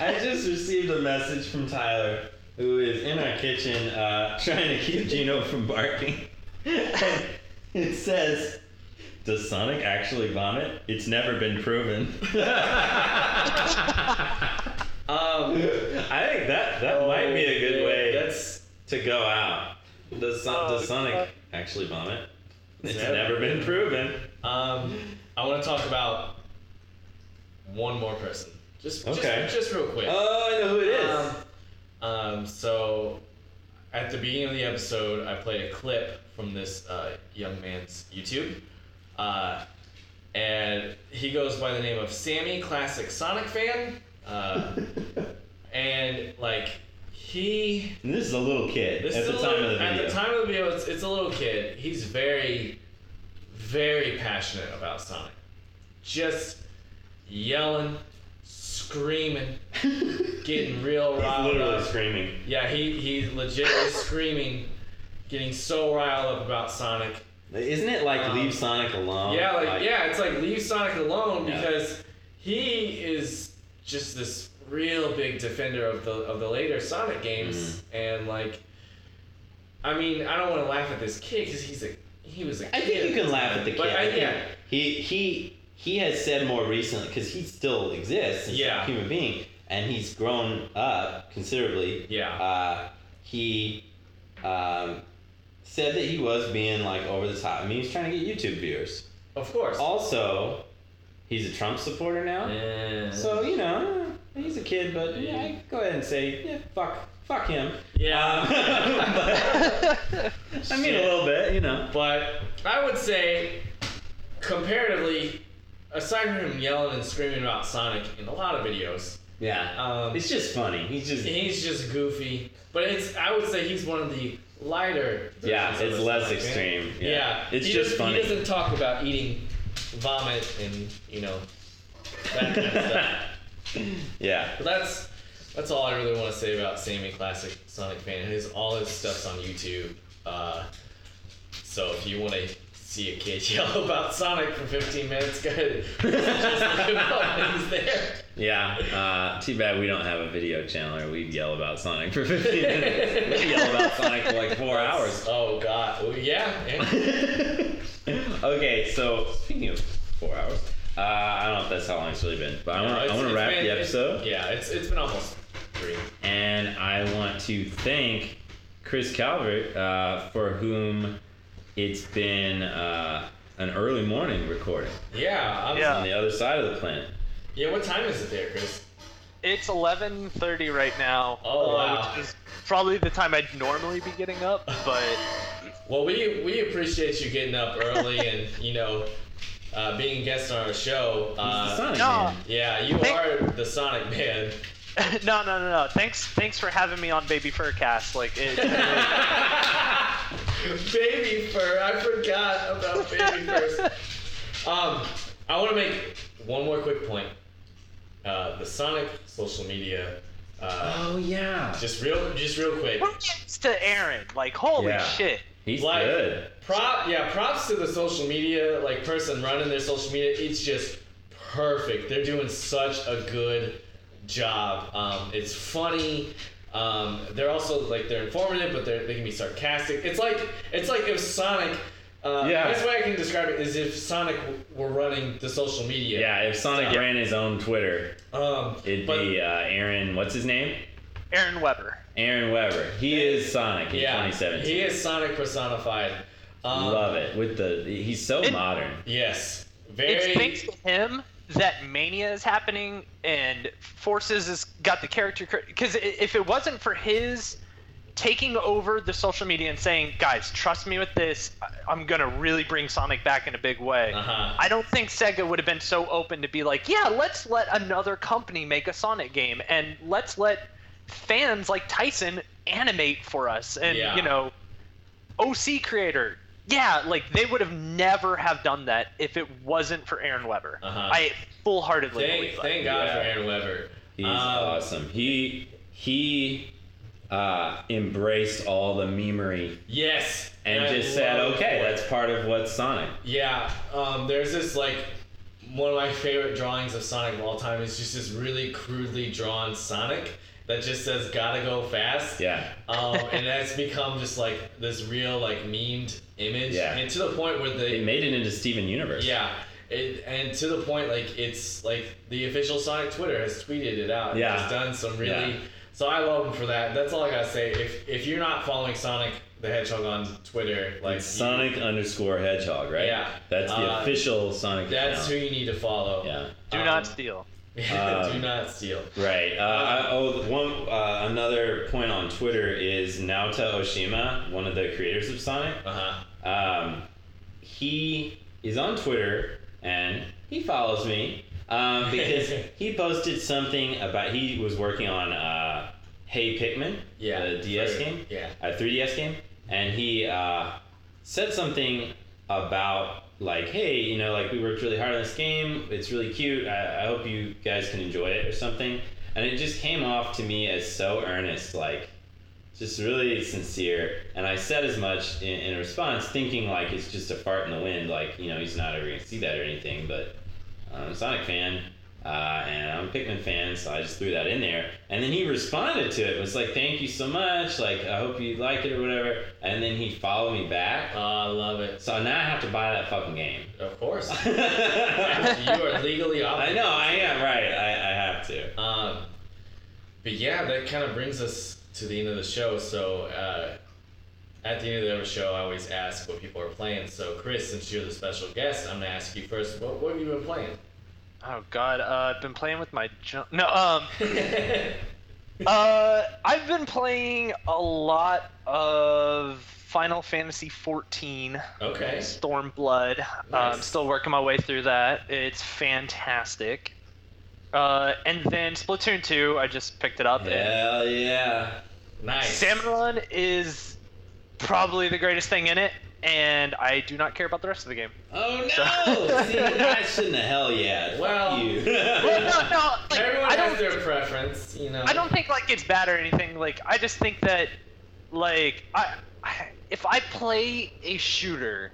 [SPEAKER 2] I just received a message from Tyler, who is in our kitchen uh, trying to keep Gino from barking. (laughs) It says, "Does Sonic actually vomit? It's never been proven." (laughs)
[SPEAKER 3] um,
[SPEAKER 2] I think that that might be a good way
[SPEAKER 3] That's
[SPEAKER 2] to go out. Does, Son-
[SPEAKER 4] Oh,
[SPEAKER 2] does Sonic
[SPEAKER 4] God.
[SPEAKER 2] actually vomit? It's
[SPEAKER 3] Never.
[SPEAKER 2] never been proven.
[SPEAKER 3] Um, I want to talk about one more person. Just,
[SPEAKER 2] Okay.
[SPEAKER 3] just, just real quick.
[SPEAKER 2] Oh, I know who it is.
[SPEAKER 3] Um, um, so, at the beginning of the episode, I played a clip from this uh, young man's YouTube. Uh, and he goes by the name of Sammy Classic Sonic Fan. Uh, (laughs) and, like, he.
[SPEAKER 2] And this is a little kid
[SPEAKER 3] This
[SPEAKER 2] at
[SPEAKER 3] is
[SPEAKER 2] the
[SPEAKER 3] a
[SPEAKER 2] time
[SPEAKER 3] little-
[SPEAKER 2] of the video.
[SPEAKER 3] At the time of the video, it's, it's a little kid. He's very, very passionate about Sonic. Just yelling, screaming, (laughs) getting real
[SPEAKER 2] He's
[SPEAKER 3] riled
[SPEAKER 2] literally
[SPEAKER 3] up.
[SPEAKER 2] screaming.
[SPEAKER 3] Yeah, he he legit is screaming, getting so riled up about Sonic.
[SPEAKER 2] Isn't it like
[SPEAKER 3] Um,
[SPEAKER 2] leave Sonic alone?
[SPEAKER 3] yeah, like, yeah, it's like leave Sonic alone
[SPEAKER 2] Yeah.
[SPEAKER 3] because he is just this real big defender of the of the later Sonic games,
[SPEAKER 2] Mm-hmm.
[SPEAKER 3] and like, I mean, I don't want to laugh at this kid because he's a he was a kid.
[SPEAKER 2] I think you can laugh at the kid.
[SPEAKER 3] But I, yeah,
[SPEAKER 2] He he he has said more recently because he still exists as
[SPEAKER 3] Yeah.
[SPEAKER 2] a human being and he's grown up considerably.
[SPEAKER 3] Yeah.
[SPEAKER 2] Uh, he um, said that he was being like over the top. I mean, he's trying to get YouTube viewers.
[SPEAKER 3] of course.
[SPEAKER 2] Also, he's a Trump supporter now.
[SPEAKER 3] Yeah.
[SPEAKER 2] So you know, he's a kid, but yeah, I go ahead and say, yeah, fuck, fuck him.
[SPEAKER 3] yeah.
[SPEAKER 2] Um, but- (laughs) I mean, a little bit, you know.
[SPEAKER 3] But I would say, comparatively, aside from him yelling and screaming about Sonic in a lot of videos,
[SPEAKER 2] Yeah.
[SPEAKER 3] um,
[SPEAKER 2] It's just funny. He's just
[SPEAKER 3] he's just goofy. But it's I would say he's one of the lighter.
[SPEAKER 2] Yeah, it's less
[SPEAKER 3] Sonic, man.
[SPEAKER 2] extreme.
[SPEAKER 3] Yeah,
[SPEAKER 2] Yeah. It's
[SPEAKER 3] he
[SPEAKER 2] just funny.
[SPEAKER 3] He doesn't talk about eating vomit and you know that kind of stuff. (laughs) (clears throat)
[SPEAKER 2] yeah.
[SPEAKER 3] But that's that's all I really want to say about Sammy Classic Sonic fan. His all his stuff's on YouTube. Uh, so if you want to see a kid (laughs) yell about Sonic for 15 minutes, go ahead. (laughs) Just look him up. He's there.
[SPEAKER 2] Yeah. Uh, too bad we don't have a video channel or we'd yell about Sonic for 15 minutes. We'd yell about Sonic for like four hours.
[SPEAKER 3] Oh God. Well, yeah. yeah. (laughs)
[SPEAKER 2] okay, so speaking of four hours, uh, I don't know if that's how long it's really been, but I
[SPEAKER 3] No,
[SPEAKER 2] want I want to wrap
[SPEAKER 3] been-
[SPEAKER 2] the
[SPEAKER 3] it's-
[SPEAKER 2] episode,
[SPEAKER 3] yeah, it's it's been almost three.
[SPEAKER 2] and I want to thank Chris Calvert, uh, for whom it's been uh, an early morning recording
[SPEAKER 3] Yeah. I'm,
[SPEAKER 4] Yeah.
[SPEAKER 2] on the other side of the planet.
[SPEAKER 3] Yeah. What time is it there, Chris?
[SPEAKER 4] It's 11:30 right now.
[SPEAKER 3] Oh,
[SPEAKER 4] uh,
[SPEAKER 3] wow.
[SPEAKER 4] Which is probably the time I'd normally be getting up, but (laughs)
[SPEAKER 3] Well, we we appreciate you getting up early and you know uh, being a guest on our show.
[SPEAKER 2] He's the
[SPEAKER 3] Uh,
[SPEAKER 2] Sonic
[SPEAKER 4] no.
[SPEAKER 2] Man.
[SPEAKER 3] yeah, you
[SPEAKER 4] Thank-
[SPEAKER 3] are the Sonic Man. (laughs)
[SPEAKER 4] no, no, no, no. Thanks, thanks for having me on Baby Furcast. Like, it, (laughs) (laughs)
[SPEAKER 3] baby fur. I forgot about baby furs. Um, I want to make one more quick point. Uh, the Sonic social media. Uh,
[SPEAKER 2] Oh yeah,
[SPEAKER 3] just real, just real quick.
[SPEAKER 4] who gets to Aaron? Like, holy
[SPEAKER 2] Yeah.
[SPEAKER 4] shit.
[SPEAKER 2] He's
[SPEAKER 3] Like,
[SPEAKER 2] good.
[SPEAKER 3] Prop, yeah, props to the social media like person running their social media. It's just perfect. They're doing such a good job. Um, it's funny. Um, they're also like they're informative, but they're, they can be sarcastic. It's like it's like if Sonic. Uh,
[SPEAKER 2] Yeah.
[SPEAKER 3] Best way I can describe it is if Sonic were running the social media.
[SPEAKER 2] Yeah, if Sonic
[SPEAKER 3] Yeah.
[SPEAKER 2] ran his own Twitter,
[SPEAKER 3] Um,
[SPEAKER 2] it'd
[SPEAKER 3] but-
[SPEAKER 2] be uh, Aaron. What's his name?
[SPEAKER 4] Aaron Webber.
[SPEAKER 2] Aaron Webber. He is Sonic in
[SPEAKER 3] yeah,
[SPEAKER 2] 2017.
[SPEAKER 3] he is Sonic personified. Um,
[SPEAKER 2] Love it. With the he's so
[SPEAKER 4] It-
[SPEAKER 2] modern.
[SPEAKER 3] Yes. Very.
[SPEAKER 4] It's thanks to him that Mania is happening and Forces has got the character. Because if it wasn't for his taking over the social media and saying, guys, trust me with this, I- I'm going to really bring Sonic back in a big way.
[SPEAKER 3] Uh-huh.
[SPEAKER 4] I don't think Sega would have been so open to be like, yeah, let's let another company make a Sonic game and let's let fans like Tyson animate for us. And,
[SPEAKER 3] Yeah.
[SPEAKER 4] you know, OC creator. Yeah, like they would have never have done that if it wasn't for Aaron Webber.
[SPEAKER 3] Uh-huh.
[SPEAKER 4] I full heartedly
[SPEAKER 3] Thank,
[SPEAKER 4] believe
[SPEAKER 3] thank God
[SPEAKER 2] Yeah.
[SPEAKER 3] for Aaron Webber.
[SPEAKER 2] He's
[SPEAKER 3] Um,
[SPEAKER 2] awesome. He he uh, embraced all the memery
[SPEAKER 3] Yes.
[SPEAKER 2] and
[SPEAKER 3] I
[SPEAKER 2] just said, okay,
[SPEAKER 3] it.
[SPEAKER 2] that's part of what's Sonic.
[SPEAKER 3] Yeah. Um, there's this like one of my favorite drawings of Sonic of all time is just this really crudely drawn Sonic that just says "Gotta go fast."
[SPEAKER 2] Yeah.
[SPEAKER 3] Um, (laughs) and that's become just like this real like memed image.
[SPEAKER 2] Yeah.
[SPEAKER 3] And to the point where they
[SPEAKER 2] It made it into Steven Universe.
[SPEAKER 3] Yeah. It, and to the point, like it's like the official Sonic Twitter has tweeted it out. and
[SPEAKER 2] Yeah.
[SPEAKER 3] has done some really.
[SPEAKER 2] Yeah.
[SPEAKER 3] So I love him for that. That's all I gotta say. If if you're not following Sonic the Hedgehog on Twitter, like
[SPEAKER 2] It's
[SPEAKER 3] you-
[SPEAKER 2] Sonic underscore Hedgehog, right?
[SPEAKER 3] Yeah.
[SPEAKER 2] That's the
[SPEAKER 3] Uh,
[SPEAKER 2] official Sonic
[SPEAKER 3] that's who you need to follow.
[SPEAKER 2] Yeah.
[SPEAKER 4] Do
[SPEAKER 3] Um,
[SPEAKER 4] not steal. (laughs)
[SPEAKER 3] do
[SPEAKER 2] Um,
[SPEAKER 3] not steal.
[SPEAKER 2] Right. Uh, I, oh, one uh, another point on Twitter is Naoto Oshima, one of the creators of Sonic.
[SPEAKER 3] Uh huh.
[SPEAKER 2] Um, he is on Twitter and he follows me um, because (laughs) he posted something about he was working on uh, Hey Pikmin,
[SPEAKER 3] Yeah.
[SPEAKER 2] the DS
[SPEAKER 3] for-
[SPEAKER 2] game,
[SPEAKER 3] Yeah.
[SPEAKER 2] a 3DS game, and he uh, said something about like, hey, you know, like we worked really hard on this game. It's really cute. I, I hope you guys can enjoy it or something. And it just came off to me as so earnest, like just really sincere. And I said as much in, in response, thinking like it's just a fart in the wind, like you know he's not ever gonna see that or anything. But a Sonic fan, uh, and I'm a Pikmin fan, so I just threw that in there. And then he responded to it, was like, "Thank you so much. Like I hope you like it or whatever." And then he followed me back.
[SPEAKER 3] Oh, I love it.
[SPEAKER 2] So now I have to buy that fucking game.
[SPEAKER 3] Of course. (laughs) you are legally obligated.
[SPEAKER 2] I know, I am right. I, I have to.
[SPEAKER 3] Um, but yeah, that kind of brings us to the end of the show. So uh, at the end of the show, I always ask what people are playing. So Chris, since you're the special guest, I'm gonna ask you first. What, what have you been playing?
[SPEAKER 4] Oh God, uh, I've been playing with my junk. No, um, (laughs) uh, I've been playing a lot of Final Fantasy 14.
[SPEAKER 3] okay.
[SPEAKER 4] Stormblood. Um,
[SPEAKER 3] Nice.
[SPEAKER 4] still working my way through that. It's fantastic. Uh, and then Splatoon 2, I just picked it up. and
[SPEAKER 2] Hell yeah.
[SPEAKER 3] Nice.
[SPEAKER 4] Salmon Run is probably the greatest thing in it. And I do not care about the rest of the game.
[SPEAKER 2] Oh no! (laughs) See, I (laughs) shouldn't have. Hell yeah. Fuck
[SPEAKER 3] Well-
[SPEAKER 2] you. (laughs)
[SPEAKER 4] Well, no, no, like,
[SPEAKER 3] Everyone
[SPEAKER 4] I
[SPEAKER 3] has
[SPEAKER 4] don't,
[SPEAKER 3] their preference, you know.
[SPEAKER 4] I don't think like it's bad or anything. Like I just think that, like I, I if I play a shooter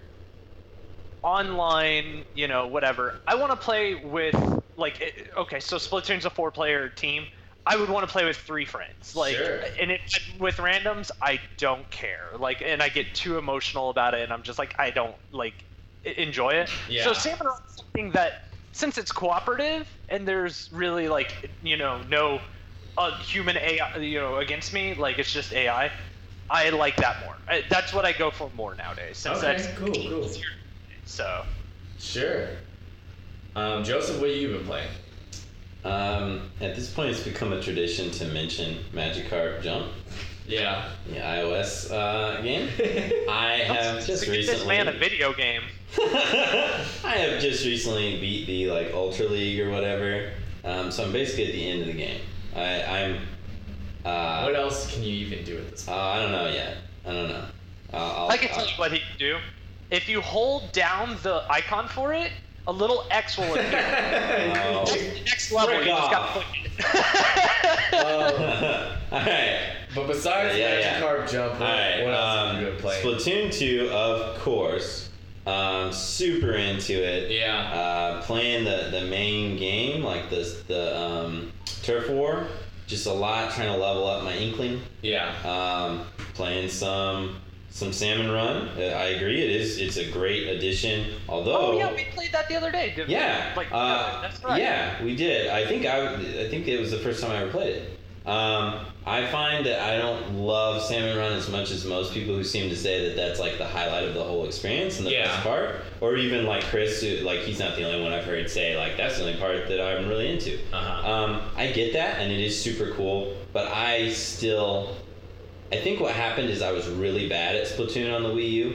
[SPEAKER 4] online, you know, whatever, I want to play with like it- okay, so Splatoon's a four-player team. I would want to play with three friends, like,
[SPEAKER 3] Sure.
[SPEAKER 4] and it, with randoms, I don't care, like, and I get too emotional about it, and I'm just like, I don't like enjoy it.
[SPEAKER 3] Yeah.
[SPEAKER 4] So Salmon Run is something that, since it's cooperative and there's really like, you know, no uh, human AI, you know, against me, like it's just AI. I like that more. I, that's what I go for more nowadays. Since
[SPEAKER 3] Okay,
[SPEAKER 4] that's
[SPEAKER 3] cool, cool.
[SPEAKER 4] So.
[SPEAKER 3] Sure. Um, Joseph, what have you been playing?
[SPEAKER 2] Um, at this point, it's become a tradition to mention Magikarp Jump,
[SPEAKER 3] Yeah.
[SPEAKER 2] the iOS uh, game. (laughs) I have just
[SPEAKER 4] Get this
[SPEAKER 2] recently.
[SPEAKER 4] man a video game. (laughs)
[SPEAKER 2] I have just recently beat the like Ultra League or whatever. Um, so I'm basically at the end of the game. I, I'm. Uh,
[SPEAKER 3] what else can you even do at this
[SPEAKER 2] uh. I don't know yet. I don't know. Uh, I'll,
[SPEAKER 4] I can tell you what he can do. If you hold down the icon for it, a little X will appear.
[SPEAKER 2] Oh.
[SPEAKER 4] That's the next level.
[SPEAKER 2] Frick
[SPEAKER 4] You just gotta
[SPEAKER 2] off.
[SPEAKER 4] click it.
[SPEAKER 3] Um,
[SPEAKER 2] All right.
[SPEAKER 3] but besides
[SPEAKER 2] Yeah, yeah.
[SPEAKER 3] Magikarp Jump, what,
[SPEAKER 2] All right.
[SPEAKER 3] what else
[SPEAKER 2] um,
[SPEAKER 3] have you been playing?
[SPEAKER 2] Splatoon 2, of course. Um, super into it.
[SPEAKER 3] Yeah.
[SPEAKER 2] Uh, playing the, the main game, like the, the um, Turf War. Just a lot trying to level up my Inkling.
[SPEAKER 3] Yeah.
[SPEAKER 2] Um, playing some some Salmon Run. Uh, I agree. It is. It's a great addition. Although.
[SPEAKER 4] Oh yeah, we played that the other day. Didn't
[SPEAKER 2] Yeah.
[SPEAKER 4] We? Like,
[SPEAKER 2] uh,
[SPEAKER 4] that's right.
[SPEAKER 2] Yeah, we did. I think I, I think it was the first time I ever played it. Um, I find that I don't love Salmon Run as much as most people who seem to say that that's like the highlight of the whole experience and the
[SPEAKER 3] Yeah.
[SPEAKER 2] best part. Or even like Chris, who, like he's not the only one I've heard say like that's the only part that I'm really into.
[SPEAKER 3] Uh-huh.
[SPEAKER 2] Um, I get that, and it is super cool, but I still, I think what happened is I was really bad at Splatoon on the Wii U,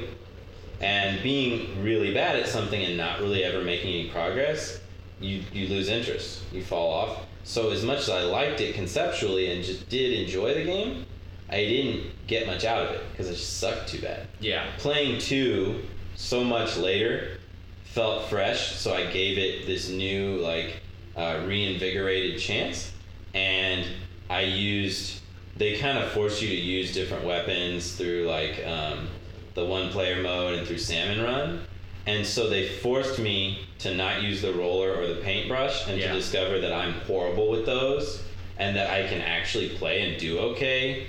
[SPEAKER 2] and being really bad at something and not really ever making any progress, you you lose interest, you fall off. So as much as I liked it conceptually and just did enjoy the game, I didn't get much out of it because it just sucked too bad
[SPEAKER 3] Yeah.
[SPEAKER 2] playing two so much later felt fresh so i gave it this new like uh, reinvigorated chance and i used they kind of force you to use different weapons through like um, the one player mode and through salmon run and so they forced me to not use the roller or the paintbrush and
[SPEAKER 3] Yeah.
[SPEAKER 2] to discover that i'm horrible with those and that i can actually play and do okay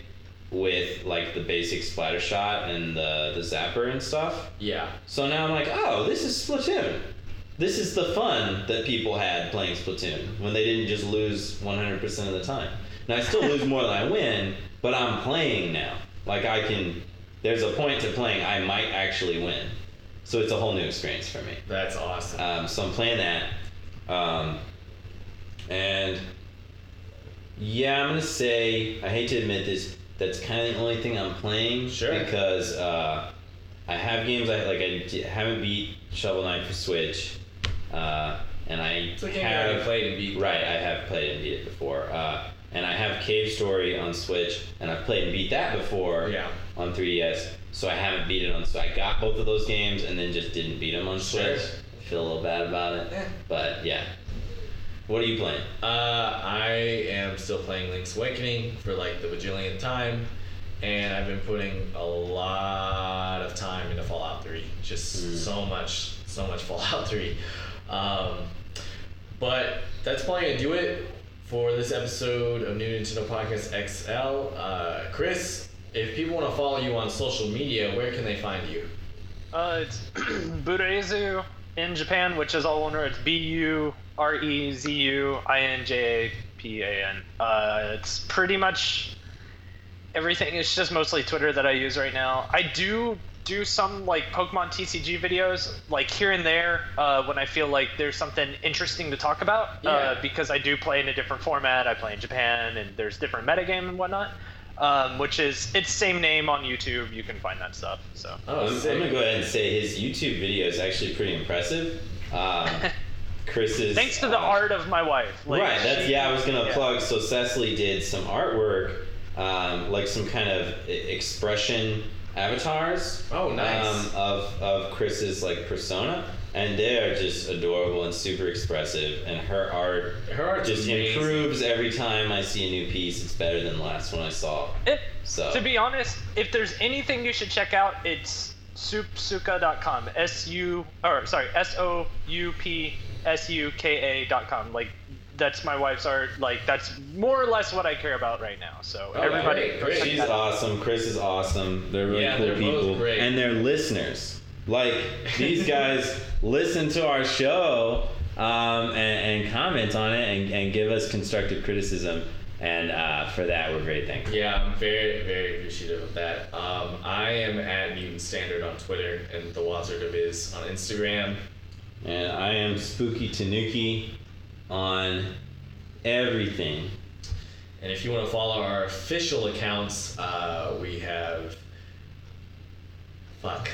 [SPEAKER 2] with like the basic splatter shot and the, the zapper and stuff.
[SPEAKER 3] Yeah.
[SPEAKER 2] So now I'm like, oh, this is Splatoon. This is the fun that people had playing Splatoon when they didn't just lose 100% of the time. Now I still lose more than I win, but I'm playing now. Like I can, there's a point to playing I might actually win. So it's a whole new experience for me.
[SPEAKER 3] That's awesome.
[SPEAKER 2] Um, so I'm playing that. Um, and yeah, I'm gonna say I hate to admit this. That's kind of the only thing I'm playing.
[SPEAKER 3] Sure.
[SPEAKER 2] Because uh, I have games I like. I haven't beat Shovel Knight for Switch, uh, and I
[SPEAKER 3] it's
[SPEAKER 2] have
[SPEAKER 3] played and beat.
[SPEAKER 2] Right, I have played and beat it before. Uh, and I have Cave Story on Switch, and I've played and beat that before
[SPEAKER 3] Yeah.
[SPEAKER 2] on 3DS. So I haven't beat it on. So I got both of those games, and then just didn't beat them on
[SPEAKER 3] Sure.
[SPEAKER 2] Switch. I feel a little bad about it, but yeah. What are you playing?
[SPEAKER 3] Uh, I am still playing Link's Awakening for like the bajillionth time, and I've been putting a lot of time into Fallout 3. Just
[SPEAKER 2] Mm.
[SPEAKER 3] so much, so much Fallout 3. Um, but that's probably gonna do it for this episode of New Nintendo Podcast XL. Uh, Chris, if people want to follow you on social media, where can they find you?
[SPEAKER 4] Uh, it's (clears throat) Burezu in Japan, which is all one word. It's B U R E Z U I N J A P A N. Uh, it's pretty much everything. It's just mostly Twitter that I use right now. I do do some like Pokemon TCG videos, like here and there, uh, when I feel like there's something interesting to talk about.
[SPEAKER 3] Yeah.
[SPEAKER 4] Uh, because I do play in a different format. I play in Japan, and there's different metagame and whatnot. Um, which is it's same name on YouTube. You can find that stuff. So.
[SPEAKER 3] Oh,
[SPEAKER 2] I'm, I'm gonna go ahead and say his YouTube video is actually pretty impressive. Um, (laughs) Chris's
[SPEAKER 4] Thanks to the
[SPEAKER 2] uh,
[SPEAKER 4] art of my wife. Like,
[SPEAKER 2] right. That's yeah. I was gonna
[SPEAKER 4] yeah.
[SPEAKER 2] plug. So Cecily did some artwork, um, like some kind of expression avatars.
[SPEAKER 3] Oh, nice.
[SPEAKER 2] Um, of of Chris's like persona, and they are just adorable and super expressive. And her art
[SPEAKER 3] Her art
[SPEAKER 2] just
[SPEAKER 3] amazing.
[SPEAKER 2] improves every time I see a new piece. It's better than the last one I saw.
[SPEAKER 4] It,
[SPEAKER 2] So
[SPEAKER 4] To be honest, if there's anything you should check out, it's soupsuka.com. S U or sorry, S O U P S U K A.com. Like that's my wife's art. Like that's more or less what I care about right now. So
[SPEAKER 3] Oh,
[SPEAKER 4] everybody,
[SPEAKER 3] great, great.
[SPEAKER 2] She's awesome. Chris is awesome. They're really
[SPEAKER 3] Yeah,
[SPEAKER 2] cool
[SPEAKER 3] they're both
[SPEAKER 2] people,
[SPEAKER 3] great.
[SPEAKER 2] and they're listeners. Like these guys (laughs) listen to our show um, and, and comment on it and, and give us constructive criticism, and uh, for that we're very thankful.
[SPEAKER 3] Yeah, I'm very, very appreciative of that. Um, I am at Mutant Standard on Twitter and the Wazard of Biz on Instagram.
[SPEAKER 2] And I am Spooky Tanuki on everything.
[SPEAKER 3] And if you want to follow our official accounts, uh, we have. Fuck.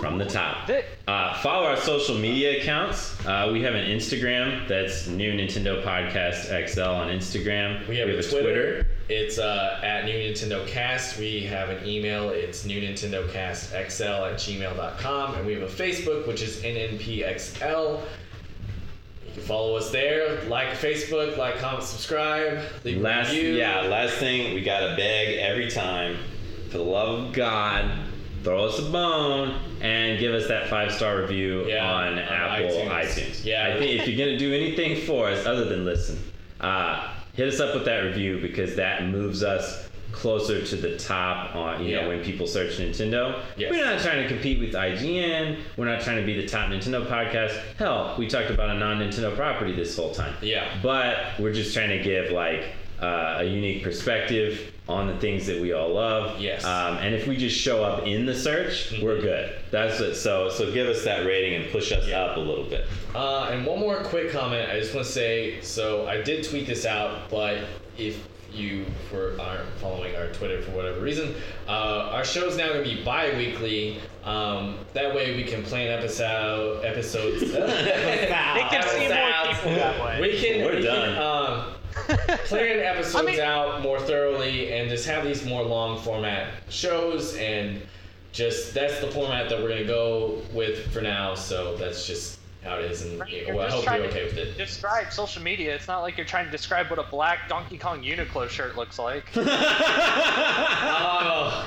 [SPEAKER 2] From the top. Uh, follow our social media accounts. Uh, we have an Instagram that's New Nintendo Podcast XL on Instagram.
[SPEAKER 3] We have, a Twitter. It's uh, at New Nintendo Cast. We have an email. It's New Nintendo Cast XL at gmail.com. And we have a Facebook, which is NNPXL. You can follow us there. Like Facebook, like, comment, subscribe. Leave
[SPEAKER 2] Last,
[SPEAKER 3] review.
[SPEAKER 2] yeah, last thing we gotta beg every time, for the love of God, throw us a bone and give us that five star review
[SPEAKER 3] Yeah,
[SPEAKER 2] on,
[SPEAKER 3] on
[SPEAKER 2] Apple
[SPEAKER 3] iTunes.
[SPEAKER 2] iTunes.
[SPEAKER 3] Yeah.
[SPEAKER 2] I think if you're gonna do anything for us other than listen, uh, hit us up with that review because that moves us closer to the top on you
[SPEAKER 3] Yeah.
[SPEAKER 2] know when people search Nintendo.
[SPEAKER 3] Yes.
[SPEAKER 2] We're not trying to compete with IGN. We're not trying to be the top Nintendo podcast. Hell, we talked about a non-Nintendo property this whole time.
[SPEAKER 3] Yeah.
[SPEAKER 2] But we're just trying to give like uh, a unique perspective on the things that we all love.
[SPEAKER 3] Yes.
[SPEAKER 2] Um, and if we just show up in the search, we're good. That's it. So so give us that rating and push us
[SPEAKER 3] Yeah.
[SPEAKER 2] up a little bit.
[SPEAKER 3] Uh, and one more quick comment. I just want to say so I did tweet this out, but if you for aren't following our Twitter for whatever reason, uh, our show's now going to be bi-weekly. Um, that way we can plan episode episodes. (laughs) (laughs)
[SPEAKER 4] It can see more people that way.
[SPEAKER 3] We can.
[SPEAKER 2] We're
[SPEAKER 3] we
[SPEAKER 2] done.
[SPEAKER 3] Can, um, (laughs) plan episodes
[SPEAKER 4] I mean-
[SPEAKER 3] out more thoroughly and just have these more long format shows and just that's the format that we're gonna go with for now. So that's just how it is, and
[SPEAKER 4] You're
[SPEAKER 3] well, I hope you're
[SPEAKER 4] to
[SPEAKER 3] okay with it.
[SPEAKER 4] Describe social media. It's not like you're trying to describe what a black Donkey Kong Uniqlo shirt looks like. (laughs)
[SPEAKER 3] Oh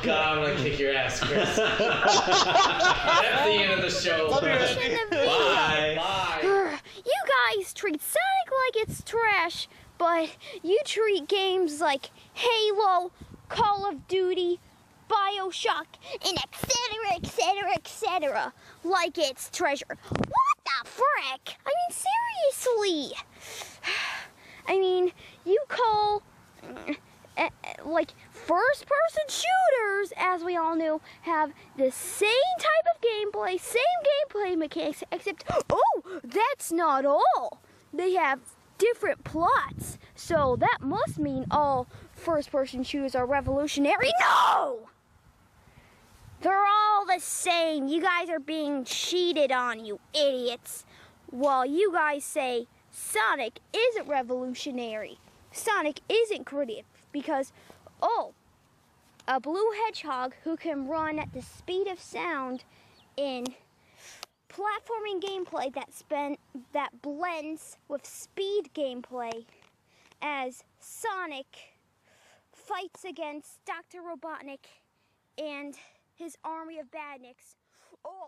[SPEAKER 3] God, I'm gonna kick your ass, Chris. (laughs) that's the end of the show.
[SPEAKER 4] Love you.
[SPEAKER 1] In the video.
[SPEAKER 2] Bye.
[SPEAKER 3] Bye.
[SPEAKER 1] You guys treat Sonic like it's trash, but you treat games like Halo, Call of Duty, Bioshock, and etc., etc., etc., like it's treasure. What the frick? I mean, seriously. (sighs) I mean, you call eh, eh, like first person shooters, as we all knew, have the same type of gameplay, same gameplay mechanics, except, (gasps) oh, that's not all. They have different plots. So that must mean all first person shooters are revolutionary. No! They're all the same. You guys are being cheated on, you idiots. While you guys say Sonic isn't revolutionary, Sonic isn't creative because, oh, a blue hedgehog who can run at the speed of sound in platforming gameplay that spend, that blends with speed gameplay as Sonic fights against Dr. Robotnik and his army of badniks. Oh.